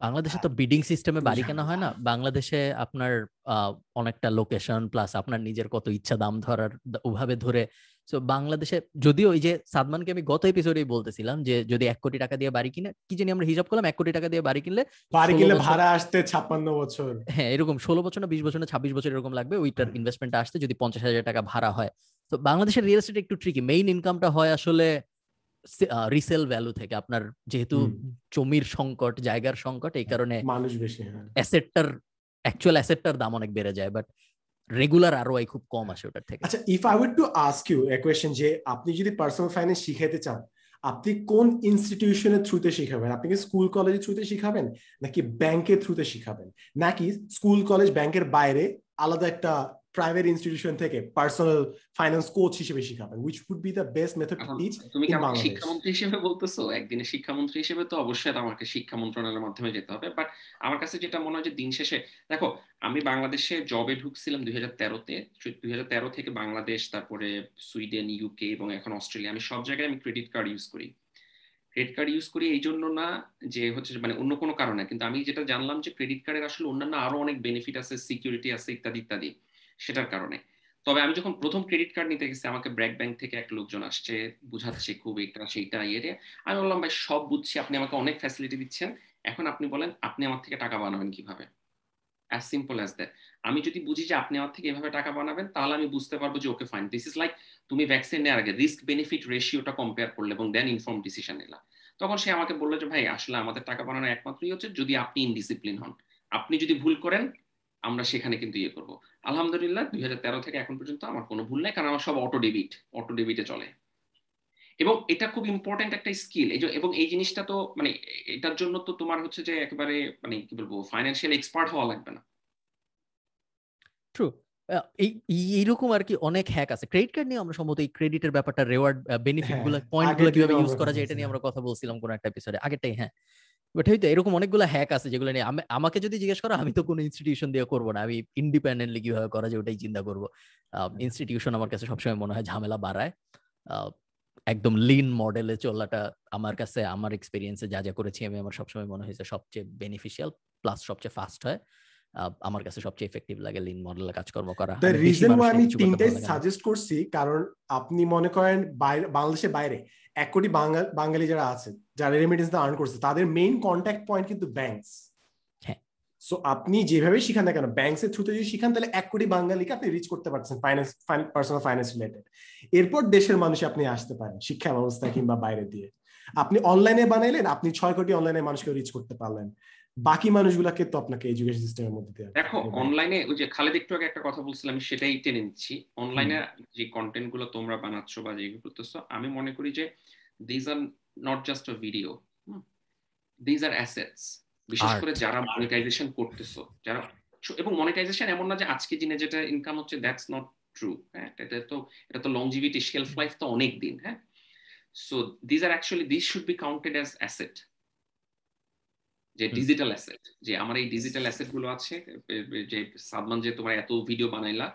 বাংলাদেশে তো বিডিং সিস্টেমে বাড়ি কেনা হয় না। বাংলাদেশে আপনার আহ, অনেকটা লোকেশন প্লাস আপনার নিজের কত ইচ্ছা দাম ধরার ওভাবে ধরে তো বাংলাদেশে যদিও ওই যে সাদমানকে আমি গত এপিসোডেই বলতেছিলাম যে যদি এক কোটি টাকা দিয়ে বাড়ি কিনে কি জানি আমরা হিসাব করলাম এক কোটি টাকা দিয়ে বাড়ি কিনলে বাড়ি কিনলে ভাড়া আসতে ছাপ্পান্ন বছর। হ্যাঁ এরকম ষোলো বছর না বিশ বছর না ছাব্বিশ বছর এরকম লাগবে ওইটার ইনভেস্টমেন্ট আসতে যদি পঞ্চাশ হাজার টাকা ভাড়া হয়। তো বাংলাদেশের রিয়েল এস্টেট একটু ট্রিকি মেইন ইনকামটা হয় আসলে রিসেল ভ্যালু থেকে। আপনার যেহেতু জমির সংকট জায়গার সংকট এই কারণে মানুষ বেশি হ্যাঁ। অ্যাসেটটার অ্যাকচুয়াল অ্যাসেটটার দাম অনেক বেড়ে যায়। বাট রেগুলার আরও খুব কম আসে ওটার থেকে। আচ্ছা if I would to ask you a question যে আপনি যদি পার্সোনাল ফাইন্যান্স শিখাইতে চান, আপনি কোন ইনস্টিটিউশনের থ্রুতে শিখাবেন? আপনি কি স্কুল কলেজের থ্রুতে শিখাবেন? নাকি ব্যাংকের থ্রুতে শিখাবেন? নাকি স্কুল কলেজ ব্যাংকের বাইরে আলাদা একটা প্রাইভেট ইনস্টিটিউশন থেকে পার্সোনাল ফাইন্যান্স কোচ হিসেবে শিখাবেন which would be the best method to teach তুমি কি আমাকে? শিক্ষামন্ত্রী হিসেবে বলতেছো? একদিনের শিক্ষামন্ত্রী হিসেবে তো অবশ্যই আমাকে শিক্ষা মন্ত্রণালয়ের মাধ্যমে যেতে হবে বাট আমার কাছে যেটা মনে হয় যে দিন শেষে দেখো আমি বাংলাদেশে জবে ঢুকছিলাম দুই হাজার তেরোতে দুই হাজার তেরো থেকে বাংলাদেশ তারপরে সুইডেন ইউকে এবং এখন অস্ট্রেলিয়া আমি সব জায়গায় আমি ক্রেডিট কার্ড ইউজ করি। ক্রেডিট কার্ড ইউজ করি এই জন্য না যে হচ্ছে মানে অন্য কোনো কারণে কিন্তু আমি যেটা জানলাম যে ক্রেডিট কার্ডের আসলে অন্যান্য আরও অনেক বেনিফিট আছে সিকিউরিটি আছে ইত্যাদি ইত্যাদি। সেটার কারণে। তবে আমি যখন প্রথম ক্রেডিট কার্ড নিতে গেছি, আমাকে ব্র্যাক ব্যাংক থেকে এক লোকজন আসছে, বুঝাচ্ছে খুব এটা, সেইটা ইয়ে আমি বললাম, ভাই, সব বুঝছি, আপনি আমাকে অনেক ফ্যাসিলিটি দিচ্ছেন। এখন আপনি বলেন, আপনি আমার থেকে টাকা বানাবেন কীভাবে? অ্যাজ সিম্পল অ্যাজ দ্যাট আমি যদি বুঝি যে আপনি আমার থেকে এভাবে টাকা বানাবেন, তাহলে আমি বুঝতে পারব যে, okay fine this is like তুমি ভ্যাকসিন নেওয়ার আগে রিস্ক বেনিফিট রেশিওটা কম্পেয়ার করলে এবং দেন ইনফর্ম ডিসিশন নিলাম তখন সে আমাকে বলল যে, ভাই, আসলে আমাদের টাকা বানানোর একমাত্রই হচ্ছে যদি আপনি ইনডিসিপ্লিন হন। আপনি যদি ভুল করেন আমরা সেখানে কিন্তু ইয়ে করব। আলহামদুলিল্লাহ দুই হাজার তেরো থেকে এখন পর্যন্ত আমার কোনো ভুল নাই কারণ আমার সব অটো ডেবিট অটো ডেবিটে চলে। এবং এটা খুব ইম্পর্টেন্ট একটা স্কিল এই এবং এই জিনিসটা তো মানে এটার জন্য তো তোমার হচ্ছে যে একেবারে মানে কি বলব ফাইন্যান্সিয়াল এক্সপার্ট হওয়া লাগবে না। ট্রু এই এই- এইরকম আর কি অনেক হ্যাক আছে। ক্রেডিট কার্ড নিয়ে আমরা সম্ভবত এই ক্রেডিটের ব্যাপারটা রেওয়ার্ড বেনিফিটগুলো পয়েন্টগুলো কীভাবে ইউজ করা কথা যায় এটা নিয়ে বলছিলাম। আমরা কথা বলছিলাম কোন একটা এপিসোডে আগেরটাই হ্যাঁ। বাট হয়তো এরকম অনেকগুলো হ্যাক আছে যেগুলো নিয়ে আমি- আমাকে যদি জিজ্ঞেস করো আমি তো কোনো ইনস্টিটিউশন দিয়ে করব না। আমি ইন্ডিপেন্ডেন্টলি কীভাবে করা যায় ওটাই চিন্তা করব। ইনস্টিটিউশন আমার কাছে সবসময় মনে হয় ঝামেলা বাড়ায়। একদম লিন মডেলে চলাটা আমার কাছে আমার এক্সপিরিয়েন্সে যা যা করেছি আমি আমার সবসময় মনে হয়েছে সবচেয়ে বেনিফিশিয়াল প্লাস সবচেয়ে ফাস্ট হয়। আমার কাছে সবচেয়ে এফেক্টিভ লাগে লিন মডেলে কাজ কর্ম করা। দ্য রিজন আমি তিনটাই। সাজেস্ট করছি কারণ আপনি মনে করেন বাইরে বাংলাদেশের বাইরে। এক কোটি বাঙাল- যারা আছে যারা রেমিটেন্স আর্ন করছে তাদের মেইন কন্ট্যাক্ট পয়েন্ট কিন্তু ব্যাংকস। সো আপনি যেভাবে শিখান না কেন ব্যাংকস এর থ্রুতে যদি শিখান তাহলে এক কোটি বাঙালিকে আপনি রিচ করতে পারছেন ফাইন্যান্স পার্সোনাল ফাইন্যান্স রিলেটেড এরপর দেশের মানুষে আপনি আসতে পারেন শিক্ষা ব্যবস্থা কিংবা বাইরে দিয়ে। আপনি অনলাইনে বানাইলেন আপনি ছয় কোটি অনলাইনে মানুষকে রিচ করতে পারলেন। বাকি মানুষগুলাকে তো আপনাকে এডুকেশন সিস্টেমের মধ্যে দিয়ে দেখো অনলাইনে ওই যে খালেদ একটু আগে একটা কথা বলছিলাম আমি সেটাই টেনে নিচ্ছি। অনলাইনে যে কন্টেন্টগুলো তোমরা বানাচ্ছ বা যেগুলো করতেছো আমি মনে করি যে these are not just a video these are assets বিশেষ করে যারা মনিটাইজেশন করতেছো যারা এবং মনিটাইজেশন এমন না যে আজকে দিনে যেটা ইনকাম হচ্ছে দ্যাটস নট ট্রু হ্যাঁ? এটা তো এটা তো লংজিভিটি শেলফ লাইফ তো অনেক দিন হ্যাঁ? So these are actually this should be counted as asset যে ডিজিটাল অ্যাসেট যে আমার এই ডিজিটাল অ্যাসেটগুলো আছে যে সাদমান যে তোমার এত ভিডিও বানাইলা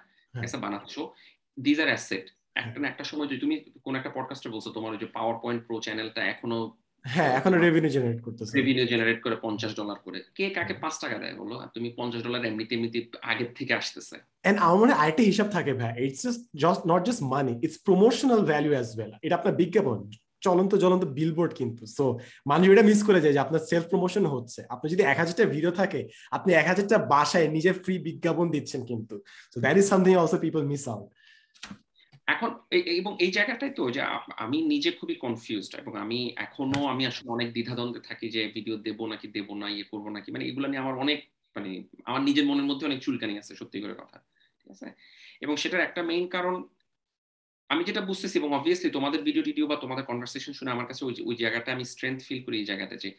এসে বানাচ্ছ দিজ আর অ্যাসেট একটা না একটা সময় যদি তুমি কোন একটা পডকাস্টে বলছো তোমার ওই যে পাওয়ার পয়েন্ট প্রো চ্যানেলটা এখনও হ্যাঁ এখনও রেভিনিউ জেনারেট করতেছে। রেভিনিউ জেনারেট করে পঞ্চাশ ডলার করে। কে কাকে পাঁচ টাকা দেয় বলো? আর তুমি পঞ্চাশ ডলার এমনিতে এমনিতে আগের থেকে আসতেছে। এন্ড আমার মনে আরেকটা হিসাব থাকে ভাই it's just just not just money it's promotional value as well এটা আপনার বিজ্ঞাপন। চলন্ত চলন্ত বিলবোর্ড কিন্তু। সো মানুষ এটা মিস করে যায় যে আপনার সেলফ প্রমোশন হচ্ছে। আপনি যদি এক হাজারটা ভিডিও থাকে, আপনি এক হাজারটা বাসায় নিজের ফ্রি বিজ্ঞাপন দিচ্ছেন কিন্তু। So that is something also people miss out এখন এবং এই জায়গাটাই তো যে আমি নিজে খুবই কনফিউজড এবং আমি এখনও আমি আসলে অনেক দ্বিধাদ্বন্দ্বে থাকি যে ভিডিও দেব নাকি দেব না ইয়ে করব নাকি। মানে এগুলো নিয়ে আমার অনেক মানে আমার নিজের মনের মধ্যে অনেক চুলকানি আছে, সত্যি করে কথা। ঠিক আছে? এবং সেটার একটা মেইন কারণ আমি যেটা বুঝতেছি এবং অবভিয়াসলি তোমাদের ভিডিও টিডিও বা তোমাদের কনভারসেশন শুনে আমার কাছে ওই ওই জায়গাটা আমি স্ট্রেংথ ফিল করি এই জায়গাটা যে,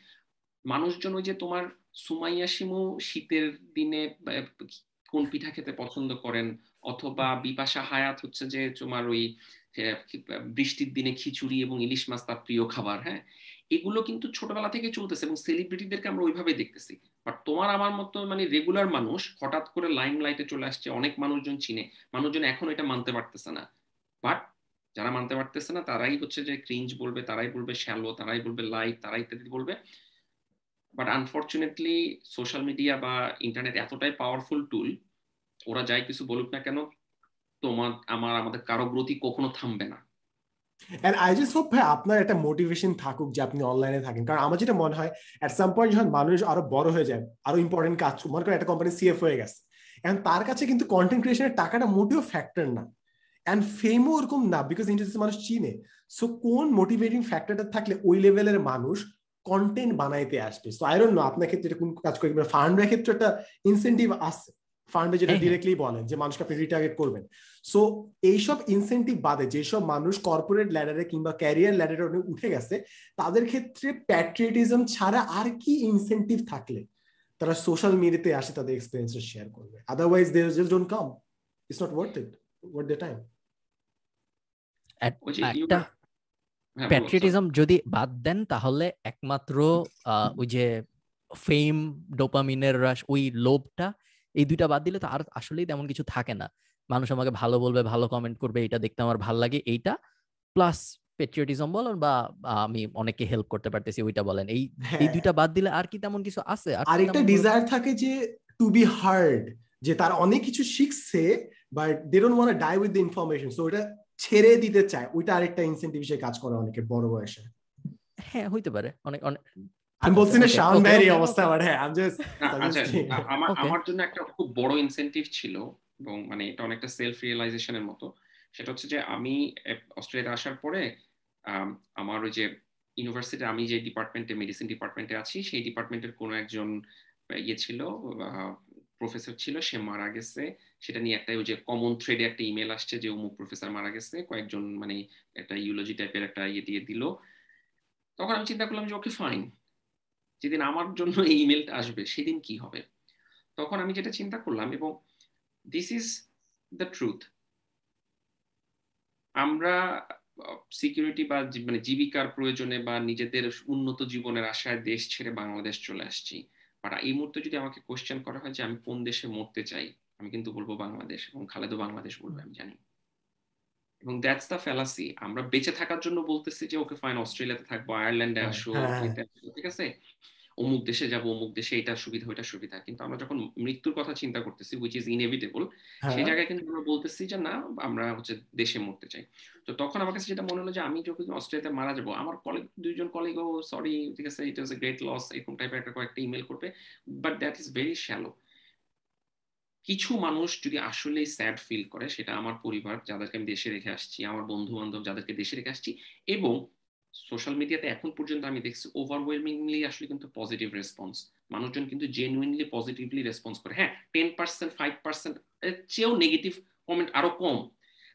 মানুষজন ওই যে তোমার সুমাইয়া শিমু শীতের দিনে কোন পিঠা খেতে পছন্দ করেন অথবা বিপাশা হায়াত হচ্ছে যে তোমার ওই বৃষ্টির দিনে খিচুড়ি এবং ইলিশ মাছ তার প্রিয় খাবার হ্যাঁ? এগুলো কিন্তু ছোটবেলা থেকে চলতেছে এবং সেলিব্রিটিদেরকে আমরা ওইভাবে দেখতেছি। বাট তোমার আমার মতো মানে রেগুলার মানুষ হঠাৎ করে লাইম লাইটে চলে আসছে, অনেক মানুষজন চিনে, মানুষজন এখন এটা মানতে পারতেছে না। বাট যারা মানতে পারতেছে না, তারাই হচ্ছে যে ক্রিঞ্জ বলবে, তারাই বলবে শ্যালো তারাই বলবে লাইট তারাই ইত্যাদি বলবে। বাট আনফর্চুনেটলি সোশ্যাল মিডিয়া বা ইন্টারনেট এতটাই পাওয়ারফুল টুল ওরা যাই কিছু বলুক না কেন, তোমার, আমার, আমাদের কারও গ্রতি কখনো থামবে না। এন্ড আই জাস্ট হোপ ভাই, আপনার একটা মোটিভেশন থাকুক যে আপনি অনলাইনে থাকেন। কারণ আমার যেটা মনে হয় এট সাম পয়েন্ট যখন মানুষ আরও বড় হয়ে যায়, আরও ইম্পর্টেন্ট কাজ, মনে করেন একটা কোম্পানি সিএফ হয়ে গেছে, এখন তার কাছে কিন্তু কন্টেন্ট ক্রিয়েশনের টাকাটা মোটেও ফ্যাক্টর না। অ্যান্ড ফেমও ওরকম না বিকজ ইন্টারনেট মানুষ চিনে। সো কোন মোটিভেটিং ফ্যাক্টরটা থাকলে ওই লেভেলের মানুষ কন্টেন্ট বানাইতে আসবে? সো আই ডোন্ট নো আপনার ক্ষেত্রে কোন কাজ করে? ফান্ডের ক্ষেত্রে একটা ইনসেন্টিভ আছে। ফান্ডে যেটা ডিরেক্টলি হ্যাঁ, হ্যাঁ। বলেন যে মানুষকে আপনি রিটার্গেট করবেন। সো এইসব ইনসেন্টিভ বাদে যেসব মানুষ কর্পোরেট ল্যাডারে কিংবা ক্যারিয়ার ল্যাডারে অনেক উঠে গেছে তাদের ক্ষেত্রে প্যাট্রিয়টিজম ছাড়া আর কি ইনসেন্টিভ থাকলে? তারা সোশ্যাল মিডিয়াতে আসে তাদের এক্সপিরিয়েন্স শেয়ার করবে। Otherwise they just don't come it's not worth it worth the time একটা প্যাট্রিয়টিজম যদি বাদ দেন তাহলে একমাত্র ওই যে ফেম ডোপামিনের রাশ ওই লোভটা এই দুইটা বাদ দিলে তো আর আসলেই তেমন কিছু থাকে না। মানুষ আমাকে ভালো বলবে ভালো কমেন্ট করবে এটা দেখতে আমার ভালো লাগে এইটা। প্লাস পেট্রিয়টিজম বলেন বা আমি অনেকে হেল্প করতে পারতেছি ওইটা বলেন। এই এই হ্যাঁ। দুইটা বাদ দিলে আর কি তেমন কিছু আছে? আর একটা ডিজায়ার থাকে যে টু বি হার্ড যে তার অনেক কিছু শিখছে but they don't want die with the information so ওটা ছেড়ে দিতে চায় ওইটা আরেকটা ইনসেন্টিভ হিসেবে কাজ করে অনেকে বড় বয়সে। হ্যাঁ হইতে পারে। অনেক অনেক আমি বলছি না শাওন ভাইয়ের অবস্থা বাট হ্যাঁ আই জাস্ট আমার আমার জন্য একটা খুব বড় ইনসেন্টিভ ছিল এবং মানে এটা অনেকটা সেলফ রিয়েলাইজেশনের মতো। সেটা হচ্ছে যে আমি অস্ট্রেলিয়াতে আসার পরে আমার ওই যে ইউনিভার্সিটি আমি যে ডিপার্টমেন্টে মেডিসিন ডিপার্টমেন্টে আছি সেই ডিপার্টমেন্টের কোনো একজন ইয়ে ছিল প্রফেসর ছিল, সে মারা গেছে। সেটা নিয়ে একটা ওই যে কমন থ্রেডে একটা ইমেল আসছে যে অমুক প্রফেসর মারা গেছে, কয়েকজন মানে একটা ইউলজি টাইপের একটা ইয়ে দিয়ে দিল। তখন আমি চিন্তা করলাম যে ওকে ফাইন যেদিন আমার জন্য এই ইমেলটা আসবে, সেদিন কি হবে? তখন আমি যেটা চিন্তা করলাম, এবং দিস ইজ দ্য ট্রুথ আমরা সিকিউরিটি বা মানে জীবিকার প্রয়োজনে বা নিজেদের উন্নত জীবনের আশায় দেশ ছেড়ে বাংলাদেশ চলে আসছি। বাট এই মুহূর্তে যদি আমাকে কোশ্চেন করা হয় যে আমি কোন দেশে মরতে চাই আমি কিন্তু বলব বাংলাদেশ এবং খালেদও বাংলাদেশ বলবে আমি জানি। এবং দ্যাটস দ্য ফেলাসি আমরা বেঁচে থাকার জন্য বলতেছি যে ওকে ফাইন অস্ট্রেলিয়াতে থাকব আয়ারল্যান্ডে হ্যাঁ, আসো হ্যাঁ। ঠিক আছে? অমুক দেশে যাব অমুক দেশে এটা সুবিধা ওইটা সুবিধা। কিন্তু আমরা যখন মৃত্যুর কথা চিন্তা করতেছি উইচ ইজ ইনএভিটেবল সেই জায়গায় কিন্তু আমরা বলতেছি যে না আমরা হচ্ছে দেশে মরতে চাই। তো তখন আমার কাছে যেটা মনে হলো যে আমি যখন অস্ট্রেলিয়াতে মারা যাব আমার কলেজ দুইজন কলিগ ও সরি ঠিক আছে ইট ওয়াজ এ গ্রেট লস এরকম টাইপের একটা কয়েকটা ইমেল করবে। But that is very shallow কিছু মানুষ যদি আসলে স্যাড ফিল করে সেটা আমার পরিবার যাদেরকে আমি দেশে রেখে আসছি আমার বন্ধু বান্ধব যাদেরকে দেশে রেখে আসছি এবং সোশ্যাল মিডিয়াতে এখন পর্যন্ত আমি দেখছি ওভারওয়েলমিংলি আসলে কিন্তু পজিটিভ রেসপন্স মানুষজন কিন্তু জেনুইনলি পজিটিভলি রেসপন্স করে। হ্যাঁ টেন পার্সেন্ট ফাইভ পার্সেন্ট এর চেয়েও নেগেটিভ কমেন্ট আরও কম।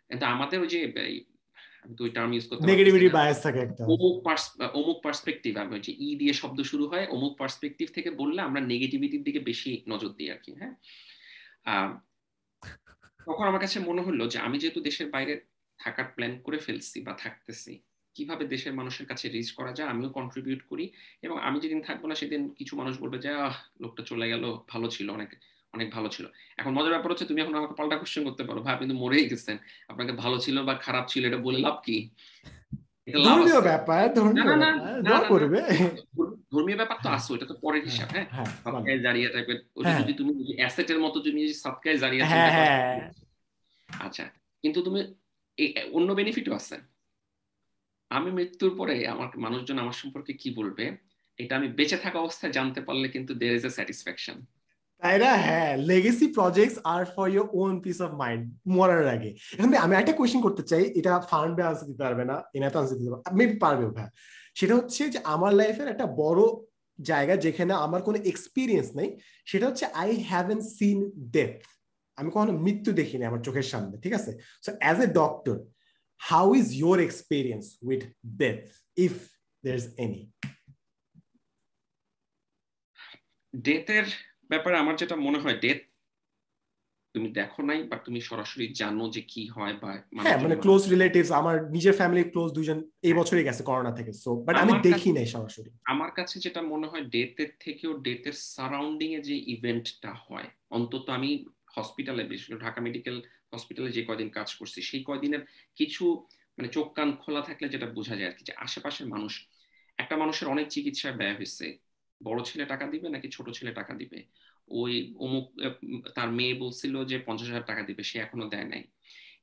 কিন্তু আমাদের ওই যে আমি তো ওই টার্ম ইউজ করতে নেগেটিভিটি বায়াস থাকে একটা। অমুক অমুক পার্সপেক্টিভ আমি যে ই দিয়ে শব্দ শুরু হয় অমুক পার্সপেক্টিভ থেকে বললে আমরা নেগেটিভিটির দিকে বেশি নজর দিই আর কি হ্যাঁ তখন আমার কাছে মনে হলো যে আমি যেহেতু দেশের বাইরে থাকার প্ল্যান করে ফেলছি বা থাকতেছি কীভাবে দেশের মানুষের কাছে রিচ করা যায় আমিও কন্ট্রিবিউট করি এবং আমি যেদিন থাকব না সেদিন কিছু মানুষ বলবে যে আহ লোকটা চলে গেল ভালো ছিল অনেক অনেক ভালো ছিল। এখন মজার ব্যাপার হচ্ছে তুমি এখন আমাকে পাল্টা কোশ্চেন করতে পারো ভাই আপনি তো মরেই গেছেন আপনাকে ভালো ছিল বা খারাপ ছিল এটা বলে লাভ কি? ধর্মীয় ব্যাপার ধর্মীয় করবে। ধর্মীয় ব্যাপার তো আসো এটা তো পরের হিসাব হ্যাঁ? সাবকায় জারিয়া টাইপের ওটা যদি তুমি অ্যাসেটের মতো তুমি যদি সাবকায় জারিয়া আচ্ছা কিন্তু তুমি অন্য বেনিফিটও আছে। আমি মৃত্যুর পরে আমার মানুষজন আমার সম্পর্কে কি বলবে, এটা আমি বেঁচে থাকা অবস্থায় জানতে পারলে কিন্তু দের ইজ এ স্যাটিসফ্যাকশন তাই না হ্যাঁ legacy projects are for your own peace of mind মরার আগে। এখন আমি একটা কোয়েশ্চেন করতে চাই, এটা ফান্ড আনসার দিতে পারবে না এনাতে আনসার দিতে পারবে মেবি পারবে ভাই। সেটা হচ্ছে যে আমার লাইফের একটা বড় জায়গা যেখানে আমার কোনো এক্সপিরিয়েন্স নেই, সেটা হচ্ছে আই হ্যাভেন সিন ডেথ আমি কখনো মৃত্যু দেখিনি আমার চোখের সামনে, ঠিক আছে? So as a doctor is your experience with death if there is any ডেথের ব্যাপারে আমার যেটা মনে হয় ডেথ তুমি দেখো নাই বা তুমি সরাসরি জানো যে কি হয় বা হ্যাঁ মানে ক্লোজ রিলেটিভস আমার নিজের ফ্যামিলি ক্লোজ দুজন এই বছরই গেছে করোনা থেকে সো বাট আমি দেখি নাই সরাসরি। আমার কাছে যেটা মনে হয় ডেথের থেকেও ডেথের সারাউন্ডিং এ যে ইভেন্টটা হয় অন্তত আমি হসপিটালে বিশেষ করে ঢাকা মেডিকেল হসপিটালে যে কয়দিন কাজ করছি, সেই কয়দিনের কিছু মানে চোখ কান খোলা থাকলে যেটা বোঝা যায় আর কি যে আশেপাশের মানুষ, একটা মানুষের অনেক চিকিৎসায় ব্যয় হয়েছে। বড় ছেলে টাকা দিবে নাকি ছোট ছেলে টাকা দিবে? ওই অমুক তার মেয়ে বলছিল যে পঞ্চাশ হাজার টাকা দিবে, সে এখনও দেয় নাই।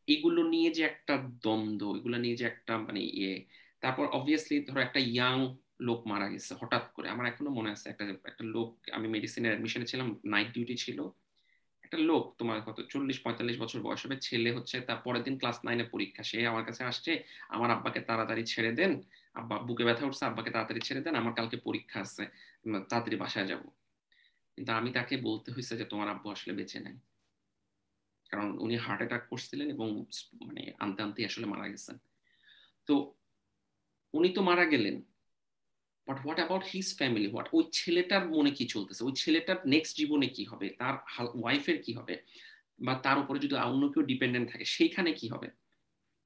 এগুলো নিয়ে যে একটা দ্বন্দ্ব, এগুলো নিয়ে যে একটা মানে ইয়ে তারপর অবভিয়াসলি ধরো একটা ইয়াং লোক মারা গেছে হঠাৎ করে। আমার এখনও মনে আছে একটা একটা লোক, আমি মেডিসিনের অ্যাডমিশনে ছিলাম নাইট ডিউটি ছিল। একটা লোক তোমার কত, চল্লিশ, পঁয়তাল্লিশ বছর বয়স হবে ছেলে হচ্ছে, তার পরের দিন ক্লাস নাইনে পরীক্ষা। সে আমার কাছে আসছে, আমার আব্বাকে তাড়াতাড়ি ছেড়ে দেন, আব্বা বুকে ব্যথা উঠছে, আব্বাকে তাড়াতাড়ি ছেড়ে দেন, আমার কালকে পরীক্ষা আছে তাড়াতাড়ি বাসায় যাব। কিন্তু আমি তাকে বলতে হয়েছে যে, তোমার আব্বু আসলে বেঁচে নাই। কারণ উনি হার্ট অ্যাটাক করছিলেন এবং মানে আনতে আনতে আসলে মারা গেছেন। তো উনি তো মারা গেলেন but what about his family what ওই ছেলেটার মনে কি চলতেছে? ওই ছেলেটার নেক্সট জীবনে কি হবে? তার ওয়াইফের কি হবে? বা তার উপরে যদি অন্য কেউ ডিপেন্ডেন্ট থাকে, সেইখানে কি হবে?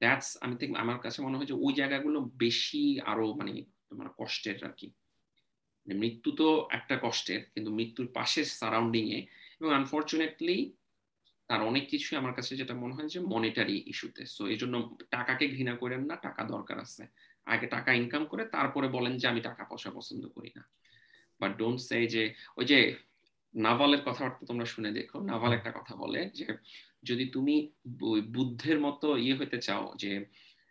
দ্যাটস আমি থিঙ্ক আমার কাছে মনে হয় যে ওই জায়গাগুলো বেশি আরও মানে তোমার কষ্টের আর কি। মৃত্যু তো একটা কষ্টের, কিন্তু মৃত্যুর পাশের সারাউন্ডিং এ, এবং আনফর্চুনেটলি তার অনেক কিছুই আমার কাছে যেটা মনে হয় যে মনিটারি ইস্যুতে সো এই জন্য টাকাকে ঘৃণা করেন না, টাকা দরকার আছে। আগে টাকা ইনকাম করে তারপরে বলেন যে আমি টাকা পয়সা পছন্দ করি না। বাট ডোন্ট সে যে ওই যে নাভালের কথাবার্তা তোমরা শুনে দেখো। নাভাল একটা কথা বলে যে যদি তুমি বুদ্ধের মতো ইয়ে হইতে চাও যে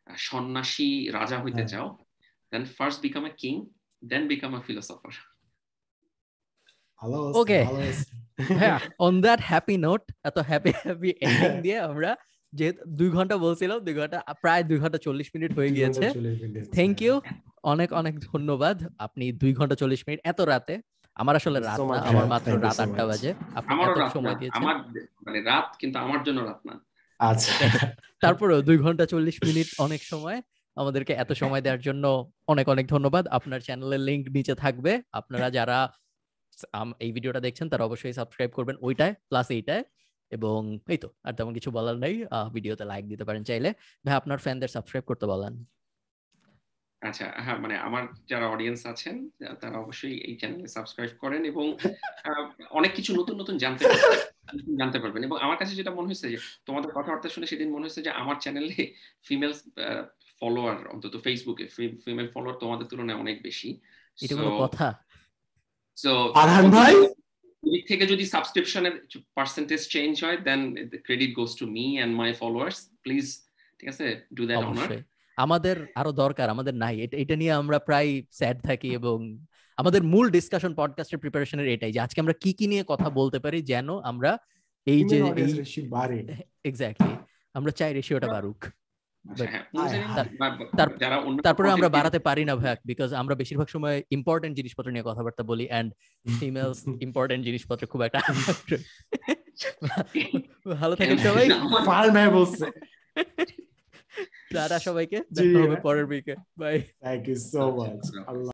সন্ন্যাসী রাজা হইতে চাও then first become a king then become a philosopher okay হ্যাঁ অন দ্যাট হ্যাপি নোট এত হ্যাপি হ্যাপি এন্ডিং দিয়ে আমরা যে দুই ঘণ্টা বলছিলাম দুই ঘণ্টা প্রায় দুই ঘণ্টা চল্লিশ মিনিট হয়ে গিয়েছে। থ্যাংক ইউ অনেক অনেক ধন্যবাদ। আপনি দুই ঘণ্টা চল্লিশ মিনিট এত রাতে? আমার আসলে রাত না আমার মাত্র রাত আটটা বাজে। আপনি এত সময় দিয়েছেন। আমার মানে রাত কিন্তু আমার জন্য রাত না। আচ্ছা। তারপরে দুই ঘণ্টা চল্লিশ মিনিট অনেক সময়। আমাদেরকে এত সময় দেওয়ার জন্য অনেক অনেক ধন্যবাদ। আপনার চ্যানেলের লিংক নিচে থাকবে। আপনারা যারা এই ভিডিওটা দেখছেন তারা অবশ্যই সাবস্ক্রাইব করবেন ওইটায় প্লাস এইটায়। এবং এই তো আর তেমন কিছু বলার নেই। ভিডিওতে লাইক দিতে পারেন চাইলে। ভাই আপনার ফ্যানদের সাবস্ক্রাইব করতে বলেন। আচ্ছা হ্যাঁ মানে আমার যারা অডিয়েন্স আছেন তারা অবশ্যই এই চ্যানেলে সাবস্ক্রাইব করেন এবং অনেক কিছু নতুন নতুন জানতে জানতে পারবেন। এবং আমার কাছে যেটা মনে হয়েছে যে তোমাদের কথাবার্তা শুনে সেদিন মনে হয়েছে যে আমার চ্যানেলে ফিমেল ফলোয়ার অন্তত ফেসবুকে ফিমেল ফলোয়ার তোমাদের তুলনায় অনেক বেশি। এটা কোনো কথা? সো ভাই? দিক থেকে যদি সাবস্ক্রিপশনের পার্সেন্টেজ চেঞ্জ হয় then credit goes to me and my followers please ঠিক আছে ডু দ্যাট অনার আমাদের আরও দরকার আমাদের নাই। এটা নিয়ে আমরা প্রায় স্যাড থাকি এবং আমাদের মূল ডিসকাশন পডকাস্টের প্রিপারেশনের এটাই যে আজকে আমরা কি কি নিয়ে কথা বলতে পারি যেন আমরা এই যে এক্স্যাক্টলি আমরা চাই রেশিওটা বাড়ুক। তারপরে আমরা বাড়াতে পারি না ভাই বিকজ আমরা বেশিরভাগ সময় ইম্পর্টেন্ট জিনিসপত্র নিয়ে কথাবার্তা বলি অ্যান্ড ফিমেলস ইম্পর্টেন্ট জিনিসপত্র খুব একটা ভালো থাকেন সবাই। বলছে। টাটা সবাইকে দেখা হবে পরের উইকে bye thank you so much Allah